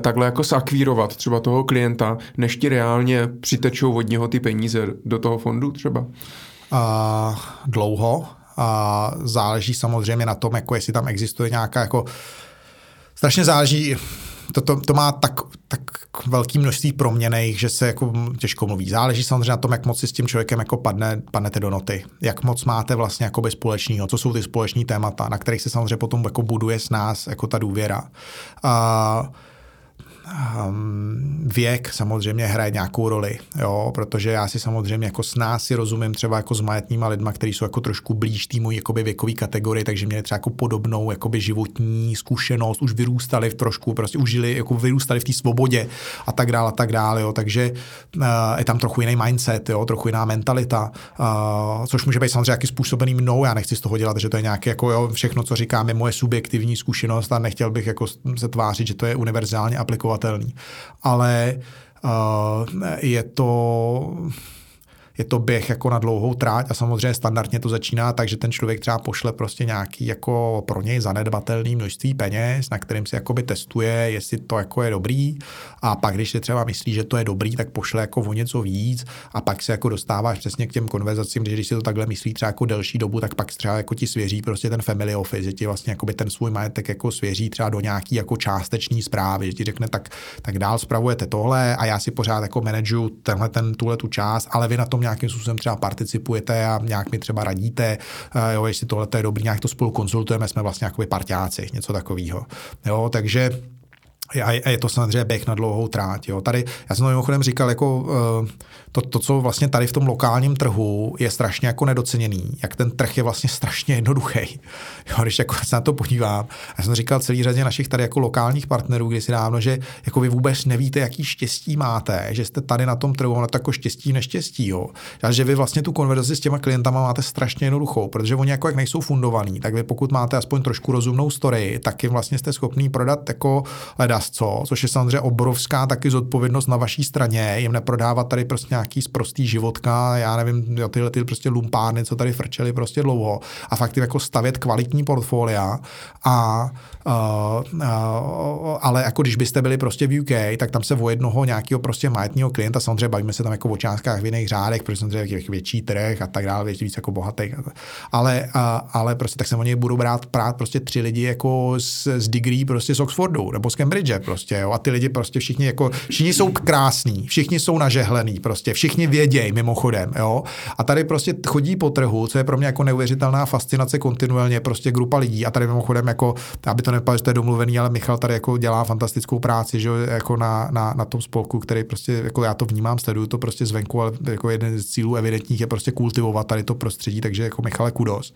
takhle jako sakvírovat třeba toho klienta, než ti reálně přitečou od něho ty peníze do toho fondu třeba? Uh, dlouho. A uh, záleží samozřejmě na tom, jako jestli tam existuje nějaká jako strašně záleží, to, to, to má tak, tak velký množství proměných, že se jako těžko mluví. Záleží samozřejmě na tom, jak moc si s tím člověkem jako padne, padnete do noty. Jak moc máte vlastně jako společného, co jsou ty společní témata, na kterých se samozřejmě potom jako buduje s nás jako ta důvěra. Uh, věk samozřejmě hraje nějakou roli, jo, protože já si samozřejmě jako s nás si rozumím třeba jako s majetníma lidma, kteří jsou jako trošku blíž týmu jakoby věkový kategorii, takže měli třeba jako podobnou jakoby životní zkušenost, už vyrůstali v trošku, prostě už žili, jako vyrůstali v té svobodě a tak dále a tak dále, jo, takže uh, je tam trochu jiný mindset, jo, trochu jiná mentalita, uh, což může být samozřejmě jaký způsobený mnou, já nechci z toho dělat, že to je nějaké jako jo, všechno, co říkám, je moje subjektivní zkušenost a nechtěl bych jako se tvářit, že to je univerzálně aplikovatelný. Ale uh, je to je to běh jako na dlouhou tráť a samozřejmě standardně to začíná tak, že ten člověk třeba pošle prostě nějaký jako pro něj zanedbatelný množství peněz, na kterým si jakoby testuje, jestli to jako je dobrý. A pak, když si třeba myslí, že to je dobrý, tak pošle jako o něco víc a pak se jako dostáváš přesně k těm konverzacím, když si to takhle myslí třeba jako delší dobu, tak pak třeba jako ti svěří prostě ten family office, že ti vlastně jakoby ten svůj majetek jako svěří třeba do nějaký jako částeční zprávy, že ti řekne tak, tak dál spravujete tohle a já si pořád jako manažu tenhle ten, tuhle tu část, ale vy na tom nějakým způsobem třeba participujete a nějak mi třeba radíte, eh, jo, jestli tohle je dobrý, nějak to spolu konzultujeme, jsme vlastně jako parťáci, něco takového. Jo, takže a je to samozřejmě běh na dlouhou tráť. Jo. Tady, já jsem to mimochodem říkal, jako eh, to, to, co vlastně tady v tom lokálním trhu je strašně jako nedoceněný, jak ten trh je vlastně strašně jednoduchý. Jo, když jako se na to podívám, já jsem říkal celý řadě našich tady jako lokálních partnerů si dávno, že jako vy vůbec nevíte, jaký štěstí máte, že jste tady na tom trhu, na to jako štěstí, neštěstí. Jo. A že vy vlastně tu konverzaci s těma klientama máte strašně jednoduchou, protože oni jako jak nejsou fundovaní, tak vy pokud máte aspoň trošku rozumnou story, tak jim vlastně jste schopný prodat jako ledasco, což je samozřejmě obrovská taky zodpovědnost na vaší straně, jim neprodávat tady prostě nějaký sprostý životka, já nevím, tyhle ty prostě lumpárny, co tady frčeli prostě dlouho a fakt jako stavět kvalitní portfolia a Uh, uh, ale jako když byste byli prostě v UK, tak tam se o jednoho nějakého prostě majetního klienta, samozřejmě bavíme se tam jako o částkách v jiných řádech, protože samozřejmě větší trh a tak dále, větší víc jako bohatý. Ale, uh, ale prostě tak se oni budou brát prát prostě tři lidi jako z, z degree prostě z Oxfordu nebo z Cambridge prostě, jo, a ty lidi prostě všichni jako, všichni jsou krásní, všichni jsou nažehlený prostě, všichni vědějí mimochodem, jo, a tady prostě chodí po trhu, co je pro mě jako neuvěřitelná fascinace kontinuálně, prostě grupa lidí a tady mimochodem jako, aby to nevypadalo, že to je domluvený, ale Michal tady jako dělá fantastickou práci, že jako na, na, na tom spolku, který prostě, jako já to vnímám, sleduju to prostě zvenku, ale jako jeden z cílů evidentních je prostě kultivovat tady to prostředí, takže jako Michale kudos.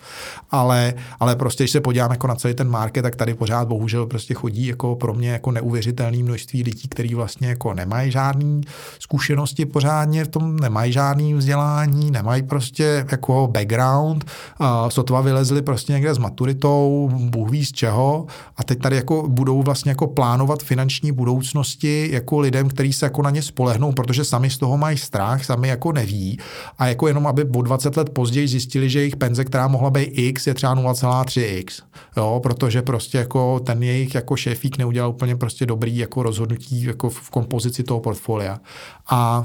Ale, ale prostě, když se podívám jako na celý ten market, tak tady pořád bohužel prostě chodí jako pro mě jako neuvěřitelné množství lidí, kteří vlastně jako nemají žádný zkušenosti pořádně v tom, nemají žádný vzdělání, nemají prostě jako background, a sotva vylezli prostě někde s maturitou, Bůh ví z čeho. A teď tady jako budou vlastně jako plánovat finanční budoucnosti jako lidem, kteří se jako na ně spolehnou, protože sami z toho mají strach, sami jako neví. A jako jenom, aby o 20 let později zjistili, že jejich penze, která mohla být X, je třeba 0,3X, jo, protože prostě jako ten jejich jako šéfík neudělal úplně prostě dobrý jako rozhodnutí jako v kompozici toho portfolia. A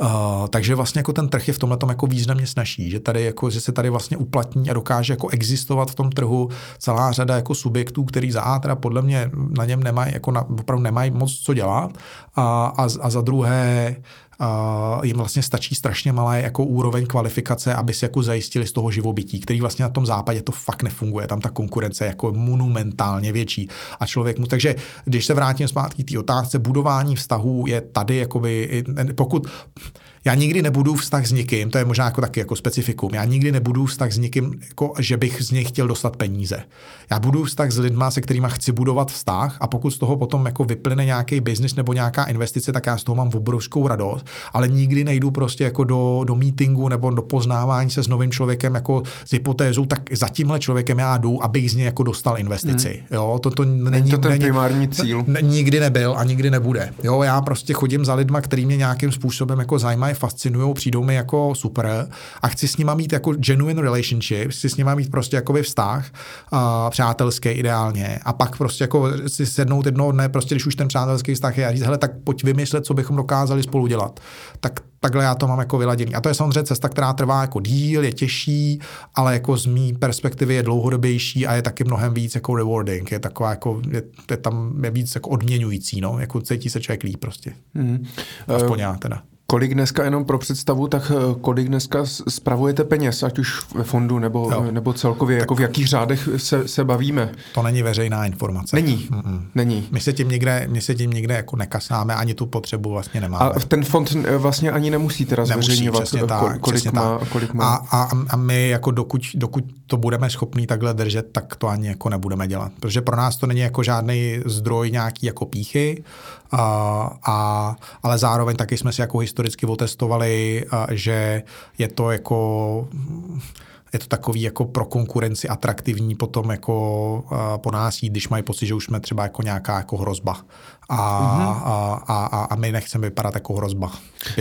Uh, takže vlastně jako ten trh je v tomhle jako významně snaží, že tady jako, že se tady vlastně uplatní a dokáže jako existovat v tom trhu celá řada jako subjektů, který za A teda podle mě na něm nemají, jako na, opravdu nemají moc co dělat. A, a, a za druhé uh, jim vlastně stačí strašně malá jako úroveň kvalifikace, aby si jako zajistili z toho živobytí, který vlastně na tom západě to fakt nefunguje. Tam ta konkurence je jako monumentálně větší. A člověk mu, takže když se vrátím zpátky k té otázce, budování vztahů je tady, jakoby, pokud já nikdy nebudu vztah s nikým, to je možná jako taky jako specifikum, já nikdy nebudu vztah s nikým, jako, že bych z něj chtěl dostat peníze. Já budu vztah s lidma, se kterými chci budovat vztah a pokud z toho potom jako vyplyne nějaký biznis nebo nějaká investice, tak já z toho mám obrovskou radost, ale nikdy nejdu prostě jako do, do meetingu nebo do poznávání se s novým člověkem jako s hypotézou, tak za tímhle člověkem já jdu, abych z něj jako dostal investici. Hmm. Jo, to, to není, není to ten není, primární cíl. N, nikdy nebyl a nikdy nebude. Jo, já prostě chodím za lidma, který mě nějakým způsobem jako zajímají fascinují, přijdou mi jako super a chci s nima mít jako genuine relationship, chci s nima mít prostě jako vztah, a přátelský ideálně a pak prostě jako si sednout jednoho dne, prostě když už ten přátelský vztah je a říct, hele, tak pojď vymyslet, co bychom dokázali spolu dělat. Tak takhle já to mám jako vyladěný. A to je samozřejmě cesta, která trvá jako díl, je těžší, ale jako z mý perspektivy je dlouhodobější a je taky mnohem víc jako rewarding. Je taková jako, je, je tam je víc jako odměňující, no, jako cítí se člověk líp prostě. Mm. Aspoň já teda. Kolik dneska, jenom pro představu, tak eh, kolik dneska spravujete peněz, ať už ve fondu nebo, nebo celkově, tak jako v jakých řádech se, se bavíme? To není veřejná informace. Není, Mm-mm. není. My se tím někde, my se tím někde jako nekasáme, ani tu potřebu vlastně nemáme. A ten fond eh, vlastně ani nemusí teda nemusí, zveřejňovat, eh, tak, kolik, má, tak. kolik má. A, a, a my jako dokud, dokud to budeme schopní takhle držet, tak to ani jako nebudeme dělat. Protože pro nás to není jako žádný zdroj nějaký jako píchy, a, a, ale zároveň taky jsme si jako historicky otestovali, že je to jako je to takový jako pro konkurenci atraktivní potom jako po nás jít, když mají pocit, že už jsme třeba jako nějaká jako hrozba a, mm-hmm. a, a, a my nechceme vypadat jako hrozba.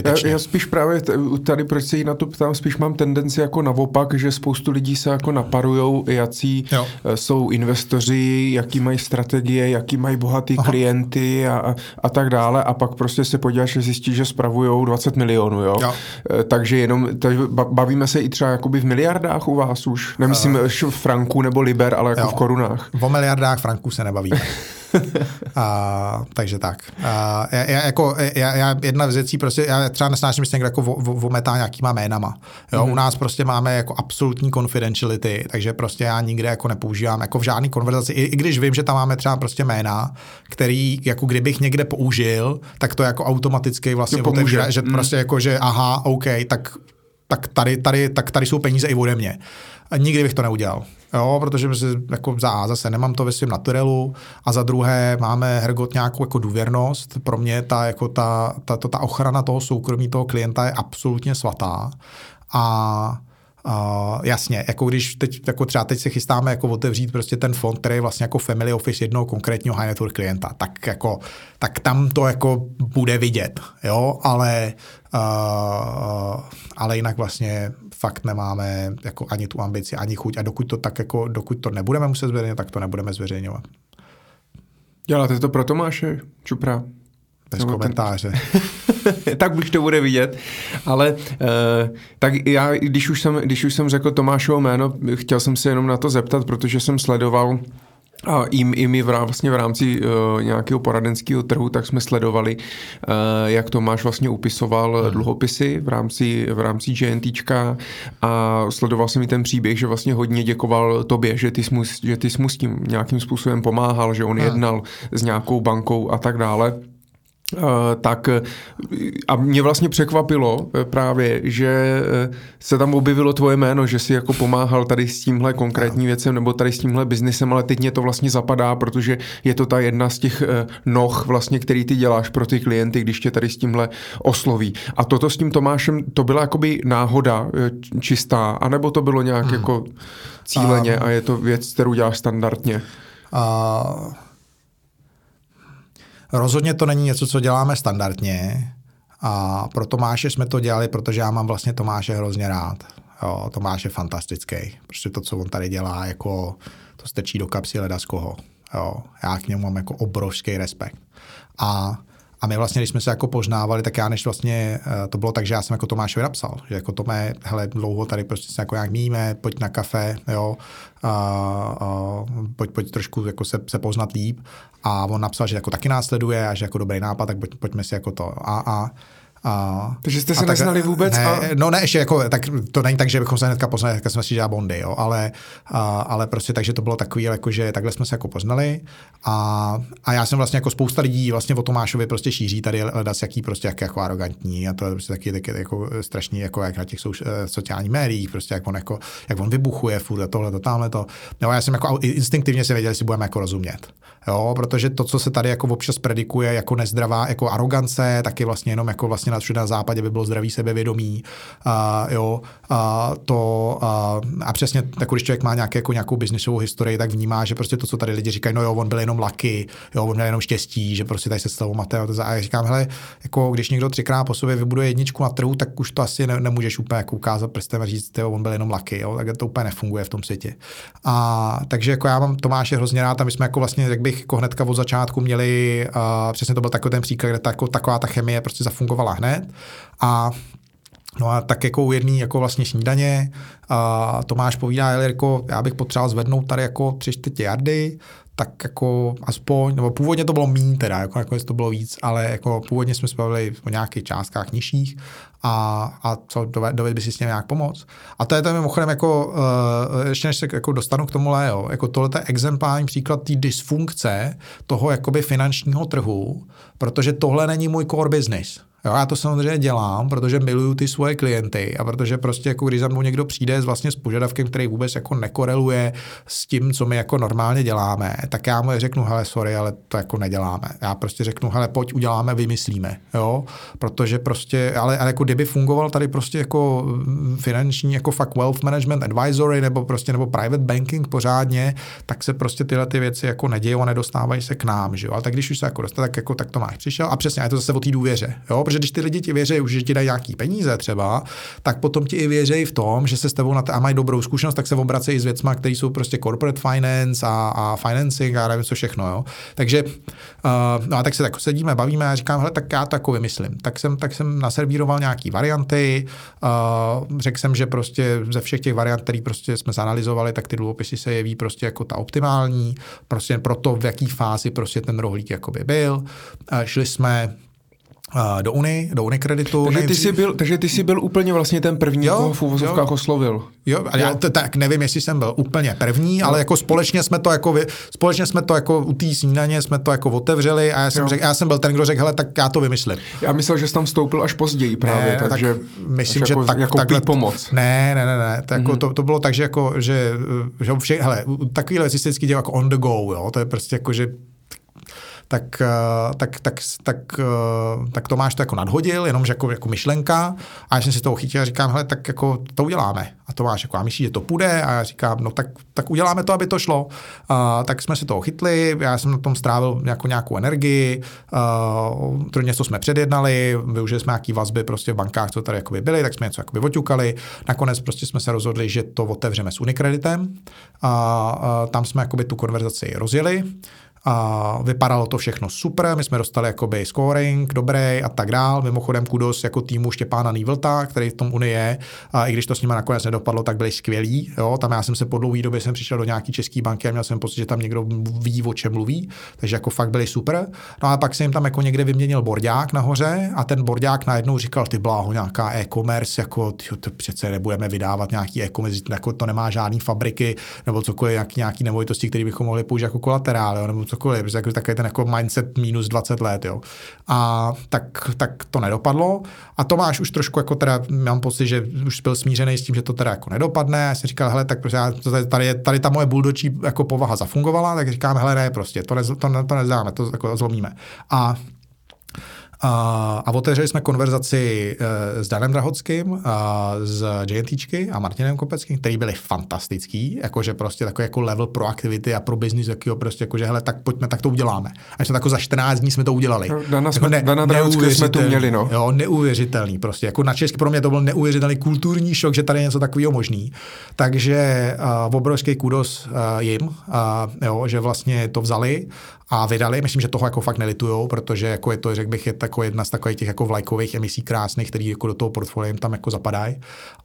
Já, já spíš právě tady, proč se jí na to ptám, spíš mám tendenci jako naopak, že spoustu lidí se jako naparujou, jaký jo. E, jsou investoři, jaký mají strategie, jaký mají bohatý Aha. klienty a, a tak dále a pak prostě se podíváš a zjistíš, že spravují 20 milionů, jo? jo. E, takže jenom, takže bavíme se i třeba jakoby v miliardách u vás už, nemyslím uh, franků nebo liber, ale jako jo. v korunách. O miliardách franků se nebavíme. a, takže tak. A, já, já, jako, já, já, jedna z věcí, prostě, já třeba nesnáším, že se někdo jako vometá nějakýma jménama. Jo? Mm-hmm. U nás prostě máme jako absolutní confidentiality, takže prostě já nikde jako nepoužívám, jako v žádný konverzaci, i, i když vím, že tam máme třeba prostě jména, který jako kdybych někde použil, tak to jako automaticky vlastně otevře, že mm. prostě jako, že aha, OK, tak tak tady, tady, tak tady jsou peníze i ode mě. A nikdy bych to neudělal. Jo, protože si jako za A zase nemám to ve svém naturelu a za druhé máme Hergot nějakou jako důvěrnost. Pro mě ta, jako ta, ta, ta, ta ochrana toho soukromí toho klienta je absolutně svatá. A Uh, jasně, jako když teď, jako třeba teď se chystáme jako otevřít prostě ten fond, který je vlastně jako family office jednoho konkrétního high network klienta, tak jako, tak tam to jako bude vidět, jo, ale, uh, ale jinak vlastně fakt nemáme jako ani tu ambici, ani chuť a dokud to tak jako, dokud to nebudeme muset zveřejňovat, tak to nebudeme zveřejňovat. Děláte to pro Tomáše Čupra? Bez komentáře. tak už to bude vidět. Ale uh, tak já, když už, jsem, když už jsem řekl Tomášovo jméno, chtěl jsem se jenom na to zeptat, protože jsem sledoval a i, i my v, vlastně v rámci uh, nějakého poradenského trhu, tak jsme sledovali, uh, jak Tomáš vlastně upisoval hmm. dluhopisy v rámci, v rámci GNTčka a sledoval jsem i ten příběh, že vlastně hodně děkoval tobě, že ty jsi mu, že ty jsi mu s tím nějakým způsobem pomáhal, že on hmm. jednal s nějakou bankou a tak dále. Eh, tak eh, a mě vlastně překvapilo eh, právě, že se tam objevilo tvoje jméno, že si jako pomáhal tady s tímhle konkrétním věcem nebo tady s tímhle biznesem, ale teď mě to vlastně zapadá, protože je to ta jedna z těch noh vlastně, který ty děláš pro ty klienty, když tě tady s tímhle osloví. A toto s tím Tomášem, to byla jakoby náhoda čistá, anebo to bylo nějak hmm. jako cíleně a je to věc, kterou děláš standardně? Uh, Rozhodně to není něco, co děláme standardně a pro Tomáše jsme to dělali, protože já mám vlastně Tomáše hrozně rád. Jo, Tomáš je fantastický. Prostě to, co on tady dělá, jako to strčí do kapsy leda z koho. Jo, já k němu mám jako obrovský respekt. A a my vlastně, když jsme se jako poznávali, tak já než vlastně eh, to bylo tak, že já jsem jako Tomášovi napsal, že jako Tome, hele, dlouho tady prostě se jako nějak míme, pojď na kafe, jo, a, a, pojď, pojď trošku jako se, se poznat líp. A on napsal, že jako taky následuje a že jako dobrý nápad, tak pojď, pojďme si jako to. A, a a, Takže jste se neznali vůbec? Ne, a... No ne, ještě jako, tak to není tak, že bychom se hnedka poznali, hnedka jsme si dělali bondy, jo, ale, a, ale prostě takže to bylo takový, jako, že takhle jsme se jako poznali a, a já jsem vlastně jako spousta lidí vlastně o Tomášovi prostě šíří tady hledat jaký prostě jak, jako arrogantní a to je prostě taky, taky jako strašný, jako jak na těch sou, eh, sociálních médiích, prostě jak on, jako, jak on vybuchuje furt tohle, to, tamhle to. No já jsem jako instinktivně si věděl, jestli budeme jako rozumět. Jo, protože to, co se tady jako občas predikuje jako nezdravá, jako arogance, taky vlastně jenom jako vlastně na všude na západě by bylo zdravý sebevědomí. A, jo, a, to, a, a přesně tak, když člověk má nějaké, jako nějakou biznisovou historii, tak vnímá, že prostě to, co tady lidi říkají, no jo, on byl jenom laky, jo, on měl jenom štěstí, že prostě tady se s tou Mateo. A já říkám, hele, jako když někdo třikrát po sobě vybuduje jedničku na trhu, tak už to asi ne, nemůžeš úplně jako ukázat prstem a říct, jo, on byl jenom laky, jo, tak to úplně nefunguje v tom světě. A takže jako já mám Tomáše hrozně rád a my jsme jako vlastně, jak bych jako hnedka od začátku měli, a přesně to byl takový ten příklad, kde ta, jako, taková ta chemie prostě zafungovala hned. A No a tak jako u jedný jako vlastně snídaně a Tomáš povídá, jako já bych potřeboval zvednout tady jako tři čtvrtě jardy, tak jako aspoň, nebo původně to bylo méně teda, jako nakonec to bylo víc, ale jako původně jsme se bavili o nějakých částkách nižších a, a co, doved by si s tím nějak pomoct. A to je tam mimochodem jako, uh, ještě než se jako dostanu k tomu jo, jako tohle je exemplární příklad té dysfunkce toho jakoby finančního trhu, protože tohle není můj core business. Jo, já to samozřejmě dělám, protože miluju ty svoje klienty a protože prostě jako když za mnou někdo přijde s vlastně s požadavkem, který vůbec jako nekoreluje s tím, co my jako normálně děláme, tak já mu řeknu, hele, sorry, ale to jako neděláme. Já prostě řeknu, hele, pojď, uděláme, vymyslíme, jo, protože prostě, ale, ale jako kdyby fungoval tady prostě jako finanční, jako fakt wealth management advisory nebo prostě nebo private banking pořádně, tak se prostě tyhle ty věci jako nedějí a nedostávají se k nám, že jo. Ale tak když už se jako dostane, tak jako tak to máš přišel a přesně, je to zase o té důvěře, jo, protože když ty lidi ti věří už, že ti dají nějaký peníze třeba, tak potom ti i věří v tom, že se s tebou na t- a mají dobrou zkušenost, tak se obracejí s věcmi, které jsou prostě corporate finance a, a financing a nevím co všechno. Jo. Takže uh, no a tak se tak sedíme, bavíme a říkám, hele, tak já to jako vymyslím. Tak jsem, tak jsem naservíroval nějaký varianty, uh, řekl jsem, že prostě ze všech těch variant, které prostě jsme zanalizovali, tak ty dluhopisy se jeví prostě jako ta optimální, prostě pro to, v jaký fázi prostě ten rohlík jakoby byl. Uh, šli jsme do Uni, do Unikreditu. Takže ty, jsi byl, takže ty jsi byl úplně vlastně ten první, jo, koho v uvozovkách oslovil. Jo, ale já to, tak nevím, jestli jsem byl úplně první, jo. ale jako společně jsme to jako, společně jsme to jako u té snídaně jsme to jako otevřeli a já jsem, řek, já jsem byl ten, kdo řekl, hele, tak já to vymyslím. Já myslel, že jsi tam vstoupil až později právě, ne, takže tak myslím, že jako, tak, jako takhle, pomoc. Ne, ne, ne, ne, to, jako, mm-hmm. to, to, bylo tak, že jako, že, že vše, hele, takovýhle věci se vždycky dělá jako on the go, jo, to je prostě jako, že tak, eh, tak, tak, tak, eh, tak to máš to jako nadhodil, jenom jako, jako myšlenka a já jsem si toho chytil a říkám, hele, tak jako to uděláme. A to máš jako, a myslíš, že to půjde? A já říkám, no tak, tak uděláme to, aby to šlo. A, tak jsme si toho chytli, já jsem na tom strávil jako nějakou energii, uh, to něco jsme předjednali, využili jsme nějaký vazby prostě v bankách, co tady jakoby byly, tak jsme něco jakoby oťukali. Nakonec prostě jsme se rozhodli, že to otevřeme s Unikreditem. A, a tam jsme jakoby tu konverzaci rozjeli. A vypadalo to všechno super, my jsme dostali jakoby scoring dobrý a tak dál. Mimochodem kudos jako týmu Štěpána Nývlta, který v tom Unii je, a i když to s nimi nakonec nedopadlo, tak byli skvělí. Jo? Tam já jsem se po dlouhé době jsem přišel do nějaké české banky a měl jsem pocit, že tam někdo ví, o čem mluví, takže jako fakt byli super. No a pak jsem jim tam jako někde vyměnil bordák nahoře a ten bordák najednou říkal, ty bláho, nějaká e-commerce, jako tyjo, to přece nebudeme vydávat nějaký e-commerce, jako to nemá žádný fabriky nebo cokoliv, nějaký, nějaký nemovitosti, které bychom mohli použít jako kolaterál, jo? nebo cokoliv, protože jako takový ten jako mindset minus 20 let, jo. A tak, tak to nedopadlo a Tomáš už trošku jako teda, mám pocit, že už byl smířený s tím, že to teda jako nedopadne. Já jsem říkal, hele, tak prostě já, tady, tady ta moje buldočí jako povaha zafungovala, tak říkám, hele, ne, prostě, to, ne, to, to nezdáme, to jako zlomíme. A a, a otevřeli jsme konverzaci uh, s Danem Drahockým, a s JNTčky a Martinem Kopeckým, který byli fantastický, jakože prostě takový jako level pro aktivity a pro business, jakýho prostě jakože hele, tak pojďme, tak to uděláme. A jsme tak za 14 dní jsme to udělali. No, Dana, jsme, jako ne, Dana jsme tu měli, no. Jo, neuvěřitelný prostě. Jako na česky pro mě to byl neuvěřitelný kulturní šok, že tady je něco takového možný. Takže uh, obrovský kudos uh, jim, uh, jo, že vlastně to vzali a vydali. Myslím, že toho jako fakt nelitujou, protože jako je to, řekl bych, je jako jedna z takových těch jako vlajkových emisí krásných, který jako do toho portfolia tam jako zapadají.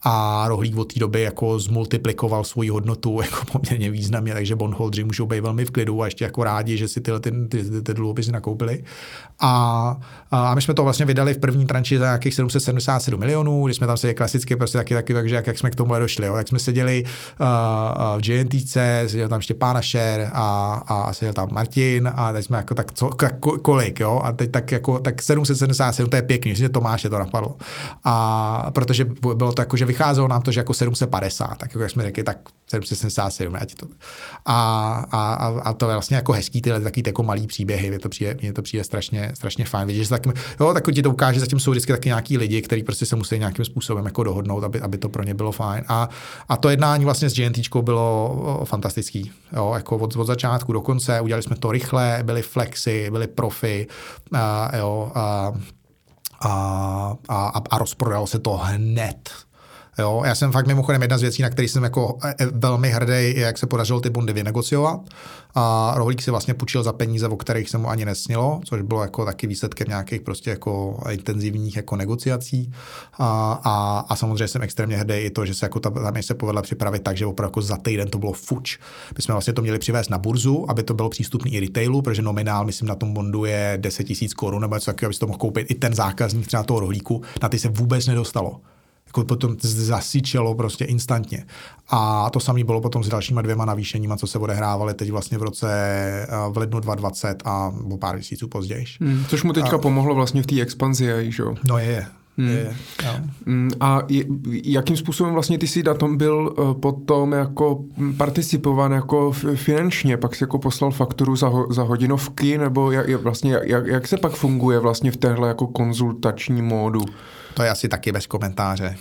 A rohlík od té doby jako zmultiplikoval svoji hodnotu jako poměrně významně, takže bondholdři můžou být velmi v klidu a ještě jako rádi, že si tyhle ty, ty, ty, ty dluhopisy nakoupili. A, a, my jsme to vlastně vydali v první tranči za nějakých 777 milionů, když jsme tam seděli klasicky prostě taky, taky takže jak, jak jsme k tomu došli. Jo. Jak jsme seděli uh, v GNTC, seděl tam ještě pána Šer a, a seděl tam Martin a teď jsme jako tak co, kolik, jo, a teď tak jako, tak 777, to je pěkný, že Tomáše to napadlo. A protože bylo to jako, že vycházelo nám to, že jako 750, tak jako jsme řekli, tak 777, já ti to. A, a, a, to je vlastně jako hezký, tyhle takový jako malý příběhy, mě to přijde, mě to přijde strašně, strašně fajn. Vidíš, že tak, jo, tak ti to ukáže, zatím jsou vždycky taky nějaký lidi, kteří prostě se musí nějakým způsobem jako dohodnout, aby, aby to pro ně bylo fajn. A, a to jednání vlastně s GNT bylo fantastický. Jo, jako od, od začátku do konce, udělali jsme to rychle, byli flexy, byli profi, a, jo, a, a, a, a rozprodalo se to hned Jo, já jsem fakt mimochodem jedna z věcí, na které jsem jako e, e, velmi hrdý, jak se podařilo ty bondy vynegociovat. A Rohlík si vlastně půjčil za peníze, o kterých se mu ani nesnilo, což bylo jako taky výsledkem nějakých prostě jako intenzivních jako negociací. A, a, a samozřejmě jsem extrémně hrdý i to, že se jako ta, tam se povedla připravit tak, že opravdu jako za týden to bylo fuč. My jsme vlastně to měli přivést na burzu, aby to bylo přístupný i retailu, protože nominál, myslím, na tom bondu je 10 000 korun nebo něco takového, aby to mohl koupit i ten zákazník třeba toho rohlíku. Na ty se vůbec nedostalo jako potom zasíčelo prostě instantně. A to samé bylo potom s dalšíma dvěma navýšeníma, co se odehrávaly teď vlastně v roce v lednu 2020 a o pár měsíců později. Hmm, což mu teďka a, pomohlo vlastně v té expanzi, že jo? No je, Hmm. Je, hmm. A je, jakým způsobem vlastně ty si na tom byl uh, potom jako participován jako finančně, pak si jako poslal fakturu za, ho, za hodinovky, nebo jak, vlastně, jak, jak se pak funguje vlastně v téhle jako konzultační módu? To je asi taky bez komentáře.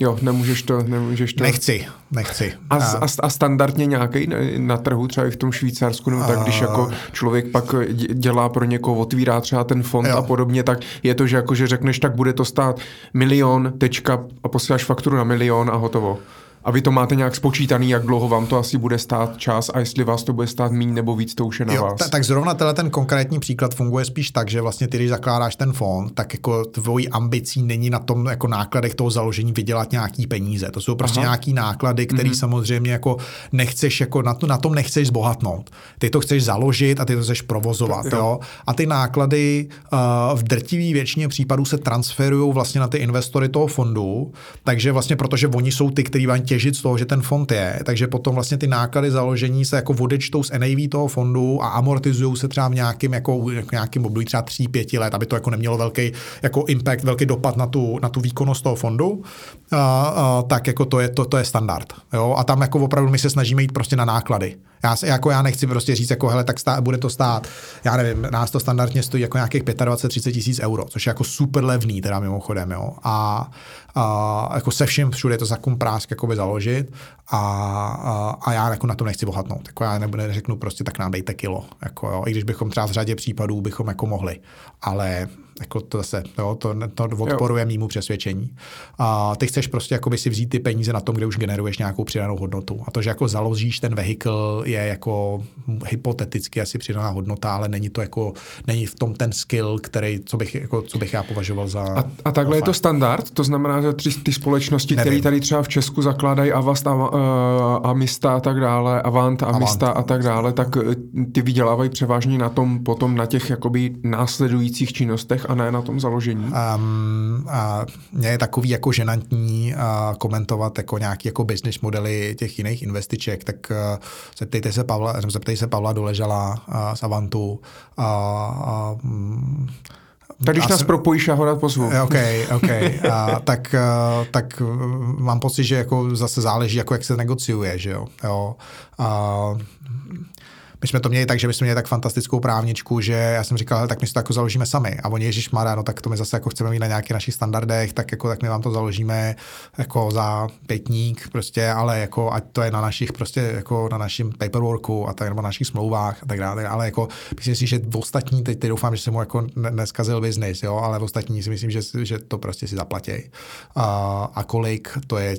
Jo, nemůžeš to, nemůžeš to. Nechci, nechci. A, a, a standardně nějaký na trhu, třeba i v tom Švýcarsku, nebo tak, když jako člověk pak dělá pro někoho, otvírá třeba ten fond jo. a podobně, tak je to, že jako, že řekneš, tak bude to stát milion, tečka a posíláš fakturu na milion a hotovo. A vy to máte nějak spočítaný, jak dlouho vám to asi bude stát čas a jestli vás to bude stát méně nebo víc, to už je na jo, vás. T- tak zrovna tenhle ten konkrétní příklad funguje spíš tak, že vlastně ty, když zakládáš ten fond, tak jako tvojí ambicí není na tom jako nákladech toho založení vydělat nějaký peníze. To jsou prostě Aha. nějaký náklady, které mm-hmm. samozřejmě jako nechceš, jako na, to, na tom nechceš zbohatnout. Ty to chceš založit a ty to chceš provozovat. Jo. Jo? A ty náklady uh, v drtivé většině případů se transferují vlastně na ty investory toho fondu, takže vlastně protože oni jsou ty, kteří vám těžit z toho, že ten fond je, takže potom vlastně ty náklady založení se jako odečtou z NAV toho fondu a amortizují se třeba v nějakým, jako, nějakým období třeba 3-5 let, aby to jako nemělo velký jako impact, velký dopad na tu, na tu výkonnost toho fondu, a, a, tak jako to je, to, to je standard. Jo? A tam jako opravdu my se snažíme jít prostě na náklady. Já, jako já nechci prostě říct, jako hele, tak stá, bude to stát, já nevím, nás to standardně stojí jako nějakých 25-30 tisíc euro, což je jako super levný teda mimochodem, jo. A, a jako se vším všude je to za prásk jakoby založit a, a, a, já jako na to nechci bohatnout. Jako já nebudu, neřeknu prostě tak nám dejte kilo, jako jo. I když bychom třeba v řadě případů bychom jako mohli, ale jako to zase, jo, to, to odporuje mýmu přesvědčení. A ty chceš prostě jako by si vzít ty peníze na tom, kde už generuješ nějakou přidanou hodnotu. A to, že jako založíš ten vehikl, je jako hypoteticky asi přidaná hodnota, ale není to jako, není v tom ten skill, který, co bych, jako, co bych já považoval za... A, a takhle je to standard? To znamená, že ty, ty společnosti, které tady třeba v Česku zakládají Avast a, uh, Amista a tak dále, Avant, Amista Avant. a tak dále, tak eh, ty vydělávají převážně na tom, potom na těch jakoby následujících činnostech a ne na tom založení? Um, a mě je takový jako ženantní a komentovat jako nějaký jako business modely těch jiných investiček, tak uh, zeptejte se Pavla, zeptejte se Pavla Doležala uh, z Avantu a, a um, tak když nás jsem, propojíš, já ho rád pozvu. OK, OK. A, tak, tak mám pocit, že jako zase záleží, jako jak se negociuje, že jo. jo. A, my jsme to měli tak, že my jsme měli tak fantastickou právničku, že já jsem říkal, tak my si to jako založíme sami. A oni, Ježíš Mara, no tak to my zase jako chceme mít na nějakých našich standardech, tak jako tak my vám to založíme jako za pětník prostě, ale jako ať to je na našich prostě jako na našem paperworku a tak nebo na našich smlouvách a tak dále. Ale jako myslím si, že v ostatní, teď, teď doufám, že jsem mu jako neskazil biznis, jo, ale v ostatní si myslím, že, že to prostě si zaplatí. A, a kolik to je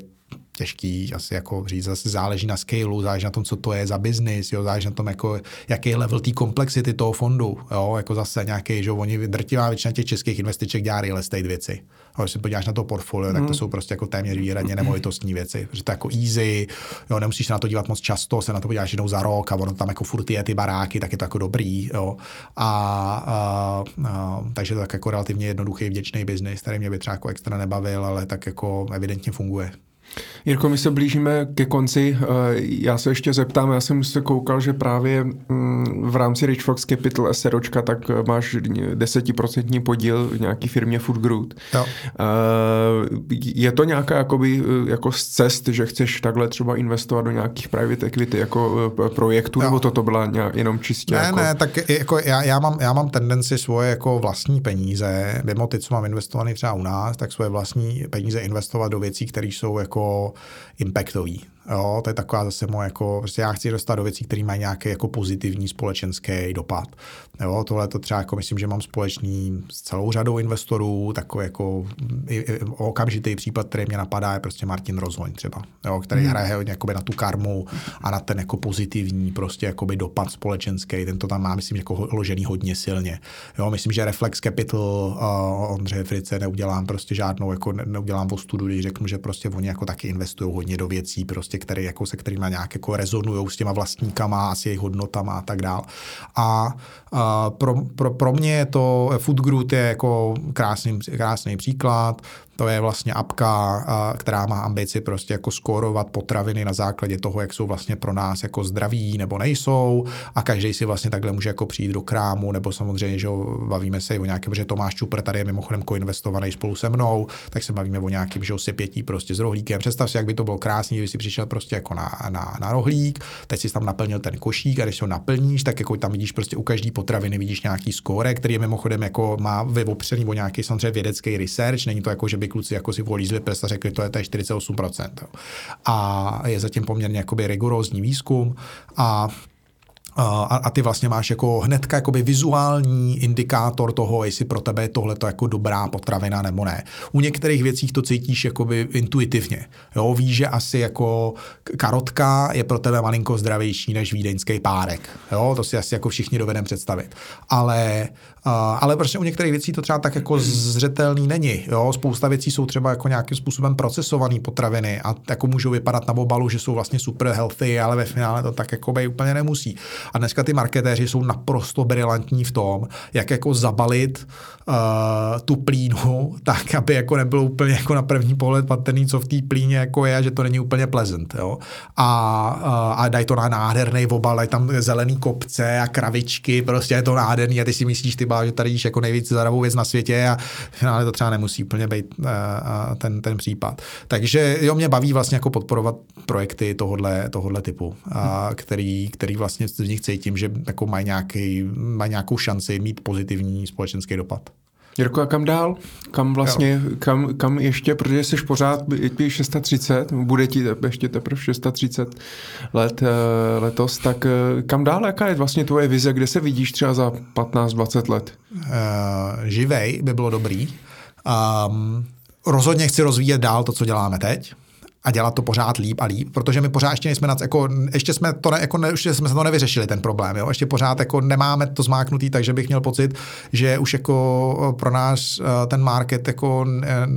těžký asi jako říct, zase záleží na scaleu, záleží na tom, co to je za biznis, jo, záleží na tom, jako, jaký je level té komplexity toho fondu, jo, jako zase nějaký, že oni drtivá většina těch českých investiček dělá real estate věci. A když se podíváš na to portfolio, mm. tak to hmm. jsou prostě jako téměř výhradně nemovitostní věci, protože to je jako easy, jo, nemusíš se na to dívat moc často, se na to podíváš jednou za rok a ono tam jako furt je ty baráky, tak je to jako dobrý, jo. A, a, a takže to tak jako relativně jednoduchý, vděčný biznis, který mě by třeba jako extra nebavil, ale tak jako evidentně funguje. Jirko, my se blížíme ke konci. Eh, já se ještě zeptám, já jsem se koukal, že právě mm, v rámci Rich Fox Capital SROčka, tak máš desetiprocentní podíl v nějaký firmě Food Group. Eh, je to nějaká jakoby, eh, jako cest, že chceš takhle třeba investovat do nějakých private equity jako projektů, jo. nebo toto byla jenom čistě? Ne, jako... ne, tak jako já, já, mám, já mám tendenci svoje jako vlastní peníze, mimo ty, co mám investovaný třeba u nás, tak svoje vlastní peníze investovat do věcí, které jsou jako impactový. Jo, to je taková zase moje, jako, prostě já chci dostat do věcí, které mají nějaký jako pozitivní společenský dopad. Jo, tohle to třeba jako myslím, že mám společný s celou řadou investorů, takový jako i, i, okamžitý případ, který mě napadá, je prostě Martin Rozhoň třeba, jo, který hmm. hraje hodně na tu karmu a na ten jako pozitivní prostě jakoby dopad společenský, ten to tam má, myslím, jako ložený hodně silně. Jo, myslím, že Reflex Capital uh, Ondřeje Frice neudělám prostě žádnou, jako neudělám studu, když řeknu, že prostě oni jako taky investují hodně do věcí, prostě, které, jako se kterými nějak jako rezonují s těma vlastníkama s jejich hodnotama a tak dál. A, pro, pro, pro mě je to Food Group je jako krásný, krásný příklad. To je vlastně apka, která má ambici prostě jako skórovat potraviny na základě toho, jak jsou vlastně pro nás jako zdraví nebo nejsou a každý si vlastně takhle může jako přijít do krámu nebo samozřejmě, že bavíme se o nějakém, že Tomáš Čupr tady je mimochodem koinvestovaný spolu se mnou, tak se bavíme o nějakém, že si pětí prostě s rohlíkem. Představ si, jak by to bylo krásný, kdyby si přišel prostě jako na, na, na rohlík, teď si tam naplnil ten košík a když ho naplníš, tak jako tam vidíš prostě u každý potraviny vidíš nějaký skóre, který je mimochodem jako má vyopřený o nějaký samozřejmě vědecký research, není to jako, že by kluci jako si volízli prst a řekli, to je, to je 48%. A je zatím poměrně jakoby rigorózní výzkum a a, a ty vlastně máš jako hnedka jakoby vizuální indikátor toho, jestli pro tebe je tohle jako dobrá potravina nebo ne. U některých věcí to cítíš jakoby intuitivně. Jo, víš, že asi jako karotka je pro tebe malinko zdravější než vídeňský párek. Jo, to si asi jako všichni dovedeme představit. Ale ale prostě u některých věcí to třeba tak jako zřetelný není. Jo? Spousta věcí jsou třeba jako nějakým způsobem procesované potraviny a jako můžou vypadat na obalu, že jsou vlastně super healthy, ale ve finále to tak jako by úplně nemusí. A dneska ty marketéři jsou naprosto brilantní v tom, jak jako zabalit uh, tu plínu tak, aby jako nebylo úplně jako na první pohled patrný, co v té plíně jako je, že to není úplně pleasant. Jo? A, uh, a dají to na nádherný obal, dají tam zelený kopce a kravičky, prostě je to nádherný a ty si myslíš, ty bá, že tady jíš jako nejvíc zaravou věc na světě a v finále to třeba nemusí úplně být uh, ten, ten případ. Takže jo, mě baví vlastně jako podporovat projekty tohodle, tohodle typu, uh, který, který vlastně z nich cítím, že jako mají, nějaký, mají nějakou šanci mít pozitivní společenský dopad. Jirko, a kam dál? Kam vlastně, kam, kam ještě, protože jsi pořád, je 630, bude ti ještě teprve 630 let eh, letos, tak eh, kam dál, jaká je vlastně tvoje vize, kde se vidíš třeba za 15-20 let? Uh, živej by bylo dobrý. Um, rozhodně chci rozvíjet dál to, co děláme teď a dělat to pořád líp a líp, protože my pořád ještě jsme, nad, jako, ještě jsme to, ne, jako, ne, ještě jsme to nevyřešili, ten problém, jo? ještě pořád jako nemáme to zmáknutý, takže bych měl pocit, že už jako pro nás eh, ten market jako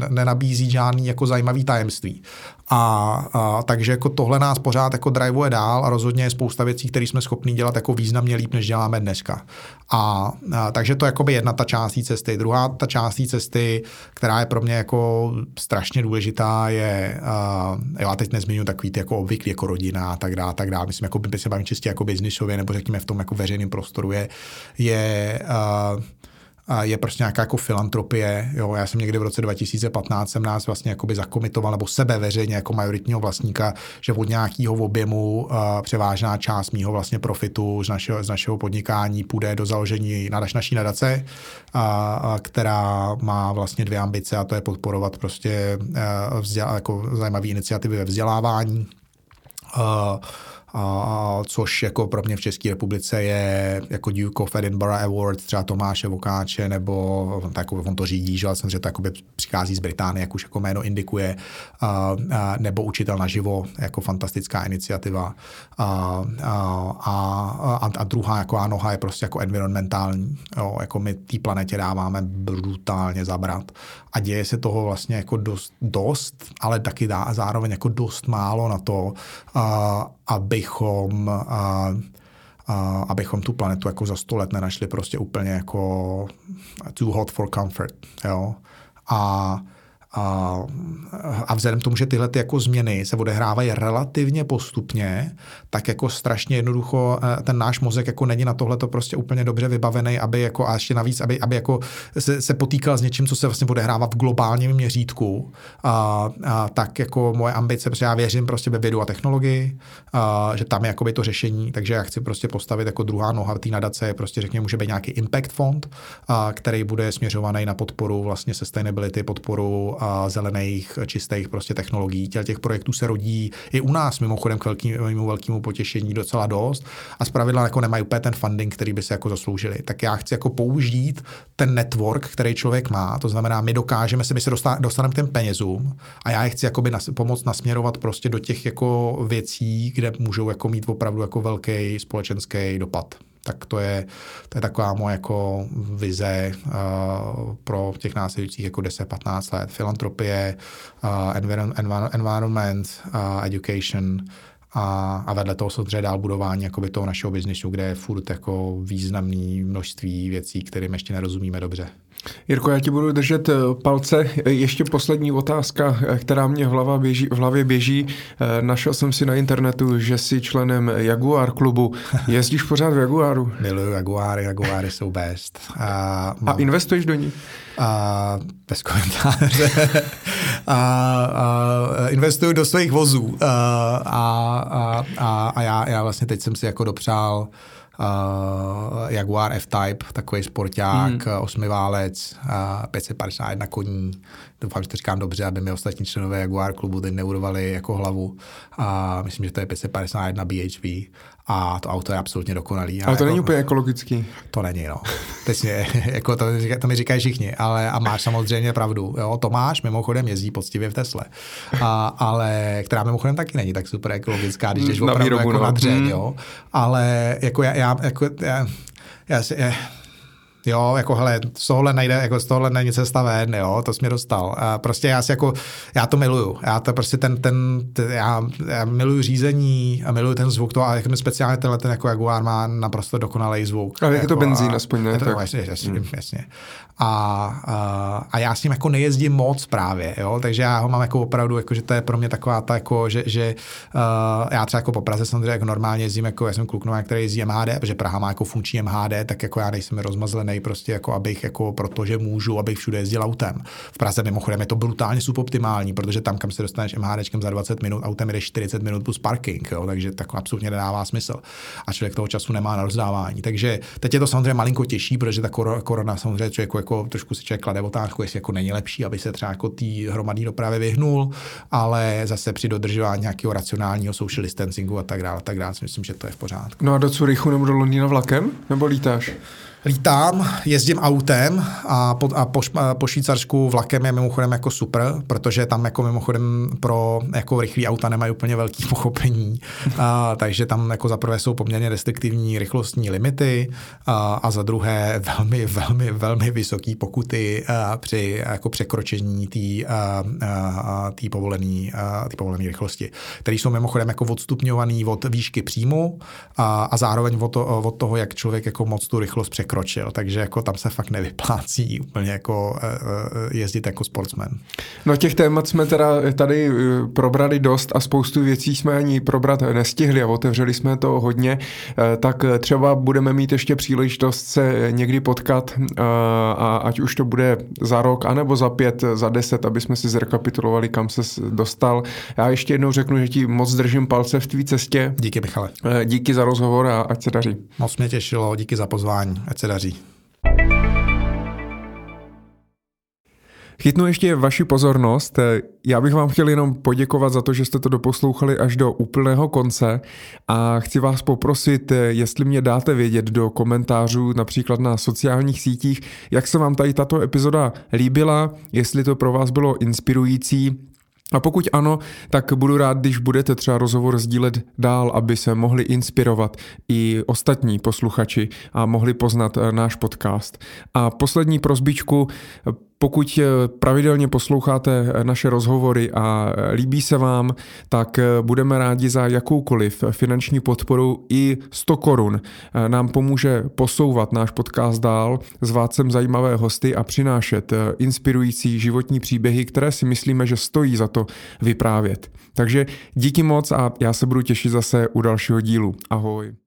nenabízí žádný jako zajímavý tajemství. A, a takže jako tohle nás pořád jako driveuje dál a rozhodně je spousta věcí, které jsme schopni dělat jako významně líp, než děláme dneska. A, a takže to je jakoby jedna ta část cesty. Druhá ta část cesty, která je pro mě jako strašně důležitá, je, uh, já teď nezmiňuji takový ty jako obvyklý jako rodina a tak dále, tak dále. Myslím, jako by se bavím čistě jako biznisově, nebo řekněme v tom jako veřejném prostoru je, je uh, je prostě nějaká jako filantropie. Jo. Já jsem někdy v roce 2015 jsem nás vlastně jakoby zakomitoval, nebo sebe veřejně jako majoritního vlastníka, že od nějakého objemu převážná část mýho vlastně profitu z našeho, z našeho podnikání půjde do založení na naší nadace, uh, která má vlastně dvě ambice a to je podporovat prostě vzděla, jako zajímavé iniciativy ve vzdělávání. Uh, a, což jako pro mě v České republice je jako Duke of Edinburgh Award, třeba Tomáše Vokáče, nebo tak, on to řídí, že jsem, že to přichází z Británie, jak už jako jméno indikuje, a, a, nebo Učitel naživo, jako fantastická iniciativa. A, a, a, a druhá jako noha je prostě jako environmentální. Jo, jako my té planetě dáváme brutálně zabrat a děje se toho vlastně jako dost, dost ale taky dá zároveň jako dost málo na to, a, abychom a, a, abychom tu planetu jako za sto let nenašli prostě úplně jako too hot for comfort. Jo? A a, a vzhledem k tomu, že tyhle ty jako změny se odehrávají relativně postupně, tak jako strašně jednoducho eh, ten náš mozek jako není na tohle to prostě úplně dobře vybavený, aby jako a ještě navíc, aby, aby jako se, se potýkal s něčím, co se vlastně odehrává v globálním měřítku, a, a tak jako moje ambice, protože já věřím prostě ve vědu a technologii, a, že tam je jakoby to řešení, takže já chci prostě postavit jako druhá noha té nadace, prostě řekněme, může být nějaký impact fond, a, který bude směřovaný na podporu vlastně sustainability, podporu a zelených, čistých prostě technologií. Těch, těch projektů se rodí i u nás mimochodem k velkému, velkému potěšení docela dost a zpravidla jako nemají úplně ten funding, který by se jako zasloužili. Tak já chci jako použít ten network, který člověk má, to znamená, my dokážeme se, my se dostaneme k těm penězům a já je chci jakoby nas, pomoct nasměrovat prostě do těch jako věcí, kde můžou jako mít opravdu jako velký společenský dopad tak to je, to je taková moje jako vize uh, pro těch následujících jako 10-15 let. Filantropie, uh, environment, environment uh, education, a, a vedle toho samozřejmě dál budování jakoby toho našeho biznisu, kde je furt jako významný množství věcí, kterým ještě nerozumíme dobře. Jirko, já ti budu držet eh, palce. Ještě poslední otázka, eh, která mě v, hlava běží, v hlavě běží. Eh, našel jsem si na internetu, že jsi členem Jaguar klubu. Jezdíš pořád v Jaguaru? Miluju Jaguary, Jaguary jsou best. A, mám... a investuješ do ní? A, bez komentáře. a, a, investuju do svých vozů. A, a, a, a já, já vlastně teď jsem si jako dopřál uh, Jaguar F-Type, takový sporták, hmm. osmiválec, uh, 551 koní. Doufám, že to říkám dobře, aby mi ostatní členové Jaguar klubu teď neudovali jako hlavu. A myslím, že to je 551 BHV a to auto je absolutně dokonalý. Ale to jako, není úplně ekologický. To není, no. Mě, jako to, to mi říkají všichni, ale a máš samozřejmě pravdu. Jo, Tomáš mimochodem jezdí poctivě v Tesle, a, ale která mimochodem taky není tak super ekologická, když jdeš opravdu výrobu, jako no. na dřeň, hmm. jo. Ale jako já, já, jako, já, já, já, jo, jako hele, z tohohle nejde, jako z tohohle není cesta ven, jo, to jsi mě dostal. A prostě já si jako, já to miluju, já to prostě ten, ten, ten já, já, miluju řízení a miluju ten zvuk, to a jak speciálně tenhle ten jako Jaguar má naprosto dokonalý zvuk. Ale jak je to jako benzín aspoň, ne? Je to, tak. jasně, jasně, hmm. jasně. A, a, a, já s ním jako nejezdím moc právě, jo, takže já ho mám jako opravdu, jako, že to je pro mě taková ta, jako, že, že uh, já třeba jako po Praze samozřejmě jako normálně jezdím, jako já jsem kluk, který jezdí MHD, protože Praha má jako funkční MHD, tak jako já nejsem rozmazlený prostě jako abych jako protože můžu, abych všude jezdil autem. V Praze mimochodem je to brutálně suboptimální, protože tam, kam se dostaneš MHDčkem za 20 minut, autem jde 40 minut plus parking, jo, takže tak absolutně nedává smysl. A člověk toho času nemá na rozdávání. Takže teď je to samozřejmě malinko těžší, protože ta korona samozřejmě člověk jako trošku si člověk klade otázku, jestli jako není lepší, aby se třeba jako té hromadné dopravy vyhnul, ale zase při dodržování nějakého racionálního social distancingu a tak dále, tak dále, si myslím, že to je v pořádku. No a do Curychu nebo do Londýna vlakem? Nebo lítáš? Lítám, jezdím autem a po, a po, po Švýcarsku vlakem je mimochodem jako super, protože tam jako mimochodem pro jako rychlý auta nemají úplně velký pochopení, a, takže tam jako za prvé jsou poměrně restriktivní rychlostní limity a, a za druhé velmi, velmi, velmi vysoké pokuty a, při jako překročení té povolené povolený rychlosti, které jsou mimochodem jako odstupňované od výšky příjmu a, a zároveň od, to, od toho, jak člověk jako moc tu rychlost překročí překročil, takže jako tam se fakt nevyplácí úplně jako uh, jezdit jako sportsman. No těch témat jsme teda tady probrali dost a spoustu věcí jsme ani probrat nestihli a otevřeli jsme to hodně, tak třeba budeme mít ještě příležitost se někdy potkat a ať už to bude za rok, anebo za pět, za deset, aby jsme si zrekapitulovali, kam se dostal. Já ještě jednou řeknu, že ti moc držím palce v tvý cestě. Díky, Michale. Díky za rozhovor a ať se daří. Moc mě těšilo, díky za pozvání. Ať se daří. Chytnu ještě vaši pozornost. Já bych vám chtěl jenom poděkovat za to, že jste to doposlouchali až do úplného konce a chci vás poprosit, jestli mě dáte vědět do komentářů, například na sociálních sítích, jak se vám tady tato epizoda líbila, jestli to pro vás bylo inspirující, a pokud ano, tak budu rád, když budete třeba rozhovor sdílet dál, aby se mohli inspirovat i ostatní posluchači a mohli poznat eh, náš podcast. A poslední prozbičku, pokud eh, pravidelně posloucháte eh, naše rozhovory a eh, líbí se vám, tak budeme rádi za jakoukoliv finanční podporu i 100 korun. Nám pomůže posouvat náš podcast dál, zvát sem zajímavé hosty a přinášet inspirující životní příběhy, které si myslíme, že stojí za to vyprávět. Takže díky moc a já se budu těšit zase u dalšího dílu. Ahoj.